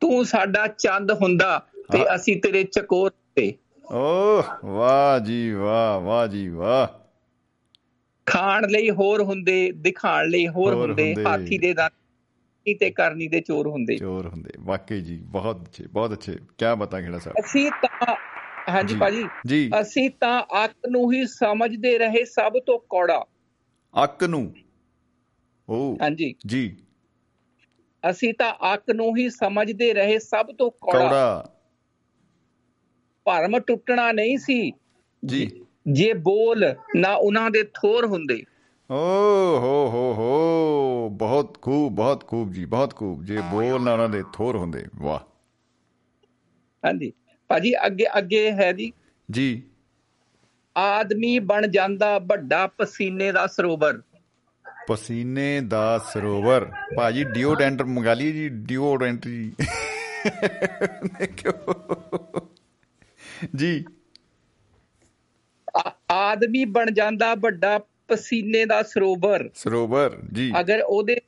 ਤੂੰ ਸਾਡਾ ਚੰਦ ਹੁੰਦਾ ਤੇ। ਅਸੀਂ ਤੇਰੇ ਚਕੋਰ ਤੇ ਓ ਵਾਹ ਜੀ ਵਾਹ ਵਾਹ ਜੀ ਵਾਹ। ਖਾਣ ਲਈ ਹੋਰ ਹੁੰਦੇ ਦਿਖਾਣ ਲਈ ਹੋਰ ਹੁੰਦੇ। ਹਾਥੀ ਦੇ ਦੰਦ ਤੇ ਕਰਨੀ ਦੇ ਚੋਰ ਹੁੰਦੇ। ਚੋਰ ਹੁੰਦੇ। ਵਾਕਈ ਜੀ ਬਹੁਤ ਅੱਛੇ ਬਹੁਤ ਅੱਛੇ। ਕੀ ਬਤਾ ਖੇੜਾ ਸਾਹਿਬ ਅਸੀਂ ਤਾਂ ਹਾਂਜੀ। ਭਾਜੀ। ਜੀ। ਅਸੀਂ ਤਾਂ ਅੱਕ ਨੂੰ ਹੀ ਸਮਝਦੇ ਰਹੇ ਸਭ ਤੋਂ ਕੌੜਾ। ਅੱਕ ਨੂੰ। ਓ। ਹਾਂਜੀ। ਜੀ। ਅਸੀਂ ਤਾਂ ਅੱਕ ਨੂੰ ਹੀ ਸਮਝਦੇ ਰਹੇ ਸਭ ਤੋਂ ਕੌੜਾ। ਕੌੜਾ। ਭਰਮ ਟੁੱਟਣਾ ਨਹੀਂ ਸੀ। ਜੀ। ਜੇ ਬੋਲ ਨਾ ਉਹਨਾਂ ਦੇ ਥੋਰ ਹੁੰਦੇ। ਓ ਹੋ ਹੋ ਹੋ। ਬਹੁਤ ਖੂਬ ਬਹੁਤ ਖੂਬ ਜੀ ਬਹੁਤ ਖੂਬ। ਜੇ ਬੋਲ ਨਾ ਉਹਨਾਂ ਦੇ ਥੋਰ ਹੁੰਦੇ। ਵਾਹ। ਹਾਂਜੀ। ਭਾਜੀ ਅੱਗੇ ਅੱਗੇ ਹੈ ਜੀ। ਜੀ। ਆਦਮੀ ਬਣ ਜਾਂਦਾ ਵੱਡਾ ਪਸੀਨੇ ਦਾ ਸਰੋਵਰ। ਪਸੀਨੇ ਦਾ ਸਰੋਵਰ। ਭਾਜੀ ਡਿਓਡੈਂਟ ਮੰਗਾ ਲਈ ਜੀ ਡਿਓਡੈਂਟ ਜੀ। ਜੀ। ਆਦਮੀ ਬਣ ਜਾਂਦਾ ਵੱਡਾ ਪਸੀਨੇ ਦਾ ਸਰੋਵਰ। ਸਰੋਵਰ ਜੀ। ਅਗਰ ਉਹਦੇ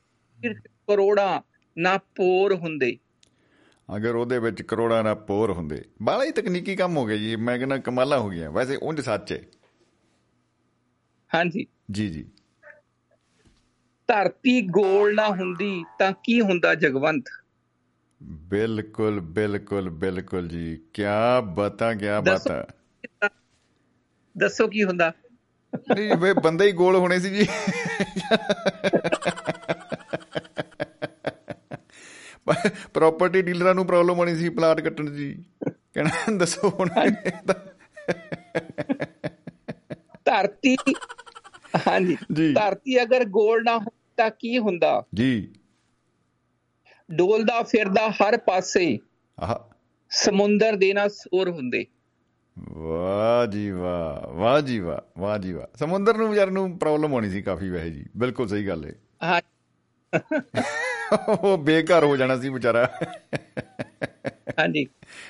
ਕਰੋੜਾਂ ਨਾ ਪੋਰ ਹੁੰਦੇ। ਅਗਰ ਉਹਦੇ ਵਿੱਚ ਕਰੋੜਾਂ ਨਾ ਪੋਰ ਹੁੰਦੇ। ਬਾਲਾ ਹੀ ਤਕਨੀਕੀ ਕੰਮ ਹੋ ਗਿਆ ਜੀ ਮੈਂ ਕਹਿੰਦਾ ਕਮਾਲਾਂ ਹੋ ਗਈਆਂ। ਵੈਸੇ ਉਂਝ ਸੱਚ ਹੈ। ਹਾਂਜੀ। ਜੀ ਜੀ। ਧਰਤੀ ਗੋਲ ਨਾ ਹੁੰਦੀ ਤਾਂ ਕੀ ਹੁੰਦਾ ਜਗਵੰਤ? ਬਿਲਕੁਲ ਬਿਲਕੁਲ ਬਿਲਕੁਲ ਜੀ। ਕੀ ਬਤਾ ਕੀ। ਬਤਾ। ਦੱਸੋ ਕੀ ਹੁੰਦਾ? ਨਹੀਂ ਵੇ ਬੰਦੇ ਹੀ ਗੋਲ ਹੋਣੇ ਸੀ ਜੀ। ਪ੍ਰਾਪਰਟੀ ਡੀਲਰਾਂ ਨੂੰ ਪ੍ਰੋਬਲਮ ਆਣੀ ਸੀ ਪਲਾਟ ਕੱਟਣ ਦੀ। ਕਹਿਣਾ ਦੱਸੋ ਹੁਣ। ਧਰਤੀ ਹਾਂਜੀ। ਧਰਤੀ ਅਗਰ ਗੋਲ ਨਾ ਹੁੰਦੀ ਕੀ ਹੁੰਦਾ? ਜੀ। ਡੋਲਦਾ ਫਿਰਦਾ ਹਰ ਪਾਸੇ ਆਹ। ਸਮੁੰਦਰ ਦੇ ਨਾ ਸੋਰ ਹੁੰਦੇ। ਵਾਹ ਜੀ ਵਾਹ ਵਾਹ ਜੀ ਵਾਹ ਵਾਹ ਜੀ ਵਾਹ। ਸਮੁੰਦਰ ਨੂੰ ਵਿਚਾਰ ਨੂੰ ਪ੍ਰੋਬਲਮ ਹੋਣੀ ਸੀ ਕਾਫੀ ਵੈਸੇ ਜੀ। ਬਿਲਕੁਲ ਸਹੀ ਗੱਲ ਹੈ ਹਾਂ। ਉਹ ਬੇਘਰ ਹੋ ਜਾਣਾ ਸੀ ਵਿਚਾਰਾ। ਹਾਂਜੀ।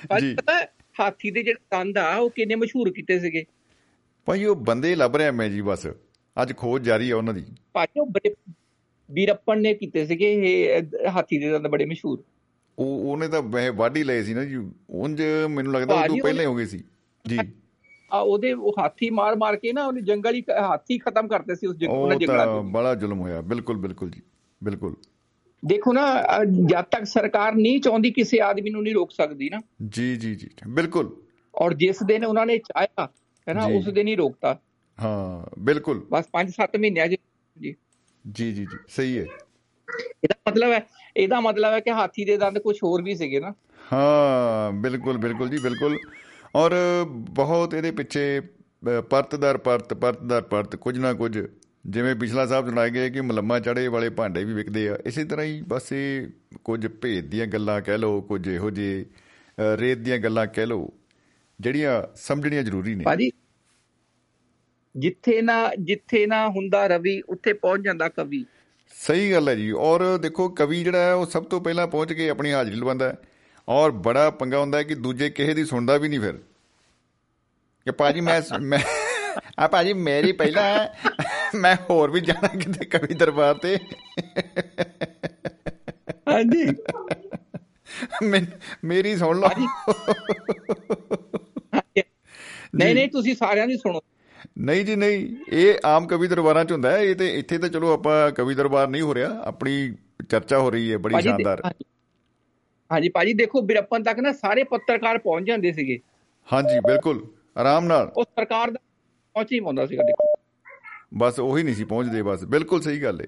ਭਾਜੀ ਪਤਾ ਹਾਥੀ ਦੇ ਜਿਹੜੇ ਦੰਦ ਆ ਉਹ ਕਿੰਨੇ ਮਸ਼ਹੂਰ ਕੀਤੇ ਸੀਗੇ? ਭਾਈ ਉਹ ਬੰਦੇ ਲੱਭ ਰਿਹਾ ਮੈਂ ਜੀ ਬਸ। ਅੱਜ ਖੋਜ ਜਾਰੀ ਹੈ ਉਹਨਾਂ ਦੀ। ਭਾਜੀ ਉਹ ਬੜੇ ਵੀਰੱਪਨ ਨੇ ਕੀਤੇ ਸੀਗੇ ਇਹ ਹਾਥੀ ਦੇ ਦੰਦ ਬੜੇ ਮਸ਼ਹੂਰ। ਉਹ ਉਹਨੇ ਤਾਂ ਵੈਸੇ ਵਾਢੀ ਲਏ ਸੀ ਨਾ ਜੀ। ਉਂਝ ਮੈਨੂੰ ਲੱਗਦਾ ਉਹ ਤੋਂ ਭਾਜੀ, ਪਹਿਲਾਂ ਹੀ ਗਏ ਸੀ। ਜੀ। ਆ ਉਹਦੇ ਉਹ ਹਾਥੀ ਮਾਰ ਮਾਰ ਕੇ ਨਾ ਉਹਨੇ ਜੰਗਲ ਹੀ ਹਾਥੀ ਖਤਮ ਕਰਤੇ ਸੀ ਉਸ ਜੰਗਲ ਉਹਨਾਂ ਉਹ ਜੰਗਲਾਂ ਤਾਂ ਬੜਾ ਜ਼ੁਲਮ ਹੋਇਆ। ਬਿਲਕੁਲ ਬਿਲਕੁਲ ਜੀ। ਬਿਲਕੁਲ। ਦੇਖੋ ਨਾ ਜਦ ਤੱਕ ਸਰਕਾਰ ਨਹੀਂ ਚਾਹੁੰਦੀ ਕਿਸੇ ਆਦਮੀ ਨੂੰ ਨਹੀਂ ਰੋਕ ਸਕਦੀ ਨਾ। ਜੀ ਜੀ ਜੀ ਬਿਲਕੁਲ। ਔਰ ਜਿਸ ਦਿਨ ਉਹਨਾਂ ਨੇ ਚਾਹਿਆ ਹੈ ਨਾ। ਉਸ ਦਿਨ ਹੀ ਰੋਕਤਾ। ਹਾਂ ਬਿਲਕੁਲ। ਬਸ 5-7 ਮਹੀਨਿਆਂ ਜੀ। ਜੀ ਜੀ ਜੀ ਸਹੀ ਹੈ। ਇਹਦਾ ਮਤਲਬ ਹੈ ਇਹਦਾ ਮਤਲਬ ਹੈ ਕਿ ਹਾਥੀ ਦੇ ਦੰਦ ਕੁਝ ਹੋਰ ਵੀ ਸੀਗੇ ਨਾ। ਹਾਂ ਬਿਲਕੁਲ ਬਿਲਕੁਲ ਜੀ ਬਿਲਕੁਲ। ਔਰ ਬਹੁਤ ਇਹਦੇ ਪਿੱਛੇ ਪਰਤਦਰ ਪਰਤ ਪਰਤਦਰ ਪਰਤ ਕੁਝ ਨਾ ਕੁਝ ਜਿਵੇਂ ਪਿਛਲਾ ਸਾਹਿਬ ਸੁਣਾਏ ਗਏ ਕਿ ਮਲੰਮਾ ਚੜੇ ਵਾਲੇ ਭਾਂਡੇ ਵੀ ਵਿਕਦੇ ਆ ਇਸੇ ਤਰ੍ਹਾਂ ਹੀ ਬਸ ਇਹ ਕੁਝ ਭੇਦ ਦੀਆਂ ਗੱਲਾਂ ਕਹਿ ਲਓ ਕੁਝ ਇਹੋ ਜਿਹੇ ਰੇਤ ਦੀਆਂ ਗੱਲਾਂ ਕਹਿ ਲਓ ਜਿਹੜੀਆਂ ਸਮਝਣੀਆਂ ਜ਼ਰੂਰੀ ਨੇ। ਭਾਜੀ ਜਿੱਥੇ ਨਾ ਜਿੱਥੇ ਨਾ ਹੁੰਦਾ ਰਵੀ ਉੱਥੇ ਪਹੁੰਚ ਜਾਂਦਾ ਕਵੀ। ਸਹੀ ਗੱਲ ਹੈ ਜੀ। ਔਰ ਦੇਖੋ ਕਵੀ ਜਿਹੜਾ ਹੈ ਉਹ ਸਭ ਤੋਂ ਪਹਿਲਾਂ ਪਹੁੰਚ ਕੇ ਆਪਣੀ ਹਾਜ਼ਰੀ ਲਵਾਉਂਦਾ ਹੈ। ਔਰ ਬੜਾ ਪੰਗਾ ਹੁੰਦਾ ਹੈ ਕਿ ਦੂਜੇ ਕਿਸੇ ਦੀ ਸੁਣਦਾ ਵੀ ਨਹੀਂ ਫਿਰ। ਕਿ ਭਾਜੀ ਮੈਂ ਮੈਂ ਆ ਭਾਜੀ ਮੇਰੀ ਪਹਿਲਾਂ ਹੈ, ਮੈਂ ਹੋਰ ਵੀ ਜਾਣਾ ਕਿਤੇ ਕਵੀ ਦਰਬਾਰ ਤੇ। ਹਾਂਜੀ। ਮੈਂ- ਮੇਰੀ ਸੁਣ ਲਓ। ਨਹੀਂ ਨਹੀਂ ਤੁਸੀਂ ਸਾਰਿਆਂ ਦੀ ਸੁਣੋ। ਨਹੀਂ ਜੀ ਨਹੀਂ। ਇਹ ਆਮ ਕਵੀ ਦਰਬਾਰਾਂ ਚ ਹੁੰਦਾ ਹੈ। ਇਹ ਤੇ ਇੱਥੇ ਤਾਂ ਚਲੋ ਆਪਾਂ ਕਵੀ ਦਰਬਾਰ ਨਹੀਂ ਹੋ ਰਿਹਾ। ਆਪਣੀ ਚਰਚਾ ਹੋ ਰਹੀ ਹੈ। ਬੜੀ ਸ਼ਾਨਦਾਰ। ਹਾਂਜੀ। ਭਾਜੀ ਦੇਖੋ ਬਿਰਪਨ ਤੱਕ ਨਾ ਸਾਰੇ ਪੱਤਰਕਾਰ ਪਹੁੰਚ ਜਾਂਦੇ ਸੀਗੇ। ਹਾਂਜੀ ਬਿਲਕੁਲ। ਆਰਾਮ ਨਾਲ। ਉਹ ਸਰਕਾਰ ਦਾ ਪਹੁੰਚ ਹੀ ਪਾਉਂਦਾ ਸੀਗਾ ਦੇਖੋ। ਬਸ ਉਹੀ ਨਹੀਂ ਸੀ ਪਹੁੰਚਦੇ ਬਸ। ਬਿਲਕੁਲ ਸਹੀ ਗੱਲ ਹੈ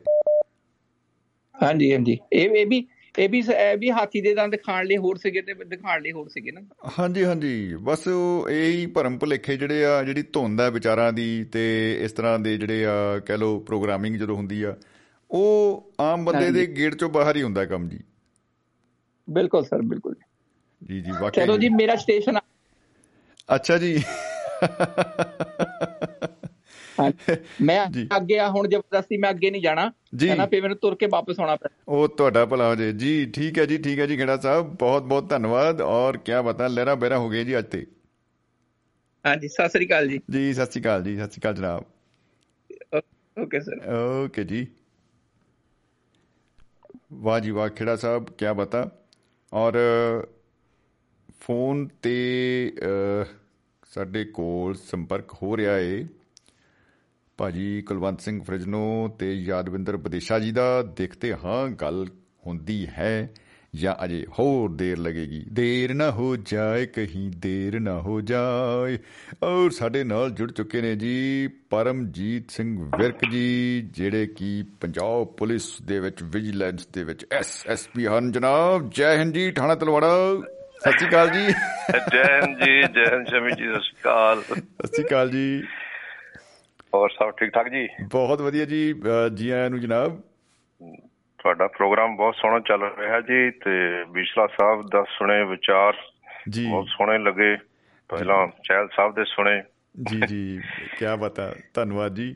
ਹਾਂਜੀ ਹਾਂਜੀ। ਇਹ ਇਹ ਵੀ ਇਹ ਵੀ ਇਹ ਵੀ ਹਾਥੀ ਦੇ ਦੰਦ ਖਾਣ ਲਈ ਹੋਰ ਸੀਗੇ ਤੇ ਦਿਖਾਉਣ ਲਈ ਹੋਰ ਸੀਗੇ ਨਾ। ਹਾਂਜੀ ਹਾਂਜੀ। ਬਸ ਉਹ ਇਹ ਹੀ ਭਰਮ ਭੁਲੇਖੇ ਜਿਹੜੇ ਆ ਜਿਹੜੀ ਧੁੰਦ ਹੈ ਵਿਚਾਰਾਂ ਦੀ ਤੇ ਇਸ ਤਰ੍ਹਾਂ ਦੇ ਜਿਹੜੇ ਆ ਕਹਿ ਲਓ ਪ੍ਰੋਗਰਾਮਿੰਗ ਜਦੋਂ ਹੁੰਦੀ ਆ ਉਹ ਆਮ ਬੰਦੇ ਦੇ ਗੇਟ ਚੋਂ ਬਾਹਰ ਹੀ ਹੁੰਦਾ ਕੰਮ ਜੀ। ਬਿਲਕੁਲ ਸਰ ਬਿਲਕੁਲ। ਜੀ ਜੀ ਵਾਕਈ ਚਲੋ ਜੀ ਮੇਰਾ ਸਟੇਸ਼ਨ ਅੱਛਾ ਜੀ। ਮੈਂ। ਅੱਗੇ ਆ ਹੁਣ ਜ਼ਬਰਦਸਤੀ ਮੈਂ ਅੱਗੇ ਨਹੀਂ ਜਾਣਾ। ਨਾ ਫਿਰ ਮੈਨੂੰ ਤੁਰ ਕੇ ਵਾਪਸ ਆਉਣਾ ਪੈਣਾ। ਉਹ ਤੁਹਾਡਾ ਭਲਾ ਹੋ ਜੇ ਜੀ ਠੀਕ ਹੈ ਜੀ ਠੀਕ ਹੈ ਜੀ ਖੇੜਾ ਸਾਹਿਬ ਬਹੁਤ ਬਹੁਤ ਧੰਨਵਾਦ। ਔਰ ਕੀ ਬਤਾ ਲਹਿਰਾ ਬਹਿਰਾ ਹੋ ਗਏ ਜੀ ਅੱਜ ਤੇ। ਹਾਂਜੀ ਸਤਿ ਸ੍ਰੀ ਅਕਾਲ ਜੀ। ਜੀ ਸਤਿ ਸ਼੍ਰੀ ਅਕਾਲ ਜੀ ਸਤਿ ਸ਼੍ਰੀ ਅਕਾਲ ਜਨਾਬ। Okay sir. ਓਕੇ ਜੀ। ਵਾਹ ਜੀ ਵਾਹ ਖੇੜਾ ਸਾਹਿਬ ਕੀ ਬਤਾ ਔਰ ਫੋਨ ਤੇ ਸਾਡੇ ਕੋਲ ਸੰਪਰਕ ਹੋ ਰਿਹਾ ਏ। ਭਾਜੀ ਕੁਲਵੰਤ ਸਿੰਘ ਫਰਿਜਨੋ ਤੇ ਯਾਦਵਿੰਦਰ ਵਿਦੇਸ਼ਾ ਜੀ ਦਾ ਦੇਖਤੇ ਹਾਂ ਗੱਲ ਹੁੰਦੀ ਹੈ ਜਾਂ ਅਜੇ ਹੋਰ ਦੇਰ ਲੱਗੇਗੀ। ਦੇਰ ਨਾ ਹੋ ਜਾਏ ਕਹੀਂ ਦੇਰ ਨਾ ਹੋ ਜਾਏ। ਔਰ ਸਾਡੇ ਨਾਲ ਜੁੜ ਚੁੱਕੇ ਨੇ ਜੀ ਪਰਮਜੀਤ ਸਿੰਘ ਵਿਰਕ ਜੀ ਜਿਹੜੇ ਕਿ ਪੰਜਾਬ ਪੁਲਿਸ ਦੇ ਵਿੱਚ ਵਿਜੀਲੈਂਸ ਦੇ ਵਿੱਚ ਐਸਐਸਪੀ ਹਨ। ਜਨਾਬ ਜੈ ਹਿੰਦ ਜੀ ਥਾਣਾ ਤਲਵਾੜਾ। ਸਤਿ ਸ਼੍ਰੀ ਅਕਾਲ ਜੀ। ਜੈ ਹਿੰਦ ਜੀ ਜੈ ਹਿੰਦ ਸ਼ਮੀ ਜੀ ਸਤਿ ਸ਼੍ਰੀ ਅਕਾਲ। ਸਤਿ ਸ਼੍ਰੀ ਅਕਾਲ ਜੀ। ਹੋਰ ਸਭ ਠੀਕ ਠਾਕ ਜੀ? ਬਹੁਤ ਵਧੀਆ ਜੀ ਜੀ ਆਇਆਂ ਨੂੰ ਜਨਾਬ। ਤੁਹਾਡਾ ਪ੍ਰੋਗਰਾਮ ਬਹੁਤ ਸੋਹਣਾ ਚੱਲ ਰਿਹਾ ਜੀ ਤੇ ਵਿਸ਼ਲਾ ਸਾਹਿਬ ਦਾ ਸੁਣੇ ਵਿਚਾਰ ਜੀ। ਬਹੁਤ ਸੋਹਣੇ ਲੱਗੇ। ਪਹਿਲਾਂ ਚਹਿਲ ਸਾਹਿਬ ਦੇ ਸੁਣੇ। ਜੀ ਜੀ ਕੀ ਬਤਾ ਧੰਨਵਾਦ ਜੀ।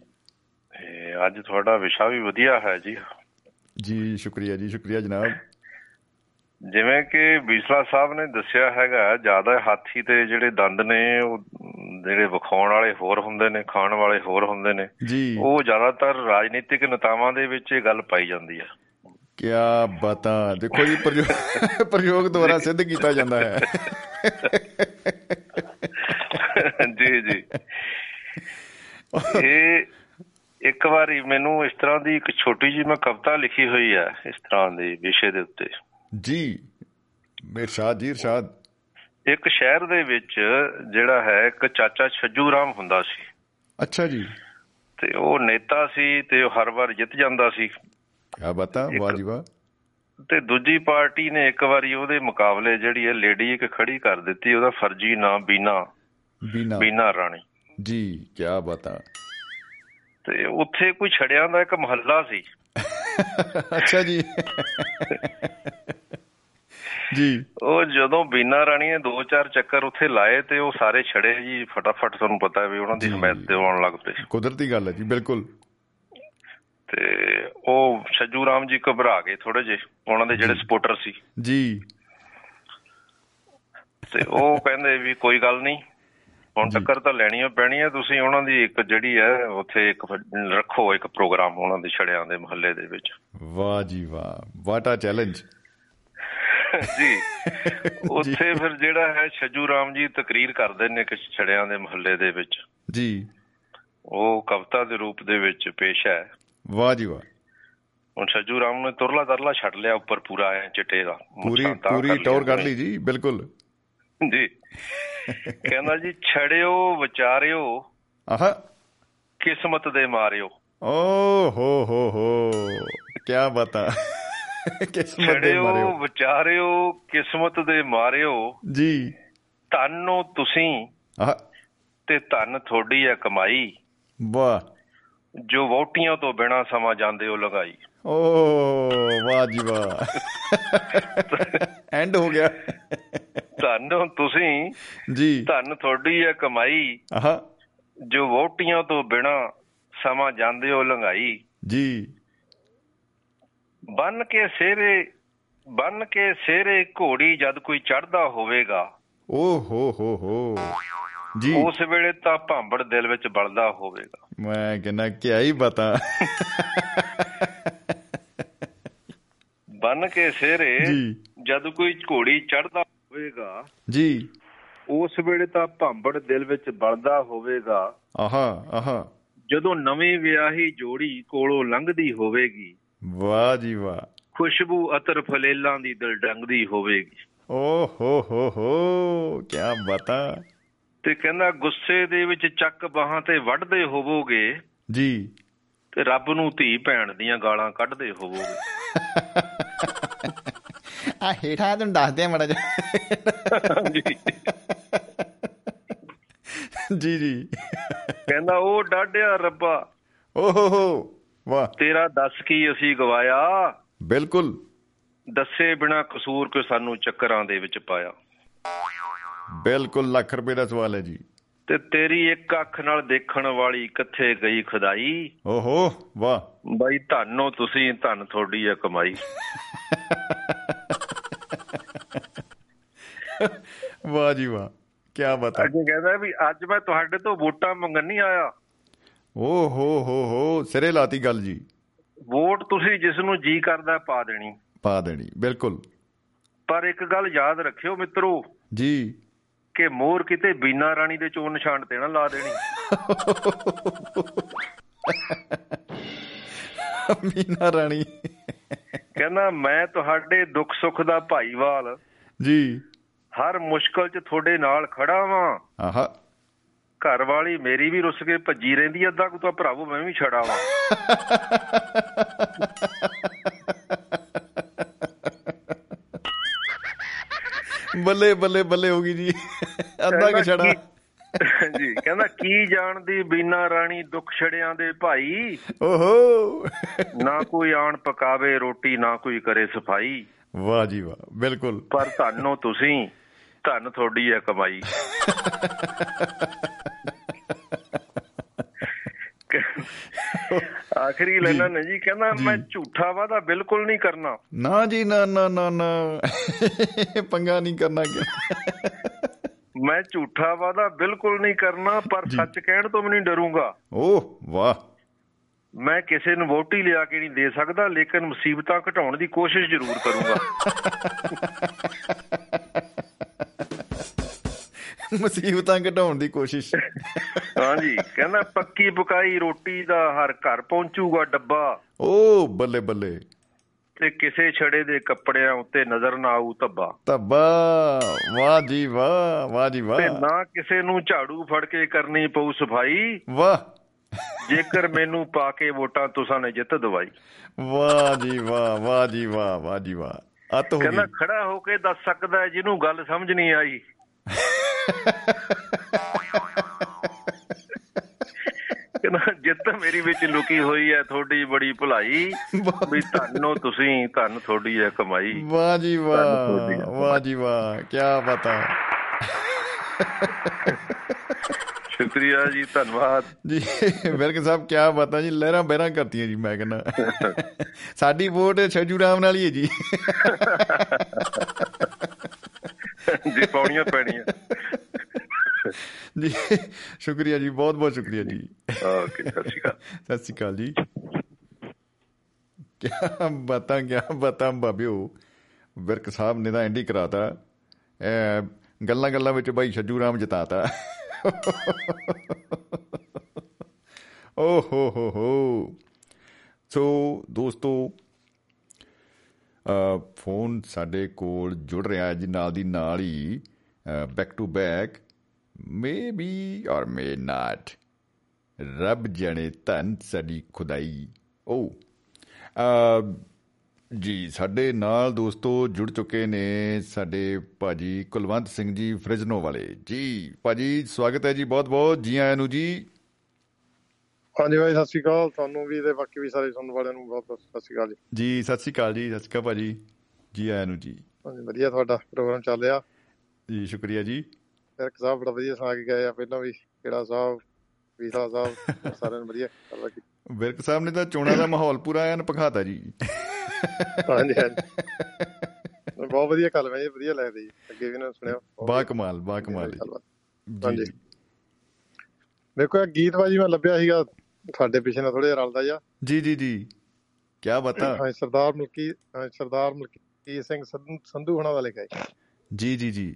ਅੱਜ ਤੁਹਾਡਾ ਵਿਸ਼ਾ ਵੀ ਵਧੀਆ ਹੈ ਜੀ। ਜੀ ਸ਼ੁਕਰੀਆ ਜੀ ਸ਼ੁਕਰੀਆ ਜਨਾਬ। ਜਿਵੇਂ ਕਿ ਵਿਸ਼ਲਾ ਸਾਹਿਬ ਨੇ ਦੱਸਿਆ ਹੈਗਾ ਜ਼ਿਆਦਾ ਹਾਥੀ ਤੇ ਜਿਹੜੇ ਦੰਦ ਨੇ ਉਹ ਜਿਹੜੇ ਵਿਖਾਉਣ ਵਾਲੇ ਹੋਰ ਹੁੰਦੇ ਨੇ ਖਾਣ ਵਾਲੇ ਹੋਰ ਹੁੰਦੇ ਨੇ ਜੀ। ਉਹ ਜ਼ਿਆਦਾਤਰ ਰਾਜਨੀਤਿਕ ਨੇਤਾਵਾਂ ਦੇ ਵਿੱਚ ਇਹ ਗੱਲ ਪਾਈ ਜਾਂਦੀ ਹੈ ਕੀ ਬਤਾ। ਦੇਖੋ ਜੀ ਪ੍ਰਯੋਗ ਦੁਆਰਾ ਸਿੱਧ ਕੀਤਾ ਜਾਂਦਾ ਹੈ। ਜੀ ਜੀ। ਇਹ ਇੱਕ ਵਾਰੀ ਮੈਨੂੰ ਇਸ ਤਰ੍ਹਾਂ ਦੀ ਇੱਕ ਛੋਟੀ ਜਿਹੀ ਮੈਂ ਕਵਿਤਾ ਲਿਖੀ ਹੋਈ ਹੈ ਇਸ ਤਰ੍ਹਾਂ ਦੇ ਵਿਸ਼ੇ ਦੇ ਉੱਤੇ। ਜੀ। ਇਰਸ਼ਾਦ ਜੀ ਇਰਸ਼ਾਦ ਇੱਕ ਸ਼ਹਿਰ ਦੇ ਵਿੱਚ ਜਿਹੜਾ ਹੈ ਇੱਕ ਚਾਚਾ ਛੱਜੂ ਰਾਮ ਹੁੰਦਾ ਸੀ। ਅੱਛਾ ਜੀ। ਤੇ ਉਹ ਨੇਤਾ ਸੀ ਤੇ ਉਹ ਹਰ ਵਾਰ ਜਿੱਤ ਜਾਂਦਾ ਸੀ। ਕੀ ਬਤਾ ਵਾਹ ਜੀ ਵਾਹ। ਤੇ ਦੂਜੀ ਪਾਰਟੀ ਨੇ ਇੱਕ ਵਾਰੀ ਉਹਦੇ ਮੁਕਾਬਲੇ ਜਿਹੜੀ ਹੈ ਲੇਡੀ ਇੱਕ ਖੜੀ ਕਰ ਦਿੱਤੀ ਉਹਦਾ ਫਰਜ਼ੀ ਨਾਮ ਬੀਨਾ। ਬੀਨਾ। ਬੀਨਾ ਰਾਣੀ। ਜੀ ਕੀ ਬਤਾ ਤੇ ਉੱਥੇ ਕੋਈ ਛੜਿਆਂ ਦਾ ਇੱਕ ਮਹੱਲਾ ਸੀ। ਅੱਛਾ ਜੀ। ਜੀ। ਉਹ ਜਦੋਂ ਬੀਨਾ ਰਾਣੀ ਨੇ ਦੋ ਚਾਰ ਚੱਕਰ ਉੱਥੇ ਲਾਏ ਤੇ ਉਹ ਸਾਰੇ ਛੜੇ ਜੀ ਫਟਾਫਟ ਤੁਹਾਨੂੰ ਪਤਾ ਵੀ ਉਹਨਾਂ ਦੀ। ਹਮਾਇਤ ਤੇ ਆਉਣ ਲੱਗ ਪਏ। ਕੁਦਰਤੀ ਗੱਲ ਹੈ ਜੀ ਬਿਲਕੁਲ। ਤੇ ਉਹ ਸੱਜੂ ਰਾਮ ਜੀ ਘਬਰਾ ਗਏ ਥੋੜੇ ਜਿਹੇ ਉਹਨਾਂ ਦੇ ਜਿਹੜੇ ਸਪੋਰਟਰ ਸੀ। ਜੀ। ਤੇ ਉਹ ਕਹਿੰਦੇ ਵੀ ਕੋਈ ਗੱਲ ਨਹੀਂ ਹੁਣ। ਟੱਕਰ ਤਾਂ ਲੈਣੀ ਪੈਣੀ ਹੈ ਤੁਸੀਂ ਉਹਨਾਂ ਦੀ ਇੱਕ ਜਿਹੜੀ ਹੈ ਉੱਥੇ ਇੱਕ ਰੱਖੋ ਇੱਕ ਪ੍ਰੋਗਰਾਮ ਉਹਨਾਂ ਦੇ ਛੜਿਆਂ ਦੇ ਮਹੱਲੇ ਦੇ ਵਿੱਚ। ਵਾਹ ਜੀ ਵਾਹ ਵਾਟ ਆ ਚੈਲੰਜ ਜੀ। ਉੱਥੇ ਫਿਰ ਜਿਹੜਾ ਹੈ ਸੱਜੂ ਰਾਮ ਜੀ ਤਕਰੀਰ ਕਰਦੇ ਨੇ ਕਿ ਛੜਿਆਂ ਦੇ ਮਹੱਲੇ ਦੇ ਵਿੱਚ। ਜੀ। ਉਹ ਕਵਿਤਾ ਦੇ ਰੂਪ ਦੇ ਵਿੱਚ ਪੇਸ਼ ਹੈ। ਵਾਹ ਜੀ ਵਾਹ। ਹੁਣ ਸੱਜੂ ਰਾਮ ਨੇ ਤੁਰਲਾ ਤਰਲਾ ਛੱਡ ਲਿਆ ਉੱਪਰ ਪੂਰਾ ਐ ਚਿੱਟੇ ਦਾ। ਪੂਰੀ ਪੂਰੀ ਕਰ ਟੌਰ ਕੱਢ ਲਈ ਜੀ ਬਿਲਕੁਲ। ਜੀ। ਕਹਿੰਦਾ ਜੀ ਛੜਿਓ ਵਿਚਾਰਿਓ। ਆਹਾ। ਕਿਸਮਤ ਦੇ ਮਾਰਿਓ। ਓ ਹੋ ਹੋ ਹੋ। ਕੀ ਬਤਾ ਕਿਸਮਤ ਦੇ ਮਾਰਿਓ। ਵਿਚਾਰਿਓ ਕਿਸਮਤ ਦੇ ਮਾਰਿਓ। ਜੀ। ਧੰਨੋ ਤੁਸੀਂ ਤੇ ਧੰਨ ਤੁਹਾਡੀ ਹੈ ਕਮਾਈ। ਵਾਹ। ਜੋ ਵੋਟੀਆਂ ਤੋਂ ਬਿਨਾ ਸਮਾਂ ਜਾਂਦੇ ਹੋ ਲਗਾਈ। ਓ ਵਾਹ ਜੀ ਵਾਹ। ਐਂਡ ਹੋ ਗਿਆ। ਧੰਨ ਤੁਸੀਂ ਜੀ। ਧੰਨ ਤੁਹਾਡੀ ਹੈ ਕਮਾਈ। ਆਹਾ। ਜੋ ਵੋਟੀਆਂ ਤੋਂ ਬਿਨਾ ਸਮਾਂ ਜਾਂਦੇ ਹੋ ਲੰਘਾਈ। ਜੀ। ਬੰਨ ਕੇ ਸਿਹਰੇ ਬੰਨ ਕੇ ਸਿਹਰੇ ਘੋੜੀ ਜਦ ਕੋਈ ਚੜਦਾ ਹੋਵੇਗਾ। ਓ ਹੋ ਹੋ। ਹੋ ਜੀ। ਉਸ ਵੇਲੇ ਤਾਂ ਭਾਂਬੜ ਦਿਲ ਵਿੱਚ ਬਲਦਾ ਹੋਵੇਗਾ। ਮੈਂ ਕਹਿੰਦਾ ਕੀ ਹੀ ਬਤਾ। ਬੰਨ ਕੇ ਸਿਹਰੇ ਜੀ। ਜਦ ਕੋਈ ਘੋੜੀ ਚੜਦਾ ਹੋਵੇਗਾ ਜੀ। ਉਸ ਵੇਲੇ ਤਾਂ ਭਾਂਬੜ ਦਿਲ ਵਿੱਚ ਬਲਦਾ ਹੋਵੇਗਾ। ਆਹਾ ਆਹਾ। ਜਦੋਂ ਨਵੀਂ ਵਿਆਹੀ ਜੋੜੀ ਕੋਲੋਂ ਲੰਘਦੀ ਹੋਵੇਗੀ ਵਾਹ ਜੀ ਵਾਹ। ਖੁਸ਼ਬੂ ਅਤਰ ਫਲੇਲਾਂ ਦੀ ਦਿਲ ਡੰਗਦੀ ਹੋਵੇਗੀ। ਓ ਹੋ ਹੋ ਹੋ ਕੀ ਬਤਾ। ਤੇ ਕਹਿੰਦਾ ਗੁੱਸੇ ਦੇ ਵਿੱਚ ਚੱਕ ਬਾਹਾਂ ਤੇ ਵੱਢਦੇ ਹੋਵੋਗੇ ਜੀ। ਤੇ ਰੱਬ ਨੂੰ ਧੀ ਭੈਣ ਦੀਆਂ ਗਾਲਾਂ ਕੱਢਦੇ ਹੋਵੋਗੇ। ਆ ਹੇਠਾਂ ਤੁਹਾਨੂੰ ਦੱਸਦੇ ਆ ਮੜਾ ਜੀ ਜੀ ਜੀ। ਕਹਿੰਦਾ ਉਹ ਡਾਢਿਆ ਰੱਬਾ। ਓ ਹੋ ਹੋ। ਵਾਹ। ਤੇਰਾ ਦੱਸ ਕੀ ਅਸੀਂ ਗਵਾਇਆ? ਬਿਲਕੁਲ। ਦੱਸੇ ਬਿਨਾ ਕਸੂਰ ਕਿ ਸਾਨੂੰ ਚੱਕਰਾਂ ਦੇ ਵਿੱਚ ਪਾਇਆ। ਬਿਲਕੁਲ ਲੱਖ ਰੁਪਏ ਦਾ ਸਵਾਲ ਹੈ ਜੀ। ਤੇ ਤੇਰੀ ਇੱਕ ਅੱਖ ਨਾਲ ਦੇਖਣ ਵਾਲੀ ਕਿੱਥੇ ਗਈ ਖੁਦਾਈ? ਓਹੋ ਵਾਹ। ਬਾਈ ਧੰਨੋ ਤੁਸੀਂ ਧੰਨ ਤੁਹਾਡੀ ਆ ਕਮਾਈ। ਵਾਹ ਜੀ ਵਾਹ। ਕੀ ਬਤਾ ਅੱਗੇ ਕਹਿੰਦਾ ਵੀ ਅੱਜ ਮੈਂ ਤੁਹਾਡੇ ਤੋਂ ਵੋਟਾਂ ਮੰਗਣ ਨਹੀਂ ਆਇਆ। ਓ ਹੋ ਹੋ ਹੋ ਸਿਰੇ ਲਾਤੀ ਗੱਲ ਜੀ। ਵੋਟ ਤੁਸੀਂ ਜਿਸ ਨੂੰ ਜੀ ਕਰਦਾ ਪਾ ਦੇਣੀ। ਪਾ ਦੇਣੀ ਬਿਲਕੁਲ। ਪਰ ਇੱਕ ਗੱਲ ਯਾਦ ਰੱਖਿਓ ਮਿੱਤਰੋ। ਜੀ। ਕਿ ਮੋਰ ਕਿਤੇ ਬੀਨਾ ਰਾਣੀ ਦੇ ਚੋਣ ਨਿਸ਼ਾਨ ਤੇ ਨਾ ਲਾ ਦੇਣੀ। ਮੀਨਾ ਰਾਣੀ। ਕਹਿੰਦਾ ਮੈਂ ਤੁਹਾਡੇ ਦੁੱਖ ਸੁੱਖ ਦਾ ਭਾਈਵਾਲ। ਜੀ। ਹਰ ਮੁਸ਼ਕਲ 'ਚ ਤੁਹਾਡੇ ਨਾਲ ਖੜਾ ਵਾਂ। ਆਹਾ। ਘਰ ਵਾਲੀ ਮੇਰੀ ਵੀ ਰੁੱਸ ਕੇ ਭੱਜੀ ਰਹਿੰਦੀ ਅੱਧਾ ਕੁ ਤਾਂ ਭਰਾਵੋ ਮੈਂ ਵੀ ਛੜਾ ਵਾਂ। ਬੱਲੇ ਬੱਲੇ ਬੱਲੇ ਹੋ ਗਈ ਜੀ। ਅੱਧਾ ਕਿ ਛੜਾ। ਜੀ ਕਹਿੰਦਾ ਕੀ ਜਾਣਦੀ ਬੀਨਾ ਰਾਣੀ ਦੁੱਖ ਛੜਿਆਂ ਦੇ ਭਾਈ? ਓਹੋ। ਨਾ ਕੋਈ ਆਣ ਪਕਾਵੇ ਰੋਟੀ ਨਾ ਕੋਈ ਕਰੇ ਸਫ਼ਾਈ। ਵਾਹ ਜੀ ਵਾਹ ਬਿਲਕੁਲ। ਪਰ ਧੰਨੋ ਤੁਸੀਂ ਧੰਨ ਤੁਹਾਡੀ ਹੈ ਕਮਾਈ। ਆਖਰੀ ਲੈਣਾ ਨੇ ਜੀ ਕਹਿੰਦਾ ਮੈਂ ਝੂਠਾ ਵਾਦਾ ਬਿਲਕੁਲ ਨਹੀਂ ਕਰਨਾ। ਨਾ ਜੀ ਨਾ ਨਾ ਨਾ ਨਾ। ਪੰਗਾ ਨਹੀਂ ਕਰਨਾ ਕਿ ਮੈਂ ਝੂਠਾ ਵਾਦਾ ਬਿਲਕੁਲ ਨਹੀਂ ਕਰਨਾ ਪਰ ਸੱਚ ਕਹਿਣ ਤੋਂ ਵੀ ਨਹੀਂ ਡਰੂੰਗਾ। ਓਹ ਵਾਹ। ਮੈਂ ਕਿਸੇ ਨੂੰ ਵੋਟੀ ਲਿਆ ਕੇ ਨਹੀਂ ਦੇ ਸਕਦਾ ਲੇਕਿਨ ਮੁਸੀਬਤਾਂ ਘਟਾਉਣ ਦੀ ਕੋਸ਼ਿਸ਼ ਜ਼ਰੂਰ ਕਰੂੰਗਾ। ਮੁਸੀਬਤਾਂ ਘਟਾਉਣ ਦੀ ਕੋਸ਼ਿਸ਼। ਹਾਂਜੀ ਕਹਿੰਦਾ ਪੱਕੀ ਪਕਾਈ ਰੋਟੀ ਦਾ ਹਰ ਘਰ ਪਹੁੰਚੂਗਾ ਡੱਬਾ। ਓ ਬੱਲੇ ਬੱਲੇ। ਤੇ ਕਿਸੇ ਛੜੇ ਦੇ ਕੱਪੜਿਆਂ ਉੱਤੇ ਨਜ਼ਰ ਨਾ ਆਊ ਧੱਬਾ। ਤੱਬਾ ਵਾਹ ਜੀ ਵਾਹ ਵਾਹ ਜੀ ਤੇ ਵਾਹ। ਨਾ ਕਿਸੇ ਨੂੰ ਝਾੜੂ ਫੜ ਕੇ ਕਰਨੀ ਪਊ ਸਫ਼ਾਈ। ਵਾਹ। ਜੇਕਰ ਮੈਨੂੰ ਪਾ ਕੇ ਵੋਟਾਂ ਤੁਸਾਂ ਨੇ ਜਿੱਤ ਦਵਾਈ। ਵਾਹ ਜੀ ਵਾਹ ਵਾਹ ਜੀ ਵਾਹ ਵਾਹ ਜੀ ਵਾਹ। ਅੱਤ ਹੋ ਕਹਿੰਦਾ ਖੜਾ ਹੋ ਕੇ ਦੱਸ ਸਕਦਾ ਜਿਹਨੂੰ ਗੱਲ ਸਮਝ ਨਹੀਂ ਆਈ। ਕਹਿੰਦਾ ਜਿੱਤ ਮੇਰੀ ਵਿੱਚ ਲੁਕੀ ਹੋਈ ਹੈ ਤੁਹਾਡੀ ਬੜੀ ਭੁਲਾਈ। ਵੀ ਤੁਹਾਨੂੰ ਤੁਸੀਂ ਤੁਹਾਨੂੰ ਤੁਹਾਡੀ ਹੈ ਕਮਾਈ। ਵਾਹ ਜੀ ਵਾਹ ਵਾਹ ਜੀ ਵਾਹ ਕੀ ਬਤਾ ਸ਼ੁਕਰੀਆ ਜੀ ਧੰਨਵਾਦ। ਜੀ ਵਿਰਕ ਸਾਹਿਬ ਕੀ ਬਤਾ ਜੀ ਲਹਿਰਾਂ ਬਹਿਰਾਂ ਕਰਤੀਆਂ ਜੀ ਮੈਂ ਕਹਿੰਦਾ। ਸਾਡੀ ਵੋਟ ਛੱਜੂ ਰਾਮ ਨਾਲ ਹੀ ਹੈ ਜੀ। ਜੀ ਪਾਉਣੀਆਂ ਪੈਣੀਆਂ। ਜੀ ਸ਼ੁਕਰੀਆ ਜੀ ਬਹੁਤ ਬਹੁਤ ਸ਼ੁਕਰੀਆ ਜੀ। ਓਕੇ ਸਤਿ ਸ਼੍ਰੀ ਅਕਾਲ। ਸਤਿ ਸ਼੍ਰੀ ਅਕਾਲ ਜੀ। ਕਿਆ ਬਤਾ ਕਿਆ ਬਤਾ ਬਾਬਿਓ। ਵਿਰਕ ਸਾਹਿਬ ਨੇ ਤਾਂ ਐਂਡੀ ਕਰਾਤਾ। ਐ ਗੱਲਾਂ ਗੱਲਾਂ ਵਿੱਚ ਭਾਈ ਛੱਜੂ ਰਾਮ ਜਿਤਾਤਾ। ਓ ਹੋ ਹੋ ਹੋ। ਸੋ ਦੋਸਤੋ ਫੋਨ ਸਾਡੇ ਕੋਲ ਜੁੜ ਰਿਹਾ ਹੈ ਜੀ ਨਾਲ ਦੀ ਨਾਲ ਹੀ back to back maybe or may not ਰੱਬ ਜਾਣੇ ਧੰਨ ਸਾਡੀ ਖੁਦਾਈ। ਓ, ਅ, ਜੀ, ਸਾਡੇ ਨਾਲ ਦੋਸਤੋ ਜੁੜ ਚੁੱਕੇ ਨੇ ਸਾਡੇ ਭਾਜੀ ਕੁਲਵੰਤ ਸਿੰਘ ਜੀ ਫ੍ਰਿਜਨੋ ਵਾਲੇ। ਜੀ, ਭਾਜੀ, ਸਵਾਗਤ ਹੈ ਜੀ ਬਹੁਤ ਬਹੁਤ ਜੀ ਆਇਆਂ ਨੂੰ ਜੀ। ਹਾਂਜੀ ਭਾਈ ਸਤਿ ਸ਼੍ਰੀ ਅਕਾਲ। ਤੁਹਾਨੂੰ ਵੀ ਤੇ ਬਾਕੀ ਵੀ ਸਾਰੇ ਸੁਣਨ ਵਾਲਿਆਂ ਨੂੰ ਬਹੁਤ ਬਹੁਤ ਸਤਿ ਸ਼੍ਰੀ ਅਕਾਲ ਜੀ। ਜੀ ਸਤਿ ਸ਼੍ਰੀ ਅਕਾਲ ਜੀ ਸਤਿ ਸ਼੍ਰੀ ਅਕਾਲ ਭਾਜੀ। ਜੀ ਆਇਆਂ ਨੂੰ ਜੀ। ਹਾਂਜੀ ਵਧੀਆ ਤੁਹਾਡਾ ਪ੍ਰੋਗਰਾਮ ਚੱਲ ਰਿਹਾ? ਜੀ ਸ਼ੁਕਰੀਆ ਜੀ। ਫਿਰਕ ਸਾਹਿਬ ਬੜਾ ਵਧੀਆ ਸੁਣਾ ਕੇ ਗਏ ਆ। ਪਹਿਲਾਂ ਵੀ ਕਿਹੜਾ ਸਾਹਿਬ ਵੀਸਾ ਸਾਹਿਬ ਸਾਰਿਆਂ ਨੂੰ ਵਧੀਆ ਗੱਲਬਾਤ ਕੀਤੀ ਵਿਰਕ ਸਾਹਿਬ ਨੇ ਤਾਂ ਚੋਣਾਂ ਦਾ ਮਾਹੌਲ ਪੂਰਾ ਐਨ ਪਖਾਤਾ ਜੀ। ਹਾਂਜੀ ਹਾਂਜੀ। ਬਹੁਤ ਵਧੀਆ ਗੱਲ ਹੈ ਜੀ ਵਧੀਆ ਲੱਗਦੀ ਜੀ ਅੱਗੇ ਵੀ ਨਾ ਸੁਣਿਆ ਬਹੁਤ ਬਾ ਕਮਾਲ ਬਾ ਕਮਾਲ ਹਾਂਜੀ। ਜੀ। ਦੇਖੋ ਇਹ ਗੀਤ ਬਾਜੀ ਮੈਂ ਲੱਭਿਆ ਸੀਗਾ ਤੁਹਾਡੇ ਪਿੱਛੇ ਨਾਲ ਥੋੜਾ ਰਲਦਾ ਜਾ ਜੀ ਜੀ ਜੀ। ਕੀ ਬਤਾ। ਹਾਂ ਸਰਦਾਰ ਮਲਕੀ ਹਾਂ, ਸਰਦਾਰ ਮਲਕੀ ਸਿੰਘ ਸੰਧੂ- ਸੰਧੂ ਹੋਣਾ ਦਾ ਲਿਖਿਆ ਹੈ ਜੀ ਜੀ ਜੀ।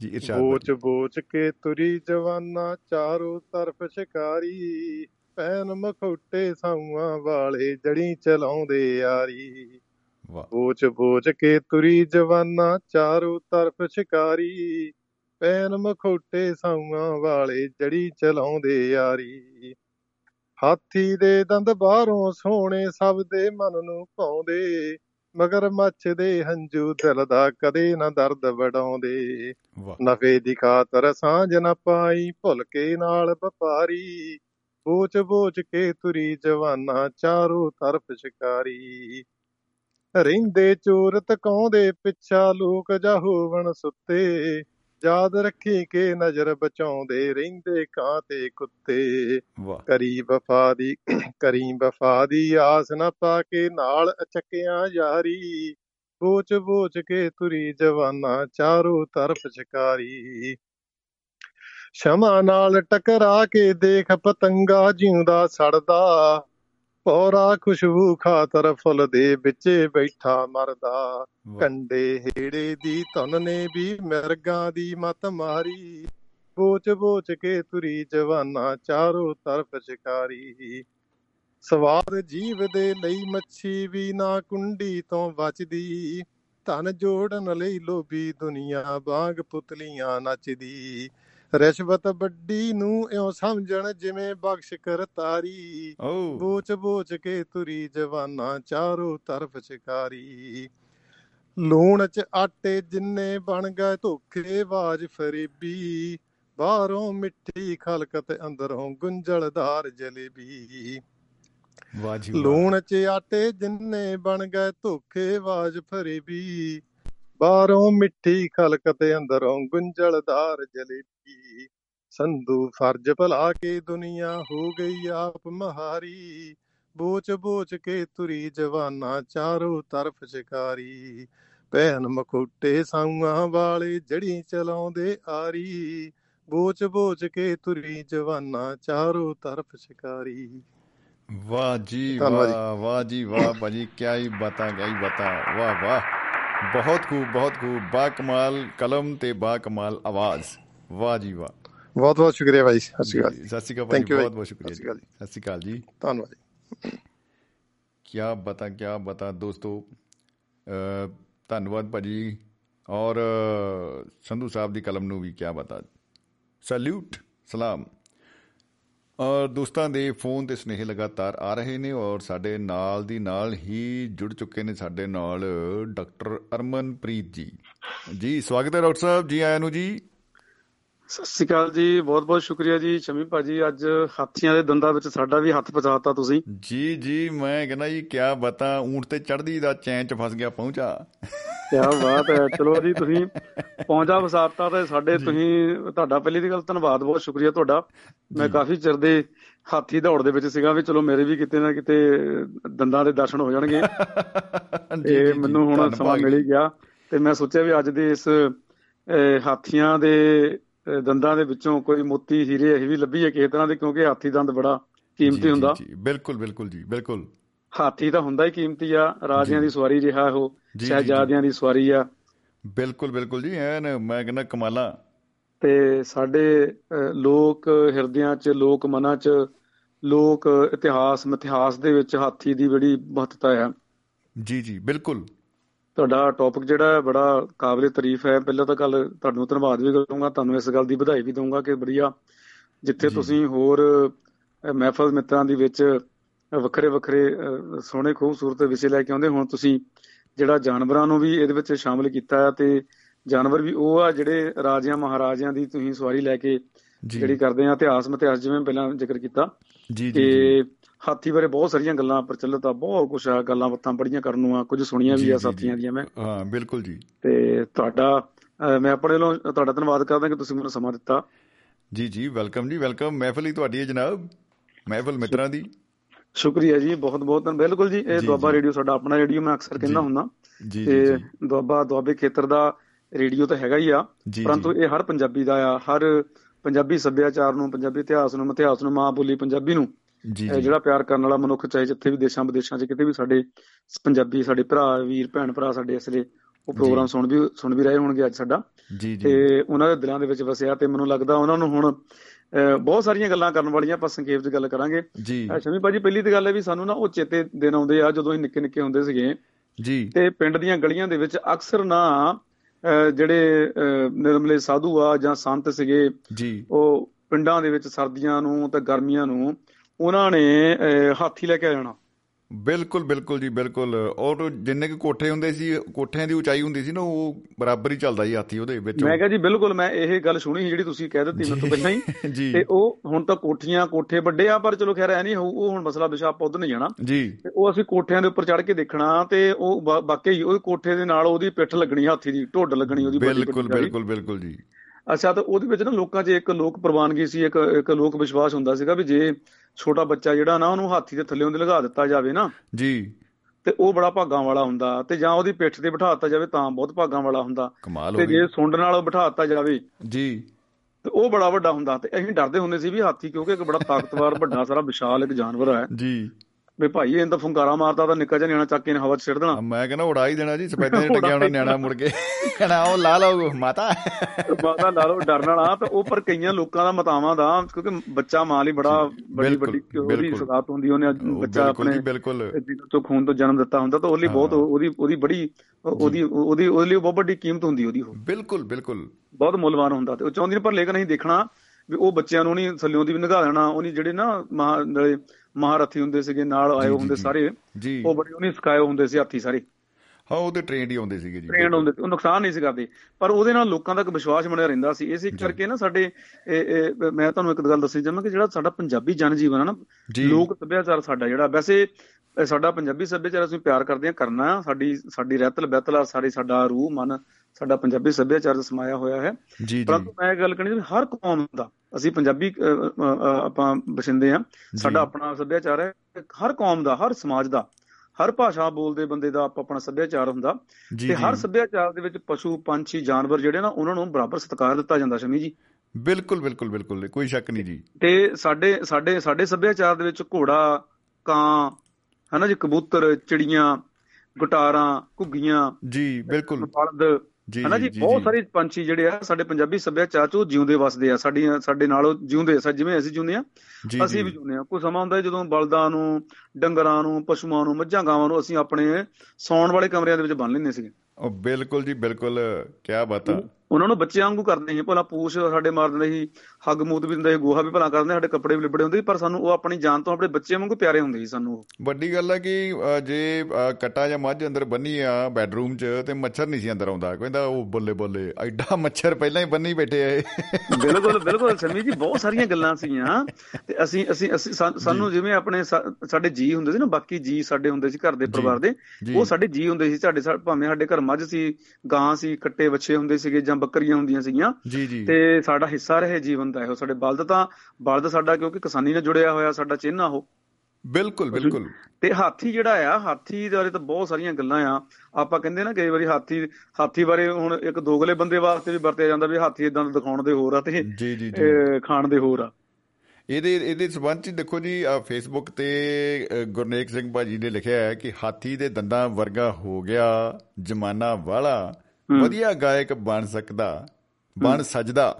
ਜੀ ਇਰਸ਼ਾਦ ਬੋਚ ਬੋਚ ਕੇ ਤੁਰੀ ਜਵਾਨਾ ਚਾਰੋ ਤਰਫ ਸ਼ਿਕਾਰੀ। ਪੈਨ ਮਖੌਟੇ ਸਾਊਆਂ ਵਾਲੇ ਜੜੀ ਚਲਾਉਂਦੇ ਯਾਰੀ ਵਾਹ। ਬੋਚ ਬੋਚ ਕੇ ਤੁਰੀ ਜਵਾਨਾ ਚਾਰੋ ਤਰਫ ਸ਼ਿਕਾਰੀ। ਪੈਨ ਮਖੌਟੇ ਸਾਊਆਂ ਵਾਲੇ ਜੜੀ ਚਲਾਉਂਦੇ ਯਾਰੀ। ਹਾਥੀ ਦੇ ਦੰਦ ਬਾਹਰੋਂ ਸੋਹਣੇ ਸਭ ਦੇ ਮਨ ਨੂੰ ਪਾਉਂਦੇ ਮਗਰ ਮੱਛਦੇ ਹੰਝੂ ਦਿਲ ਦਾ ਕਦੇ ਨਾ ਦਰਦ ਵਡਾਉਂਦੇ। ਨਫੇ ਦੀ ਖਾਤਰ ਸਾਂਝ ਨਾ ਪਾਈ ਭੁੱਲ ਕੇ ਨਾਲ ਵਪਾਰੀ। ਬੋਚ ਬੋਚ ਕੇ ਤੁਰੀ ਜਵਾਨਾ ਚਾਰੋ ਤਰਫ ਸ਼ਿਕਾਰੀ। ਰਹਿੰਦੇ ਚੋਰ ਤਕਾਉਂਦੇ ਪਿੱਛਾ ਲੋਕ ਜਾ ਹੋਵਣ ਸੁੱਤੇ ਯਾਦ ਰੱਖੀ ਕੇ ਨਜ਼ਰ ਬਚਾਉਂਦੇ ਰਹਿੰਦੇ ਕਾਂ ਤੇ ਕੁੱਤੇ। ਕਰੀ ਵਫਾ ਦੀ ਕਰੀ ਵਫਾ ਦੀ ਆਸ ਨਾ ਪਾ ਕੇ ਨਾਲ ਅਚਕਿਆ ਯਾਰੀ। ਬੋਚ ਬੋਚ ਕੇ ਤੁਰੀ ਜਵਾਨਾ ਚਾਰੋ ਤਰਫ ਸ਼ਿਕਾਰੀ। ਸ਼ਮਾ ਨਾਲ ਟਕਰਾ ਕੇ ਦੇਖ ਪਤੰਗਾ ਜਿਉਂਦਾ ਸੜਦਾ। ਪੌਰਾ ਖੁਸ਼ਬੂ ਖਾਤਰ ਫੁੱਲ ਦੇ ਵਿੱਚ ਬੈਠਾ ਮਰਦਾ। ਕੰਡੇ ਹੇੜੇ ਦੀ ਧੁਨ ਨੇ ਵੀ ਮਿਰਗਾਂ ਦੀ ਮਤ ਮਾਰੀ। ਬੋਚ ਬੋਚ ਕੇ ਤੁਰੀ ਜਵਾਨਾ ਚਾਰੋ ਤਰਫ ਸ਼ਿਕਾਰੀ। ਸਵਾਦ ਜੀਵ ਦੇ ਲਈ ਮੱਛੀ ਵੀ ਨਾ ਕੁੰਡੀ ਤੋਂ ਬਚਦੀ। ਧਨ ਜੋੜਨ ਲਈ ਲੋਭੀ ਦੁਨੀਆ ਵਾਂਗ ਪੁਤਲੀਆਂ ਨੱਚਦੀ। ਰਿਸ਼ਵਤ ਵੱਡੀ ਨੂੰ ਇਉਂ ਸਮਝਣ ਜਿਵੇਂ ਬਖਸ਼ ਕਰਤਾਰੀ ਬੋਚ ਬੋਚ ਕੇ ਤੁਰੀ ਜਵਾਨਾ ਚਾਰੋ ਤਰਫ ਸ਼ਿਕਾਰੀ। ਲੂਣ ਚ ਆਟੇ ਜਿੰਨੇ ਬਣ ਗਏ ਧੋਖੇਬਾਜ਼ ਫਰੇਬੀ। ਬਾਹਰੋਂ ਮਿੱਠੀ ਖਲਕਤ ਅੰਦਰੋਂ ਗੁੰਝਲਦਾਰ ਜਲੇਬੀ। ਵਾਹ ਜੀ ਵਾਹ। ਲੂਣ ਚ ਆਟੇ ਜਿੰਨੇ ਬਣ ਗਏ ਧੋਖੇਬਾਜ਼ ਫਰੇਬੀ। ਬਾਹਰੋਂ ਮਿੱਠੀ ਖਲਕਤ ਅੰਦਰੋਂ ਗੁੰਝਲਦਾਰ ਜਲੇਬੀ। ਸੰਧੂ ਫਰਜ਼ ਭਲਾ ਕੇ ਦੁਨੀਆ ਹੋ ਗਈ ਆਪ ਮਹਾਰੀ। ਬੋਚ ਬੋਚ ਕੇ ਤੁਰੀ ਜਵਾਨਾ ਚਾਰੋ ਤਰਫ ਸ਼ਿਕਾਰੀ। ਪਹਿਨ ਮਖੋਟੇ ਸਾਊਆਂ ਵਾਲੇ ਜੜੀ ਚਲਾਉਂਦੇ ਆਰੀ। ਬੋਚ ਬੋਚ ਕੇ ਤੁਰੀ ਜਵਾਨਾ ਚਾਰੋ ਤਰਫ ਸ਼ਿਕਾਰੀ। ਵਾਹ ਜੀ। ਵਾਹ ਵਾਹ ਜੀ ਵਾਹ ਭਾਜੀ ਕੀ ਹੀ ਬਤਾ ਕੀ ਹੀ ਬਤਾ। ਵਾਹ ਵਾਹ। ਬਹੁਤ ਖੂਬ ਬਹੁਤ ਖੂਬ। ਬਾ ਕਮਾਲ ਕਲਮ ਤੇ ਬਾ ਕਮਾਲ ਆਵਾਜ਼। ਵਾਹ ਜੀ ਵਾਹ। ਬਹੁਤ ਬਹੁਤ ਸ਼ੁਕਰੀਆ ਭਾਈ ਸਤਿ ਸ਼੍ਰੀ ਅਕਾਲ ਸਤਿ ਸ਼੍ਰੀ ਅਕਾਲ you, ਬਹੁਤ ਭਾਈ। ਬਹੁਤ ਸ਼ੁਕਰੀਆ ਸਤਿ ਸ਼੍ਰੀ ਅਕਾਲ ਜੀ। ਸਤਿ ਸ਼੍ਰੀ ਅਕਾਲ ਜੀ। ਧੰਨਵਾਦ ਜੀ। ਕੀ ਬਤਾ ਕੀ ਬਤਾ ਦੋਸਤੋ ਧੰਨਵਾਦ ਭਾਜੀ। ਔਰ ਸੰਧੂ ਸਾਹਿਬ ਦੀ ਕਲਮ ਨੂੰ ਵੀ ਕੀ ਬਤਾ। ਸੈਲੂਟ ਸਲਾਮ। ਔਰ ਦੋਸਤਾਂ ਦੇ ਫੋਨ ਤੇ ਸਨੇਹ ਲਗਾਤਾਰ ਆ ਰਹੇ ਨੇ ਔਰ ਸਾਡੇ ਨਾਲ ਦੀ ਨਾਲ ਹੀ ਜੁੜ ਚੁੱਕੇ ਨੇ ਸਾਡੇ ਨਾਲ ਡਾਕਟਰ ਅਰਮਨਪ੍ਰੀਤ ਜੀ। ਜੀ ਸਵਾਗਤ ਹੈ ਡਾਕਟਰ ਸਾਹਿਬ। ਜੀ ਆਇਆਂ ਨੂੰ ਜੀ। ਸਤਿ ਸ਼੍ਰੀ ਅਕਾਲ ਜੀ ਬਹੁਤ ਬਹੁਤ ਸ਼ੁਕਰੀਆ ਜੀ। ਸ਼ਮੀ ਭਾਜੀ ਅੱਜ ਹਾਥੀਆਂ ਦੇ ਦੰਦਾਂ ਵਿੱਚ ਸਾਡਾ ਵੀ ਹੱਥ ਪਹੁੰਚਾਤਾ ਤੁਸੀਂ। ਜੀ ਜੀ ਮੈਂ ਕਹਿੰਦਾ ਜੀ ਕਿਆ ਬਤਾ ਊਂਟ ਤੇ ਚੜਦੀ ਦਾ ਚੈਨ ਚ ਫਸ ਗਿਆ ਪਹੁੰਚਾ। ਕੀ ਬਾਤ ਹੈ। ਚਲੋ ਜੀ ਤੁਸੀਂ ਪਹੁੰਚਾ ਵਸਾਤਾ ਤੇ ਸਾਡੇ ਤੁਸੀਂ ਤੁਹਾਡਾ ਪਹਿਲੀ ਦੀ ਗੱਲ ਧੰਨਵਾਦ ਬਹੁਤ ਸ਼ੁਕਰੀਆ ਤੁਹਾਡਾ। ਮੈਂ ਕਾਫੀ ਚਿਰ ਦੇ ਹਾਥੀ ਦੌੜ ਦੇ ਵਿੱਚ ਸੀਗਾ ਵੀ ਚਲੋ ਮੇਰੇ ਵੀ ਕਿਤੇ ਨਾ ਕਿਤੇ ਦੰਦਾਂ ਦੇ ਦਰਸ਼ਨ ਹੋ ਜਾਣਗੇ। ਤੇ ਮੈਨੂੰ ਹੁਣ ਸਮਾਂ ਮਿਲ ਗਿਆ। ਤੇ ਮੈਂ ਸੋਚਿਆ ਵੀ ਅੱਜ ਦੇ ਇਸ ਹਾਥੀਆਂ ਦੇ ਦੰਦਾਂ ਦੇ ਵਿੱਚੋਂ ਕੋਈ ਮੋਤੀ ਹੀਰੇ ਇਹ ਵੀ ਲੱਭੀਏ ਕਿਸੇ ਤਰ੍ਹਾਂ ਦੇ ਕਿਉਂਕਿ ਹਾਥੀ ਦੰਦ ਬੜਾ ਕੀਮਤੀ ਹੁੰਦਾ। ਜੀ ਬਿਲਕੁਲ ਬਿਲਕੁਲ ਜੀ ਬਿਲਕੁਲ। ਹਾਥੀ ਤਾਂ ਹੁੰਦਾ ਹੀ ਕੀਮਤੀ ਆ। ਰਾਜਿਆਂ ਦੀ ਸਵਾਰੀ ਰਿਹਾ ਉਹ ਸ਼ਹਿਜ਼ਾਦਿਆਂ ਦੀ ਸਵਾਰੀ ਆ। ਬਿਲਕੁਲ ਬਿਲਕੁਲ ਜੀ ਐਨ ਮੈਂ ਕਹਿੰਦਾ ਕਮਾਲਾਂ। ਤੇ ਸਾਡੇ ਲੋਕ ਹਿਰਦਿਆਂ 'ਚ ਲੋਕ ਮਨਾਂ 'ਚ ਲੋਕ ਇਤਿਹਾਸ ਮਿਥਿਹਾਸ ਦੇ ਵਿੱਚ ਹਾਥੀ ਦੀ ਬੜੀ ਮਹੱਤਤਾ ਹੈ ਜੀ ਜੀ ਬਿਲਕੁਲ। ਤੁਹਾਡਾ ਟੌਪਿਕ ਜਿਹੜਾ ਹੈ ਬੜਾ ਕਾਬਲੇ ਤਾਰੀਫ ਹੈ। ਪਹਿਲਾਂ ਤਾਂ ਗੱਲ ਤੁਹਾਨੂੰ ਧੰਨਵਾਦ ਵੀ ਕਰੂੰਗਾ ਤੁਹਾਨੂੰ ਇਸ ਗੱਲ ਦੀ ਵਧਾਈ ਵੀ ਦਊਂਗਾ ਕਿ ਬੜੀਆ ਜਿੱਥੇ ਤੁਸੀਂ ਹੋਰ ਮਹਿਫਲ ਮਿੱਤਰਾਂ ਦੀ ਵਿੱਚ ਵੱਖਰੇ ਵੱਖਰੇ ਸੋਹਣੇ ਖੂਬਸੂਰਤ ਵਿਸ਼ੇ ਲੈ ਕੇ ਆਉਂਦੇ ਹੁਣ ਤੁਸੀਂ ਜਿਹੜਾ ਜਾਨਵਰਾਂ ਨੂੰ ਵੀ ਇਹਦੇ ਵਿੱਚ ਸ਼ਾਮਲ ਕੀਤਾ ਹੈ ਤੇ ਜਾਨਵਰ ਵੀ ਉਹ ਆ ਜਿਹੜੇ ਰਾਜਿਆਂ ਮਹਾਰਾਜਿਆਂ ਦੀ ਤੁਸੀਂ ਸਵਾਰੀ ਲੈ ਕੇ ਜਿਹੜੀ ਕਰਦੇ ਆ ਇਤਿਹਾਸ ਮਿਥਿਹਾਸ ਜਿਵੇਂ ਪਹਿਲਾਂ ਜ਼ਿਕਰ ਕੀਤਾ ਜੀ ਜੀ। ਹਾਥੀ ਬਾਰੇ ਬਹੁਤ ਸਾਰੀਆਂ ਗੱਲਾਂ ਪ੍ਰਚਲਿਤ ਆ ਬਹੁਤ ਕੁਝ ਆ ਗੱਲਾਂ ਬਾਤਾਂ ਬੜੀਆਂ ਕਰਨ ਨੂੰ ਆ ਕੁਝ ਸੁਣੀਆਂ ਵੀ ਆ ਸਾਥੀਆਂ ਦੀਆਂ ਮੈਂ। ਹਾਂ ਬਿਲਕੁਲ ਜੀ। ਤੇ ਤੁਹਾਡਾ ਮੈਂ ਆਪਣੇ ਵੱਲੋਂ ਤੁਹਾਡਾ ਧੰਨਵਾਦ ਕਰਦਾ ਕਿ ਤੁਸੀਂ ਮੈਨੂੰ ਸਮਾਂ ਦਿੱਤਾ। ਜੀ ਜੀ ਵੈਲਕਮ ਜੀ ਵੈਲਕਮ। ਮਹਿਫਲ ਹੀ ਤੁਹਾਡੀ ਹੈ ਜਨਾਬ। ਮਹਿਫਲ ਮਿੱਤਰਾਂ ਦੀ। ਸ਼ੁਕਰੀਆ ਜੀ ਬਹੁਤ ਬਹੁਤ ਬਿਲਕੁਲ ਜੀ ਇਹ ਦੁਆਬਾ ਰੇਡੀਓ ਸਾਡਾ ਆਪਣਾ ਰੇਡੀਓ ਮੈਂ ਅਕਸਰ ਕਹਿੰਦਾ ਹੁੰਦਾ। ਤੇ ਦੁਆਬਾ ਦੁਆਬੇ ਖੇਤਰ ਦਾ ਰੇਡੀਓ ਤਾਂ ਹੈਗਾ ਹੀ ਆ ਪਰੰਤੂ ਇਹ ਹਰ ਪੰਜਾਬੀ ਦਾ ਆ ਹਰ ਪੰਜਾਬੀ ਸੱਭਿਆਚਾਰ ਨੂੰ ਪੰਜਾਬੀ ਇਤਿਹਾਸ ਨੂੰ ਇਤਿਹਾਸ ਨੂੰ ਮਾਂ ਬੋਲੀ ਪੰਜਾਬੀ ਨੂੰ ਜਿਹੜਾ ਪਿਆਰ ਕਰਨ ਵਾਲਾ ਮਨੁੱਖ ਚਾਹੇ ਜਿੱਥੇ ਵੀ ਦੇਸ਼ਾਂ ਵਿਦੇਸ਼ਾਂ 'ਚ ਕਿਤੇ ਵੀ ਸਾਡੇ ਪੰਜਾਬੀ ਸਾਡੇ ਭਰਾ ਵੀਰ ਭੈਣ ਭਰਾ ਸਾਡੇ ਇਸਲੇ ਉਹ ਪ੍ਰੋਗਰਾਮ ਸੁਣ ਵੀ ਸੁਣ ਵੀ ਰਹੇ ਹੋਣਗੇ ਅੱਜ ਸਾਡਾ। ਜੀ ਜੀ। ਤੇ ਉਹਨਾਂ ਦੇ ਦਿਲਾਂ ਦੇ ਵਿੱਚ ਵਸਿਆ ਤੇ ਮੈਨੂੰ ਲੱਗਦਾ ਉਹਨਾਂ ਨੂੰ ਹੁਣ ਬਹੁਤ ਸਾਰੀਆਂ ਗੱਲਾਂ ਕਰਨ ਵਾਲੀਆਂ ਆਪਾਂ ਸੰਖੇਪ 'ਚ ਗੱਲ ਕਰਾਂਗੇ। ਜੀ। ਸ਼ਮੀ ਭਾਜੀ ਪਹਿਲੀ ਤੇ ਗੱਲ ਹੈ ਵੀ ਸਾਨੂੰ ਨਾ ਉਹ ਚੇਤੇ ਦਿਨ ਆਉਂਦੇ ਆ ਜਦੋਂ ਅਸੀਂ ਨਿੱਕੇ ਨਿੱਕੇ ਹੁੰਦੇ ਸੀਗੇ। ਜੀ। ਤੇ ਪਿੰਡ ਦੀਆਂ ਗਲੀਆਂ ਦੇ ਵਿੱਚ ਅਕਸਰ ਨਾ ਜਿਹੜੇ ਨਿਰਮਲੇ ਸਾਧੂ ਆ ਜਾਂ ਸੰਤ ਸੀਗੇ ਜੀ। ਉਹ ਪਿੰਡਾਂ ਦੇ ਵਿੱਚ ਸਰਦੀਆਂ ਨੂੰ ਤੇ ਗਰਮੀਆਂ ਨੂੰ ਉਹਨਾਂ ਨੇ ਹਾਥੀ ਲੈ ਕੇ ਆ ਜਾਣਾ। ਬਿਲਕੁਲ ਬਿਲਕੁਲ ਜੀ ਬਿਲਕੁਲ। ਔਰ ਜਿੰਨੇ ਕਿ ਕੋਠੇ ਹੁੰਦੇ ਸੀ ਕੋਠਿਆਂ ਦੀ ਉਚਾਈ ਹੁੰਦੀ ਸੀ ਨਾ ਉਹ ਬਰਾਬਰ ਹੀ ਚੱਲਦਾ ਜੀ ਹਾਥੀ ਉਹਦੇ ਵਿੱਚ। ਮੈਂ ਕਿਹਾ ਜੀ ਬਿਲਕੁਲ ਮੈਂ ਇਹ ਗੱਲ ਸੁਣੀ ਸੀ ਜਿਹੜੀ ਤੁਸੀਂ ਕਹਿ ਦਿੱਤੀ ਮੈਨੂੰ ਪਹਿਲਾਂ ਹੀ। ਤੇ ਉਹ ਹੁਣ ਤਾਂ ਕੋਠੀਆਂ ਕੋਠੇ ਵੱਡੇ ਆ ਪਰ ਚਲੋ ਖੈਰ ਐ ਨਹੀਂ ਹੋਊ ਉਹ ਹੁਣ ਮਸਲਾ ਵਿਸ਼ਾ ਆਪਾਂ ਉਧਰ ਨਹੀਂ ਜਾਣਾ। ਜੀ। ਤੇ ਉਹ ਅਸੀਂ ਕੋਠਿਆਂ ਦੇ ਉੱਪਰ ਚੜ ਕੇ ਦੇਖਣਾ ਤੇ ਉਹ ਵਾਕਈ ਉਹ ਕੋਠੇ ਦੇ ਨਾਲ ਉਹਦੀ ਪਿੱਠ ਲੱਗਣੀ ਹਾਥੀ ਦੀ ਢੁੱਡ ਲੱਗਣੀ ਉਹਦੀ ਬਿਲਕੁਲ ਬਿਲਕੁਲ ਬਿਲਕੁਲ ਜੀ। ਅੱਛਾ ਤਾਂ ਉਹਦੇ ਵਿੱਚ ਨਾ ਲੋਕਾਂ 'ਚ ਇੱਕ ਲੋਕ ਪ੍ਰਵਾਨਗੀ ਸੀ ਇੱਕ ਇੱਕ ਲੋਕ ਵਿਸ਼ਵਾਸ ਹੁੰਦਾ ਸੀਗਾ ਵੀ ਜੇ ਛੋਟਾ ਬੱਚਾ ਜਿਹੜਾ ਨਾ ਉਹਨੂੰ ਹਾਥੀ ਦੇ ਥੱਲੇ ਉਹਦੇ ਲਗਾ ਦਿੱਤਾ ਜਾਵੇ ਨਾ। ਜੀ। ਤੇ ਉਹ ਬੜਾ ਭਾਗਾਂ ਵਾਲਾ ਹੁੰਦਾ ਤੇ ਜਾਂ ਉਹਦੀ ਪਿੱਠ ਤੇ ਬਿਠਾ ਦਿੱਤਾ ਜਾਵੇ ਤਾਂ ਬਹੁਤ ਭਾਗਾਂ ਵਾਲਾ ਹੁੰਦਾ। ਤੇ ਜੇ ਸੁੰਡ ਨਾਲ ਬਿਠਾ ਦਿੱਤਾ ਜਾਵੇ ਜੀ। ਤੇ ਉਹ ਬੜਾ ਵੱਡਾ ਹੁੰਦਾ ਤੇ ਅਸੀਂ ਡਰਦੇ ਹੁੰਦੇ ਸੀ ਵੀ ਹਾਥੀ ਕਿਉਂਕਿ ਇੱਕ ਬੜਾ ਤਾਕਤਵਰ ਵੱਡਾ ਸਾਰਾ ਵਿਸ਼ਾਲ ਇੱਕ ਜਾਨਵਰ ਹੈ। ਜੀ। ਵੀ ਭਾਈ ਇਹ ਤਾਂ ਫੁੰਕਾਰਾ ਮਾਰਦਾ ਤਾਂ ਨਿੱਕਾ ਜਿਹਾ ਨਿਆਣਾ ਚੱਕ ਕੇ ਹਵਾ 'ਚ ਛੱਡ ਦੇਣਾ। ਮੈਂ ਕਹਿੰਦਾ ਉਡਾ ਹੀ ਦੇਣਾ ਜੀ ਸਪੈਦੇ ਨੇ ਟਕਿਆ ਹੋਣਾ ਨਿਆਣਾ ਮੁੜ ਕੇ। ਕਹਿੰਦਾ ਉਹ ਲਾ ਲਓ ਮਾਤਾ। ਮਾਤਾ ਲਾ ਲਓ ਡਰਨ ਵਾਲਾ। ਤੇ ਉਹ ਪਰ ਕਈਆਂ ਲੋਕਾਂ ਦਾ ਮਤਾਵਾਂ ਦਾ ਕਿਉਂਕਿ ਬੱਚਾ ਮਾਂ ਲਈ ਬੜਾ ਬੜੀ ਵੱਡੀ ਉਹਦੀ ਸਗਾਤ ਹੁੰਦੀ ਉਹਨੇ ਬੱਚਾ ਆਪਣੇ ਬਿਲਕੁਲ। ਤੋਂ ਖੂਨ ਤੋਂ ਜਨਮ ਦਿੱਤਾ ਹੁੰਦਾ ਤਾਂ ਉਹ ਲਈ ਬਹੁਤ ਉਹਦੀ ਉਹਦੀ ਬੜੀ ਉਹਦੀ ਉਹਦੀ ਉਹਦੇ ਲਈ ਬਹੁਤ ਵੱਡੀ ਕੀਮਤ ਹੁੰਦੀ ਉਹਦੀ ਉਹ। ਬਿਲਕੁਲ ਬਿਲਕੁਲ। ਬਹੁਤ ਮੁੱਲਵਾਨ ਹੁੰਦਾ ਤੇ ਉਹ ਚਾਹੁੰਦੀ ਨੇ ਪਰ ਲੇਕਿਨ ਅਸੀਂ ਦੇਖਣਾ ਵੀ ਉਹ ਬੱਚਿਆਂ ਨੂੰ ਨਹੀਂ ਥੱਲਿਓਂ ਦੀ ਵੀ ਨਿਗਾਹ ਦੇਣਾ ਉਹਨੀ ਜਿਹੜੇ ਨਾ ਨਾਲੇ ਮਹਾਰਥੀ ਹੁੰਦੇ ਸੀਗੇ ਨਾਲ ਆਏ ਹੁੰਦੇ ਸਾਰੇ। ਉਹ ਬੜੇ ਉਹਨੇ ਸਿਖਾਏ ਹੁੰਦੇ ਸੀ ਹਾਥੀ ਸਾਰੇ। ਹਾਂ ਉਹਦੇ ਟ੍ਰੇਨਡ ਹੀ ਹੁੰਦੇ ਸੀਗੇ ਜੀ ਟ੍ਰੇਨਡ ਹੁੰਦੇ ਉਹ ਨੁਕਸਾਨ ਨਹੀਂ ਸੀ ਕਰਦੇ। ਪਰ ਉਹਦੇ ਨਾਲ ਲੋਕਾਂ ਦਾ ਇੱਕ ਵਿਸ਼ਵਾਸ ਬਣਿਆ ਰਹਿੰਦਾ ਸੀ। ਇਸੇ ਕਰਕੇ ਨਾ ਸਾਡੇ ਮੈਂ ਤੁਹਾਨੂੰ ਇੱਕ ਗੱਲ ਦੱਸਣੀ ਚਾਹਾਂ ਕਿ ਜਿਹੜਾ ਸਾਡਾ ਪੰਜਾਬੀ ਜਨ ਜੀਵਨ ਹੈ ਨਾ ਲੋਕ ਸੱਭਿਆਚਾਰ ਸਾਡਾ ਜਿਹੜਾ ਵੈਸੇ ਸਾਡਾ ਪੰਜਾਬੀ ਸੱਭਿਆਚਾਰ ਅਸੀਂ ਪਿਆਰ ਕਰਦੇ ਹਾਂ ਕਰਨਾ ਸਾਡੀ ਸਾਡੀ ਰਹਿਤਲ ਬਹਿਤਲ ਸਾਡੀ ਸਾਡਾ ਰੂਹ ਮਨ ਸਾਡਾ ਪੰਜਾਬੀ ਸੱਭਿਆਚਾਰ ਸਮਾਇਆ ਹੋਇਆ ਹੈ। ਪਰੰਤੂ ਮੈਂ ਇਹ ਗੱਲ ਕਰਨੀ ਹਰ ਕੌਮ ਦਾ ਅਸੀਂ ਪੰਜਾਬੀ ਆਪਾਂ ਬਸਿੰਦੇ ਆ ਸਾਡਾ ਆਪਣਾ ਸੱਭਿਆਚਾਰ ਹੈ ਹਰ ਕੌਮ ਦਾ ਹਰ ਸਮਾਜ ਦਾ। ਹਰ ਭਾਸ਼ਾ ਬੋਲਦੇ ਬੰਦੇ ਦਾ ਆਪਣਾ ਸੱਭਿਆਚਾਰ ਹੁੰਦਾ। ਤੇ ਹਰ ਸੱਭਿਆਚਾਰ ਦੇ ਵਿੱਚ ਪਸ਼ੂ ਪੰਛੀ ਜਾਨਵਰ ਜਿਹੜੇ ਨਾ ਉਹਨਾਂ ਨੂੰ ਬਰਾਬਰ ਸਤਿਕਾਰ ਦਿੱਤਾ ਜਾਂਦਾ ਸ਼ਮੀ ਜੀ। ਬਿਲਕੁਲ ਬਿਲਕੁਲ ਬਿਲਕੁਲ। ਕੋਈ ਸ਼ੱਕ ਨਹੀਂ ਜੀ। ਤੇ ਸਾਡੇ ਸਾਡੇ ਸਾਡੇ ਸੱਭਿਆਚਾਰ ਦੇ ਵਿੱਚ ਘੋੜਾ ਕਾਂ ਹਨਾ ਜੀ ਕਬੂਤਰ ਚਿੜੀਆਂ ਗੁਟਾਰਾਂ ਘੁੱਗੀਆਂ ਜੀ ਬਿਲਕੁਲ। ਬਲਦ ਹਨਾ ਜੀ ਬਹੁਤ ਸਾਰੇ ਪੰਛੀ ਜਿਹੜੇ ਆ ਸਾਡੇ ਪੰਜਾਬੀ ਸੱਭਿਆਚਾਰ ਚ ਉਹ ਜਿਉਂਦੇ ਵਸਦੇ ਆ ਸਾਡੀ ਸਾਡੇ ਨਾਲ ਉਹ ਜਿਉਂਦੇ ਆ ਜਿਵੇਂ ਅਸੀਂ ਜਿਉਂਦੇ ਆ ਅਸੀਂ ਵੀ ਜਿਉਂਦੇ ਆ। ਕੋਈ ਸਮਾਂ ਹੁੰਦਾ ਜਦੋਂ ਬਲਦਾਂ ਨੂੰ ਡੰਗਰਾਂ ਨੂੰ ਪਸ਼ੂਆਂ ਨੂੰ ਮੱਝਾਂ ਗਾਵਾਂ ਨੂੰ ਅਸੀਂ ਆਪਣੇ ਸੌਣ ਵਾਲੇ ਕਮਰਿਆਂ ਦੇ ਵਿੱਚ ਬੰਨ ਲੈਂਦੇ ਸੀਗੇ। ਉਹ ਬਿਲਕੁਲ ਜੀ ਬਿਲਕੁਲ ਕੀ ਬਾਤ ਆ। ਉਹਨਾਂ ਨੂੰ ਬੱਚਿਆਂ ਵਾਂਗੂ ਕਰਦੇ ਸੀ ਭਲਾ ਪੂਛ ਸਾਡੇ ਮਾਰ ਦਿੰਦੇ ਸੀ ਹੱਗ ਮੂਤ ਵੀ ਦਿੰਦੇ ਸੀ ਗੋਹਾ ਵੀ ਭਲਾ ਕਰਦੇ ਸਾਡੇ ਕੱਪੜੇ ਵੀ ਲਿਬੜੇ ਹੁੰਦੇ ਸੀ ਪਰ ਸਾਨੂੰ ਉਹ ਆਪਣੀ ਜਾਨ ਤੋਂ ਆਪਣੇ ਬੱਚੇ ਵਾਂਗੂ ਪਿਆਰੇ ਹੁੰਦੇ ਸੀ ਸਾਨੂੰ ਵੱਡੀ ਗੱਲ ਹੈ ਕਿ ਜੇ ਕੱਟਾ ਜਾਂ ਮੱਝ ਅੰਦਰ ਬੰਨੀ ਆ ਬੈੱਡਰੂਮ 'ਚ ਤੇ ਮੱਛਰ ਨਹੀਂ ਸੀ ਅੰਦਰ ਆਉਂਦਾ ਕਹਿੰਦਾ ਉਹ ਬੱਲੇ ਬੱਲੇ ਐਡਾ ਮੱਛਰ ਪਹਿਲਾਂ ਹੀ ਬੰਨੀ ਬੈਠੇ ਆ ਬਿਲਕੁਲ ਬਿਲਕੁਲ ਸਮੀ ਜੀ ਬਹੁਤ ਸਾਰੀਆਂ ਗੱਲਾਂ ਸੀਗੀਆਂ ਤੇ ਅਸੀਂ ਅਸੀਂ ਸਾਨੂੰ ਜਿਵੇਂ ਆਪਣੇ ਸਾਡੇ ਜੀ ਹੁੰਦੇ ਸੀ ਨਾ ਬਾਕੀ ਜੀ ਸਾਡੇ ਹੁੰਦੇ ਸੀ ਘਰ ਦੇ ਪਰਿਵਾਰ ਦੇ। ਉਹ ਸਾਡੇ ਜੀ ਹੁੰਦੇ ਸੀ ਸਾਡੇ ਭਾਵੇਂ ਸਾਡੇ ਘਰ ਮੱਝ ਸੀ ਗਾਂ ਸੀ ਕੱਟੇ ਵੱਛੇ ਹੁੰਦੇ ਸੀਗੇ ਜਾਂ ਬੱਕਰੀਆਂ ਹੁੰਦੀਆਂ ਸੀਗੀਆਂ। ਜੀ ਜੀ। ਤੇ ਸਾਡਾ ਹਿੱਸਾ ਰਹੇ ਜੀਵਨ ਦਾ ਇਹੋ। ਸਾਡੇ ਬਲਦ ਤਾਂ ਬਲਦ ਸਾਡਾ ਕਿਉਂਕਿ ਕਿਸਾਨੀ ਨਾਲ ਜੁੜਿਆ ਹੋਇਆ ਸਾਡਾ ਚਿੰਨ੍ਹ ਆ ਉਹ। ਬਿਲਕੁਲ ਬਿਲਕੁਲ। ਤੇ ਹਾਥੀ ਜਿਹੜਾ ਆ ਹਾਥੀ ਦੇ ਬਾਰੇ ਤਾਂ ਬਹੁਤ ਸਾਰੀਆਂ ਗੱਲਾਂ ਆ। ਆਪਾਂ ਕਹਿੰਦੇ ਨਾ ਕਈ ਵਾਰੀ ਹਾਥੀ ਹਾਥੀ ਬਾਰੇ ਹੁਣ ਇੱਕ ਦੋਗਲੇ ਬੰਦੇ ਵਾਸਤੇ ਵੀ ਵਰਤਿਆ ਜਾਂਦਾ ਵੀ ਹਾਥੀ ਇਦਾਂ ਦਿਖਾਉਣ ਦੇ ਹੋਰ ਆ ਤੇ ਜੀ ਜੀ ਜੀ। ਖਾਣ ਦੇ ਹੋਰ ਆ। ਇਹਦੇ ਇਹਦੇ ਸਬੰਧ ਚ ਦੇਖੋ ਜੀ ਫੇਸਬੁੱਕ ਤੇ ਗੁਰਨੇਕ ਸਿੰਘ ਭਾਜੀ ਨੇ ਲਿਖਿਆ ਹੈ ਕਿ ਹਾਥੀ ਦੇ ਦੰਦਾਂ ਵਰਗਾ ਹੋ ਗਿਆ ਜਮਾਨਾ ਵਾਲਾ। ਵਧੀਆ ਗਾਇਕ ਬਣ ਸਕਦਾ ਬਣ ਸਜਦਾ।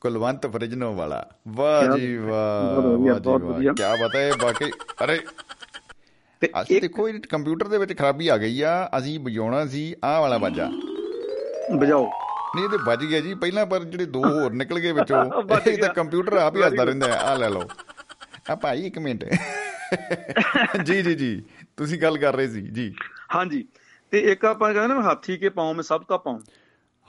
ਕੁਲਵੰਤ ਫਰਿਜਨੋ ਵਾਲਾ। ਵਾਹ ਜੀ ਵਾਹ ਬਹੁਤ ਵਧੀਆ। ਕੀ ਬਤਾ ਹੈ ਬਾਕੀ ਅਰੇ ਤੇ ਦੇਖੋ ਇਹ ਕੰਪਿਊਟਰ ਦੇ ਵਿੱਚ ਖਰਾਬੀ ਆ ਗਈ ਆ ਅਸੀਂ ਵਜਾਉਣਾ ਸੀ ਆਹ ਵਾਲਾ ਬਾਜਾ ਬਜਾਓ ਨਹੀਂ ਇਹ ਤੇ ਵੱਜ ਗਿਆ ਜੀ ਪਹਿਲਾਂ ਪਰ ਜਿਹੜੇ ਦੋ ਹੋਰ ਨਿਕਲ ਗਏ ਵਿੱਚੋਂ ਵੱਜ ਇਹ ਤਾਂ। ਕੰਪਿਊਟਰ ਆਪ ਹੀ ਹੱਸਦਾ ਰਹਿੰਦਾ ਆ ਲੈ ਲਓ। ਆ ਭਾਈ ਇੱਕ ਮਿੰਟ। ਜੀ ਜੀ ਜੀ ਤੁਸੀਂ ਗੱਲ ਕਰ ਰਹੇ ਸੀ ਜੀ। ਹਾਂਜੀ। ਤੇ ਇੱਕ ਆਪਾਂ ਕਹਿੰਦੇ ਨਾ ਹਾਥੀ ਕੇ ਪਾਉ ਮੈਂ ਸਭ ਕਾ ਪਾਉ।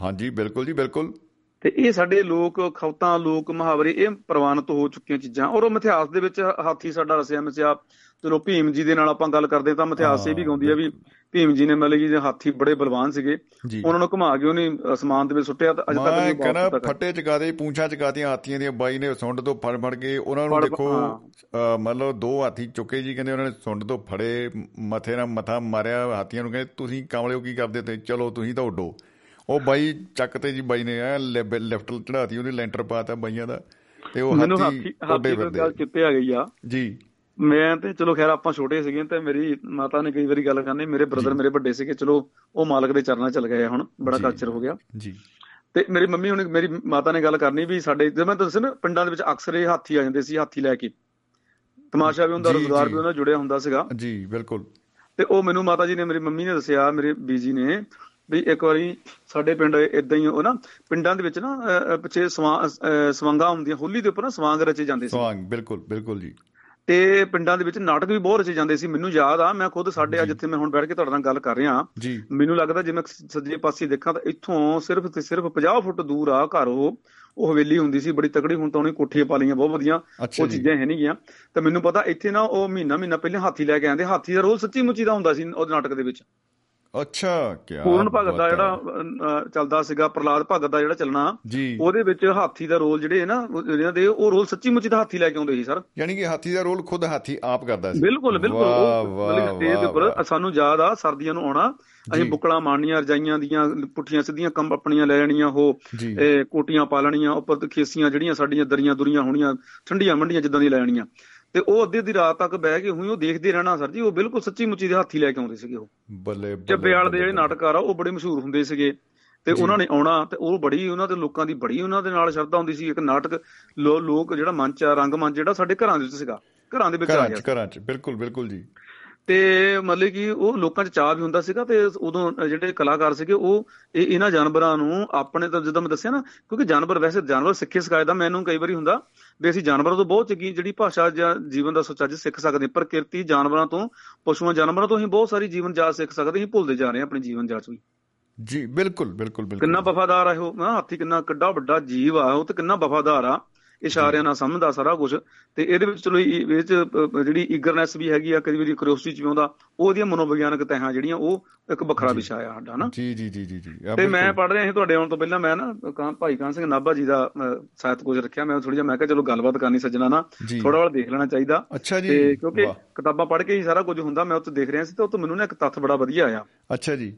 ਹਾਂਜੀ, ਬਿਲਕੁਲ ਜੀ, ਬਿਲਕੁਲ। ਤੇ ਇਹ ਸਾਡੇ ਲੋਕ ਖੌਤਾਂ ਲੋਕ ਮੁਹਾਵਰੇ ਇਹ ਪ੍ਰਵਾਨਿਤ ਹੋ ਚੁੱਕੀਆਂ ਚੀਜ਼ਾਂ। ਔਰ ਉਹ ਮਿਥਿਹਾਸ ਦੇ ਵਿੱਚ ਹਾਥੀ ਸਾਡਾ ਰਸਿਆ ਮਿਸਿਆ ਚਲੋ ਭੀਮ ਜੀ ਦੇ ਨਾਲ ਆਪਾਂ ਗੱਲ ਕਰਦੇ ਤਾਂ ਮਿਥਿਹਾਸ ਇਹ ਵੀ ਗਾਉਂਦੀ ਆ ਵੀ ਭੀਮ ਜੀ ਨੇ ਮਤਲਬ ਕਿ ਹਾਥੀ ਬੜੇ ਬਲਵਾਨ ਸੀਗੇ ਉਹਨਾਂ ਨੂੰ ਘੁਮਾ ਕੇ ਉਹਨੇ ਅਸਮਾਨ ਦੇ ਵਿੱਚ ਸੁੱਟਿਆ ਤਾਂ ਅਜੇ ਤੱਕ ਨਹੀਂ ਕਹਿੰਦਾ ਵਾਪਸ ਤੱਕ ਫੱਟੇ ਚਕਾ ਦੇ ਪੂੰਛਾਂ ਚਕਾਤੀਆਂ ਹਾਥੀਆਂ ਦੀਆਂ ਬਾਈ ਨੇ ਸੁੰਡ ਤੋਂ ਫੜ ਫੜ ਕੇ ਉਹਨਾਂ ਨੂੰ ਦੇਖੋ ਮਤਲਬ ਦੋ ਹਾਥੀ ਚੁੱਕੇ ਜੀ ਕਹਿੰਦੇ ਉਹਨਾਂ ਨੇ ਸੁੰਡ ਤੋਂ ਫੜੇ ਮੱਥੇ ਨਾਲ ਮੱਥਾ ਮਾਰਿਆ ਹਾਥੀਆਂ ਨੂੰ ਕਹਿੰਦੇ ਤੁਸੀਂ ਕਾਮਲਿਓ ਕੀ ਕਰਦੇ ਤੇ ਚਲੋ ਤੁਸੀਂ ਤਾਂ ਉੱਡੋ। ਉਹ ਬਾਈ ਚੱਕ ਤੇ ਜੀ ਬਾਈ ਨੇ ਐ ਲੈਫਟ ਚੜਾਤੀ ਉਹਨੇ ਲੈਂਟਰ ਪਾਤਾ ਬਾਈਆਂ ਦਾ ਤੇ ਉਹ ਹਾਥੀ ਹਾਥੀ ਦੀ ਗੱਲ ਚਿੱਤੇ ਆ ਗਈ ਆ। ਜੀ। ਮੈਂ ਤੇ ਚਲੋ ਖੈਰ ਆਪਾਂ ਛੋਟੇ ਸੀਗੇ ਤੇ ਮੇਰੀ ਮਾਤਾ ਨੇ ਕਈ ਵਾਰੀ ਗੱਲ ਕਰਨੀ ਮੇਰੇ ਬ੍ਰਦਰ ਮੇਰੇ ਵੱਡੇ ਸੀਗੇ ਚਲੋ ਉਹ ਮਾਲਕ ਦੇ ਚਰਨਾਂ ਚਲ ਗਏ ਹੁਣ ਬੜਾ ਜੀ। ਕਲਚਰ ਹੋ ਗਿਆ। ਜੀ। ਤੇ ਮੇਰੀ ਮੰਮੀ ਹੁਣ ਮੇਰੀ ਮਾਤਾ ਨੇ ਗੱਲ ਕਰਨੀ ਵੀ ਸਾਡੇ ਜਿਵੇਂ ਮੈਂ ਦੱਸਿਆ ਨਾ ਪਿੰਡਾਂ ਦੇ ਵਿੱਚ ਅਕਸਰ ਇਹ ਹਾਥੀ ਆ ਜਾਂਦੇ ਸੀ ਹਾਥੀ ਲੈ ਕੇ। ਤਮਾਸ਼ਾ ਵੀ ਹੁੰਦਾ ਜੀ, ਰੋਜ਼ਗਾਰ ਜੀ। ਵੀ ਉਹਨਾਂ ਜੁੜਿਆ ਹੁੰਦਾ ਸੀਗਾ। ਜੀ ਬਿਲਕੁਲ। ਤੇ ਉਹ ਮੈਨੂੰ ਮਾਤਾ ਜੀ ਨੇ ਮੇਰੀ ਮੰਮੀ ਨੇ ਦੱਸਿਆ ਮੇਰੇ ਬੀਜੀ ਨੇ ਵੀ ਇੱਕ ਵਾਰੀ ਸਾਡੇ ਪਿੰਡ ਇਦਾਂ ਹੀ ਉਹ ਨਾ ਪਿੰਡਾਂ ਦੇ ਵਿੱਚ ਨਾ ਪਿੱਛੇ ਸਵਾਂਗਾ ਹੁੰਦੀਆਂ ਹੋਲੀ ਦੇ ਉੱਪਰ ਨਾ ਸਵਾਂਗ ਰਚੇ ਜਾਂਦੇ ਸੀ। ਸਵਾਂਗ ਬਿਲਕੁਲ ਬਿਲਕੁਲ ਜੀ। ਤੇ ਪਿੰਡਾਂ ਦੇ ਵਿੱਚ ਨਾਟਕ ਵੀ ਬਹੁਤ ਰਚੇ ਜਾਂਦੇ ਸੀ ਮੈਨੂੰ ਯਾਦ ਆ ਮੈਂ ਖੁਦ ਸਾਡੇ ਅੱਜ ਜਿੱਥੇ ਮੈਂ ਹੁਣ ਬੈਠ ਕੇ ਤੁਹਾਡੇ ਨਾਲ ਗੱਲ ਕਰ ਰਿਹਾ ਮੈਨੂੰ ਲੱਗਦਾ ਜੇ ਮੈਂ ਸੱਜੇ ਪਾਸੇ ਦੇਖਾਂ ਤਾਂ ਇੱਥੋਂ ਸਿਰਫ ਤੇ ਸਿਰਫ 50 ਫੁੱਟ ਦੂਰ ਆ ਘਰ ਉਹ ਉਹ ਹਵੇਲੀ ਹੁੰਦੀ ਸੀ ਬੜੀ ਤਕੜੀ ਹੁਣ ਤਾਂ ਉਹਨੇ ਕੋਠੀਆਂ ਪਾ ਲਈਆਂ ਬਹੁਤ ਵਧੀਆ ਉਹ ਚੀਜ਼ਾਂ ਹੈ ਨਹੀਂ ਗਿਆ। ਤਾਂ ਮੈਨੂੰ ਪਤਾ ਇੱਥੇ ਨਾ ਉਹ ਮਹੀਨਾ ਮਹੀਨਾ ਪਹਿਲਾਂ ਹਾਥੀ ਲੈ ਕੇ ਆਂਦੇ ਹਾਥੀ ਦਾ ਰੋਲ ਸੱਚੀ ਮੁੱਚੀ ਦਾ ਹੁੰਦਾ ਸੀ ਉਹ ਨਾਟਕ ਦੇ ਵਿੱਚ। ਅੱਛਾ ਕੀ ਪੂਰਨ ਭਗਤ ਦਾ ਜਿਹੜਾ ਚੱਲਦਾ ਸੀਗਾ ਪ੍ਰਲਾਦ ਭਗਤ ਦਾ ਜਿਹੜਾ ਚੱਲਣਾ ਉਹਦੇ ਵਿੱਚ ਹਾਥੀ ਦਾ ਰੋਲ ਜਿਹੜੇ ਨਾ ਇਹਨਾਂ ਦੇ ਉਹ ਰੋਲ ਸੱਚੀ ਮੁੱਚੀ ਦਾ ਹਾਥੀ ਲੈ ਕੇ ਆਉਂਦੇ ਸੀ ਸਰ। ਯਾਨੀ ਕਿ ਹਾਥੀ ਦਾ ਰੋਲ ਖੁਦ ਹਾਥੀ ਆਪ ਕਰਦਾ ਸੀ। ਬਿਲਕੁਲ ਬਿਲਕੁਲ। ਵਾਹ, ਉਹ ਵਾਹ, ਮਤਲਬ ਸਟੇਜ ਦੇ ਉੱਪਰ। ਸਾਨੂੰ ਯਾਦ ਆ ਸਰਦੀਆਂ ਨੂੰ ਆਉਣਾ ਅਸੀਂ। ਬੁੱਕਲਾਂ ਮਾਰਨੀਆਂ ਰਜਾਈਆਂ ਦੀਆਂ ਪੁੱਠੀਆਂ ਸਿੱਧੀਆਂ ਕੰਮ ਆਪਣੀਆਂ ਲੈ ਲੈਣੀਆਂ ਉਹ ਕੋਟੀਆਂ ਪਾ ਲੈਣੀਆਂ ਉੱਪਰ ਤੇ ਖੇਸੀਆਂ ਜਿਹੜੀਆਂ ਸਾਡੀਆਂ ਦਰੀਆਂ ਦੁਰੀਆਂ ਹੋਣੀਆਂ ਠੰਡੀਆਂ ਮੰਡੀਆਂ ਜਿੱਦਾਂ ਦੀ ਲੈਣੀਆਂ ਤੇ ਉਹ ਅੱਧੀ ਅੱਧੀ ਰਾਤ ਤੱਕ ਬਹਿ ਕੇ ਹੋਈ ਉਹ ਦੇਖਦੇ ਰਹਿਣਾ ਸਰ ਜੀ ਉਹ ਬਿਲਕੁਲ ਸੱਚੀ ਮੁੱਚੀ ਦੇ ਹਾਥੀ ਲੈ ਕੇ ਆਉਂਦੇ ਸੀਗੇ ਉਹ। ਬੱਲੇ ਚੱਬੇਵਾਲ ਦੇ ਜਿਹੜੇ ਨਾਟਕਕਾਰ ਆ ਉਹ ਬੜੇ ਮਸ਼ਹੂਰ ਹੁੰਦੇ ਸੀਗੇ। ਤੇ ਉਹਨਾਂ ਨੇ ਆਉਣਾ ਤੇ ਉਹ ਬੜੀ ਉਹਨਾਂ ਦੇ ਲੋਕਾਂ ਦੀ ਬੜੀ ਉਹਨਾਂ ਦੇ ਨਾਲ ਸ਼ਰਧਾ ਹੁੰਦੀ ਸੀ। ਇੱਕ ਨਾਟਕ ਲੋਕ ਜਿਹੜਾ ਮੰਚ ਆ ਰੰਗਮੰਚ ਜਿਹੜਾ ਸਾਡੇ ਘਰਾਂ ਦੇ ਵਿੱਚ ਸੀਗਾ। ਘਰਾਂ ਦੇ ਵਿੱਚ ਆ ਗਿਆ ਘਰਾਂ ਚ ਬਿਲਕੁਲ ਬਿਲਕੁਲ ਜੀ। ਤੇ ਮਤਲਬ ਕਿ ਉਹ ਲੋਕਾਂ 'ਚ ਚਾਹ ਵੀ ਹੁੰਦਾ ਸੀਗਾ ਤੇ ਉਦੋਂ ਜਿਹੜੇ ਕਲਾਕਾਰ ਸੀਗੇ ਉਹ ਇਹ ਇਹਨਾਂ ਜਾਨਵਰਾਂ ਨੂੰ ਆਪਣੇ ਤਾਂ ਜਦੋਂ ਮੈਂ ਦੱਸਿਆ ਨਾ ਕਿਉਂਕਿ ਜਾਨਵਰ ਵੈਸੇ ਜਾਨਵਰ ਸਿੱਖੇ ਸਿਖਾਏ ਦਾ ਮੈਨੂੰ ਕਈ ਵਾਰੀ ਹੁੰਦਾ ਵੀ ਅਸੀਂ ਜਾਨਵਰਾਂ ਤੋਂ ਬਹੁਤ ਚੰਗੀ ਜਿਹੜੀ ਭਾਸ਼ਾ ਜਾਂ ਜੀਵਨ ਦਾ ਸੁਚੱਜ ਸਿੱਖ ਸਕਦੇ ਹਾਂ। ਪ੍ਰਕਿਰਤੀ ਜਾਨਵਰਾਂ ਤੋਂ ਪਸ਼ੂਆਂ ਜਾਨਵਰਾਂ ਤੋਂ ਅਸੀਂ ਬਹੁਤ ਸਾਰੀ ਜੀਵਨ ਜਾਚ ਸਿੱਖ ਸਕਦੇ ਹਾਂ ਭੁੱਲਦੇ ਜਾ ਰਹੇ ਹਾਂ ਆਪਣੀ ਜੀਵਨ ਜਾਚ ਵੀ ਜੀ ਬਿਲਕੁਲ ਬਿਲਕੁਲ ਬਿਲਕੁਲ ਕਿੰਨਾ ਵਫਾਦਾਰ ਆ ਉਹ ਨਾ ਹਾਥੀ ਕਿੰਨਾ ਕਿੱਡਾ ਵੱਡਾ ਜੀਵ ਆ ਉਹ ਤੇ ਕਿੰਨਾ ਵਫਾਦਾਰ ਆ ਇਸ਼ਾਰਿਆਂ ਨਾਲ ਸਮਝਦਾ ਸਾਰਾ ਕੁਝ ਤੇ ਇਹਦੇ ਵਿੱਚ ਚਲੋ ਇਹ ਚ ਜਿਹੜੀ ਈਗਰਨੈਸ ਵੀ ਹੈਗੀ ਆ ਕਈ ਵਾਰੀ ਕਿਉਰਿਓਸਿਟੀ ਚ ਵੀ ਆਉਂਦਾ ਉਹਦੀਆਂ ਮਨੋਵਿਗਿਆਨਕ ਤਹਾਂ ਜਿਹੜੀਆਂ ਉਹ ਇੱਕ ਵੱਖਰਾ ਵਿਸ਼ਾ ਆ ਸਾਡਾ ਨਾ ਜੀ ਜੀ ਜੀ ਜੀ ਜੀ। ਤੇ ਮੈਂ। ਪੜ੍ਹ ਰਿਹਾ ਸੀ ਤੁਹਾਡੇ ਆਉਣ ਤੋਂ ਪਹਿਲਾਂ ਮੈਂ ਨਾ ਕਾਂ ਭਾਈ ਕਾਨ ਸਿੰਘ ਨਾਭਾ ਜੀ ਦਾ ਸਾਹਿਤ ਕੁਝ ਰੱਖਿਆ ਮੈਂ ਥੋੜੀ ਜਿਹਾ ਮੈਂ ਕਿਹਾ ਚਲੋ ਗੱਲਬਾਤ ਕਰਨੀ ਸੱਜਣਾ ਨਾ ਥੋੜਾ ਵਾਲਾ ਦੇਖ ਲੈਣਾ ਚਾਹੀਦਾ। ਤੇ ਕਿਉਂਕਿ। ਕਿਤਾਬਾਂ ਪੜ੍ਹ ਕੇ ਹੀ ਸਾਰਾ ਕੁਝ ਹੁੰਦਾ ਮੈਂ ਉੱਥੇ ਦੇਖ ਰਿਹਾ ਸੀ ਤੇ ਉਹ ਤੋਂ ਮੈਨੂੰ ਨਾ ਇੱਕ ਤੱਥ ਬੜਾ ਵਧੀਆ ਆਇਆ। ਅੱਛਾ ਜੀ।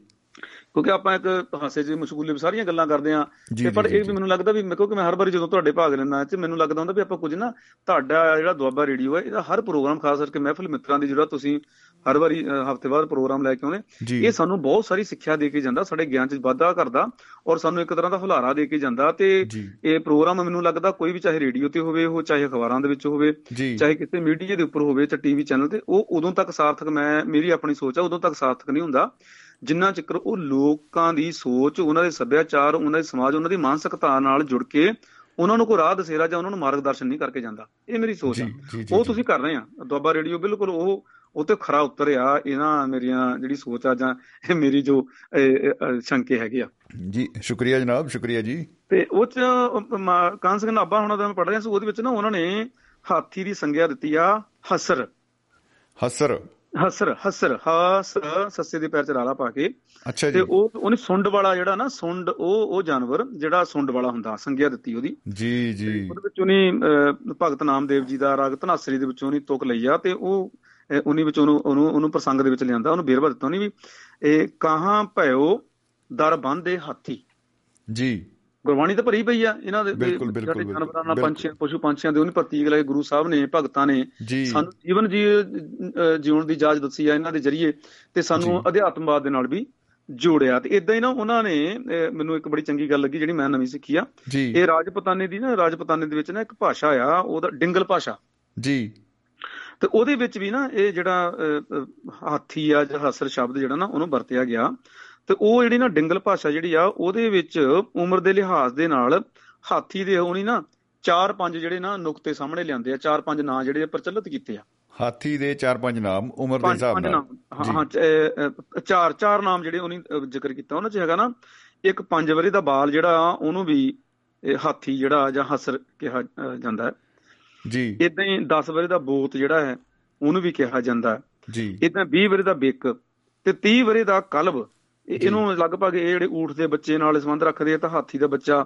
ਕਿਉਂਕਿ ਆਪਾਂ ਇੱਕ ਹਾਸੇ ਚ ਮਸ਼ਗੂਲੇ ਵਿੱਚ ਸਾਰੀਆਂ ਗੱਲਾਂ ਕਰਦੇ ਆ ਜੀ, ਤੇ ਪਰ ਜੀ, ਇਹ ਜੀ। ਵੀ ਮੈਨੂੰ ਲੱਗਦਾ ਵੀ ਮੈਂ ਕਿਉਂਕਿ ਮੈਂ ਹਰ ਵਾਰੀ ਜਦੋਂ ਤੁਹਾਡੇ ਭਾਗ ਲੈਂਦਾ ਤੇ ਮੈਨੂੰ ਲੱਗਦਾ ਹੁੰਦਾ ਵੀ ਆਪਾਂ ਕੁਝ ਨਾ ਤੁਹਾਡਾ ਜਿਹੜਾ ਦੁਆਬਾ ਰੇਡੀਓ ਹੈ ਇਹਦਾ ਹਰ ਪ੍ਰੋਗਰਾਮ ਖਾਸ ਕਰਕੇ ਮਹਿਫਿਲ ਮਿੱਤਰਾਂ ਦੀ ਜਿਹੜਾ ਤੁਸੀਂ ਹਰ ਵਾਰੀ ਹਫ਼ਤੇ ਬਾਅਦ ਪ੍ਰੋਗਰਾਮ ਲੈ ਕੇ ਆਉਂਦੇ ਜੀ। ਇਹ ਸਾਨੂੰ ਬਹੁਤ ਸਾਰੀ ਸਿੱਖਿਆ ਦੇ ਕੇ ਜਾਂਦਾ ਸਾਡੇ ਗਿਆਨ ਚ ਵਾਧਾ ਕਰਦਾ ਔਰ ਸਾਨੂੰ ਇੱਕ ਤਰ੍ਹਾਂ ਦਾ ਹੁਲਾਰਾ ਦੇ ਕੇ ਜਾਂਦਾ ਤੇ ਜੀ। ਇਹ ਪ੍ਰੋਗਰਾਮ ਮੈਨੂੰ ਲੱਗਦਾ ਕੋਈ ਵੀ ਚਾਹੇ ਰੇਡੀਓ ਤੇ ਹੋਵੇ ਉਹ ਚਾਹੇ ਅਖਬਾਰਾਂ ਦੇ ਵਿੱਚ ਹੋਵੇ ਜੀ। ਚਾਹੇ ਕਿਸੇ ਮੀਡੀਆ ਦੇ ਉੱਪਰ ਹੋਵੇ ਚਾਹੇ ਟੀਵੀ ਚੈਨਲ ਤੇ ਉਹ ਉਦੋਂ ਤੱਕ ਸਾਰਥਕ ਮੈਂ ਮੇਰੀ ਆਪਣੀ ਸੋਚ ਆ ਉਦੋਂ ਤੱਕ ਸਾਰਥਕ ਨਹੀਂ ਹੁੰਦਾ। ਜਿੰਨਾ ਚਿਕਰ ਉਹ ਲੋਕਾਂ ਦੀ ਸੋਚ ਉਹਨਾਂ ਦੇ ਸੱਭਿਆਚਾਰ ਉਹਨਾਂ ਦੇ ਸਮਾਜ ਉਹਨਾਂ ਦੀ ਮਾਨਸਿਕਤਾ ਨਾਲ ਜੁੜ ਕੇ ਉਹਨਾਂ ਨੂੰ ਕੋਈ ਰਾਹ ਦਸੇਰਾ ਜਾਂ ਉਹਨਾਂ ਨੂੰ ਮਾਰਗਦਰਸ਼ਨ ਨਹੀਂ ਕਰਕੇ ਜਾਂਦਾ। ਇਹ ਮੇਰੀ ਸੋਚ ਆ। ਉਹ ਤੁਸੀਂ ਕਰ ਰਹੇ ਆ। ਦੁਆਬਾ ਰੇਡੀਓ ਬਿਲਕੁਲ ਉਹ ਉਹ ਤੇ ਖਰਾ ਉਤਰਿਆ ਇਹਨਾਂ ਮੇਰੀਆਂ ਜਿਹੜੀ ਸੋਚ ਆ ਜਾਂ ਮੇਰੀ ਜੋ ਸ਼ੰਕੇ ਹੈਗੇ ਆ। ਜੀ ਸ਼ੁਕਰੀਆ ਜਨਾਬ ਸ਼ੁਕਰੀਆ ਜੀ। ਤੇ ਉਹ ਚ ਕਾਂਸ ਨਾਭਾ ਹੁਣ ਦਾ ਮੈਂ ਪੜ ਰਿਹਾ ਸੀ ਉਹਦੇ ਵਿੱਚ ਨਾ ਉਹਨਾਂ ਨੇ ਹਾਥੀ ਦੀ ਸੰਗਿਆ ਦਿੱਤੀ ਆ ਹਸਰ। ਹਸਰ। ਹਸਰ ਹਸਰ ਹਸ ਸੱਸੇ ਦੇ ਪੈਰ ਚ ਰਾਲਾ ਪਾ ਕੇ। ਅੱਛਾ ਜੀ। ਤੇ ਉਹ ਉਹਨੇ ਸੁੰਡ ਵਾਲਾ ਜਿਹੜਾ ਨਾ ਸੁੰਡ ਉਹ ਉਹ ਜਾਨਵਰ ਜਿਹੜਾ ਸੁੰਡ ਵਾਲਾ ਹੁੰਦਾ ਸੰਗਿਆ ਦਿੱਤੀ ਉਹਦੀ। ਜੀ ਜੀ। ਉਹਦੇ ਵਿੱਚ ਉਹਨੇ ਭਗਤ ਨਾਮਦੇਵ ਜੀ ਦਾ ਰਾਗ ਧਨਾਸਰੀ ਦੇ ਵਿੱਚੋਂ ਉਹਨੇ ਤੁਕ ਲਈ ਆ ਤੇ ਉਹ ਉਹਨੀ ਵਿੱਚ ਉਹਨੂੰ ਉਹਨੂੰ ਉਹਨੂੰ ਪ੍ਰਸੰਗ ਦੇ ਵਿੱਚ ਲਿਆਂਦਾ ਉਹਨੂੰ ਬੇਰਵਾ ਦਿੱਤਾ ਉਹਨੇ ਵੀ ਇਹ ਕਾਹਾਂ ਭਇਓ ਦਰ ਬੰਦੇ ਹਾਥੀ? ਜੀ। ਗੁਰਬਾਣੀ ਤਾਂ ਭਰੀ ਪਈ ਆ ਇਹਨਾਂ ਦੇ ਬਿਲਕੁਲ ਬਿਲਕੁਲ ਜਾਨਵਰਾਂ ਨਾਲ ਪੰਛੀਆਂ ਪਸ਼ੂ ਪੰਛੀਆਂ ਦੇ ਉਹਨੇ ਪ੍ਰਤੀਕ ਲਏ ਗੁਰੂ ਸਾਹਿਬ ਨੇ ਭਗਤਾਂ ਨੇ ਸਾਨੂੰ ਜੀਵਨ ਜੀ ਜਿਉਣ ਦੀ ਇਜਾਜ਼ਤ ਦੱਸੀ ਆ ਇਹਨਾਂ ਦੇ ਜ਼ਰੀਏ ਤੇ ਸਾਨੂੰ ਅਧਿਆਤਮਵਾਦ ਦੇ ਨਾਲ ਵੀ ਜੋੜਿਆ ਤੇ ਇਦਾਂ ਹੀ ਨਾ ਉਹਨਾਂ ਨੇ ਮੈਨੂੰ ਇੱਕ ਬੜੀ ਚੰਗੀ ਗੱਲ ਲੱਗੀ ਜਿਹੜੀ ਮੈਂ ਨਵੀਂ ਸਿੱਖੀ ਆ। ਇਹ ਰਾਜਪਤਾਨੇ ਦੀ ਨਾ ਰਾਜਪਤਾਨੇ ਦੇ ਵਿੱਚ ਨਾ ਇੱਕ ਭਾਸ਼ਾ ਆ ਉਹਦਾ ਡਿੰਗਲ ਭਾਸ਼ਾ। ਜੀ। ਤੇ ਉਹਦੇ ਵਿੱਚ ਵੀ ਨਾ ਇਹ ਜਿਹੜਾ ਹਾਥੀ ਆ ਜਾਂ ਹਸਰ ਸ਼ਬਦ ਜਿਹੜਾ ਨਾ ਉਹਨੂੰ ਵਰਤਿਆ ਗਿਆ। ਤੇ ਉਹ ਜਿਹੜੀ ਨਾ ਡਿੰਗਲ ਭਾਸ਼ਾ ਜਿਹੜੀ ਆ ਉਹਦੇ ਵਿੱਚ ਉਮਰ ਦੇ ਲਿਹਾਜ਼ ਦੇ ਨਾਲ ਹਾਥੀ ਦੇ ਹੋਣੀ ਨਾ ਚਾਰ ਪੰਜ ਜਿਹੜੇ ਨਾ ਨੁਕਤੇ ਸਾਹਮਣੇ ਲਿਆਂਦੇ ਆ ਚਾਰ ਪੰਜ ਨਾਂ ਜਿਹੜੇ ਪ੍ਰਚਲਿਤ ਕੀਤੇ ਆ। ਹਾਥੀ ਦੇ ਚਾਰ ਪੰਜ ਨਾਮ ਉਮਰ ਦੇ ਹਿਸਾਬ ਨਾਲ। ਹਾਂ ਹਾਂ ਚਾਰ ਚਾਰ ਨਾਮ ਜਿਹੜੇ ਉਹਨੇ ਜ਼ਿਕਰ ਕੀਤਾ ਉਹਨਾਂ 'ਚ ਹੈਗਾ ਨਾ ਇੱਕ ਪੰਜ ਵਰੇ ਦਾ ਬਾਲ ਜਿਹੜਾ ਉਹਨੂੰ ਵੀ ਹਾਥੀ ਜਿਹੜਾ ਜਾਂ ਹਸਰ ਕਿਹਾ ਜਾਂਦਾ ਹੈ। ਜੀ। ਇਦਾਂ ਹੀ 10 ਵਰੇ ਦਾ ਬੋਤ ਜਿਹੜਾ ਹੈ ਉਹਨੂੰ ਵੀ ਕਿਹਾ ਜਾਂਦਾ ਜੀ। ਇਦਾਂ 20 ਵਰੇ ਦਾ ਬਿੱਕ ਤੇ 30 ਵਰੇ ਦਾ ਕਲਬ। ਇਹਨੂੰ ਲਗਭਗ ਇਹ ਜਿਹੜੇ ਊਠ ਦੇ ਬੱਚੇ ਨਾਲ ਸੰਬੰਧ ਰੱਖਦੇ ਆ ਤਾਂ ਹਾਥੀ ਦਾ ਬੱਚਾ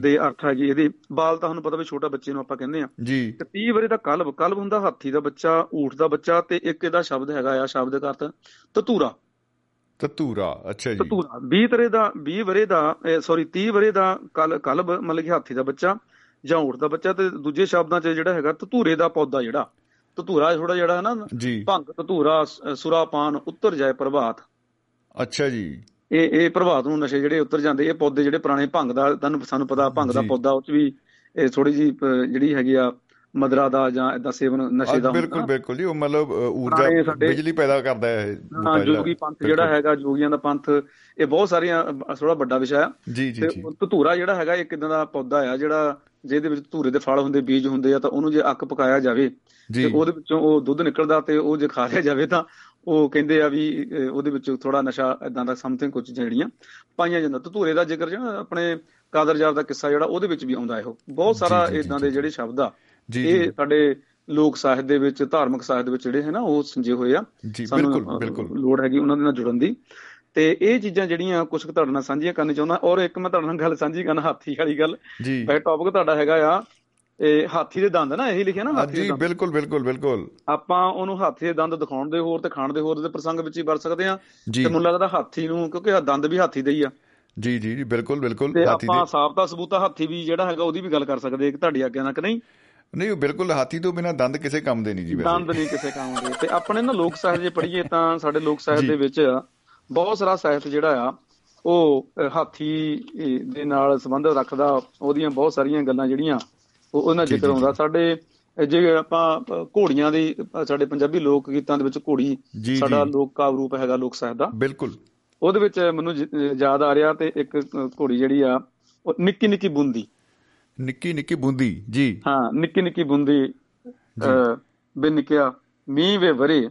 ਦੇ ਅਰਥ ਹੈਗੀ ਇਹਦੇ ਬਾਲ ਤਾਂ ਤੁਹਾਨੂੰ ਪਤਾ ਵੀ ਛੋਟਾ ਬੱਚੇ ਨੂੰ ਆਪਾਂ ਕਹਿੰਦੇ ਆ। ਜੀ। ਤੇ 30 ਵਰੇ ਦਾ ਕਲਬ ਕਲਬ ਹੁੰਦਾ ਹਾਥੀ ਦਾ ਬੱਚਾ ਊਠ ਦਾ ਬੱਚਾ ਤੇ ਇੱਕ ਇਹਦਾ ਸ਼ਬਦ ਹੈਗਾ ਆ ਸ਼ਬਦ ਦਾ ਅਰਥ ਤਤੂਰਾ। ਤਤੂਰਾ ਅੱਛਾ ਜੀ। ਤਤੂਰਾ। 20 ਵਰੇ ਦਾ 20 ਵਰੇ ਦਾ ਸੌਰੀ 30 ਵਰੇ ਦਾ ਕਲਬ ਮਤਲਬ ਕਿ ਹਾਥੀ ਦਾ ਬੱਚਾ ਜਾਂ ਊਠ ਦਾ ਬੱਚਾ ਤੇ ਦੂਜੇ ਸ਼ਬਦਾਂ 'ਚ ਜਿਹੜਾ ਹੈਗਾ ਤਤੂਰੇ ਦਾ ਪੌਦਾ ਜਿਹੜਾ। ਤਤੂਰਾ ਥੋੜਾ ਜਿਹੜਾ ਹੈ ਨਾ ਭੰਗ ਤਤੂਰਾ ਸੁਰਾਪਾਨ ਉੱਤਰ ਜਾਏ ਪ੍ਰਭਾਤ। ਅੱਛਾ ਜੀ। ਇਹ ਇਹ ਪ੍ਰਭਾਤ ਨੂੰ ਨਸ਼ੇ ਜਿਹੜੇ ਉੱਤਰ ਜਾਂਦੇ ਇਹ ਪੌਦੇ ਜਿਹੜੇ ਪੁਰਾਣੇ ਭੰਗ ਦਾ ਤੁਹਾਨੂੰ ਸਾਨੂੰ ਪਤਾ ਭੰਗ ਦਾ ਪੌਦਾ ਉਹ ਚ ਵੀ ਇਹ ਥੋੜੀ ਜੀ ਜਿਹੜੀ ਹੈਗੀ ਆ ਮਦਰਾ ਦਾ ਜਾਂ ਇਦਾਂ ਸੇਵਨ ਨਸ਼ੇ ਦਾ ਬਿਲਕੁਲ ਬਿਲਕੁਲ ਜੀ ਉਹ ਮਤਲਬ ਊਰਜਾ ਬਿਜਲੀ ਪੈਦਾ ਕਰਦਾ ਹੈ ਹਾਂ ਜੋਗੀ ਪੰਥ ਜਿਹੜਾ ਹੈਗਾ ਜੋਗੀਆਂ ਦਾ ਪੰਥ ਇਹ ਬਹੁਤ ਸਾਰੀਆਂ ਥੋੜਾ ਵੱਡਾ ਵਿਸ਼ਾ ਆ। ਜੀ ਜੀ ਜੀ। ਧਤੂਰਾ ਜਿਹੜਾ ਹੈਗਾ ਇੱਕ ਇਦਾਂ ਦਾ ਪੌਦਾ ਆ ਜਿਹੜਾ ਜਿਹਦੇ ਵਿੱਚ ਧੂਰੇ ਦੇ ਫਲ ਹੁੰਦੇ ਬੀਜ ਹੁੰਦੇ ਆ ਤਾਂ ਉਹਨੂੰ ਜੇ ਅੱਕ ਪਕਾਇਆ ਜਾਵੇ ਤੇ ਉਹਦੇ ਵਿੱਚੋਂ ਉਹ ਦੁੱਧ ਨਿਕਲਦਾ ਤੇ ਉਹ ਜੇ ਖਾ ਲਿਆ ਜਾਵੇ ਤਾਂ ਉਹ ਕਹਿੰਦੇ ਆ ਵੀ ਉਹਦੇ ਵਿੱਚ ਥੋੜਾ ਨਸ਼ਾ ਇਦਾਂ ਦਾ ਸਮਥਿੰਗ ਕੁਝ ਜਿਹੜੀਆਂ ਪਾਈਆਂ ਜਾਂਦਾ ਧਤੂਰੇ ਦਾ ਜ਼ਿਕਰ ਜਿਹੜਾ ਆਪਣੇ ਕਾਦਰਜਾਰ ਦਾ ਕਿੱਸਾ ਜਿਹੜਾ ਉਹਦੇ ਵਿੱਚ ਵੀ ਆਉਂਦਾ ਇਹੋ। ਬਹੁਤ ਸਾਰਾ ਇਦਾਂ ਦੇ ਜਿਹੜੇ ਸ਼ਬਦ ਆ ਇਹ ਸਾਡੇ ਲੋਕ ਸਾਹਿਤ ਦੇ ਵਿੱਚ ਧਾਰਮਿਕ ਸਾਹਿਤ ਦੇ ਵਿੱਚ ਜਿਹੜੇ ਹੈ ਨਾ ਉਹ ਸੰਜੇ ਹੋਏ ਆ। ਬਿਲਕੁਲ ਬਿਲਕੁਲ। ਲੋੜ ਹੈਗੀ ਉਹਨਾਂ ਦੇ ਨਾਲ ਜੁੜਨ ਦੀ। ਤੇ ਇਹ ਚੀਜ਼ਾਂ ਜਿਹੜੀਆਂ ਕੁਝ ਤੁਹਾਡੇ ਨਾਲ ਸਾਂਝੀਆਂ ਕਰਨੀ ਚਾਹੁੰਦਾ। ਔਰ ਇੱਕ ਮੈਂ ਤੁਹਾਡੇ ਨਾਲ ਗੱਲ ਸਾਂਝੀ ਕਰਨਾ ਹਾਥੀ ਵਾਲੀ ਗੱਲ। ਇਹ ਟੌਪਿਕ ਤੁਹਾਡਾ ਹੈਗਾ ਆ ਇਹ ਹਾਥੀ ਦੇ ਦੰਦ ਨਾ ਇਹੀ ਲਿਖਿਆ ਨਾ ਹਾਥੀ ਦੇ ਦੰਦ। ਬਿਲਕੁਲ ਬਿਲਕੁਲ ਬਿਲਕੁਲ। ਆਪਾਂ ਉਹਨੂੰ ਹਾਥੀ ਦੇ ਦੰਦ ਦਿਖਾਉਣ ਦੇ ਹੋਰ ਤੇ ਖਾਣ ਦੇ ਹੋਰ ਦੇ ਪ੍ਰਸੰਗ ਵਿੱਚ ਹੀ ਵਰਤ ਸਕਦੇ ਆ ਤੇ ਮੈਨੂੰ ਲੱਗਦਾ ਹਾਥੀ ਨੂੰ ਕਿਉਂਕਿ ਦੰਦ ਵੀ ਹਾਥੀ ਦੇ ਹੀ ਆ। ਜੀ ਜੀ ਜੀ ਬਿਲਕੁਲ ਬਿਲਕੁਲ ਹਾਥੀ ਦੇ। ਆਪਾਂ ਸਾਬਤਾ ਸਬੂਤਾ ਹਾਥੀ ਵੀ ਜਿਹੜਾ ਹੈਗਾ ਉਹਦੀ ਵੀ ਗੱਲ ਕਰ ਸਕਦੇ ਕਿ ਤੁਹਾਡੀ ਆਗਿਆ ਨਾਲ ਕਿ ਨਹੀਂ? ਨਹੀਂ ਬਿਲਕੁਲ ਹਾਥੀ ਤੋਂ ਬਿਨਾ ਦੰਦ ਕਿਸੇ ਕੰਮ ਦੇ ਨਹੀਂ ਜੀ ਵੈਸੇ। ਦੰਦ ਨਹੀਂ ਕਿਸੇ ਕੰਮ ਦੇ। ਤੇ ਆਪਣੇ ਨਾ ਲੋਕ ਸਾਹਿਤ ਜੇ ਪੜ੍ਹੀਏ ਤਾਂ ਸਾਡੇ ਲੋਕ ਸਾਹਿਤ ਦੇ ਵਿੱਚ ਬਹੁਤ ਸਾਰਾ ਸਾਹਿਤ ਜਿਹੜਾ ਆ ਉਹ ਹਾਥੀ ਦੇ ਨਾਲ ਸੰਬੰਧ ਰੱਖਦਾ ਉਹਦੀਆਂ ਬਹੁਤ ਸਾਰੀਆਂ ਗੱਲਾਂ ਜਿਹੜੀਆਂ ਉਹ ਉਹਨਾਂ ਜ਼ਿਕਰ ਆਉਂਦਾ ਸਾਡੇ ਜੇ ਆਪਾਂ ਘੋੜੀਆਂ ਦੀ ਸਾਡੇ ਪੰਜਾਬੀ ਲੋਕ ਗੀਤਾਂ ਦੇ ਵਿੱਚ ਘੋੜੀ ਸਾਡਾ ਲੋਕ ਕਾਵ ਰੂਪ ਹੈਗਾ ਲੋਕ ਸਾਹਿਤ ਦਾ। ਬਿਲਕੁਲ। ਉਹਦੇ ਵਿੱਚ ਮੈਨੂੰ ਯਾਦ ਆ ਰਿਹਾ ਤੇ ਇੱਕ ਘੋੜੀ ਜਿਹੜੀ ਆ ਨਿੱਕੀ ਨਿੱਕੀ ਬੂੰਦੀ। ਨਿੱਕੀ ਨਿੱਕੀ ਬੂੰਦੀ ਜੀ। ਹਾਂ ਨਿੱਕੀ ਨਿੱਕੀ ਬੂੰਦੀ ਬੇ ਨਿੱਕਿਆ ਮੀਂਹ ਵੇ ਵਰੇ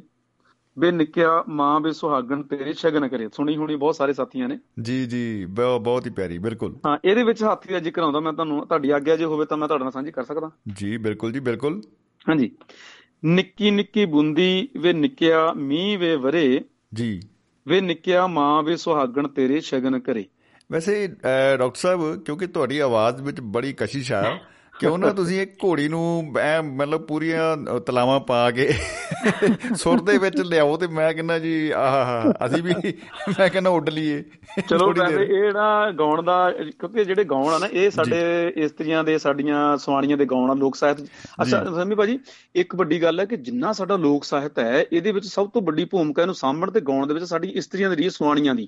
ਬੇ ਨਿੱਕਿਆ ਮਾਂ ਬੇ ਸੁਹਾਗਣ ਤੇਰੇ ਸ਼ਗਨ ਕਰੇ। ਸੁਣੀ ਹੋਣੀ ਬਹੁਤ ਸਾਰੇ ਸਾਥੀਆਂ ਨੇ। ਜੀ ਜੀ ਬਹੁਤ ਹੀ ਪਿਆਰੀ ਬਿਲਕੁਲ। ਹਾਂ ਇਹਦੇ ਵਿੱਚ ਹਾਥੀ ਦਾ ਜ਼ਿਕਰ ਆਉਂਦਾ ਮੈਂ ਤੁਹਾਨੂੰ ਤੁਹਾਡੀ ਆਗਿਆ ਜੇ ਹੋਵੇ ਤਾਂ ਮੈਂ ਤੁਹਾਡੇ ਨਾਲ ਸਾਂਝੀ ਕਰ ਸਕਦਾ। ਜੀ ਬਿਲਕੁਲ ਜੀ ਬਿਲਕੁਲ। ਹਾਂਜੀ। ਨਿੱਕੀ ਨਿੱਕੀ ਬੁੰਦੀ ਵੇ ਨਿੱਕਿਆ ਮੀਂਹ ਵੇ ਵਰੇ। ਜੀ। ਵੇ ਨਿੱਕਿਆ ਮਾਂ ਵੇ ਸੁਹਾਗਣ ਤੇਰੇ ਸ਼ਗਨ ਕਰੇ। ਵੈਸੇ ਡਾਕਟਰ ਸਾਹਿਬ ਕਿਉਂਕਿ ਤੁਹਾਡੀ ਆਵਾਜ਼ ਵਿੱਚ ਬੜੀ ਕਸ਼ਿਸ਼ ਆ ਕਿਉਂ ਨਾ ਤੁਸੀਂ ਇੱਕ ਘੋੜੀ ਨੂੰ ਐ ਮਤਲਬ ਪੂਰੀਆਂ ਤਲਾਵਾਂ ਪਾ ਕੇ ਸੁਰ ਦੇ ਵਿੱਚ ਲਿਆਓ ਤੇ ਮੈਂ ਕਹਿੰਦਾ ਜੀ ਆਹ ਅਸੀਂ ਵੀ ਮੈਂ ਕਹਿੰਦਾ ਉੱਡ ਲਈਏ। ਚਲੋ ਵੈਸੇ ਇਹ ਨਾ ਗਾਉਣ ਦਾ ਕਿਉਂਕਿ ਜਿਹੜੇ ਗਾਉਣ ਆ ਨਾ ਇਹ ਸਾਡੇ ਇਸਤਰੀਆਂ ਦੇ ਸਾਡੀਆਂ ਸਵਾਣੀਆਂ ਦੇ ਗਾਉਣ ਆ ਲੋਕ ਸਾਹਿਤ ਅੱਛਾ ਸਮੀ ਭਾਜੀ ਇੱਕ ਵੱਡੀ ਗੱਲ ਹੈ ਕਿ ਜਿੰਨਾ ਸਾਡਾ ਲੋਕ ਸਾਹਿਤ ਹੈ ਇਹਦੇ ਵਿੱਚ ਸਭ ਤੋਂ ਵੱਡੀ ਭੂਮਿਕਾ ਇਹਨੂੰ ਸਾਂਭਣ ਤੇ ਗਾਉਣ ਦੇ ਵਿੱਚ ਸਾਡੀ ਇਸਤਰੀਆਂ ਦੀ ਰਹੀ ਸਵਾਣੀਆਂ ਦੀ।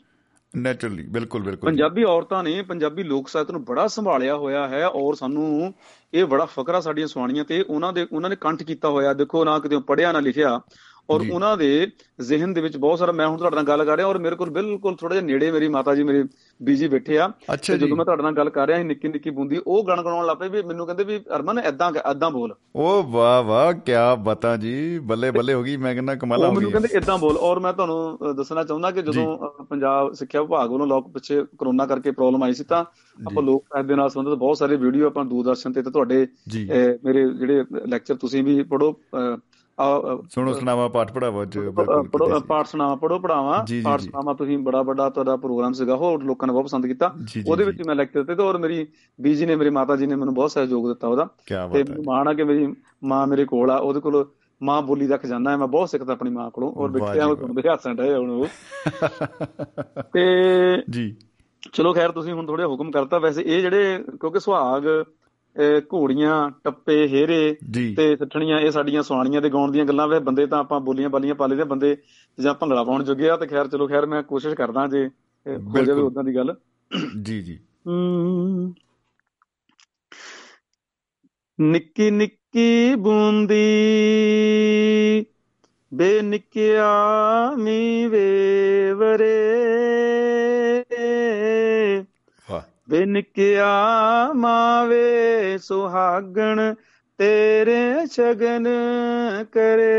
ਨੇਚਰਲੀ ਬਿਲਕੁਲ ਬਿਲਕੁਲ ਪੰਜਾਬੀ ਔਰਤਾਂ ਨੇ ਪੰਜਾਬੀ ਲੋਕ ਸਾਹਿਤ ਨੂੰ ਬੜਾ ਸੰਭਾਲਿਆ ਹੋਇਆ ਹੈ ਔਰ ਸਾਨੂੰ ਇਹ ਬੜਾ ਫਕਰਾ ਸਾਡੀਆਂ ਸੁਆਣੀਆਂ ਤੇ ਉਹਨਾਂ ਦੇ, ਉਹਨਾਂ ਨੇ ਕੰਠ ਕੀਤਾ ਹੋਇਆ। ਦੇਖੋ, ਨਾ ਕਿਤੇ ਪੜਿਆ ਨਾ ਲਿਖਿਆ। ਔਰ ਉਹਨਾਂ ਦੇ ਜ਼ਿਹਨ ਦੇ ਵਿੱਚ ਬਹੁਤ ਸਾਰਾ ਮੈਂ ਹੁਣ ਤੁਹਾਡੇ ਨਾਲ ਗੱਲ ਕਰ ਰਿਹਾ ਔਰ ਮੇਰੇ ਕੋਲ ਬਿਲਕੁਲ ਥੋੜਾ ਜਿਹਾ ਨੇੜੇ ਮੇਰੀ ਮਾਤਾ ਜੀ ਮੇਰੇ ਬੀਜੀ ਬੈਠੇ ਆ। ਜੀ। ਜਦੋਂ ਮੈਂ ਤੁਹਾਡੇ ਨਾਲ ਗੱਲ ਕਰ ਰਿਹਾ ਸੀ ਨਿੱਕੀ ਨਿੱਕੀ ਬੂੰਦੀ ਉਹ ਗਣ ਗਣਾਉਣ ਲੱਗ ਪਏ ਵੀ ਮੈਨੂੰ ਕਹਿੰਦੇ ਵੀ ਅਰਮਨ ਐਦਾਂ ਐਦਾਂ ਬੋਲ। ਓ ਵਾਹ ਵਾਹ ਕੀ ਬਤਾ ਜੀ ਬੱਲੇ ਬੱਲੇ ਹੋ ਗਈ ਮੈਂ ਕਹਿੰਦਾ ਕਮਾਲ ਹੋ ਮੈਨੂੰ ਗਈ ਕਹਿੰਦੇ ਇਦਾਂ ਬੋਲ ਔਰ ਮੈਂ ਤੁਹਾਨੂੰ ਦੱਸਣਾ ਚਾਹੁੰਦਾ ਕਿ ਜਦੋਂ ਪੰਜਾਬ ਸਿੱਖਿਆ ਵਿਭਾਗ ਵੱਲੋਂ ਲੋਕ ਪਿੱਛੇ ਕਰੋਨਾ ਕਰਕੇ ਪ੍ਰੋਬਲਮ ਆਈ ਸੀ ਤਾਂ ਆਪਾਂ ਲੋਕ ਸਾਹਿਤ ਦੇ ਨਾਲ ਸੰਬੰਧਿਤ ਬਹੁਤ ਸਾਰੇ ਵੀਡੀਓ ਆਪਾਂ ਦੂਰਦਰਸ਼ਨ ਤੇ ਤੇ ਤੁਹਾਡੇ ਮੇਰੇ ਜਿਹੜੇ ਲੈਕਚਰ ਤੁਸੀਂ ਵੀ ਪੜੋ ਸੁਣੋ ਸੁਣਾਵਾ ਪਾਠ ਪੜਾਵਾ ਪੜੋ ਪਾਠ ਸੁਣਾਵਾ ਪੜੋ ਪੜਾਵਾ ਪਾਠ ਸੁਣਾਵਾ ਤੁਸੀਂ ਬੜਾ ਵੱਡਾ ਤੁਹਾਡਾ ਪ੍ਰੋਗਰਾਮ ਸੀਗਾ ਹੋਰ ਲੋਕਾਂ ਨੇ ਬਹੁਤ ਪਸੰਦ ਕੀਤਾ। ਉਹਦੇ ਵਿੱਚ ਮੈਂ ਲੈਕਚਰ ਦਿੱਤੇ ਤੇ ਔਰ ਮੇਰੀ ਬੀਜੀ ਨੇ ਮੇਰੀ ਮਾਤਾ ਜੀ ਨੇ ਮੈਨੂੰ ਬਹੁਤ ਸਹਿਯੋਗ ਦਿੱਤਾ ਉਹਦਾ। ਤੇ ਮਾਣ ਆ ਕਿ ਮੇਰੀ ਮਾਂ ਮੇਰੇ ਕੋਲ ਆ ਉਹਦੇ ਕੋਲ ਮਾਂ ਬੋਲੀ ਦਾ ਖਜ਼ਾਨਾ ਹੈ ਮੈਂ ਬਹੁਤ ਸਿੱਖਦਾ ਆਪਣੀ ਮਾਂ ਕੋਲੋਂ ਔਰ ਬੱਚਿਆਂ ਨੂੰ ਸੁਣਦੇ ਹੱਸਣ ਡਏ ਹੁਣ ਉਹ। ਤੇ ਜੀ। ਚਲੋ ਖੈਰ ਤੁਸੀਂ ਹੁਣ ਥੋੜੇ ਹੁਕਮ ਕਰਤਾ ਵੈਸੇ ਇਹ ਜਿਹੜੇ ਕਿਉਂਕਿ ਸੁਹਾਗ ਘੋੜੀਆਂ ਟੱਪੇ ਹੇਰੇ ਤੇ ਸੱਠਣੀਆਂ ਇਹ ਸਾਡੀਆਂ ਸੁਆਣੀਆਂ ਤੇ ਗਾਉਣ ਦੀਆਂ ਗੱਲਾਂ ਵੇ। ਬੰਦੇ ਤਾਂ ਆਪਾਂ ਬੋਲੀਆਂ ਬਾਲੀਆਂ ਪਾ ਲਈਦੇ ਬੰਦੇ ਜਾਂ ਭੰਗੜਾ ਪਾਉਣ ਜੋਗੇ ਆ ਤੇ ਖੈਰ ਚਲੋ ਖੈਰ ਮੈਂ ਕੋਸ਼ਿਸ਼ ਕਰਦਾ ਜੇ ਹੋ ਜਾਵੇ ਉਦਾਂ ਦੀ ਗੱਲ। ਜੀ ਜੀ। ਨਿੱਕੀ ਨਿੱਕੀ ਬੂੰਦੀ ਬੇਨਿਕਿਆ ਮੀ ਵੇਵਰੇ। ਬਿਨਕਿਆ ਮਾਵੇ ਸੁਹਾਗਣ ਤੇਰੇ ਸ਼ਗਨ ਕਰੇ।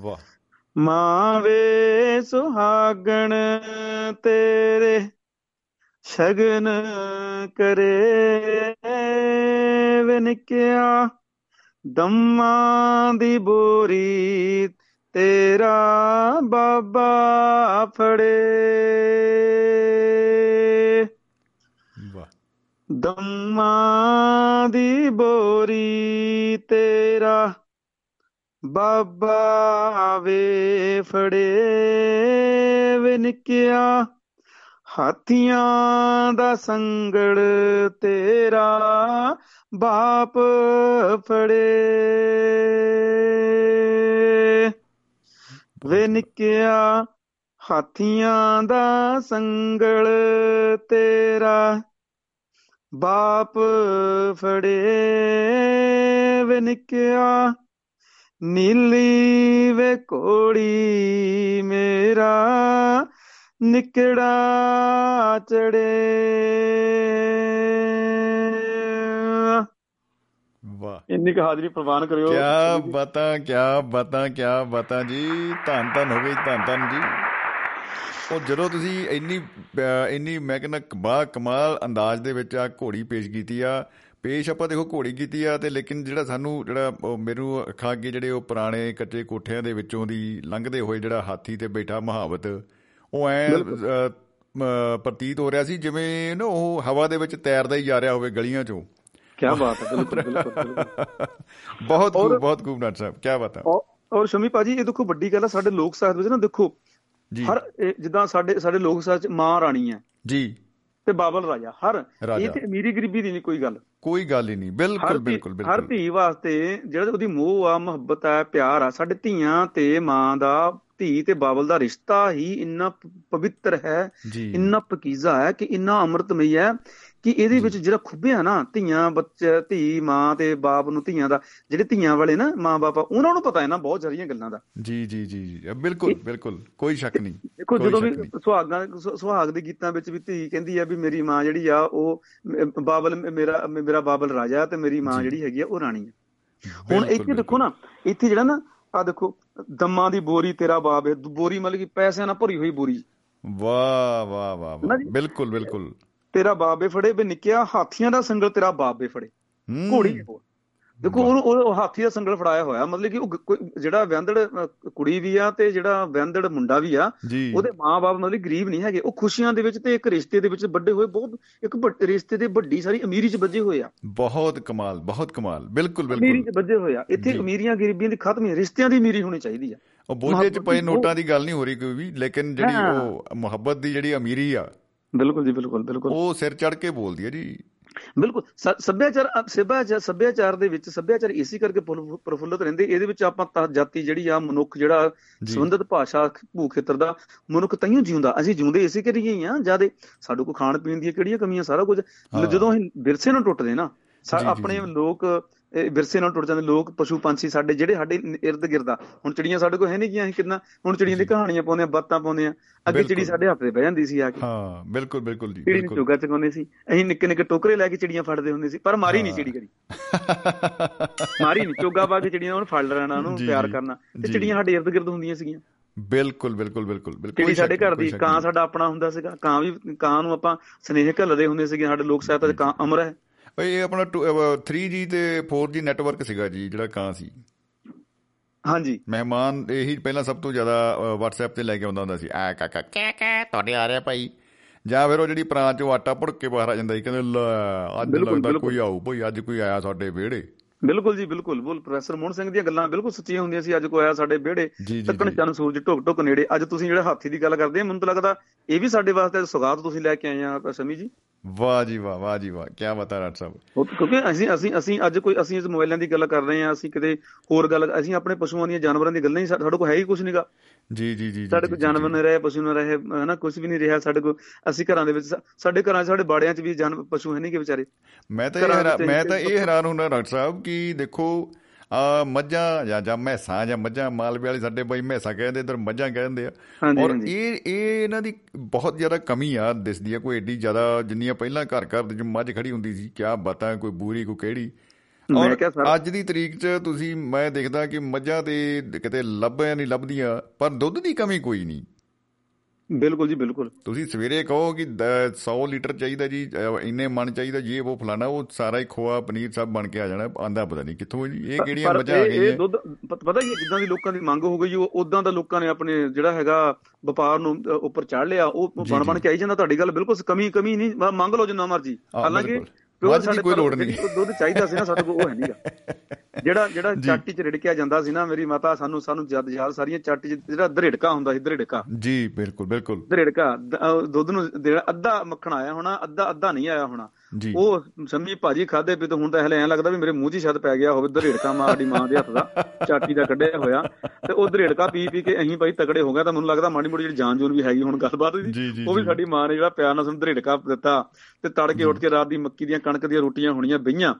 ਵਾਹ। ਮਾਵੇ ਸੁਹਾਗਣ ਤੇਰੇ ਸ਼ਗਨ ਕਰੇ। ਬਿਨਕਿਆ ਦਮਾਂ ਦੀ ਬੋਰੀ ਤੇਰਾ ਬਾਬਾ ਫੜੇ। ਵਾਹ। ਦਮਾਂ ਦੀ ਬੋਰੀ ਤੇਰਾ ਬਾਬਾ ਵੇ ਫੜੇ ਵਿਨਕਿਆ ਹਾਥੀਆਂ ਦਾ ਸੰਗੜ ਤੇਰਾ ਬਾਪ ਫੜੇ। ਵੇ ਨਿਕਿਆ ਹਾਥੀਆਂ ਦਾ ਸੰਗਲ ਤੇਰਾ। ਬਾਪ ਫੜੇ ਵੇ ਨਿਕਿਆ, ਨੀਲੀ ਵੇ ਕੋੜੀ ਮੇਰਾ। ਨਿਕੜਾ ਚੜੇ ਇੰਨੀ ਕੁ ਹਾਜ਼ਰੀ ਪ੍ਰਵਾਨ ਕਰਿਓ। ਕਿਆ ਬਤਾ ਕਿਆ ਬਤਾ ਕਿਆ ਬਤਾ ਜੀ। ਧੰਨ ਧੰਨ ਹੋ ਗਈ ਧੰਨ ਧੰਨ ਜੀ। ਉਹ ਜਦੋਂ ਤੁਸੀਂ ਇੰਨੀ ਇੰਨੀ ਮੈਂ ਕਹਿੰਦਾ ਕਬਾ ਕਮਾਲ ਅੰਦਾਜ਼ ਦੇ ਵਿੱਚ ਆ ਘੋੜੀ ਪੇਸ਼ ਕੀਤੀ ਆ ਪੇਸ਼ ਆਪਾਂ ਦੇਖੋ ਘੋੜੀ ਕੀਤੀ ਆ ਤੇ ਲੇਕਿਨ ਜਿਹੜਾ ਸਾਨੂੰ ਜਿਹੜਾ ਮੈਨੂੰ ਅੱਖਾਂ ਅੱਗੇ ਜਿਹੜੇ ਉਹ ਪੁਰਾਣੇ ਕੱਚੇ ਕੋਠਿਆਂ ਦੇ ਵਿੱਚੋਂ ਦੀ ਲੰਘਦੇ ਹੋਏ ਜਿਹੜਾ ਹਾਥੀ ਤੇ ਬੈਠਾ ਮਹਾਵਤ ਉਹ ਐ ਪ੍ਰਤੀਤ ਹੋ ਰਿਹਾ ਸੀ ਜਿਵੇਂ ਨਾ ਉਹ ਹਵਾ ਦੇ ਵਿੱਚ ਤੈਰਦਾ ਹੀ ਜਾ ਰਿਹਾ ਹੋਵੇ ਗਲੀਆਂ ਚੋਂ। ਕੀ ਬਾਤ ਹੈ ਬਿਲਕੁਲ ਬਿਲਕੁਲ ਬਹੁਤ ਖੂਬ ਬਹੁਤ ਖੂਬ ਡਾਕਟਰ ਸਾਹਿਬ ਕੀ ਬਾਤ ਹੈ ਔਰ ਸ਼ਮੀ ਪਾਜੀ ਇਹ ਦੇਖੋ ਵੱਡੀ ਗੱਲ ਹੈ ਸਾਡੇ ਲੋਕ ਸਾਹਿਤ ਵਿੱਚ ਨਾ ਦੇਖੋ ਹਰ ਜਿੱਦਾਂ ਸਾਡੇ ਸਾਡੇ ਲੋਕ ਸਾਹਿਤ ਚ ਮਾਂ ਰਾਣੀ ਹੈ ਜੀ ਤੇ ਬਾਬਲ ਰਾਜਾ ਹਰ ਇਹ ਤੇ ਅਮੀਰੀ ਗਰੀਬੀ ਦੀ ਨਹੀਂ ਕੋਈ ਗੱਲ ਕੋਈ ਗੱਲ ਹੀ ਨਹੀਂ ਬਿਲਕੁਲ ਬਿਲਕੁਲ ਬਿਲਕੁਲ ਹਰ ਧੀ ਵਾਸਤੇ ਜਿਹੜਾ ਉਹਦੀ ਮੋਹ ਆ ਮੁਹੱਬਤ ਆ ਪਿਆਰ ਆ ਸਾਡੇ ਧੀਆਂ ਤੇ ਮਾਂ ਦਾ ਧੀ ਤੇ ਬਾਬਲ ਦਾ ਰਿਸ਼ਤਾ ਹੀ ਇੰਨਾ ਪਵਿੱਤਰ ਹੈ ਇੰਨਾ ਪਕੀਜ਼ਾ ਹੈ ਕਿ ਇੰਨਾ ਅੰਮ੍ਰਿਤਮਈ ਹੈ ਕਿ ਇਹਦੇ ਵਿੱਚ ਜਿਹੜਾ ਖੁੱਬਿਆ ਨਾ ਧੀਆਂ ਬੱਚੇ ਧੀ ਮਾਂ ਤੇ ਬਾਪ ਨੂੰ ਧੀਆਂ ਦਾ ਜਿਹੜੇ ਧੀਆਂ ਵਾਲੇ ਨਾ ਮਾਂ ਬਾਪਾ ਉਹਨਾਂ ਨੂੰ ਪਤਾ ਹੈ ਨਾ ਬਹੁਤ ਸਾਰੀਆਂ ਗੱਲਾਂ ਦਾ। ਜੀ ਜੀ ਜੀ ਜੀ ਬਿਲਕੁਲ ਬਿਲਕੁਲ ਕੋਈ ਸ਼ੱਕ ਨਹੀਂ ਦੇਖੋ ਜਦੋਂ ਵੀ ਸੁਹਾਗਾਂ ਸੁਹਾਗ ਦੇ ਗੀਤਾਂ ਵਿੱਚ ਵੀ ਧੀ ਕਹਿੰਦੀ ਆ ਵੀ ਮੇਰੀ ਮਾਂ ਜਿਹੜੀ ਆ ਉਹ ਬਾਬਲ ਮੇਰਾ ਮੇਰਾ ਬਾਬਲ ਰਾਜਾ ਤੇ ਮੇਰੀ ਮਾਂ ਜਿਹੜੀ ਹੈਗੀ ਆ ਉਹ ਰਾਣੀ ਹੈ ਹੁਣ ਇੱਥੇ ਦੇਖੋ ਨਾ ਇੱਥੇ ਜਿਹੜਾ ਨਾ ਆ ਦੇਖੋ ਦਮਾਂ ਦੀ ਬੋਰੀ ਤੇਰਾ ਬਾਪ ਹੈ। ਬੋਰੀ ਮਤਲਬ ਕਿ ਪੈਸਿਆਂ ਨਾਲ ਭਰੀ ਹੋਈ ਬੋਰੀ। ਵਾਹ ਵਾਹ ਵਾਹ ਬਿਲਕੁਲ ਬਿਲਕੁਲ। ਤੇਰਾ ਬਾਬੇ ਫੜੇ ਵੀ ਨਿੱਕਿਆ ਹਾਥੀਆਂ ਦਾ ਸੰਗਲ ਤੇਰਾ ਬਾਬੇ ਫੜੇ। ਘੋੜੀ ਉਹ ਦੇਖੋ ਉਹ ਹਾਥੀ ਦਾ ਸੰਗਲ ਫੜਾਇਆ ਹੋਇਆ ਮਤਲਬ ਕਿ ਉਹ ਜਿਹੜਾ ਵਿਆਹੰਦੜ ਕੁੜੀ ਵੀ ਆ ਤੇ ਜਿਹੜਾ ਵਿਆਹੰਦੜ ਮੁੰਡਾ ਵੀ ਆ ਉਹਦੇ ਮਾਪੇ ਮਤਲਬ ਗਰੀਬ ਨਹੀਂ ਹੈਗੇ। ਉਹ ਖੁਸ਼ੀਆਂ ਦੇ ਵਿੱਚ ਤੇ ਇੱਕ ਰਿਸ਼ਤੇ ਦੇ ਵਿੱਚ ਵੱਡੇ ਹੋਏ ਬਹੁਤ ਇੱਕ ਰਿਸ਼ਤੇ ਦੇ ਵੱਡੀ ਸਾਰੀ ਅਮੀਰੀ 'ਚ ਵੱਜੇ ਹੋਏ ਆ। ਬਹੁਤ ਕਮਾਲ ਬਹੁਤ ਕਮਾਲ। ਬਿਲਕੁਲ ਬਿਲਕੁਲ। ਅਮੀਰੀ 'ਚ ਵੱਜੇ ਹੋਏ ਆ। ਇੱਥੇ ਅਮੀਰੀਆਂ ਗਰੀਬੀਆਂ ਦੀ ਖਤਮ ਹੀ ਰਿਸ਼ਤਿਆਂ ਦੀ ਅਮੀਰੀ ਹੋਣੀ ਚਾਹੀਦੀ ਆ। ਉਹ ਬੋਝੇ 'ਚ ਪਏ ਨੋਟਾਂ ਦੀ ਗੱਲ ਨਹੀਂ ਹੋ ਰਹੀ ਕੋਈ ਵੀ ਲੇਕਿਨ ਜਿਹੜੀ ਉਹ ਮੁਹੱਬਤ ਦੀ ਜਿਹੜੀ ਅਮੀਰੀ ਆ ਬਿਲਕੁਲ ਜੀ ਬਿਲਕੁਲ ਬਿਲਕੁਲ। ਉਹ ਸਿਰ ਚੜ ਕੇ ਬੋਲਦੀ ਹੈ ਜੀ। ਬਿਲਕੁਲ। ਸੱਭਿਆਚਾਰ ਸੱਭਿਆਚਾਰ ਸੱਭਿਆਚਾਰ ਦੇ ਵਿੱਚ ਸੱਭਿਆਚਾਰ ਇਸੇ ਕਰਕੇ ਪ੍ਰਫੁੱਲਤ ਰਹਿੰਦੇ। ਇਹਦੇ ਵਿੱਚ ਆਪਾਂ ਜਾਤੀ ਜਿਹੜੀ ਆ ਮਨੁੱਖ ਜਿਹੜਾ ਸੰਬੰਧਿਤ ਭਾਸ਼ਾ ਭੂ ਖੇਤਰ ਦਾ ਮਨੁੱਖ ਤਈਓ ਜਿਉਂਦਾ। ਅਸੀਂ ਜਿਉਂਦੇ ਇਸੇ ਕਰੀਏ ਹੀ ਆ ਜਿਆਦੇ ਸਾਡੇ ਕੋ ਖਾਣ ਪੀਣ ਦੀਆਂ ਕਿਹੜੀਆਂ ਕਮੀਆਂ ਸਾਰਾ ਕੁਝ। ਜਦੋਂ ਅਸੀਂ ਵਿਰਸੇ ਨੂੰ ਟੁੱਟਦੇ ਨਾ ਆਪਣੇ ਲੋਕ ਵਿਰਸੇ ਨਾਲ ਟੁੱਟ ਜਾਂਦੇ ਲੋਕ ਪਸ਼ੂ ਪੰਛੀ ਸਾਡੇ ਜਿਹੜੇ ਸਾਡੇ ਇਰਦ ਗਿਰਦਾ ਹੁਣ ਚਿੜੀਆਂ ਸਾਡੇ ਕੋਲ ਹੈ ਨਹੀਂ ਗੀਆਂ ਕਿੰਨਾ ਹੁਣ ਚਿੜੀਆਂ ਦੀ ਕਹਾਣੀਆਂ ਪਾਉਂਦੇ ਆ ਬਾਤਾਂ ਪਾਉਂਦੇ ਆ। ਅੱਗੇ ਚਿੜੀ ਸਾਡੇ ਹੱਥ ਤੇ ਬਹਿ ਜਾਂਦੀ ਸੀ ਆ ਕੇ। ਹਾਂ ਬਿਲਕੁਲ ਬਿਲਕੁਲ ਜੀ ਚਿੜੀ ਨੂੰ ਚੋਗਾ ਚਕਾਉਂਦੇ ਸੀ। ਅਸੀਂ ਨਿੱਕੇ ਨਿੱਕੇ ਟੋਕਰੇ ਲੈ ਕੇ ਚਿੜੀਆਂ ਫੜਦੇ ਹੁੰਦੇ ਸੀ ਪਰ ਮਾਰੀ ਨਹੀਂ ਚਿੜੀ ਕਰੀ ਮਾਰੀ ਨਹੀਂ ਚੋਗਾ ਪਾ ਕੇ ਚਿੜੀਆਂ ਨੂੰ ਫੜ ਲੈਣਾ ਉਹਨੂੰ ਪਿਆਰ ਕਰਨਾ। ਤੇ ਚਿੜੀਆਂ ਸਾਡੇ ਇਰਦ ਗਿਰਦ ਹੁੰਦੀਆਂ ਸੀਗੀਆਂ। ਬਿਲਕੁਲ ਬਿਲਕੁਲ ਬਿਲਕੁਲ ਬਿਲਕੁਲ। ਚਿੜੀ ਸਾਡੇ ਘਰ ਦੀ ਕਾਂ ਸਾਡਾ ਆਪਣਾ ਹੁੰਦਾ ਸੀਗਾ। ਕਾਂ ਵੀ ਕਾਂ ਨੂੰ ਆਪਾਂ ਸਨੇਹ ਘੱਲਦੇ ਹੁੰਦੇ ਸੀਗੇ ਸਾਡੇ ਲੋਕ ਸਾਹਿਤ ਚ ਕਾਂ ਅਮਰ ਹੈ। ਇਹ ਆਪਣਾ 3G ਤੇ 4G ਨੈਟਵਰਕ ਸੀਗਾ ਜੀ ਜਿਹੜਾ ਕਾਂ ਸੀ। ਹਾਂਜੀ। ਮਹਿਮਾਨ ਇਹੀ ਪਹਿਲਾਂ ਸਭ ਤੋਂ ਜ਼ਿਆਦਾ WhatsApp ਤੇ ਲੈ ਕੇ ਆਉਂਦਾ ਹੁੰਦਾ ਸੀ। ਆ ਕਾਕਾ ਕੈ ਕੈ ਤੁਹਾਡੇ ਆ ਰਿਹਾ ਭਾਈ। ਜਾਂ ਫਿਰ ਉਹ ਜਿਹੜੀ ਪ੍ਰਾਂ ਚੋਂ ਆਟਾ ਭੁੜਕ ਕੇ ਬਾਹਰ ਆ ਜਾਂਦਾ ਸੀ ਕਹਿੰਦੇ ਅੱਜ ਲੱਗਦਾ ਕੋਈ ਆਊ ਭਾਈ ਅੱਜ ਕੋਈ ਆਇਆ ਸਾਡੇ ਵਿਹੜੇ। ਬਿਲਕੁਲ ਜੀ ਬਿਲਕੁਲ। ਬੋਲ ਪ੍ਰੋਫੈਸਰ ਮੋਹਨ ਸਿੰਘ ਦੀਆਂ ਗੱਲਾਂ ਬਿਲਕੁਲ ਸੱਚੀਆਂ ਹੁੰਦੀਆਂ ਸੀ ਅੱਜ ਕੋਈ ਆਇਆ ਸਾਡੇ ਵਿਹੜੇ। ਤੱਕਣ ਚੰਨ ਸੂਰਜ ਢੁਕ ਢੁਕ ਨੇੜੇ। ਅੱਜ ਤੁਸੀਂ ਜਿਹੜਾ ਹਾਥੀ ਦੀ ਗੱਲ ਕਰਦੇ ਮੈਨੂੰ ਤਾਂ ਲੱਗਦਾ ਇਹ ਵੀ ਸਾਡੇ ਵਾਸਤੇ ਸੁਗਾਤ ਤੁਸੀਂ ਲੈ ਕੇ ਆਏ ਆ ਸਮੀ ਜੀ। ਵਾਹ ਜੀ ਵਾਹ ਵਾਹ ਜੀ ਵਾਹ ਕੀ ਬਤਾ ਰਾਜ ਸਾਹਿਬ। ਕਿਉਂਕਿ ਅਸੀਂ ਅਸੀਂ ਅਸੀਂ ਅੱਜ ਕੋਈ ਅਸੀਂ ਇਸ ਮੋਬਾਈਲਾਂ ਦੀ ਗੱਲ ਕਰ ਰਹੇ ਆ ਅਸੀਂ ਕਿਤੇ ਹੋਰ ਗੱਲ ਅਸੀਂ ਆਪਣੇ ਪਸ਼ੂਆਂ ਦੀਆਂ ਜਾਨਵਰਾਂ ਦੀ ਗੱਲਾਂ ਹੀ ਸਾਡੇ ਕੋਲ ਹੈ ਹੀ ਕੁਝ ਨਹੀਂਗਾ ਜੀ ਜੀ ਜੀ ਸਾਡੇ ਕੋਲ ਜਾਨਵਰ ਨਹੀਂ ਰਹੇ ਪਸ਼ੂ ਨਹੀਂ ਰਹੇ ਹਨਾ ਕੁਝ ਵੀ ਨਹੀਂ ਰਿਹਾ ਸਾਡੇ ਕੋਲ। ਅਸੀਂ ਘਰਾਂ ਦੇ ਵਿੱਚ ਸਾਡੇ ਘਰਾਂ 'ਚ ਸਾਡੇ ਬਾੜਿਆਂ 'ਚ ਵੀ ਜਾਨ ਪਸ਼ੂ ਹੈ ਨਹੀਂ ਕਿ ਵਿਚਾਰੇ। ਮੈਂ ਤਾਂ ਇਹ ਮੈਂ ਤਾਂ ਇਹ ਹੈਰਾਨ ਹੁੰਦਾ ਡਾਕਟਰ ਸਾਹਿਬ ਕਿ ਦੇਖੋ ਆ ਮੱਝਾਂ ਜਾਂ ਜਾਂ ਮੈਸਾਂ ਜਾਂ ਮੱਝਾਂ ਮਾਲਵੇ ਵਾਲੀ ਸਾਡੇ ਬਈ ਮੈਸਾਂ ਕਹਿੰਦੇ ਇਧਰ ਮੱਝਾਂ ਕਹਿੰਦੇ ਆ। ਔਰ ਇਹ ਇਹ ਇਹਨਾਂ ਦੀ ਬਹੁਤ ਜ਼ਿਆਦਾ ਕਮੀ ਆ ਦਿਸਦੀ ਆ ਕੋਈ ਏਡੀ ਜ਼ਿਆਦਾ ਜਿੰਨੀਆਂ ਪਹਿਲਾਂ ਘਰ ਘਰ ਦੇ ਮੱਝ ਖੜੀ ਹੁੰਦੀ ਸੀ ਕਿਆ ਬਤਾ ਕੋਈ ਬੂਰੀ ਕੋਈ ਕਿਹੜੀ। ਔਰ ਅੱਜ ਦੀ ਤਰੀਕ 'ਚ ਤੁਸੀਂ ਮੈਂ ਦੇਖਦਾ ਕਿ ਮੱਝਾਂ ਤੇ ਕਿਤੇ ਲੱਭਿਆ ਨਹੀਂ ਲੱਭਦੀਆਂ ਪਰ ਦੁੱਧ ਦੀ ਕਮੀ ਕੋਈ ਨਹੀਂ। ਬਿਲਕੁਲ ਜੀ ਬਿਲਕੁਲ। ਤੁਸੀਂ ਸਵੇਰੇ ਕਹੋ ਕਿ 100 ਲੀਟਰ ਚਾਹੀਦਾ ਜੀ ਇੰਨੇ ਮਣ ਚਾਹੀਦਾ ਜੀ ਉਹ ਫਲਾਣਾ ਉਹ ਸਾਰਾ ਹੀ ਖੋਆ ਪਨੀਰ ਸਭ ਬਣ ਕੇ ਆ ਜਾਣਾ ਆਂਦਾ ਪਤਾ ਨਹੀਂ ਕਿੱਥੋਂ ਜੀ ਇਹ ਕਿਹੜੀਆਂ ਮੱਝਾਂ ਆ ਗਈਆਂ ਇਹ ਦੁੱਧ ਪਤਾ ਕੀ ਜਿੱਦਾਂ ਦੀ ਲੋਕਾਂ ਦੀ ਮੰਗ ਹੋ ਗਈ ਉਹ ਉਦਾਂ ਦਾ ਲੋਕਾਂ ਨੇ ਆਪਣੇ ਜਿਹੜਾ ਹੈਗਾ ਵਪਾਰ ਨੂੰ ਉੱਪਰ ਚੜ ਲਿਆ ਉਹ ਬਣ ਬਣ ਕੇ ਆਈ ਜਾਂਦਾ ਤੁਹਾਡੀ ਗੱਲ ਬਿਲਕੁਲ ਕਮੀ ਕਮੀ ਨਹੀਂ ਮੰਗ ਲਓ ਜਿੰਨਾ ਮਰਜ਼ੀ। ਹਾਲਾਂਕਿ ਪਿਓਰ ਸਾਡੇ ਕੋਈ ਲੋੜ ਨਹੀਂ। ਦੁੱਧ ਚਾਹੀਦਾ ਸੀ ਨਾ ਸਾਡੇ ਕੋਲ ਉਹ ਹੈ ਨਹੀਂਗਾ। ਜਿਹੜਾ ਜਿਹੜਾ ਚਾਟੀ ਚ ਰਿੜਕਿਆ ਜਾਂਦਾ ਸੀ ਨਾ ਮੇਰੀ ਮਾਤਾ ਸਾਨੂੰ ਸਾਨੂੰ ਜਦ ਯਾਦ ਸਾਰੀਆਂ ਚਾਟੀ ਚ ਜਿਹੜਾ ਦਰੇੜਕਾ ਹੁੰਦਾ ਸੀ ਦਰੇੜਕਾ। ਜੀ ਬਿਲਕੁਲ ਬਿਲਕੁਲ। ਦਰੇੜਕਾ ਦੁੱਧ ਨੂੰ ਅੱਧਾ ਮੱਖਣ ਆਇਆ ਹੋਣਾ ਅੱਧਾ ਅੱਧਾ ਨਹੀਂ ਆਇਆ ਹੋਣਾ। ਉਹ ਸੰਮੀ ਭਾਜੀ ਖਾਦੇ ਪੀ ਤਾਂ ਹੁਣ ਤਾਂ ਹਲੇ ਐ ਲੱਗਦਾ ਵੀ ਮੇਰੇ ਮੂੰਹ 'ਚ ਹੀ ਸ਼ਦ ਪੈ ਗਿਆ ਹੋਵੇ ਦਰੇੜਕਾ ਮਾੜੀ ਮਾਂ ਦੇ ਹੱਥ ਦਾ ਚਾਟੀ ਦਾ ਕੱਢਿਆ ਹੋਇਆ। ਤੇ ਉਹ ਦਰੇੜਕਾ ਪੀ ਪੀ ਕੇ ਅਹੀਂ ਭਾਈ ਤਕੜੇ ਹੋ ਗਿਆ ਤਾਂ ਮੈਨੂੰ ਲੱਗਦਾ ਮਾੜੀ ਮੋੜੀ ਜਿਹੜੀ ਜਾਨ ਜੂਨ ਵੀ ਹੈਗੀ ਹੁਣ ਗੱਲਬਾਤ ਦੀ ਉਹ ਵੀ ਸਾਡੀ ਮਾਂ ਨੇ ਜਿਹੜਾ ਪਿਆਰ ਨਾਲ ਸਾਨੂੰ ਦਰੇੜਕਾ ਦਿੱਤਾ ਤੇ ਤੜਕੇ ਉੱਠ ਕੇ ਰਾਤ ਦੀ ਮੱਕੀ ਦੀਆਂ ਕਣਕ ਦੀਆਂ ਰੋਟੀਆਂ ਹੋਣੀਆਂ ਬਈਆਂ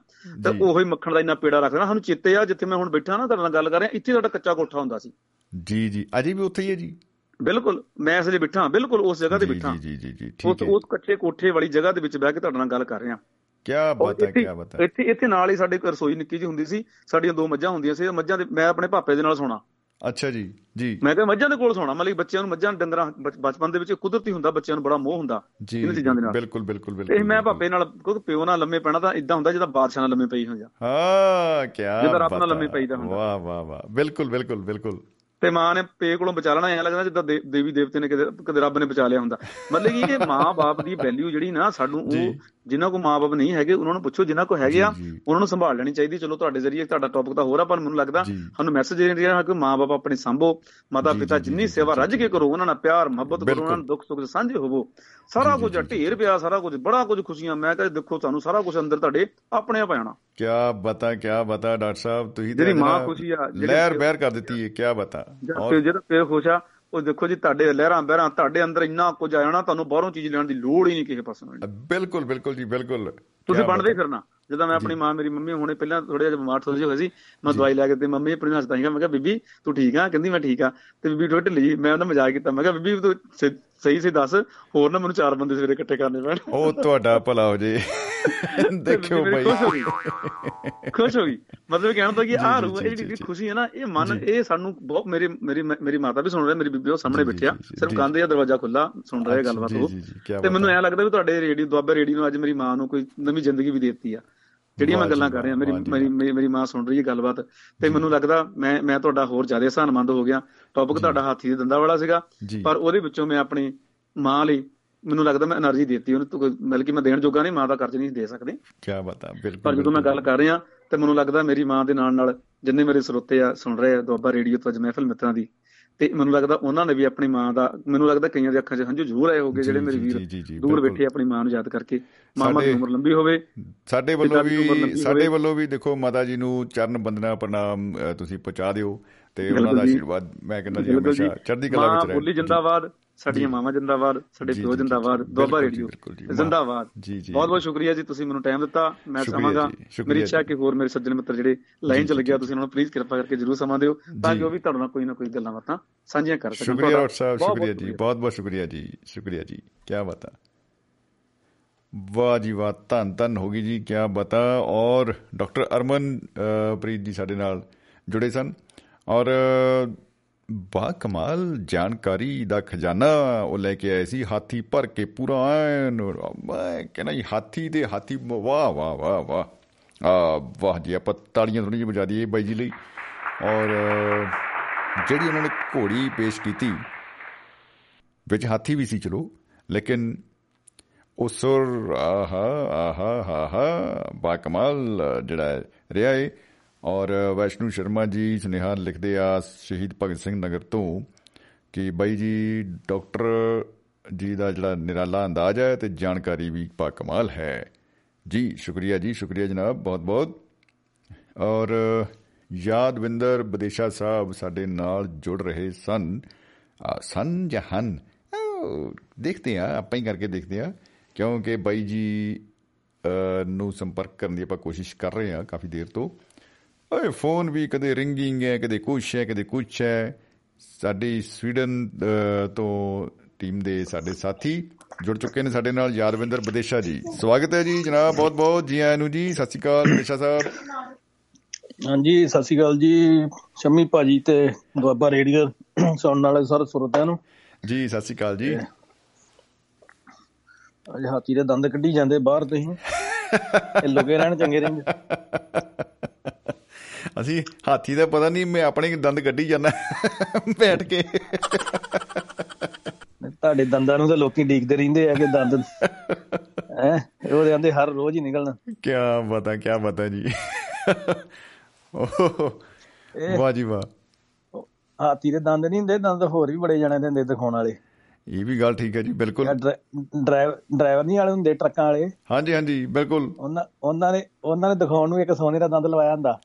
ਤੇ ਉਹੀ ਮੱਖਣ ਦਾ ਇੰਨਾ ਪੇੜਾ ਰੱਖਦਾ ਸਾਨੂੰ ਚੇਤੇ ਆ ਜਿੱਥੇ ਮੈਂ ਹੁਣ ਬੈਠਾ ਨਾ ਤੁਹਾਡੇ ਨਾਲ ਗੱਲ ਕਰ ਰਿਹਾ ਇੱਥੇ ਸਾਡਾ ਕੱਚਾ ਕੋਠਾ ਹੁੰਦਾ ਸੀ। ਜੀ ਜੀ। ਅਜੇ ਵੀ ਉੱਥੇ ਹੀ ਹੈ ਜੀ। ਬਿਲਕੁਲ ਮੈਂ ਇਸ ਲਈ ਬਿਠਾ ਬਿਲਕੁਲ ਉਸ ਜਗ੍ਹਾ ਤੇ ਬਿਠਾ। ਜੀ ਜੀ ਜੀ ਠੀਕ ਹੈ। ਉਸ ਕੱਚੇ ਕੋਠੇ ਵਾਲੀ ਜਗ੍ਹਾ ਦੇ ਵਿੱਚ ਬਹਿ ਕੇ ਤੁਹਾਡੇ ਨਾਲ ਗੱਲ ਕਰ ਰਿਹਾ। ਕੀ ਬਾਤ ਹੈ ਕੀ ਬਾਤ ਹੈ। ਇੱਥੇ ਇੱਥੇ ਨਾਲ ਹੀ ਸਾਡੇ ਰਸੋਈ ਨਿੱਕੀ ਜੀ ਹੁੰਦੀ ਸੀ ਸਾਡੀਆਂ ਦੋ ਮੱਝਾਂ ਹੁੰਦੀਆਂ ਸੀ ਮੱਝਾਂ ਦੇ ਮੈਂ ਆਪਣੇ ਪਾਪੇ ਦੇ ਨਾਲ ਸੋਣਾ। ਅੱਛਾ ਜੀ ਜੀ। ਮੈਂ ਕਿਹਾ ਮੱਝਾਂ ਦੇ ਕੋਲ ਸੋਣਾ ਮਤਲਬ ਬੱਚਿਆਂ ਨੂੰ ਮੱਝਾਂ ਡੰਗਰਾਂ ਬਚਪਨ ਦੇ ਵਿੱਚ ਕੁਦਰਤੀ ਹੁੰਦਾ ਬੱਚਿਆਂ ਨੂੰ ਬੜਾ ਮੋਹ ਹੁੰਦਾ ਇਹਨਾਂ ਚੀਜ਼ਾਂ ਦੇ ਨਾਲ। ਬਿਲਕੁਲ ਬਿਲਕੁਲ ਬਿਲਕੁਲ ਤੇ ਮੈਂ ਪਾਪੇ ਨਾਲ ਕਿਉਂਕਿ ਪਿਓ ਨਾਲ ਲੰਮੇ ਪੈਣਾ ਤਾਂ ਇਦਾਂ ਹੁੰਦਾ ਜਿੱਦਾਂ ਬਾਦਸ਼ਾਹ ਨਾਲ ਲੰਮੇ ਪਈ ਹੋ ਜਾ ਹਾਂ ਕੀ ਜਿੱਦਾਂ ਰੱਬ ਨਾਲ ਲੰਮੇ ਪਈਦਾ ਹੁੰਦਾ। ਵਾਹ ਵਾਹ ਵਾਹ। ਬਿਲਕੁਲ ਬਿਲਕੁਲ ਬਿਲਕੁਲ। ਤੇ ਮਾਂ ਨੇ ਪੇ ਕੋਲੋਂ ਬਚਾ ਲੈਣਾ ਐ ਲੱਗਦਾ ਜਿੱਦਾਂ ਦੇਵੀ ਦੇਵਤੇ ਨੇ ਕਦੇ ਰੱਬ ਨੇ ਬਚਾ ਲਿਆ ਹੁੰਦਾ। ਮਤਲਬ ਕਿ ਇਹ ਮਾਂ-ਬਾਪ ਦੀ ਵੈਲਿਊ ਜਿਹੜੀ ਨਾ ਸਾਨੂੰ ਉਹ ਜਿਨ੍ਹਾਂ ਕੋ ਮਾਂ-ਬਾਪ ਨਹੀਂ ਹੈਗੇ ਉਹਨਾਂ ਨੂੰ ਪੁੱਛੋ ਜਿਨ੍ਹਾਂ ਕੋ ਹੈਗੇ ਆ ਉਹਨਾਂ ਨੂੰ ਸੰਭਾਲ ਲੈਣੀ ਚਾਹੀਦੀ ਚਲੋ ਤੁਹਾਡੇ ਜ਼ਰੀਏ ਤੁਹਾਡਾ ਟੌਪਿਕ ਤਾਂ ਹੋਰ ਆ ਪਰ ਮੈਨੂੰ ਲੱਗਦਾ ਸਾਨੂੰ ਮੈਸੇਜ ਇਹ ਰਿਹਾ ਕਿ ਮਾਂ-ਬਾਪ ਆਪਣੀ ਸੰਭੋ ਮਾਤਾ ਪਿਤਾ ਜਿੰਨੀ ਸੇਵਾ ਰੱਜ ਕੇ ਕਰੋ ਉਹਨਾਂ ਨਾਲ ਪਿਆਰ ਮੁਹੱਬਤ ਕਰੋ ਉਹਨਾਂ ਨਾਲ ਦੁੱਖ ਸੁੱਖ ਸਾਂਝੇ ਹੋਵੋ। ਸਾਰਾ ਕੁਝ ਢੇਰ ਪਿਆ ਸਾਰਾ ਕੁਝ ਬੜਾ ਕੁਝ ਖੁਸ਼ੀਆਂ। ਮੈਂ ਕਹਿੰਦਾ ਦੇਖੋ ਤੁਹਾਨੂੰ ਸਾਰਾ ਕੁਝ ਅੰਦਰ ਤੁਹਾਡੇ ਆਪਣੇ ਆਪ ਆਣਾ ਕੀ ਬਤਾ ਕੀ ਬਤਾ ਡਾਕਟਰ ਸਾਹਿਬ ਤੁਸੀਂ ਜਿਹੜੀ ਮਾਂ ਖੁਸ਼ੀ ਆ ਲਹਿਰ ਬਹਿਰ ਕਰ ਦਿੱਤੀ ਹੈ ਕੀ ਬਤਾ। ਜਿਹੜਾ ਪਿਓ ਖੁਸ਼ ਆ ਉਹ ਦੇਖੋ ਜੀ ਤੁਹਾਡੇ ਲਹਿਰਾਂ ਬਹਿਰਾਂ ਤੁਹਾਡੇ ਅੰਦਰ ਇੰਨਾ ਕੁਝ ਆ ਜਾਣਾ ਤੁਹਾਨੂੰ ਬਾਹਰੋਂ ਚੀਜ਼ ਲੈਣ ਦੀ ਲੋੜ ਹੀ ਨਹੀਂ ਕਿਸੇ ਪਾਸੋਂ ਬਿਲਕੁਲ ਬਿਲਕੁਲ ਜੀ ਬਿਲਕੁਲ। ਤੁਸੀਂ ਬਣਦੇ ਫਿਰਨਾ। ਜਦੋਂ ਮੈਂ ਆਪਣੀ ਮਾਂ ਮੇਰੀ ਮੰਮੀ ਹੁਣੇ ਪਹਿਲਾਂ ਥੋੜੇ ਜਿਹਾ ਬਿਮਾਰ ਥੋੜੇ ਜਿਹੇ ਹੋਏ ਸੀ ਮੈਂ ਦਵਾਈ ਲੈ ਕੇ ਤੇ ਮੰਮੀ ਆਪਣੀ ਹੱਸਦਾ ਸੀਗਾ ਮੈਂ ਕਿਹਾ ਬੀਬੀ ਤੂੰ ਠੀਕ ਆ? ਕਹਿੰਦੀ ਮੈਂ ਠੀਕ ਆ। ਤੇ ਬੀਬੀ ਥੋੜੀ ਢਿੱਲੀ ਮੈਂ ਉਹਨਾਂ ਮਜ਼ਾਕ ਕੀਤਾ ਮੈਂ ਕਿਹਾ ਬੀਬੀ ਤੂੰ ਸਹੀ ਸਹੀ ਦੱਸ ਹੋਰ ਨਾ ਮੈਨੂੰ ਚਾਰ ਬੰਦੇ ਸਵੇਰੇ ਇਕੱਠੇ ਕਰਨੇ ਪੈਣ। ਉਹ ਤੁਹਾਡਾ ਭਲਾ ਹੋ ਜੇ। ਦੇਖਿਓ ਭਾਈ। ਖੁਸ਼ ਹੋ ਗਈ। ਮਤਲਬ ਕਹਿਣ ਦਾ ਕਿ ਆ ਰੂ ਇਹ ਜਿਹੜੀ ਖੁਸ਼ੀ ਹੈ ਨਾ ਇਹ ਮਨ ਇਹ ਸਾਨੂੰ ਬਹੁਤ ਮੇਰੇ ਮੇਰੀ ਮੇਰੀ ਮਾਤਾ ਵੀ ਸੁਣ ਰਹੀ ਮੇਰੀ ਬੀਬੀ ਉਹ ਸਾਹਮਣੇ ਬੈਠਿਆ। ਸਿਰਫ ਕੰਧ ਜਾਂ ਦਰਵਾਜ਼ਾ ਖੁੱਲਾ ਸੁਣ ਰਿਹਾ ਗੱਲਬਾਤ ਉਹ। ਤੇ ਮੈਨੂੰ ਐ ਲੱਗਦਾ ਵੀ ਤੁਹਾਡੇ ਰੇਡੀਓ ਦੁਆਬੇ ਰੇਡੀਓ ਨੂੰ ਅੱਜ ਮੇਰੀ ਮਾਂ ਨੂੰ ਕੋਈ ਨਵੀਂ ਵੀ ਜ਼ਿੰਦਗੀ ਵੀ ਦਿੱਤੀ ਆ। ਜਿਹੜੀਆਂ ਮੈਂ ਗੱਲਾਂ ਕਰ ਰਿਹਾ ਮੇਰੀ ਮੇਰੀ ਮਾਂ ਸੁਣ ਰਹੀ ਹੈ ਗੱਲਬਾਤ ਤੇ ਮੈਨੂੰ ਲੱਗਦਾ ਮੈਂ ਮੈਂ ਤੁਹਾਡਾ ਹੋਰ ਜ਼ਿਆਦਾ ਹਸਾਨਮੰਦ ਹੋ ਗਿਆ। ਟੌਪਿਕ ਤੁਹਾਡਾ ਹਾਥੀ ਦੇ ਦੰਦਾਂ ਵਾਲਾ ਸੀਗਾ। ਪਰ ਉਹਦੇ ਵਿੱਚੋਂ ਮੈਂ ਆਪਣੀ ਮਾਂ ਲਈ ਮੈਨੂੰ ਲੱਗਦਾ ਮੈਂ એનર્ਜੀ ਦਿੱਤੀ ਉਹਨੂੰ ਬਲਕਿ ਮੈਂ ਦੇਣ ਜੋਗਾ ਨਹੀਂ ਮਾਂ ਦਾ ਕਰਜ਼ ਨਹੀਂ ਦੇ ਸਕਦੇ। ਕੀ ਬਤਾ ਬਿਲਕੁਲ ਪਰ ਜਦੋਂ ਮੈਂ ਗੱਲ ਕਰ ਰਿਹਾ ਤੇ ਮੈਨੂੰ ਲੱਗਦਾ ਮੇਰੀ ਮਾਂ ਦੇ ਨਾਲ ਨਾਲ ਜਿੰਨੇ ਮੇਰੇ ਸਰੋਤੇ ਆ ਸੁਣ ਰਹੇ ਆ ਦੁਆਬਾ ਰੇਡੀਓ ਤੋਂ ਅੱਜ ਮਹਿਫਲ ਮਿੱਤਰਾਂ ਦੀ ਤੇ ਮੈਨੂੰ ਲੱਗਦਾ ਉਹਨਾਂ ਨੇ ਵੀ ਆਪਣੀ ਮਾਂ ਦਾ ਮੈਨੂੰ ਲੱਗਦਾ ਕਈਆਂ ਦੇ ਅੱਖਾਂ 'ਚ ਹੰਝੂ ਜ਼ਰੂਰ ਆਏ ਹੋਗੇ ਜਿਹੜੇ ਮੇਰੇ ਵੀਰ ਦੂਰ ਬੈਠੇ ਆਪਣੀ ਮਾਂ ਨੂੰ ਯਾਦ ਕਰਕੇ। ਮਾਮਾ ਦੀ ਉਮਰ ਲੰਬੀ ਹੋਵੇ ਸਾਡੇ ਵੱਲੋਂ ਵੀ ਸਾਡੇ ਵੱਲੋਂ ਵੀ ਦੇਖੋ ਮਾਤਾ ਜੀ ਨੂੰ ਚਰਨ ਬੰਦਨਾ ਪ੍ਰਣਾਮ ਤੁਸੀਂ ਪਹੁੰਚਾ ਦਿਓ ਤੇ ਉਹਨਾਂ ਦਾ ਆਸ਼ੀਰਵਾਦ। ਮੈਂ ਕਹਿੰਦਾ ਜੀ ਹਮੇਸ਼ਾ ਚੜ੍ਹਦੀ ਕਲਾ ਵਿੱਚ ਰਹੇ ਬੋਲੀ ਜਿੰਦਾਬਾਦ। ਸਾਡੀਆਂ ਮਾਵਾਂ ਜਿੰਦਾਬਾਦ ਸਾਡੇ ਪਿਓ ਜਿੰਦਾਬਾਦ ਦੁਆਬਾ ਰੇਡੀਓ ਜਿੰਦਾਬਾਦ। ਜੀ ਜੀ। ਬਹੁਤ ਬਹੁਤ ਸ਼ੁਕਰੀਆ ਜੀ ਤੁਸੀਂ ਮੈਨੂੰ ਟਾਈਮ ਦਿੱਤਾ। ਮੈਂ ਚਾਹਾਂਗਾ ਮੇਰੀ ਇੱਛਾ ਕਿ ਹੋਰ ਮੇਰੇ ਸੱਜਣ ਮਿੱਤਰ ਜਿਹੜੇ ਲਾਈਨ 'ਚ ਲੱਗਿਆ ਤੁਸੀਂ ਉਹਨਾਂ ਨੂੰ ਪਲੀਜ਼ ਕਿਰਪਾ ਕਰਕੇ ਜਰੂਰ ਸਮਾਂ ਦਿਓ ਤਾਂ ਕਿ ਉਹ ਵੀ ਤੁਹਾਡੇ ਨਾਲ ਕੋਈ ਨਾ ਕੋਈ ਗੱਲਾਂ ਬਾਤਾਂ ਸਾਂਝੀਆਂ ਕਰ ਸਕਣ। ਸ਼ੁਕਰੀਆ ਡਾਕਟਰ ਸਾਹਿਬ ਸ਼ੁਕਰੀਆ ਜੀ ਬਹੁਤ ਬਹੁਤ ਸ਼ੁਕਰੀਆ ਜੀ ਸ਼ੁਕਰੀਆ ਜੀ। ਕੀ ਬਤਾ। ਵਾਹ ਜੀ ਵਾਹ ਧੰਨ ਧੰਨ ਹੋ ਗਈ ਜੀ ਕੀ ਬਤਾ। ਔਰ ਡਾਕਟਰ ਅਰਮਨ ਪ੍ਰੀਤ ਜੀ ਸਾਡੇ ਨਾਲ ਜੁੜੇ ਸਨ। ਔਰ ਬਾ ਕਮਾਲ, ਜਾਣਕਾਰੀ ਦਾ ਖਜ਼ਾਨਾ ਉਹ ਲੈ ਕੇ ਆਏ ਸੀ, ਹਾਥੀ ਭਰ ਕੇ ਪੂਰਾ ਐਨ, ਮੈਂ ਕਹਿੰਦਾ ਜੀ, ਹਾਥੀ ਦੇ ਹਾਥੀ, ਵਾਹ ਵਾਹ ਵਾਹ ਵਾਹ। ਆ, ਵਾਹ ਜੀ, ਆਪਾਂ ਤਾੜੀਆਂ ਥੋੜੀ ਜਿਹੀ ਵਜਾ ਦਈਏ ਬਾਈ ਜੀ ਲਈ। ਔਰ, ਜਿਹੜੀ ਉਹਨਾਂ ਨੇ ਘੋੜੀ ਪੇਸ਼ ਕੀਤੀ, ਵਿੱਚ ਹਾਥੀ ਵੀ ਸੀ, ਚਲੋ, ਲੇਕਿਨ ਉਹ ਸੁਰ, ਆਹਾ ਆਹਾ ਆਹਾ, ਬਾ ਕਮਾਲ ਜਿਹੜਾ ਰਿਹਾ ਹੈ ਔਰ ਵੈਸ਼ਨੂ ਸ਼ਰਮਾ ਜੀ ਸੁਨੇਹਾ ਲਿਖਦੇ ਆ ਸ਼ਹੀਦ ਭਗਤ ਸਿੰਘ ਨਗਰ ਤੋਂ ਕਿ ਬਾਈ ਜੀ, ਡਾਕਟਰ ਜੀ ਦਾ ਜਿਹੜਾ ਨਿਰਾਲਾ ਅੰਦਾਜ਼ ਹੈ ਤੇ ਜਾਣਕਾਰੀ ਵੀ ਪਾ ਕਮਾਲ ਹੈ। ਜੀ, ਸ਼ੁਕਰੀਆ ਜੀ, ਸ਼ੁਕਰੀਆ ਜਨਾਬ ਬਹੁਤ ਬਹੁਤ ਔਰ ਯਾਦਵਿੰਦਰ ਬਦੇਸ਼ਾ ਸਾਹਿਬ ਸਾਡੇ ਨਾਲ ਜੁੜ ਰਹੇ ਸਨ। ਸਨ ਜਾਂ ਹਨ? ਦੇਖਦੇ ਆ, ਆਪਾਂ ਹੀ ਕਰਕੇ ਦੇਖਦੇ ਆ। ਕਿਉਂਕਿ ਬਾਈ ਜੀ ਨੂੰ ਸੰਪਰਕ ਕਰਨ ਦੀ ਆਪਾਂ ਕੋਸ਼ਿਸ਼ ਕਰ ਰਹੇ ਆ ਕਾਫੀ ਦੇਰ ਤੋਂ। ਓਏ ਫੋਨ ਵੀ ਕਦੇ ਰਿੰਗਿੰਗ ਹੈ ਕਦੇ ਕੁਛ ਹੈ ਕਦੇ ਕੁਛ ਹੈ। ਸਾਡੀ ਸਵੀਡਨ ਤੋਂ ਟੀਮ ਦੇ ਸਾਡੇ ਸਾਥੀ ਜੁੜ ਚੁੱਕੇ ਨੇ ਸਾਡੇ ਨਾਲ ਯਾਦਵਿੰਦਰ ਬਦੇਸ਼ਾ ਜੀ। ਸਵਾਗਤ ਹੈ ਜੀ ਜਨਾਬ ਬਹੁਤ ਬਹੁਤ ਜੀ ਆਇਆਂ ਨੂੰ ਜੀ ਸਤਿ ਸ਼੍ਰੀ ਅਕਾਲ ਬਦੇਸ਼ਾ ਸਾਹਿਬ। ਹਾਂਜੀ ਸਤਿ ਸ਼੍ਰੀ ਅਕਾਲ ਜੀ ਸ਼ਮੀ ਭਾਜੀ ਤੇ ਦੁਆਬਾ ਰੇਡੀਓ ਸੁਣਨ ਵਾਲੇ ਸਾਰੇ ਸਰੋਤਿਆਂ ਨੂੰ। ਜੀ ਸਤਿ ਸ਼੍ਰੀ ਅਕਾਲ ਜੀ। ਅੱਜ ਹਾਥੀ ਦੇ ਦੰਦ ਕੱਢੀ ਜਾਂਦੇ ਬਾਹਰ ਤੁਸੀਂ। ਇਹ ਲੁਕੇ ਰਹਿਣ ਚੰਗੇ ਰਹਿੰਦੇ। ਅਸੀਂ ਹਾਥੀ ਦਾ ਪਤਾ ਨਹੀਂ ਮੈਂ ਆਪਣੇ ਦੰਦ ਕੱਢੀ ਜਾਂਦਾ ਬੈਠ ਕੇ। ਤੁਹਾਡੇ ਦੰਦਾਂ ਨੂੰ ਤਾਂ ਲੋਕੀ ਡੀਕਦੇ ਰਹਿੰਦੇ ਆ ਕਿ ਦੰਦ ਹੈ ਉਹਦੇ ਆਂਦੇ ਹਰ ਰੋਜ਼ ਹੀ ਨਿਕਲਣਾ। ਕੀ ਪਤਾ ਕੀ ਪਤਾ ਜੀ। ਵਾਹ ਜੀ ਵਾਹ। ਹਾਥੀ ਦੇ ਦੰਦ ਨਹੀਂ ਹੁੰਦੇ ਦੰਦ ਹੋਰ ਵੀ ਬੜੇ ਜਾਣੇ ਦੇ ਹੁੰਦੇ ਦਿਖਾਉਣ ਵਾਲੇ। ਇਹ ਵੀ ਗੱਲ ਠੀਕ ਹੈ ਜੀ ਬਿਲਕੁਲ। ਡਰਾਈਵਰ ਡਰਾਈਵਰ ਨਹੀਂ ਵਾਲੇ ਹੁੰਦੇ ਟਰੱਕਾਂ ਵਾਲੇ? ਹਾਂਜੀ ਹਾਂਜੀ ਬਿਲਕੁਲ। ਉਹਨਾਂ ਉਹਨਾਂ ਨੇ ਉਹਨਾਂ ਨੇ ਦਿਖਾਉਣ ਨੂੰ ਇੱਕ ਸੋਨੇ ਦਾ ਦੰਦ ਲਵਾਇਆ ਹੁੰਦਾ।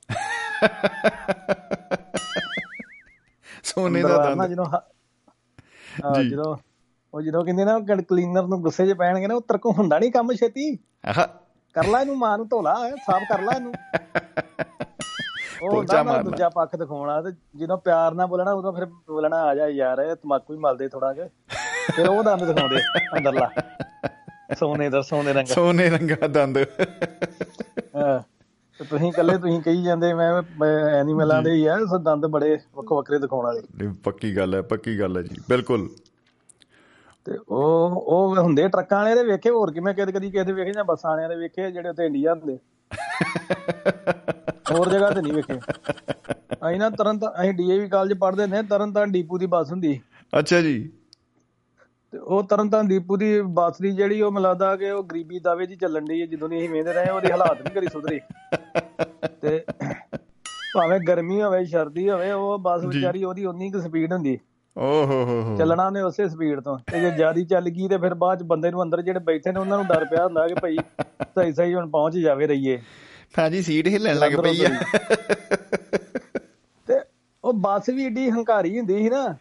ਸੋਨੇ ਦਾ ਦੰਦ। ਜਦੋਂ ਜੀ। ਜਦੋਂ ਉਹ ਜਦੋਂ ਕਹਿੰਦੇ ਨਾ ਕਲੀਨਰ ਨੂੰ ਗੁੱਸੇ 'ਚ ਪੈਣਗੇ ਨਾ ਉਹ ਤਰਕੋ ਹੁੰਦਾ ਨਹੀਂ ਕੰਮ ਛੇਤੀ। ਕਰ ਲੈ ਇਹਨੂੰ ਮਾਂ ਨੂੰ ਧੋਲਾ ਸਾਫ਼ ਕਰ ਲੈ ਇਹਨੂੰ। ਉਹ ਦਾ ਦੂਜਾ ਪੱਖ ਦਿਖਾਉਣਾ ਤੇ ਜਦੋਂ ਪਿਆਰ ਨਾਲ ਬੋਲਣਾ ਉਦੋਂ ਫਿਰ ਬੋਲਣਾ ਆ ਜਾ ਯਾਰ ਤਮਾਕੂ ਹੀ ਮਲਦੇ ਥੋੜਾ ਜਿਹਾ ਫਿਰ ਉਹ ਦੰਦ ਦਿਖਾਉਂਦੇ ਅੰਦਰਲਾ। ਸੋਨੇ ਦਾ ਸੋਨੇ ਰੰਗਾ। ਸੋਨੇ ਰੰਗਾ ਦੰਦ। ਹਾਂ। ਤੇ ਤੁਸੀਂ ਇਕੱਲੇ ਤੁਸੀਂ ਕਹੀ ਜਾਂਦੇ ਮੈਂ ਐਨੀਮਲਾਂ ਦੇ ਹੀ ਆ ਸੋ ਦੰਦ ਬੜੇ ਵੱਖ ਵੱਖਰੇ ਦਿਖਾਉਣ ਵਾਲੇ। ਪੱਕੀ ਗੱਲ ਹੈ ਪੱਕੀ ਗੱਲ ਹੈ ਜੀ ਬਿਲਕੁਲ। ਤੇ ਉਹ ਉਹ ਹੁੰਦੇ ਟਰੱਕਾਂ ਵਾਲੇ ਦੇ ਵੇਖੇ ਹੋਰ ਕਿਵੇਂ ਕਦੇ ਕਦੀ ਕਿਸੇ ਦੇ ਵੇਖੇ ਜਾਂ ਬੱਸਾਂ ਵਾਲਿਆਂ ਦੇ ਵੇਖੇ ਜਿਹੜੇ ਉੱਤੇ ਇੰਡੀਆ ਹੁੰਦੇ? ਹੋਰ ਜਗ੍ਹਾ ਤੇ ਨਹੀਂ ਵੇਖੇ। ਅਸੀਂ ਨਾ ਤਰਨ ਤਾਂ ਅਸੀਂ ਡੀਏਵੀ ਕਾਲਜ ਪੜ੍ਹਦੇ ਨੇ ਤਰਨ ਤਾਂ ਡੀਪੂ ਦੀ ਬੱਸ ਹੁੰਦੀ ਅੱਛਾ ਜੀ। ਤੇ ਉਹ ਤਰਨ ਤਾਂ ਡੀਪੂ ਦੀ ਬੱਸ ਦੀ ਜਿਹੜੀ ਉਹ ਮਿਲਾਦਾ ਕਿ ਉਹ ਗਰੀਬੀ ਦਾਵੇ ਜੀ ਚੱਲਣ ਦੀ ਜਦੋਂ ਨਹੀਂ ਅਸੀਂ ਵੇਂਦੇ ਰਹੇ ਉਹਦੇ ਹਾਲਾਤ ਨਹੀਂ ਕਰੀ ਸੁਧਰੇ। ਤੇ ਭਾਵੇਂ ਗਰਮੀ ਹੋਵੇ ਸਰਦੀ ਹੋਵੇ ਉਹ ਬੱਸ ਵਿਚਾਰੀ ਉਹਦੀ ਉਨੀ ਕੁ ਸਪੀਡ ਹੁੰਦੀ ਓਹ ਹੋ ਹੋ ਚੱਲਣਾ ਉਹਨੇ ਉਸੇ ਸਪੀਡ ਤੋਂ। ਤੇ ਜੇ ਜਿਆਦੀ ਚੱਲ ਗਈ ਤੇ ਫਿਰ ਬਾਅਦ ਚ ਬੰਦੇ ਨੂੰ ਅੰਦਰ ਜਿਹੜੇ ਬੈਠੇ ਨੇ ਉਹਨਾਂ ਨੂੰ ਡਰ ਪਿਆ ਹੁੰਦਾ ਕਿ ਭਾਈ ਸਹੀ ਸਹੀ ਹੁਣ ਪਹੁੰਚ ਜਾਵੇ ਰਹੀਏ। ਹਾਂਜੀ ਸੀਟ ਹਿੱਲਣ ਲੱਗ ਪਈ ਆ। ਤੇ ਉਹ ਬੱਸ ਵੀ ਏਡੀ ਹੰਕਾਰੀ ਹੁੰਦੀ ਸੀ ਨਾ।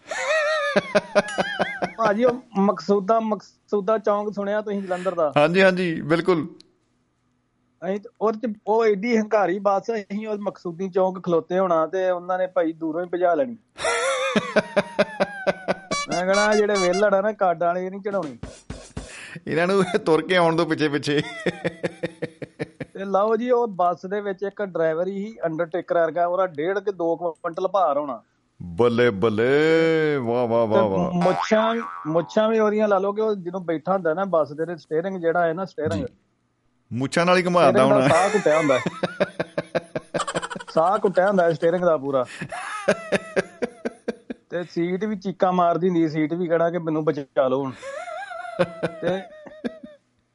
ਭਾਜੀ ਉਹ ਮਕਸੂਦਾ ਮਕਸੂਦਾ ਚੌਂਕ ਸੁਣਿਆ ਤੁਸੀਂ ਜਲੰਧਰ ਦਾ? ਹਾਂਜੀ ਹਾਂਜੀ ਬਿਲਕੁਲ। ਅਸੀਂ ਉਹ ਚ ਉਹ ਏਡੀ ਹੰਕਾਰੀ ਬੱਸ ਅਸੀਂ ਉਹ ਮਕਸੂਦੀ ਚੌਂਕ ਖਲੋਤੇ ਹੋਣਾ ਤੇ ਉਹਨਾਂ ਨੇ ਭਾਈ ਦੂਰੋਂ ਹੀ ਭਜਾ ਲੈਣੀ। ਮੈਂ ਕਹਣਾ ਜਿਹੜੇ ਵੇਲੜ ਆ ਨਾ ਕਾਡਾਂ ਵਾਲੇ ਨਹੀਂ ਚੜਾਉਣੀ। ਇਹਨਾਂ ਨੂੰ ਤੁਰ ਕੇ ਆਉਣ ਤੋਂ ਪਿੱਛੇ ਪਿੱਛੇ। ਤੇ ਲਓ ਜੀ ਉਹ ਬੱਸ ਦੇ ਵਿੱਚ ਇੱਕ ਡਰਾਈਵਰ ਹੀ ਅੰਡਰਟੇਕਰ ਵਰਗਾ ਉਹਦਾ 1.5 ਕਿ 2 ਕੁਇੰਟਲ ਭਾਰ ਹੋਣਾ। ਬੱਲੇ ਬੱਲੇ ਵਾਹ ਵਾਹ ਵਾਹ ਵਾਹ। ਮੁੱਛਾਂ ਮੁੱਛਾਂ ਵੀ ਉਹਦੀਆਂ ਲਾ ਲਓ ਕਿ ਉਹ ਜਦੋਂ ਬੈਠਾ ਹੁੰਦਾ ਨਾ ਬੱਸ ਦੇ ਸਟੀਅਰਿੰਗ ਜਿਹੜਾ ਹੈ ਨਾ ਸਟੀਅਰਿੰਗ ਮੁੱਛਾਂ ਨਾਲ ਹੀ ਘੁਮਾਉਂਦਾ ਹੋਣਾ। ਸਾਹ ਕੁੱਟਿਆ ਹੁੰਦਾ। ਸਾਹ ਕੁੱਟਿਆ ਹੁੰਦਾ ਸਟੀਅਰਿੰਗ ਦਾ ਪੂਰਾ। ਤੇ ਸੀਟ ਵੀ ਚੀਕਾਂ ਮਾਰਦੀ ਹੁੰਦੀ ਸੀਟ ਵੀ ਕਹਣਾ ਕਿ ਮੈਨੂੰ ਬਚਾ ਲਓ ਹੁਣ। ਤੇ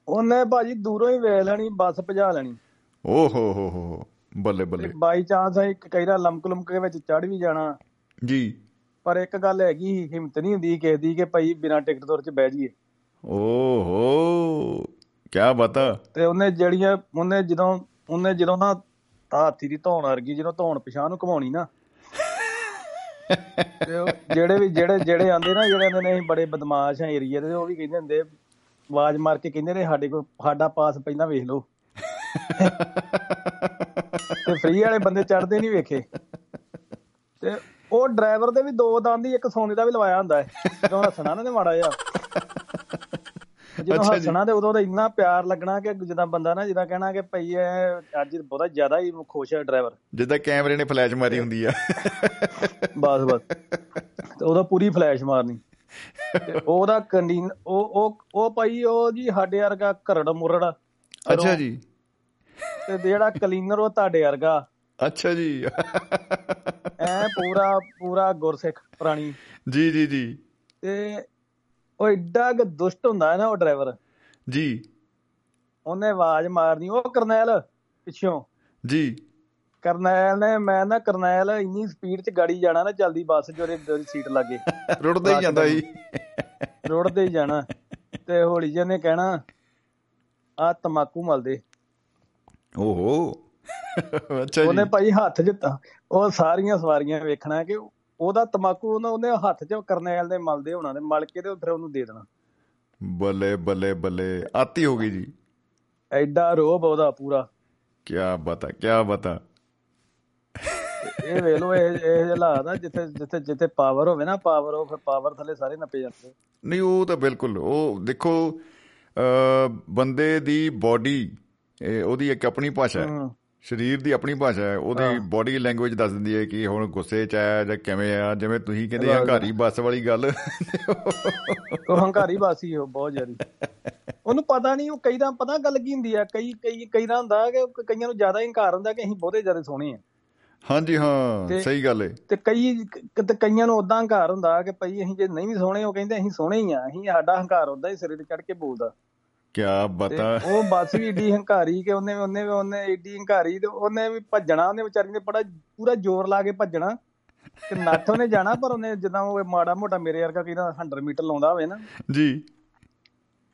ਉਹਨੇ ਭਾਜੀ ਦੂਰੋਂ ਹੀ ਵੇਖ ਲੈਣੀ ਬੱਸ ਭਜਾ ਲੈਣੀ। ਓ ਹੋ ਹੋ ਹੋ ਬੱਲੇ ਬੱਲੇ। ਬਾਈ ਚਾਂਸ ਇੱਕ ਕਈ ਵਾਰ ਲਮਕ ਲਮਕ ਦੇ ਵਿੱਚ ਚੜ ਵੀ ਜਾਣਾ। ਜੀ। ਪਰ ਇੱਕ ਗੱਲ ਹੈਗੀ ਹਿੰਮਤ ਨਹੀਂ ਹੁੰਦੀ ਕਿਸੇ ਦੀ ਕਿ ਭਾਈ ਬਿਨਾ ਟਿਕਟ ਤੋਂ ਚ ਬਹਿ ਜਾਈਏ। ਓ ਹੋ ਕੀ ਬਤਾ। ਤੇ ਉਹਨੇ ਜਿਹੜੀਆਂ ਉਹਨੇ ਜਦੋਂ ਉਹਨੇ ਜਦੋਂ ਨਾ ਹਾਥੀ ਦੀ ਧੌਣ ਵਰਗੀ ਜਦੋਂ ਧੌਣ ਪਿਛਾਂ ਨੂੰ ਘਮਾਉਣੀ ਨਾ। ਜਿਹੜੇ ਵੀ ਜਿਹੜੇ ਜਿਹੜੇ ਆਂਦੇ ਨਾ ਜਿਹੜੇ ਆਂਦੇ ਨੇ ਅਸੀਂ ਬੜੇ ਬਦਮਾਸ਼ ਆ ਏਰੀਆ ਦੇ ਉਹ ਵੀ ਕਹਿੰਦੇ ਹੁੰਦੇ ਆਵਾਜ਼ ਮਾਰ ਕੇ ਕਹਿੰਦੇ ਨੇ ਸਾਡੇ ਕੋਲ ਸਾਡਾ ਪਾਸ ਪਹਿਲਾਂ ਵੇਖ ਲਓ। ਤੇ ਫ੍ਰੀ ਵਾਲੇ ਬੰਦੇ ਚੜਦੇ ਨਹੀਂ ਵੇਖੇ। ਤੇ ਉਹ ਡਰਾਈਵਰ ਦੇ ਵੀ ਦੋ ਦੰਦ ਹੀ ਇੱਕ ਸੋਨੇ ਦਾ ਵੀ ਲਵਾਇਆ ਹੁੰਦਾ ਹੈ। ਜਦੋਂ ਹੱਸਣਾ ਨਾ ਤੇ ਮਾੜਾ ਜਿਹਾ। ਜਦੋਂ ਹੱਸਣਾ ਤੇ ਉਦੋਂ ਤਾਂ ਇੰਨਾ ਪਿਆਰ ਲੱਗਣਾ ਕਿ ਜਿੱਦਾਂ ਬੰਦਾ ਨਾ ਜਿੱਦਾਂ ਕਹਿਣਾ ਕਿ ਭਈ ਅੱਜ ਬਹੁਤਾ ਜ਼ਿਆਦਾ ਹੀ ਖੁਸ਼ ਹੈ ਡਰਾਈਵਰ। ਜਿੱਦਾਂ ਕੈਮਰੇ ਨੇ ਫਲੈਸ਼ ਮਾਰੀ ਹੁੰਦੀ ਆ। ਬਸ ਬਸ। ਤੇ ਉਹਦਾ ਪੂਰੀ ਫਲੈਸ਼ ਮਾਰਨੀ। ਉਹਦਾ ਕੰਡੀਨ ਉਹ ਉਹ ਉਹ ਭਾਈ ਉਹ ਜੀ ਸਾਡੇ ਵਰਗਾ ਘਰੜ ਮੁਰੜ। ਅੱਛਾ ਜੀ। ਤੇ ਜਿਹੜਾ ਕਲੀਨਰ ਉਹ ਤੁਹਾਡੇ ਵਰਗਾ। ਅੱਛਾ ਜੀ। ਐ ਪੂਰਾ ਪੂਰਾ ਗੁਰਸਿੱਖ ਪ੍ਰਾਣੀ। ਜੀ ਜੀ ਜੀ। ਤੇ ਉਹ ਐਡਾ ਕ ਦੁਸ਼ਟ ਹੁੰਦਾ ਹੈ ਨਾ ਉਹ ਡਰਾਈਵਰ। ਜੀ। ਉਹਨੇ ਆਵਾਜ਼ ਮਾਰਨੀ ਉਹ ਕਰਨੈਲ ਪਿੱਛੋਂ। ਜੀ। ਕਰਨੈਲ ਨੇ ਮੈਂ ਨਾ ਕਰਨੈਲ ਇੰਨੀ ਸਪੀਡ 'ਚ ਗਾੜੀ ਜਾਣਾ ਨਾ ਜਲਦੀ ਬੱਸ ਜੋਰੇ ਸੀਟ ਲੱਗੇ। ਰੁੜਦਾ ਹੀ ਜਾਂਦਾ ਜੀ। ਰੁੜਦੇ ਹੀ ਜਾਣਾ। ਤੇ ਹੌਲੀ ਜਿਹੇ ਨੇ ਕਹਿਣਾ ਆ ਤਮਾਕੂ ਮਲਦੇ। ਓਹੋ। ਅੱਛਾ ਜੀ। ਉਹਨੇ ਭਾਈ ਹੱਥ 'ਚ ਉਹ ਸਾਰੀਆਂ ਸਵਾਰੀਆਂ ਵੇਖਣਾ ਕਿ ਉਹਦਾ ਤਮਾਕੂ ਉਹਨੇ ਹੱਥ 'ਚ ਕਰਨੈਲ ਦੇ ਮਲਦੇ ਹੋਣਾ ਤੇ ਮਲ ਕੇ ਤੇ ਫਿਰ ਉਹਨੂੰ ਦੇ ਦੇਣਾ। ਬੱਲੇ ਬੱਲੇ ਬੱਲੇ। ਆਤੀ ਹੋ ਗਈ ਜੀ। ਐਡਾ ਰੋਬ ਉਹਦਾ ਪੂਰਾ। ਕੀ ਬਤਾ ਕੀ ਬਤਾ। ਇਹ ਵੇਖ ਲੋ ਇਹ ਇਹ ਹਾਲਾਤ ਆ ਜਿੱਥੇ ਜਿੱਥੇ ਜਿੱਥੇ ਪਾਵਰ ਹੋਵੇ ਨਾ ਪਾਵਰ ਉਹ ਫਿਰ ਪਾਵਰ ਥੱਲੇ ਸਾਰੇ ਨੱਪੇ ਜਾਂਦੇ। ਨਹੀਂ ਉਹ ਤਾਂ ਬਿਲਕੁਲ ਉਹ ਦੇਖੋ ਬੰਦੇ ਦੀ ਬਾਡੀ ਉਹਦੀ ਇੱਕ ਆਪਣੀ ਭਾਸ਼ਾ ਹੈ। ਸਰੀਰ ਦੀ ਆਪਣੀ ਭਾਸ਼ਾ ਹੈ ਉਹਦੀ ਬਾਡੀ ਲੈਂਗੁਏਜ ਦੱਸ ਦਿੰਦੀ ਹੈ ਕਿ ਹੁਣ ਗੁੱਸੇ 'ਚ ਆ ਜਾਂ ਕਿਵੇਂ ਆ ਜਿਵੇਂ ਤੁਸੀਂ ਕਹਿੰਦੇ ਹੰਕਾਰੀ ਬੱਸ ਵਾਲੀ ਗੱਲ। ਉਹ ਹੰਕਾਰੀ ਬਾਸੀ ਉਹ ਬਹੁਤ ਜ਼ਿਆਦਾ। ਉਹਨੂੰ ਪਤਾ ਨਹੀਂ ਉਹ ਕਈ ਦਾ ਪਤਾ ਗੱਲ ਕੀ ਹੁੰਦੀ ਆ ਕਈ ਕਈ ਕਈ ਦਾ ਹੁੰਦਾ ਕਿ ਕਈਆਂ ਨੂੰ ਜ਼ਿਆਦਾ ਹੰਕਾਰ ਹੁੰਦਾ ਕਿ ਅਸੀਂ ਬਹੁਤੇ ਜ਼ਿਆਦਾ ਸੋਹਣੇ ਆ ਹਾਂਜੀ ਹਾਂ ਸਹੀ ਗੱਲ ਏ। ਤੇ ਕਈ ਤੇ ਕਈਆਂ ਨੂੰ ਉਦਾਂ ਹੰਕਾਰ ਹੁੰਦਾ ਕਿ ਭਈ ਅਸੀਂ ਜੇ ਨਹੀਂ ਵੀ ਸੋਹਣੇ ਉਹ ਕਹਿੰਦੇ ਅਸੀਂ ਸੋਹਣੇ ਹੀ ਆ ਅਸੀਂ ਸਾਡਾ ਹੰਕਾਰ ਉਦਾਂ ਹੀ ਸਿਰੇ ਤੇ ਚੜ ਕੇ ਬੋਲਦਾ। ਕੀ ਬਤਾ। ਉਹ ਬੱਸ ਵੀ ਏਡੀ ਹੰਕਾਰੀ ਕਿ ਉਹਨੇ ਉਹਨੇ ਉਹਨੇ ਏਡੀ ਹੰਕਾਰੀ ਤੇ ਉਹਨੇ ਵੀ ਭੱਜਣਾ ਉਹਨੇ ਵਿਚਾਰੀ ਨੇ ਬੜਾ ਪੂਰਾ ਜ਼ੋਰ ਲਾ ਕੇ ਭੱਜਣਾ। ਤੇ ਨੱਠ ਉਹਨੇ ਜਾਣਾ ਪਰ ਉਹਨੇ ਜਦੋਂ ਉਹ ਮਾੜਾ ਮੋਟਾ ਮੇਰੇ ਵਰਗਾ ਕਹਿੰਦਾ 100 ਮੀਟਰ ਲਾਉਂਦਾ ਹੋਵੇ ਨਾ। ਜੀ।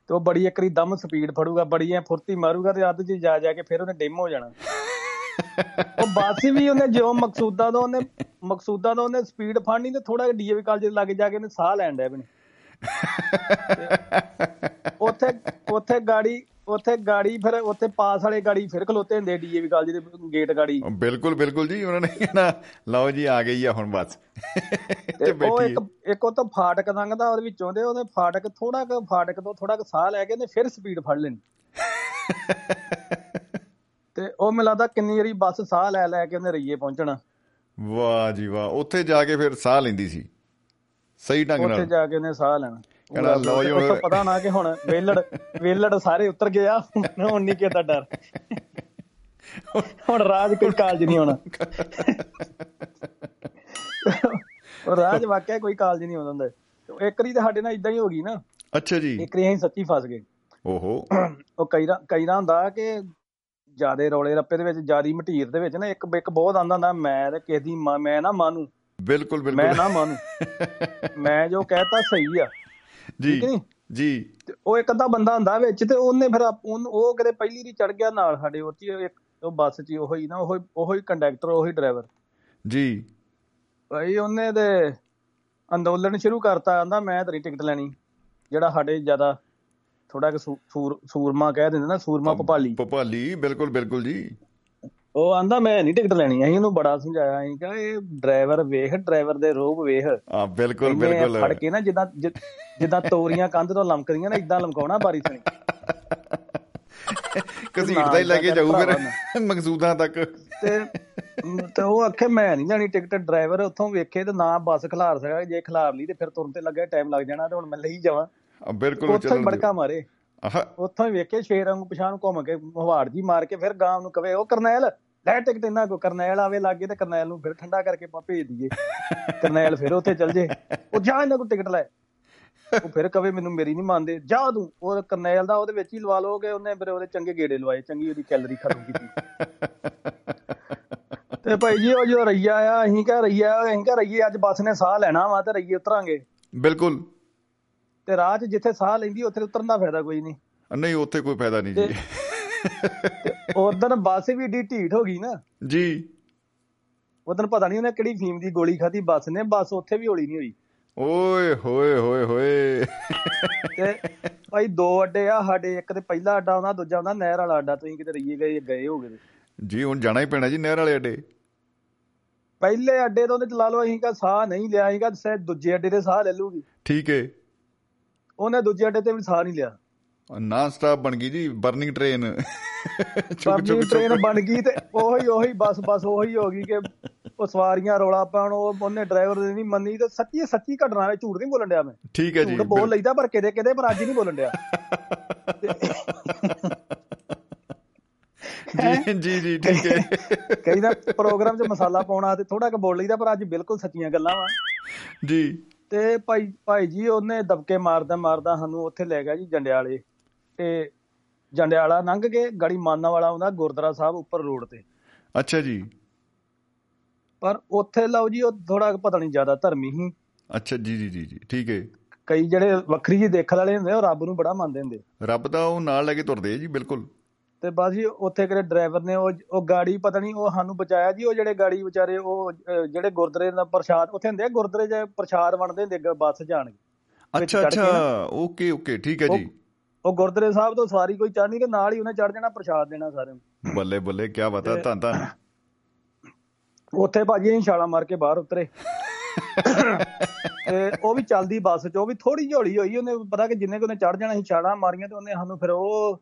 ਤੇ ਉਹ ਬੜੀ ਇੱਕਰੀ ਦਮ ਸਪੀਡ ਫੜੂਗਾ ਬੜੀ ਐ ਫੁਰਤੀ ਮਾਰੂਗਾ ਤੇ ਅੱਧ 'ਚ ਜਾ ਜਾ ਕੇ ਫਿਰ ਉਹਨੇ ਡਿਮ ਹੋ ਜਾਣਾ। ਉਹ ਬਾਸੀ ਵੀ ਉਹਨੇ ਜਿਉ ਮਕਸੂਦਾ ਦਾ ਉਹਨੇ ਮਕਸੂਦਾ ਦਾ ਉਹਨੇ ਸਪੀਡ ਫੜਨੀ ਤੇ ਥੋੜਾ ਡੀਏਵੀ ਕਾਲਜ ਲੱਗ ਜਾ ਕੇ ਉਹਨੇ ਸਾਹ ਲੈਣ ਡਿਆ ਬਣੇ ਉੱਥੇ ਉੱਥੇ ਗਾੜੀ ਉੱਥੇ ਗਾੜੀ ਫਿਰ ਉੱਥੇ ਪਾਸ ਵਾਲੇ ਗਾੜੀ ਫਿਰ ਖਲੋਤੇ ਹੁੰਦੇ ਡੀਏਵੀ ਕਾਲਜ ਦੇ ਗੇਟ ਗਾੜੀ। ਬਿਲਕੁਲ ਬਿਲਕੁਲ ਜੀ ਉਹਨਾਂ ਨੇ ਕਹਿਣਾ ਲਓ ਜੀ ਆ ਗਈ ਆ ਹੁਣ ਬਸ। ਤੇ ਉਹ ਇੱਕ ਇੱਕ ਉਹ ਤਾਂ ਫਾਟਕ ਲੰਘਦਾ ਉਹਦੇ ਵਿੱਚੋਂ ਦੇ ਉਹਨੇ ਫਾਟਕ ਥੋੜਾ ਕੁ ਫਾਟਕ ਤੋਂ ਥੋੜਾ ਕੁ ਸਾਹ ਲੈ ਕੇ ਉਹਨੇ ਫਿਰ ਸਪੀਡ ਫੜ ਲੈਣੀ ਤੇ ਉਹ ਮੈਨੂੰ ਲੱਗਦਾ ਕਿੰਨੀ ਵਾਰੀ ਬੱਸ ਸਾਹ ਲੈ ਲੈ ਕੇ ਉਹਨੇ ਰਈਏ ਪਹੁੰਚਣਾ। ਵਾਹ ਜੀ ਵਾਹ ਉੱਥੇ ਜਾ ਕੇ ਫਿਰ ਸਾਹ ਲੈਂਦੀ ਸੀ। ਸਹੀ ਢੰਗ ਨਾਲ। ਉੱਥੇ ਜਾ ਕੇ ਉਹਨੇ ਸਾਹ ਲੈਣਾ। ਕਹਿੰਦਾ ਲਓ ਜੀ ਹੁਣ ਪਤਾ ਨਾ ਕਿ ਹੁਣ ਵੇਲੜ ਵੇਲੜ ਸਾਰੇ ਉਤਰ ਗਏ ਆ ਹੁਣ ਨਹੀਂ ਕਿਤਾ ਡਰ। ਹੁਣ ਰਾਜ ਕੋਈ ਕਾਲਜ ਨਹੀਂ ਹੋਣਾ। ਉਹ ਰਾਜ ਵਾਕਿਆ ਕੋਈ ਕਾਲਜ ਨਹੀਂ ਹੁੰਦਾ ਹੁੰਦਾ। ਇੱਕ ਰੀ ਤੇ ਸਾਡੇ ਨਾਲ ਇਦਾਂ ਹੀ ਹੋ ਗਈ ਨਾ। ਅੱਛਾ ਜੀ। ਇੱਕ ਰੀ ਅਸੀਂ ਸੱਚੀ ਫਸ ਗਏ। ਓਹੋ। ਉਹ ਕਈ ਕਈ ਨਾ ਹੁੰਦਾ ਕਿ ਜਿਆਦੇ ਰੌਲੇ ਰੱਪੇ ਦੇ ਵਿੱਚ ਜਿਆਦੀ ਮਟੀਰ ਦੇ ਵਿੱਚ ਨਾ ਇੱਕ ਇੱਕ ਬਹੁਤ ਆਂਦਾ ਹੁੰਦਾ ਮੈਂ ਤੇ ਕਿਸੇ ਦੀ ਮੈਂ ਨਾ ਮਾਨੂ ਬਿਲਕੁਲ ਬਿਲਕੁਲ। ਮੈਂ ਨਾ ਮਾਨੂ। ਮੈਂ ਜੋ ਕਹਿਤਾ ਸਹੀ ਆ। ਜੀ ਜੀ। ਉਹ ਇੱਕ ਅੱਧਾ ਬੰਦਾ ਹੁੰਦਾ ਵਿੱਚ ਤੇ ਉਹਨੇ ਫਿਰ ਉਹ ਕਦੇ ਪਹਿਲੀ ਦੀ ਚੜ ਗਿਆ ਨਾਲ ਸਾਡੇ ਉਹ ਚ ਇੱਕ ਉਹ ਬੱਸ 'ਚ ਉਹੋ ਹੀ ਨਾ ਉਹੋ ਉਹੋ ਹੀ ਕੰਡਕਟਰ ਉਹੋ ਹੀ ਡਰਾਈਵਰ। ਜੀ। ਭਾਈ ਉਹਨੇ ਤੇ ਅੰਦੋਲਨ ਸ਼ੁਰੂ ਕਰਤਾ ਆਂਦਾ ਮੈਂ ਤੇਰੀ ਟਿਕਟ ਲੈਣੀ ਜਿਹੜਾ ਸਾਡੇ ਜ਼ਿਆਦਾ ਥੋੜਾ ਕਿ ਸੂਰਮਾ ਕਹਿ ਦਿੰਦੇ ਨਾ ਸੂਰਮਾ ਭਪਾਲੀ। ਭਪਾਲੀ ਬਿਲਕੁਲ ਬਿਲਕੁਲ ਜੀ। ਉਹ ਆਂਦਾ ਮੈਂ ਨਹੀਂ ਟਿਕਟ ਲੈਣੀ। ਅਸੀਂ ਉਹਨੂੰ ਬੜਾ ਸਮਝਾਇਆ ਅਸੀਂ ਕਿਹਾ ਇਹ ਡਰਾਈਵਰ ਵੇਖ ਡਰਾਈਵਰ ਦੇ ਰੂਪ ਵੇਖ। ਹਾਂ ਬਿਲਕੁਲ ਬਿਲਕੁਲ। ਫੜ ਕੇ ਨਾ ਜਿੱਦਾਂ ਜਿੱਦਾਂ ਤੋਰੀਆਂ ਕੰਧ ਤੋਂ ਲਮਕਦੀਆਂ ਨਾ ਇਦਾਂ ਲਮਕਾਉਣਾ ਬਾਰੀ ਸਣੀ। ਕਸੀੜਦਾ ਹੀ ਲੈ ਕੇ ਜਾਊ ਫਿਰ ਮਕਸੂਦਾਂ ਤੱਕ। ਤੇ ਤੇ ਉਹ ਆਖੇ ਮੈਂ ਨਹੀਂ ਜਾਣੀ ਟਿਕਟ ਡਰਾਈਵਰ ਉੱਥੋਂ ਵੇਖੇ ਤੇ ਨਾ ਬੱਸ ਖਿਲਾਰ ਸਕਾ ਜੇ ਖਿਲਾਰ ਲਈ ਤੇ ਫਿਰ ਤੁਰਨ ਤੇ ਲੱਗਾ ਟਾਈਮ ਲੱਗ ਜਾਣਾ ਤੇ ਹੁਣ ਮੈਂ ਲਈ ਜਾਵਾਂ। ਬਿਲਕੁਲ ਉੱਥੋਂ ਹੀ ਬੜਕਾ ਮਾਰੇ। ਉੱਥੋਂ ਹੀ ਵੇਖੇ ਸ਼ੇਰ ਵਾਂਗੂ ਪਛਾਣ ਘੁੰਮ ਕੇ ਹਵਾੜ ਜੀ ਮਾਰ ਕੇ ਫਿਰ ਗਾਂ ਨੂੰ ਕਵੇ ਉਹ ਕਰਨੈਲ ਲੈ ਟਿਕਟ ਇਹਨਾਂ ਕੋ ਕਰਨੈਲ ਆਵੇ ਲਾਗੇ ਤੇ ਕਰਨੈਲ ਨੂੰ ਫਿਰ ਠੰਡਾ ਕਰਕੇ ਪਾ ਭੇਜ ਦਈਏ। ਕਰਨੈਲ ਫਿਰ ਉੱਥੇ ਚੱਲ ਜੇ। ਉਹ ਜਾ ਇਹਨਾਂ ਕੋ ਟਿਕਟ ਲੈ। ਉਹ ਫਿਰ ਕਵੇ ਮੈਨੂੰ ਮੇਰੀ ਨਹੀਂ ਮੰਨਦੇ ਜਾ ਤੂੰ। ਉਹ ਕਰਨੈਲ ਦਾ ਉਹਦੇ ਵਿੱਚ ਹੀ ਲਵਾ ਲੋਗੇ ਉਹਨੇ ਫਿਰ ਉਹਦੇ ਚੰਗੇ ਗੇੜੇ ਲਵਾਏ ਚੰਗੀ ਉਹਦੀ ਕੈਲਰੀ ਖਤਮ ਕੀਤੀ। ਤੇ ਭਾਈ ਜੀ ਉਹ ਜੋ ਰਈਆ ਆ ਅਸੀਂ ਕਹ ਰਈਆ ਅਸੀਂ ਕਹ ਰਈਏ ਅੱਜ ਬੱਸ ਨੇ ਸਾਹ ਲੈਣਾ ਵਾ ਤੇ ਰਈਏ ਉਤਰਾਂਗੇ। ਬਿਲਕੁਲ। ਤੇ ਰਾਹ 'ਚ ਜਿੱਥੇ ਸਾਹ ਲੈਂਦੀ ਉੱਥੇ ਉਤਰਨ ਦਾ ਫਾਇਦਾ ਕੋਈ ਨਹੀਂ। ਨਹੀਂ ਉੱਥੇ ਕੋਈ ਫਾਇਦਾ ਨਹੀਂ ਜੀ। ਉਧਰ ਬੱਸ ਵੀ ਢੀ ਢੀਠ ਹੋ ਗਈ ਨਾ। ਜੀ। ਉਦੋਂ ਪਤਾ ਨਹੀਂ ਉਹਨੇ ਕਿਹੜੀ ਫੀਮ ਦੀ ਗੋਲੀ ਖਾਧੀ ਬੱਸ ਨੇ ਬੱਸ ਉੱਥੇ ਵੀ ਹੌਲੀ ਨਹੀਂ ਹੋਈ। ਓਏ ਹੋਏ ਹੋਏ ਹੋਏ। ਤੇ ਭਾਈ ਦੋ ਅੱਡੇ ਆ ਸਾਡੇ ਇੱਕ ਤੇ ਪਹਿਲਾ ਅੱਡਾ ਆਉਂਦਾ ਦੂਜਾ ਆਉਂਦਾ ਨਹਿਰ ਵਾਲਾ ਅੱਡਾ ਤੁਸੀਂ ਕਿਤੇ ਰਹੀਏ ਗਏ ਗਏ ਹੋਗੇ ਜੀ ਹੁਣ ਜਾਣਾ ਹੀ ਪੈਣਾ ਜੀ ਨਹਿਰ ਵਾਲੇ ਅੱਡੇ। ਪਹਿਲੇ ਅੱਡੇ ਤੋਂ ਤੇ ਚਲਾ ਲਓ ਅਸੀਂ ਕਾ ਸਾਹ ਨਹੀਂ ਲਿਆ ਅਸੀਂ ਕਾ ਦੂਜੇ ਅੱਡੇ ਤੇ ਸਾਹ ਲੈ ਲੂਗੀ ਠੀਕ ਹੈ ਉਹਨੇ ਦੂਜੇ ਅੱਡੇ ਤੇ ਵੀ ਸਾਹ ਨਹੀਂ ਲਿਆ। ਨਾਨ ਸਟਾਪ ਬਣ ਗਈ ਜੀ ਬਰਨਿੰਗ ਟ੍ਰੇਨ ਬਰਨਿੰਗ ਟ੍ਰੇਨ ਬਣ ਗਈ ਤੇ ਉਹੀ ਉਹੀ ਬਸ ਬਸ ਉਹੀ ਹੋ ਗਈ ਕਿ ਉਹ ਸਵਾਰੀਆਂ ਰੋਲਾ ਪਾਉਣ ਉਹ ਉਹਨੇ ਡਰਾਈਵਰ ਨੇ ਨਹੀਂ ਮੰਨੀ ਤੇ ਸੱਚੀ ਸੱਚੀ ਘਟਨਾ ਹੈ ਝੂਠ ਨਹੀਂ ਬੋਲਣ ਡਿਆ ਮੈਂ। ਠੀਕ ਹੈ ਜੀ ਝੂਠ ਬੋਲ ਲਈਦਾ ਪਰ ਕਿਤੇ ਕਿਤੇ ਪਰ ਅੱਜ ਨਹੀਂ ਬੋਲਣ ਡਿਆ। ਜੀ ਜੀ ਜੀ ਠੀਕ ਹੈ। ਕਈ ਦਾ ਪ੍ਰੋਗਰਾਮ 'ਚ ਮਸਾਲਾ ਪਾਉਣਾ ਤੇ ਥੋੜਾ ਕੁ ਬੋਲ ਲਈਦਾ ਪਰ ਅੱਜ ਬਿਲਕੁਲ ਸੱਚੀਆਂ ਗੱਲਾਂ ਵਾ। ਜੀ। ਤੇ ਭਾਈ ਭਾਈ ਜੀ ਉਹਨੇ ਦਬਕੇ ਮਾਰਦਾ ਮਾਰਦਾ ਸਾਨੂੰ ਉੱਥੇ ਲੈ ਗਿਆ ਜੀ ਜੰਡਿਆਲੇ। ਤੇ ਜੰਡਿਆਲਾ ਲੰਘ ਕੇ ਗੜੀ ਮਾਨਾ ਵਾਲਾ ਆਉਂਦਾ ਗੁਰਦੁਆਰਾ ਸਾਹਿਬ ਉੱਪਰ ਰੋਡ ਤੇ। ਅੱਛਾ ਜੀ। ਪਰ ਉੱਥੇ ਲਓ ਜੀ ਉਹ ਥੋੜਾ ਪਤਾ ਨਹੀਂ ਜ਼ਿਆਦਾ ਧਰਮੀ ਸੀ। ਅੱਛਾ ਜੀ ਜੀ ਜੀ ਜੀ ਠੀਕ ਹੈ ਕਈ ਜਿਹੜੇ ਵੱਖਰੀ ਜੀ ਦੇਖਣ ਵਾਲੇ ਹੁੰਦੇ ਉਹ ਰੱਬ ਨੂੰ ਬੜਾ ਮੰਨਦੇ ਹੁੰਦੇ ਰੱਬ ਤਾਂ ਉਹ ਨਾਲ ਲੈ ਕੇ ਤੁਰਦੇ ਜੀ ਬਿਲਕੁਲ। ਤੇ ਬਸ ਜੀ ਉੱਥੇ ਕਿਹੜੇ ਡਰਾਈਵਰ ਨੇ ਉਹ ਉਹ ਗਾੜੀ ਪਤਾ ਨਹੀਂ ਉਹ ਸਾਨੂੰ ਬਚਾਇਆ ਜੀ ਉਹ ਜਿਹੜੇ ਗਾੜੀ ਵਿਚਾਰੇ ਉਹ ਜਿਹੜੇ ਗੁਰਦੁਆਰੇ ਦਾ ਪ੍ਰਸ਼ਾਦ ਉੱਥੇ ਹੁੰਦੇ ਗੁਰਦੁਆਰੇ 'ਚ ਪ੍ਰਸ਼ਾਦ ਵੰਡਦੇ ਹੁੰਦੇ ਬੱਸ ਜਾਣ ਕੇ। ਅੱਛਾ ਅੱਛਾ ਓਕੇ ਓਕੇ ਠੀਕ ਹੈ ਜੀ। ਉਹ ਗੁਰਦੁਆਰੇ ਸਾਹਿਬ ਤੋਂ ਸਵਾਰੀ ਕੋਈ ਚੜ੍ਹਨੀ ਤੇ ਨਾਲ ਹੀ ਉਹਨੇ ਚੜ ਜਾਣਾ ਪ੍ਰਸ਼ਾਦ ਦੇਣਾ ਸਾਰਿਆਂ ਨੂੰ। ਬੱਲੇ ਬੱਲੇ ਕੀ ਬਤਾ ਤਾਂ ਤਾਂ ਉੱਥੇ ਭਾਜੀ ਅਸੀਂ ਛਾਲਾ ਮਾਰ ਕੇ ਬਾਹਰ ਉਤਰੇ। ਤੇ ਉਹ ਵੀ ਚੱਲਦੀ ਬੱਸ 'ਚ ਉਹ ਵੀ ਥੋੜੀ ਝੋਲੀ ਹੋਈ ਉਹਨੇ ਪਤਾ ਕਿ ਜਿੰਨੇ ਕੋ ਉਹਨੇ ਚੜ ਜਾਣਾ ਸੀ ਛਾਲਾ ਮਾਰੀਆਂ ਤੇ ਉਹਨੇ ਸਾਨੂੰ ਫਿਰ ਉਹ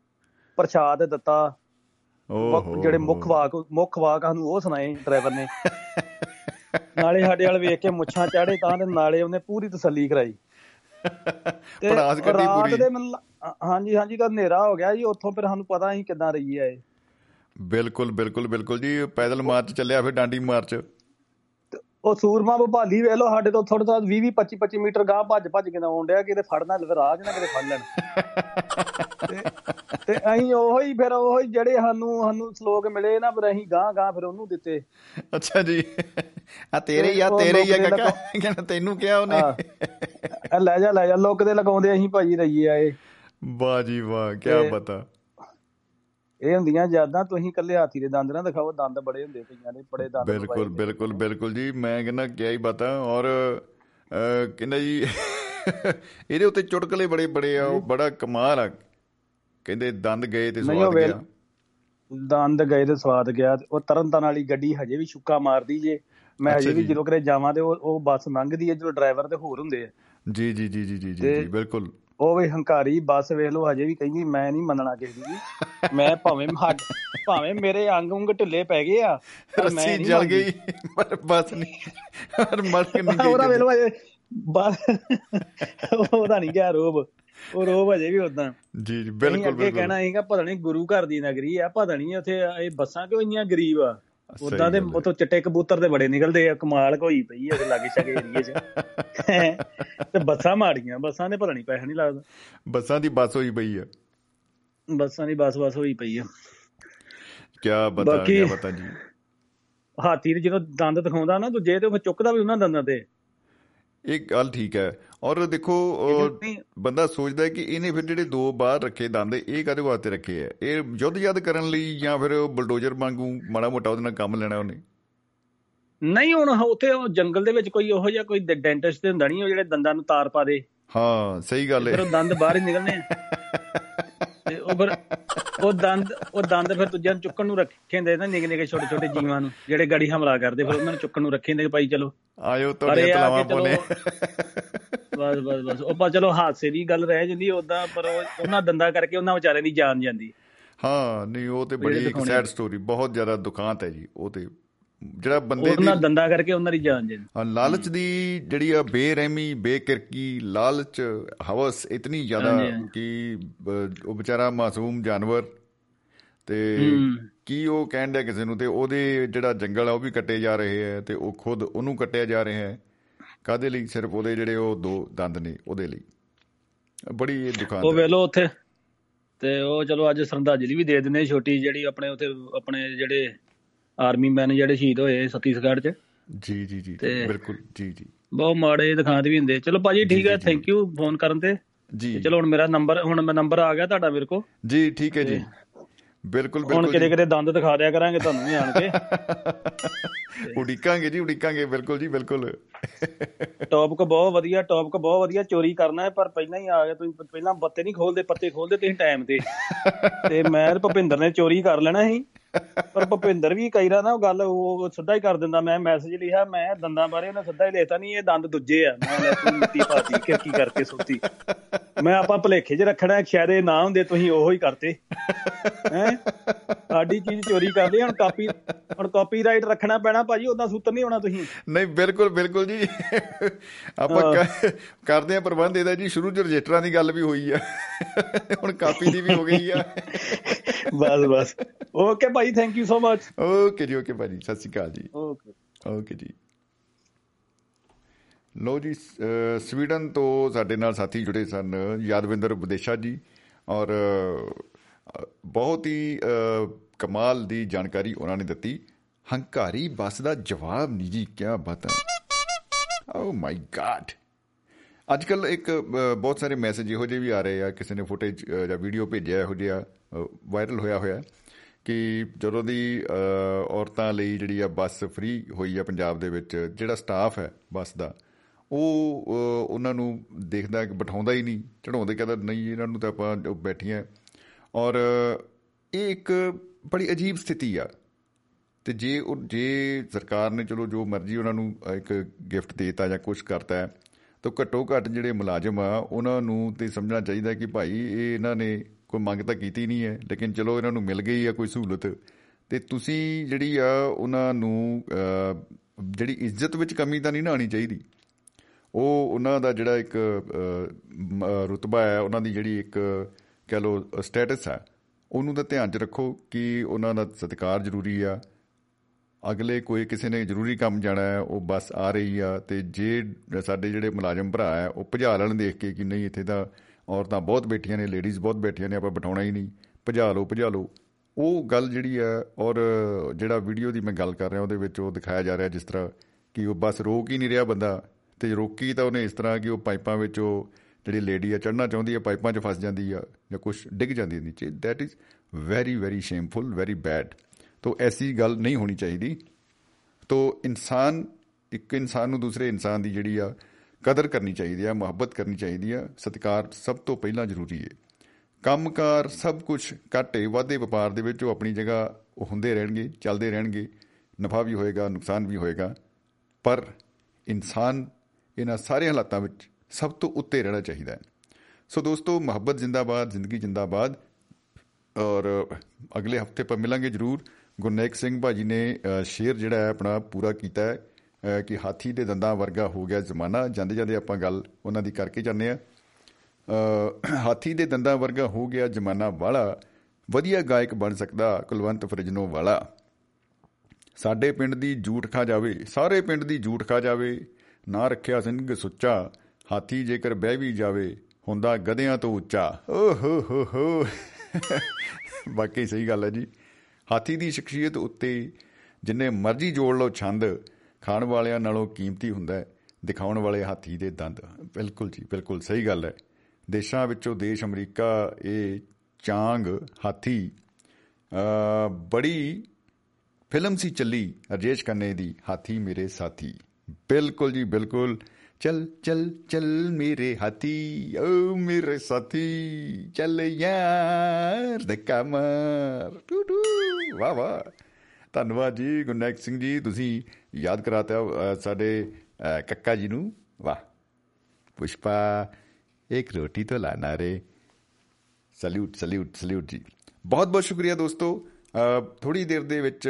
ਪ੍ਰਸ਼ਾਦ ਦਿੱਤਾ। ਜਿਹੜੇ ਮੁੱਖ ਵਾਕ ਮੁੱਖ ਵਾਕ ਸਾਨੂੰ ਉਹ ਸੁਣਾਏ ਡਰਾਈਵਰ ਨੇ। ਨਾਲੇ ਸਾਡੇ ਵਾਲ ਵੇਖ ਕੇ ਮੁੱਛਾਂ ਚਾੜੇ ਤਾਂ ਤੇ ਨਾਲੇ ਉਹਨੇ ਪੂਰੀ ਤਸੱਲੀ ਕਰਾਈ। ਤੇ ਰਾਤ ਪੂਰੀ। ਦੇ ਹਾਂਜੀ ਹਾਂਜੀ ਤਾਂ ਹਨੇਰਾ ਹੋ ਗਿਆ ਜੀ ਉੱਥੋਂ ਫਿਰ ਸਾਨੂੰ ਪਤਾ ਨਹੀਂ ਕਿੱਦਾਂ ਰਹੀ ਹੈ ਇਹ। ਬਿਲਕੁਲ ਬਿਲਕੁਲ ਬਿਲਕੁਲ ਜੀ ਪੈਦਲ ਮਾਰਚ ਚੱਲਿਆ ਫਿਰ ਡਾਂਡੀ ਮਾਰਚ। ਉਹ ਸੂਰਮਾ ਭੋਪਾਲੀ ਵੇਖ ਲਓ ਸਾਡੇ ਤੋਂ ਥੋੜਾ ਥੋੜਾ 20 20 25 25 ਮੀਟਰ ਗਾਹ ਭੱਜ ਭੱਜ ਕੇ ਆਉਣ ਡਿਆ ਕਿਤੇ ਫੜਨਾ ਆ ਜਾਣਾ ਕਿਤੇ ਫੜ ਲੈਣ। ਤੇ ਅਸੀਂ ਉਹੀ ਫਿਰ ਉਹੀ ਜਿਹੜੇ ਸਾਨੂੰ ਸਾਨੂੰ ਸਲੋਕ ਮਿਲੇ ਨਾ ਫਿਰ ਅਸੀਂ ਗਾਹ ਗਾਹ ਫਿਰ ਉਹਨੂੰ ਦਿੱਤੇ। ਅੱਛਾ ਜੀ। ਆ ਤੇਰੇ ਹੀ ਆ ਤੇਰੇ ਹੀ ਆ ਕਾਕਾ। ਕਹਿੰਦਾ ਤੈਨੂੰ ਕਿਹਾ ਉਹਨੇ। ਆ ਲੈ ਜਾ ਲੈ ਜਾ ਲੋਕ ਦੇ ਲਗਾਉਂਦੇ ਅਸੀਂ ਭਾਜੀ ਰਹੀਏ ਆਏ। ਵਾਹ ਜੀ ਵਾਹ ਕੀ ਬਤਾ ਇਹ ਹੁੰਦੀਆਂ ਯਾਦਾਂ ਤੁਸੀਂ ਇਕੱਲੇ ਹਾਥੀ ਦੇ ਦੰਦ ਨਾ ਦਿਖਾਓ ਦੰਦ ਬੜੇ ਹੁੰਦੇ ਪਈਆਂ ਨੇ ਬੜੇ ਦੰਦ ਬਿਲਕੁਲ ਬਿਲਕੁਲ ਬਿਲਕੁਲ ਜੀ ਮੈਂ ਕਹਿੰਦਾ ਕਿਆ ਹੀ ਬਤਾ ਔਰ ਕਹਿੰਦਾ ਜੀ ਇਹਦੇ ਉੱਤੇ ਚੁਟਕਲੇ ਬੜੇ ਬੜੇ ਆ ਉਹ ਬੜਾ ਕਮਾਲ ਆ। ਕਹਿੰਦੇ ਦੰਦ ਗਏ ਤੇ ਸਵਾਦ ਗਿਆ। ਦੰਦ ਗਏ ਤੇ ਸਵਾਦ ਗਿਆ ਉਹ ਤਰਨਤਨ ਵਾਲੀ ਗੱਡੀ ਹਜੇ ਵੀ ਛੁੱਕਾ ਮਾਰਦੀ ਜੇ। ਮੈਂ ਹਜੇ ਵੀ ਜਦੋਂ ਕਰੇ ਜਾਵਾਂ ਤੇ ਉਹ ਉਹ ਬੱਸ ਲੰਘਦੀ ਹੈ ਜਦੋਂ ਡਰਾਈਵਰ ਤੇ ਹੋਰ ਹੁੰਦੇ ਆ। ਜੀ ਜੀ ਜੀ ਜੀ ਜੀ ਜੀ ਬਿਲਕੁਲ। ਉਹ ਵੀ ਹੰਕਾਰੀ ਬੱਸ ਵੇਖ ਲਓ ਹਜੇ ਵੀ ਕਹਿੰਦੀ ਮੈਂ ਨਹੀਂ ਮੰਨਣਾ ਕਿਸੇ ਦੀ ਮੈਂ ਭਾਵੇਂ ਭਾਵੇਂ ਮੇਰੇ ਅੰਗ ਉਂਗ ਢਿੱਲੇ ਪੈ ਗਏ ਆ ਰੱਸੀ ਜਲ ਗਈ ਪਰ ਬਸ ਨਹੀਂ ਪਰ ਮਰ ਕੇ ਨਹੀਂ ਗਈ ਉਹਦਾ ਵੇਖ ਲਓ ਹਜੇ ਬਸ ਉਹਦਾ ਨਹੀਂ ਗਿਆ ਰੋਬ। ਉਹ ਰੋਬ ਹਜੇ ਵੀ ਉਦਾਂ ਜੀ ਜੀ ਬਿਲਕੁਲ ਬਿਲਕੁਲ ਅੱਗੇ ਕਹਿਣਾ ਸੀਗਾ ਪਤਾ ਨਹੀਂ ਗੁਰੂ ਘਰ ਦੀ ਨਗਰੀ ਆ ਪਤਾ ਨਹੀਂ ਉੱਥੇ ਇਹ ਬੱਸਾਂ ਕਿਉਂ ਇੰਨੀਆਂ ਗਰੀਬ ਆ? ਉਦਾਂ ਦੇ ਉਤੋਂ ਚਿੱਟੇ ਕਬੂਤਰ ਤੇ ਬੜੇ ਨਿਕਲਦੇ ਆ ਕਮਾਲ ਹੋਈ ਪਈ ਆ ਤੇ ਲਾਗੇ ਛਾਗੇ ਏਰੀਏ 'ਚ। ਤੇ ਬੱਸਾਂ ਮਾੜੀਆਂ ਬੱਸਾਂ ਦੇ ਪਤਾ ਨਹੀਂ ਪੈਸਾ ਨਹੀਂ ਲੱਗਦਾ। ਬੱਸਾਂ ਦੀ ਬੱਸ ਹੋਈ ਪਈ ਆ। ਬੱਸਾਂ ਦੀ ਬੱਸ ਬੱਸ ਹੋਈ ਪਈ ਆ। ਕੀ ਬਤਾ ਕੀ ਬਤਾ ਜੀ। ਹਾਥੀ ਜਦੋਂ ਦੰਦ ਦਿਖਾਉਂਦਾ ਨਾ ਦੂਜੇ ਤੇ ਉਹ ਚੁੱਕਦਾ ਵੀ ਉਹਨਾਂ ਦੰਦਾਂ ਤੇ। ਇਹ ਗੱਲ ਠੀਕ ਹੈ। ਔਰ ਦੇਖੋ ਬੰਦਾ ਸੋਚਦਾ ਹੈ ਕਿ ਇਹਨੇ ਫਿਰ ਜਿਹੜੇ ਦੋ ਬਾਹਰ ਰੱਖੇ ਦੰਦ ਇਹ ਕਾਦੇ ਵਾਸਤੇ ਰੱਖੇ ਆ ਇਹ ਯੁੱਧ ਯਾਦ ਕਰਨ ਲਈ ਜਾਂ ਫਿਰ ਬਲਡੋਜ਼ਰ ਵਾਂਗੂ ਮਾੜਾ ਮੋਟਾ ਉਹਦੇ ਨਾਲ ਕੰਮ ਲੈਣਾ ਉਹਨੇ? ਨਹੀਂ ਹੁਣ ਉੱਥੇ ਉਹ ਜੰਗਲ ਦੇ ਵਿੱਚ ਕੋਈ ਉਹੋ ਜਿਹਾ ਕੋਈ ਡੈਂਟਿਸਟ ਤੇ ਹੁੰਦਾ ਨਹੀਂ ਉਹ ਜਿਹੜੇ ਦੰਦਾਂ ਨੂੰ ਤਾਰ ਪਾ ਦੇ। ਹਾਂ ਸਹੀ ਗੱਲ ਹੈ। ਫਿਰ ਦੰਦ ਬਾਹਰ ਹੀ ਨਿਕਲਨੇ ਆ। ਉਹ ਫਿਰ ਉਹ ਦੰਦ ਉਹ ਦੰਦ ਫਿਰ ਦੂਜਿਆਂ ਨੂੰ ਚੁੱਕਣ ਨੂੰ ਰੱਖੇ ਹੁੰਦੇ ਨਾ ਨਿੱਕੇ ਨਿੱਕੇ ਛੋਟੇ ਛੋਟੇ ਜੀਵਾਂ ਨੂੰ ਜਿਹੜੇ ਗਾੜੀ ਹਮਲਾ ਕਰਦੇ ਫਿਰ ਉਹਨਾਂ ਨੂੰ ਚੁੱਕਣ ਨੂੰ ਰੱਖੇ ਹੁੰਦੇ ਭਾਈ ਚਲੋ ਆਇਓ ਤੁਹਾਡੇ ਤਲਾਵਾਂ ਬੋਲੇ। ਬਸ ਬਸ ਬਸ ਉਹ ਪਰ ਚਲੋ ਹਾਦਸੇ ਦੀ ਗੱਲ ਰਹਿ ਜਾਂਦੀ ਉਦਾਂ ਪਰ ਉਹਨਾਂ ਦੰਦਾਂ ਕਰਕੇ ਉਹਨਾਂ ਵਿਚਾਰਿਆਂ ਦੀ ਜਾਨ ਜਾਂਦੀ ਹਾਂ। ਨਹੀਂ ਉਹ ਤੇ ਬੜੀ ਇੱਕ ਸੈਡ ਸਟੋਰੀ ਬਹੁਤ ਜ਼ਿਆਦਾ ਦੁਖਾਂਤ ਹੈ ਜੀ ਉਹ ਤੇ ਜਿਹੜਾ ਬੰਦੇ ਦੀ ਉਹਨਾਂ ਦੰਦਾ ਕਰਕੇ ਉਹਨਾਂ ਦੀ ਜਾਨ ਜਾਂਦੀ ਹਾਂ ਲਾਲਚ ਦੀ ਜਿਹੜੀ ਆ ਬੇਰਹਿਮੀ ਬੇਕਿਰਕੀ ਲਾਲਚ ਹਵਸ ਇਤਨੀ ਜ਼ਿਆਦਾ ਕਿ ਉਹ ਵਿਚਾਰਾ ਮਾਸੂਮ ਜਾਨਵਰ ਤੇ ਕੀ ਉਹ ਡਿਆ ਕਿਸੇ ਨੂੰ ਤੇ ਉਹਦੇ ਜਿਹੜਾ ਜੰਗਲ ਆ ਉਹ ਵੀ ਕੱਟੇ ਜਾ ਰਹੇ ਹੈ ਤੇ ਉਹ ਖੁਦ ਉਹਨੂੰ ਕੱਟਿਆ ਜਾ ਰਿਹਾ ਹੈ। ਕਾਦੇ ਲਈ? ਸਿਰਫ ਉਹਦੇ ਜਿਹੜੇ ਉਹ ਦੋ ਦੰਦ ਨੇ ਉਹਦੇ ਲਈ। ਬੜੀ ਦੁਕਾਨ ਉਹ ਵੇਲੋ ਉੱਥੇ ਤੇ ਉਹ ਚਲੋ ਅੱਜ ਸ਼ਰਧਾਂਜਲੀ ਵੀ ਦੇ ਦਿੰਦੇ ਛੋਟੀ ਜਿਹੜੀ ਆਪਣੇ ਉੱਥੇ ਆਪਣੇ ਜਿਹੜੇ ਆਰਮੀ ਮੈਨ ਜਿਹੜੇ ਸ਼ਹੀਦ ਹੋਏ ਛੱਤੀਸਗੜ੍ਹ 'ਚ। ਜੀ ਜੀ ਜੀ ਬਿਲਕੁਲ ਜੀ ਜੀ। ਬਹੁਤ ਮਾੜੇ ਦਿਖਾਂਦੇ ਵੀ ਹੁੰਦੇ। ਚਲੋ ਭਾਜੀ ਠੀਕ ਹੈ ਥੈਂਕ ਯੂ ਫੋਨ ਕਰਨ ਤੇ। ਜੀ। ਚਲੋ ਹੁਣ ਮੇਰਾ ਨੰਬਰ ਹੁਣ ਮੈਂ ਨੰਬਰ ਆ ਗਿਆ ਤੁਹਾਡਾ ਮੇਰੇ ਕੋ ਜੀ ਠੀਕ ਹੈ ਜੀ। ਬਿਲਕੁਲ ਬਿਲਕੁਲ ਹੁਣ ਕਿਤੇ ਕਿਤੇ ਦੰਦ ਦਿਖਾ ਦਿਆ ਕਰਾਂਗੇ ਤੁਹਾਨੂੰ ਵੀ ਆਣ ਕੇ। ਉਡੀਕਾਂਗੇ ਜੀ ਉਡੀਕਾਂਗੇ ਬਿਲਕੁਲ ਜੀ ਬਿਲਕੁਲ। ਟੌਪਿਕ ਬਹੁਤ ਵਧੀਆ ਟੌਪਿਕ ਬਹੁਤ ਵਧੀਆ ਚੋਰੀ ਕਰਨਾ ਹੈ ਪਰ ਪਹਿਲਾਂ ਹੀ ਆ ਗਏ ਤੁਸੀਂ ਪਹਿਲਾਂ ਬੱਤੇ ਨਹੀਂ ਖੋਲਦੇ ਪੱਤੇ ਖੋਲਦੇ ਤੁਸੀਂ ਟਾਈਮ ਤੇ। ਤੇ ਮੈਂ ਭੁਪਿੰਦਰ ਨੇ ਚੋਰੀ ਕਰ ਲੈਣਾ ਸੀ। ਪਰ ਭੁਪਿੰਦਰ ਵੀ ਕਈ ਰਾ ਨਾ ਗੱਲ ਉਹ ਸਿੱਧਾ ਹੀ ਕਰ ਦਿੰਦਾ ਮੈਂ ਮੈਸੇਜ ਲਿਖਿਆ ਮੈਂ ਦੰਦਾਂ ਬਾਰੇ ਉਹਨੇ ਸਿੱਧਾ ਹੀ ਲਿਖਤਾ ਨਹੀਂ ਇਹ ਦੰਦ ਦੂਜੇ ਆ। ਮੈਂ ਲੈ ਤੂੰ ਮਿੱਟੀ ਪਾਤੀ ਕਿ ਕੀ ਕਰਕੇ ਸੁੱਤੀ? ਮੈਂ ਆਪਾਂ ਭਲੇਖੇ 'ਚ ਰੱਖਣਾ ਸ਼ਾਇਦ ਇਹ ਨਾ ਹੁੰਦੇ ਤੁਸੀਂ ਉਹੋ ਹੀ ਕਰਤੇ ਹੈ? ਸਾਡੀ ਚੀਜ਼ ਚੋਰੀ ਕਰਦੇ ਹੁਣ ਕਾਪੀ ਹੁਣ ਕਾਪੀਰਾਈਟ ਰੱਖਣਾ ਪੈਣਾ ਭਾਜੀ ਉਦਾਂ ਸੂਤਰ ਨਹੀਂ ਹੋਣਾ ਤੁਸੀਂ। ਨਹੀਂ ਬਿਲਕੁਲ ਬਿਲਕੁਲ ਜੀ। ਆਪਾਂ ਕਰਦੇ ਆ ਪ੍ਰਬੰਧ ਇਹਦਾ ਜੀ ਸ਼ੁਰੂ ਚ ਰਜਿਸਟਰਾਂ ਦੀ ਗੱਲ ਵੀ ਹੋਈ ਆ। ਹੁਣ ਕਾਪੀ ਦੀ ਵੀ ਹੋ ਗਈ ਆ। ਬਸ ਬਸ। Okay Bhai thank you so much okay ਜੀ ਓਕੇ ਭਾਜੀ ਸਤਿ ਸ਼੍ਰੀ ਅਕਾਲ ਜੀ ਓਕੇ ਓਕੇ ਜੀ ਲੋ ਜੀ ਸਵੀਡਨ ਤੋਂ ਸਾਡੇ ਨਾਲ ਸਾਥੀ ਜੁੜੇ ਸਨ ਯਾਦਵਿੰਦਰ ਵਿਦੇਸ਼ਾ ਜੀ ਔਰ ਬਹੁਤ ਹੀ ਕਮਾਲ ਦੀ ਜਾਣਕਾਰੀ ਉਹਨਾਂ ਨੇ ਦਿੱਤੀ। ਹੰਕਾਰੀ ਬੱਸ ਦਾ ਜਵਾਬ ਨਹੀਂ ਜੀ ਕੀ ਬਾਤ ਹੈ। ਓ ਮਾਈ ਗਾਡ ਅੱਜ ਕੱਲ ਇੱਕ ਬਹੁਤ ਸਾਰੇ ਮੈਸੇਜ ਇਹੋ ਜਿਹੇ ਵੀ ਆ ਰਹੇ ਆ। ਕਿਸੇ ਨੇ ਫੁਟੇਜ ਜਾਂ ਵੀਡੀਓ ਭੇਜਿਆ ਇਹੋ ਜਿਹਾ ਵਾਇਰਲ ਹੋਇਆ ਹੋਇਆ। ਕਿ ਜਦੋਂ ਦੀ ਔਰਤਾਂ ਲਈ ਜਿਹੜੀ ਆ ਬੱਸ ਫ੍ਰੀ ਹੋਈ ਆ ਪੰਜਾਬ ਦੇ ਵਿੱਚ, ਜਿਹੜਾ ਸਟਾਫ ਹੈ ਬੱਸ ਦਾ, ਉਹ ਉਹਨਾਂ ਨੂੰ ਦੇਖਦਾ ਕਿ ਬਿਠਾਉਂਦਾ ਹੀ ਨਹੀਂ ਚੜਾਉਂਦੇ ਕਹਿੰਦਾ ਨਹੀਂ, ਇਹਨਾਂ ਨੂੰ ਤਾਂ ਆਪਾਂ ਬੈਠੀਆਂ। ਔਰ ਇਹ ਇੱਕ ਬੜੀ ਅਜੀਬ ਸਥਿਤੀ ਆ। ਤੇ ਜੇ ਉਹ, ਜੇ ਸਰਕਾਰ ਨੇ ਚਲੋ ਜੋ ਮਰਜ਼ੀ ਉਹਨਾਂ ਨੂੰ ਇੱਕ ਗਿਫਟ ਦੇਤਾ ਜਾਂ ਕੁਝ ਕਰਤਾ ਹੈ, ਤਾਂ ਘੱਟੋ ਘੱਟ ਜਿਹੜੇ ਮੁਲਾਜ਼ਮ ਆ, ਉਹਨਾਂ ਨੂੰ ਤੇ ਸਮਝਣਾ ਚਾਹੀਦਾ ਕਿ ਭਾਈ ਇਹ ਇਹਨਾਂ ਨੇ ਕੋਈ ਮੰਗ ਤਾਂ ਕੀਤੀ ਨਹੀਂ ਹੈ, ਲੇਕਿਨ ਚਲੋ ਇਹਨਾਂ ਨੂੰ ਮਿਲ ਗਈ ਆ ਕੋਈ ਸਹੂਲਤ। ਤੇ ਤੁਸੀਂ ਜਿਹੜੀ ਆ, ਉਹਨਾਂ ਨੂੰ ਜਿਹੜੀ ਇੱਜ਼ਤ ਵਿੱਚ ਕਮੀ ਤਾਂ ਨਹੀਂ ਨਾ ਆਣੀ ਚਾਹੀਦੀ। ਉਹ ਉਹਨਾਂ ਦਾ ਜਿਹੜਾ ਇੱਕ ਰੁਤਬਾ ਹੈ, ਉਹਨਾਂ ਦੀ ਜਿਹੜੀ ਇੱਕ, ਕਹ ਲੋ ਸਟੇਟਸ ਹੈ, ਉਹਨੂੰ ਤਾਂ ਧਿਆਨ 'ਚ ਰੱਖੋ ਕਿ ਉਹਨਾਂ ਦਾ ਸਤਿਕਾਰ ਜ਼ਰੂਰੀ ਆ। ਅਗਲੇ ਕੋਈ ਕਿਸੇ ਨੇ ਜ਼ਰੂਰੀ ਕੰਮ ਜਾਣਾ ਹੈ, ਉਹ ਬੱਸ ਆ ਰਹੀ ਆ, ਤੇ ਜੇ ਸਾਡੇ ਜਿਹੜੇ ਮੁਲਾਜ਼ਮ ਭਰਾ ਆ ਉਹ ਭਜਾ ਲੈਣ ਦੇਖ ਕੇ ਕਿ ਨਹੀਂ, ਇੱਥੇ ਤਾਂ ਔਰਤਾਂ ਬਹੁਤ ਬੈਠੀਆਂ ਨੇ ਲੇਡੀਜ਼ ਬਹੁਤ ਬੈਠੀਆਂ ਨੇ, ਆਪਾਂ ਬਿਠਾਉਣਾ ਹੀ ਨਹੀਂ। ਭਜਾ ਲਓ ਭਜਾ ਲਓ। ਉਹ ਗੱਲ ਜਿਹੜੀ ਆ ਔਰ ਜਿਹੜਾ ਵੀਡੀਓ ਦੀ ਮੈਂ ਗੱਲ ਕਰ ਰਿਹਾ, ਉਹਦੇ ਵਿੱਚ ਉਹ ਦਿਖਾਇਆ ਜਾ ਰਿਹਾ ਜਿਸ ਤਰ੍ਹਾਂ ਕਿ ਉਹ ਬੱਸ ਰੋਕ ਹੀ ਨਹੀਂ ਰਿਹਾ ਬੰਦਾ, ਤੇ ਰੋਕੀ ਤਾਂ ਉਹਨੇ ਇਸ ਤਰ੍ਹਾਂ ਕਿ ਉਹ ਪਾਈਪਾਂ ਵਿੱਚ ਉਹ ਜਿਹੜੀ ਲੇਡੀ ਆ ਚੜਨਾ ਚਾਹੁੰਦੀ ਆ, ਪਾਈਪਾਂ 'ਚ ਫਸ ਜਾਂਦੀ ਆ, ਜਾਂ ਕੁਝ ਡਿੱਗ ਜਾਂਦੀ ਨੀਚੇ। That is very very shameful very bad ਤੋ ਐਸੀ ਗੱਲ ਨਹੀਂ ਹੋਣੀ ਚਾਹੀਦੀ। ਤੋ ਇਨਸਾਨ, ਇੱਕ ਇਨਸਾਨ ਨੂੰ ਦੂਸਰੇ ਇਨਸਾਨ ਦੀ ਜਿਹੜੀ ਆ ਕਦਰ ਕਰਨੀ ਚਾਹੀਦੀ ਆ ਮੁਹੱਬਤ ਕਰਨੀ ਚਾਹੀਦੀ ਆ ਸਤਿਕਾਰ ਸਭ ਤੋਂ ਪਹਿਲਾਂ ਜ਼ਰੂਰੀ ਹੈ। ਕੰਮਕਾਰ ਸਭ ਕੁਝ ਘਾਟੇ ਵਾਧੇ ਵਪਾਰ ਦੇ ਵਿੱਚ ਉਹ ਆਪਣੀ ਜਗ੍ਹਾ ਉਹ ਹੁੰਦੇ ਰਹਿਣਗੇ, ਚੱਲਦੇ ਰਹਿਣਗੇ, ਨਫਾ ਵੀ ਹੋਏਗਾ, ਨੁਕਸਾਨ ਵੀ ਹੋਏਗਾ। ਪਰ ਇਨਸਾਨ ਇਹਨਾਂ ਸਾਰੇ ਹਾਲਾਤਾਂ ਵਿੱਚ ਸਭ ਤੋਂ ਉੱਤੇ ਰਹਿਣਾ ਚਾਹੀਦਾ ਹੈ। ਸੋ ਦੋਸਤੋ, ਮੁਹੱਬਤ ਜਿੰਦਾਬਾਦ, ਜ਼ਿੰਦਗੀ ਜਿੰਦਾਬਾਦ। ਔਰ ਅਗਲੇ ਹਫ਼ਤੇ ਪਰ ਮਿਲਾਂਗੇ ਜਰੂਰ। ਗੁਰਨੇਕ ਸਿੰਘ ਭਾਜੀ ਨੇ ਸ਼ੇਰ ਜਿਹੜਾ ਹੈ ਆਪਣਾ ਪੂਰਾ ਕੀਤਾ ਹੈ। ਕਿ ਹਾਥੀ ਦੇ ਦੰਦਾਂ ਵਰਗਾ ਹੋ ਗਿਆ ਜ਼ਮਾਨਾ। ਜਾਂਦੇ ਜਾਂਦੇ ਆਪਾਂ ਗੱਲ ਉਹਨਾਂ ਦੀ ਕਰਕੇ ਜਾਂਦੇ ਆ ਹਾਥੀ ਦੇ ਦੰਦਾਂ ਵਰਗਾ ਹੋ ਗਿਆ ਜ਼ਮਾਨਾ ਵਾਲਾ। ਵਧੀਆ ਗਾਇਕ ਬਣ ਸਕਦਾ ਕੁਲਵੰਤ ਫਰਿਜਨੋ ਵਾਲਾ ਸਾਡੇ ਪਿੰਡ ਦੀ ਝੂਠ ਖਾ ਜਾਵੇ, ਸਾਰੇ ਪਿੰਡ ਦੀ ਝੂਠ ਖਾ ਜਾਵੇ। ਨਾ ਰੱਖਿਆ ਸਿੰਘ ਸੁੱਚਾ, ਹਾਥੀ ਜੇਕਰ ਬਹਿ ਵੀ ਜਾਵੇ, ਹੁੰਦਾ ਗਧਿਆਂ ਤੋਂ ਉੱਚਾ। ਓ ਹੋ ਹੋ ਹੋ। ਬਾਕੀ ਸਹੀ ਗੱਲ ਹੈ ਜੀ। ਹਾਥੀ ਦੀ ਸ਼ਖਸੀਅਤ ਉੱਤੇ ਜਿੰਨੇ ਮਰਜ਼ੀ ਜੋੜ ਲਓ ਛੰਦ ਖਾਣ ਵਾਲਿਆਂ ਨਾਲੋਂ ਕੀਮਤੀ ਹੁੰਦਾ ਹੈ, ਦਿਖਾਉਣ ਵਾਲੇ ਹਾਥੀ ਦੇ ਦੰਦ। ਬਿਲਕੁਲ ਜੀ, ਬਿਲਕੁਲ ਸਹੀ ਗੱਲ ਹੈ। ਦੇਸ਼ਾਂ ਵਿੱਚੋਂ ਦੇਸ਼ ਅਮਰੀਕਾ, ਇਹ ਚਾਂਗ ਹਾਥੀ ਬੜੀ ਫਿਲਮ ਸੀ ਚੱਲੀ, ਰਜੇਸ਼ ਕੰਨੇ ਦੀ, ਹਾਥੀ ਮੇਰੇ ਸਾਥੀ। ਬਿਲਕੁਲ ਜੀ, ਬਿਲਕੁਲ। ਚਲ ਚਲ ਚਲ ਮੇਰੇ ਹਾਥੀ, ਓ ਮੇਰੇ ਸਾਥੀ, ਚੱਲ ਯਾਰ ਦੇ ਕਮਰ। ਟੂ ਟੂ, ਵਾਹ ਵਾਹ। ਧੰਨਵਾਦ ਜੀ ਗੁਰਨੈਕ ਸਿੰਘ ਜੀ। ਤੁਸੀਂ ਯਾਦ ਕਰਾਤਾ ਸਾਡੇ ਕੱਕਾ ਜੀ ਨੂੰ। ਵਾਹ। ਪੁਸ਼ਪਾ, ਇੱਕ ਰੋਟੀ ਤੋਂ ਲਾਣਾ ਰੇ। ਸਲੂਟ ਸਲੂਟ ਸਲੂਟ ਜੀ। ਬਹੁਤ ਬਹੁਤ ਸ਼ੁਕਰੀਆ ਦੋਸਤੋ। ਥੋੜੀ ਦੇਰ ਦੇ ਵਿੱਚ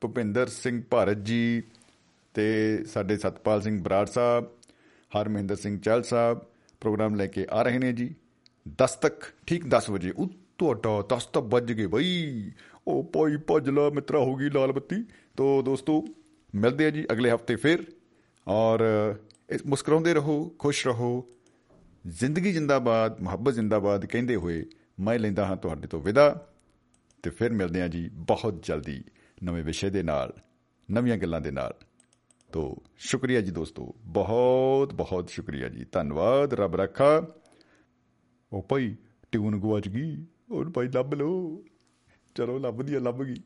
ਭੁਪਿੰਦਰ ਸਿੰਘ ਭਾਰਤ ਜੀ ਤੇ ਸਾਡੇ ਸਤਪਾਲ ਸਿੰਘ ਬਰਾੜ ਸਾਹਿਬ ਹਰਮਿੰਦਰ ਸਿੰਘ ਚਲ ਸਾਹਿਬ ਪ੍ਰੋਗਰਾਮ ਲੈ ਕੇ ਆ ਰਹੇ ਨੇ ਜੀ। 10 ਤੱਕ ਠੀਕ 10 ਵਜੇ। ਉਹ ਤੁਹਾਡਾ 10 ਤੱਕ ਵੱਜ ਗਏ ਬਈ। ਉਹ ਭਾਈ ਭੱਜ ਲਾ ਮਿੱਤਰਾ ਹੋ ਗਈ ਲਾਲ ਬੱਤੀ। ਤੋਂ ਦੋਸਤੋ, ਮਿਲਦੇ ਆ ਜੀ ਅਗਲੇ ਹਫ਼ਤੇ ਫਿਰ। ਔਰ ਮੁਸਕਰਾਉਂਦੇ ਰਹੋ, ਖੁਸ਼ ਰਹੋ। ਜ਼ਿੰਦਗੀ ਜਿੰਦਾਬਾਦ, ਮੁਹੱਬਤ ਜਿੰਦਾਬਾਦ ਕਹਿੰਦੇ ਹੋਏ ਮੈਂ ਲੈਂਦਾ ਹਾਂ ਤੁਹਾਡੇ ਤੋਂ ਵਿਦਾ। ਤੇ ਫਿਰ ਮਿਲਦੇ ਆ ਜੀ ਬਹੁਤ ਜਲਦੀ ਨਵੇਂ ਵਿਸ਼ੇ ਦੇ ਨਾਲ, ਨਵੀਆਂ ਗੱਲਾਂ ਦੇ ਨਾਲ। ਤੋ ਸ਼ੁਕਰੀਆ ਜੀ ਦੋਸਤੋ, ਬਹੁਤ ਬਹੁਤ ਸ਼ੁਕਰੀਆ ਜੀ। ਧੰਨਵਾਦ, ਰੱਬ ਰੱਖਾ। ਉਹ ਭਾਈ ਟਿਊਨ ਗਵਾਚ ਗਈ ਉਹ ਭਾਈ ਲੱਭ ਲੋ ਚਲੋ ਲੱਭਦੀ ਆ ਲੱਭ ਗਈ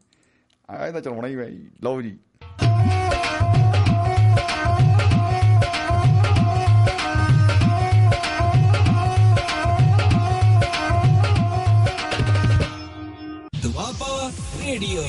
ਆ ਇਹਦਾ ਚਲਾਉਣਾ ਹੀ ਹੈ ਜੀ ਲਓ ਜੀ ਦੁਆਬਾ ਰੇਡੀਓ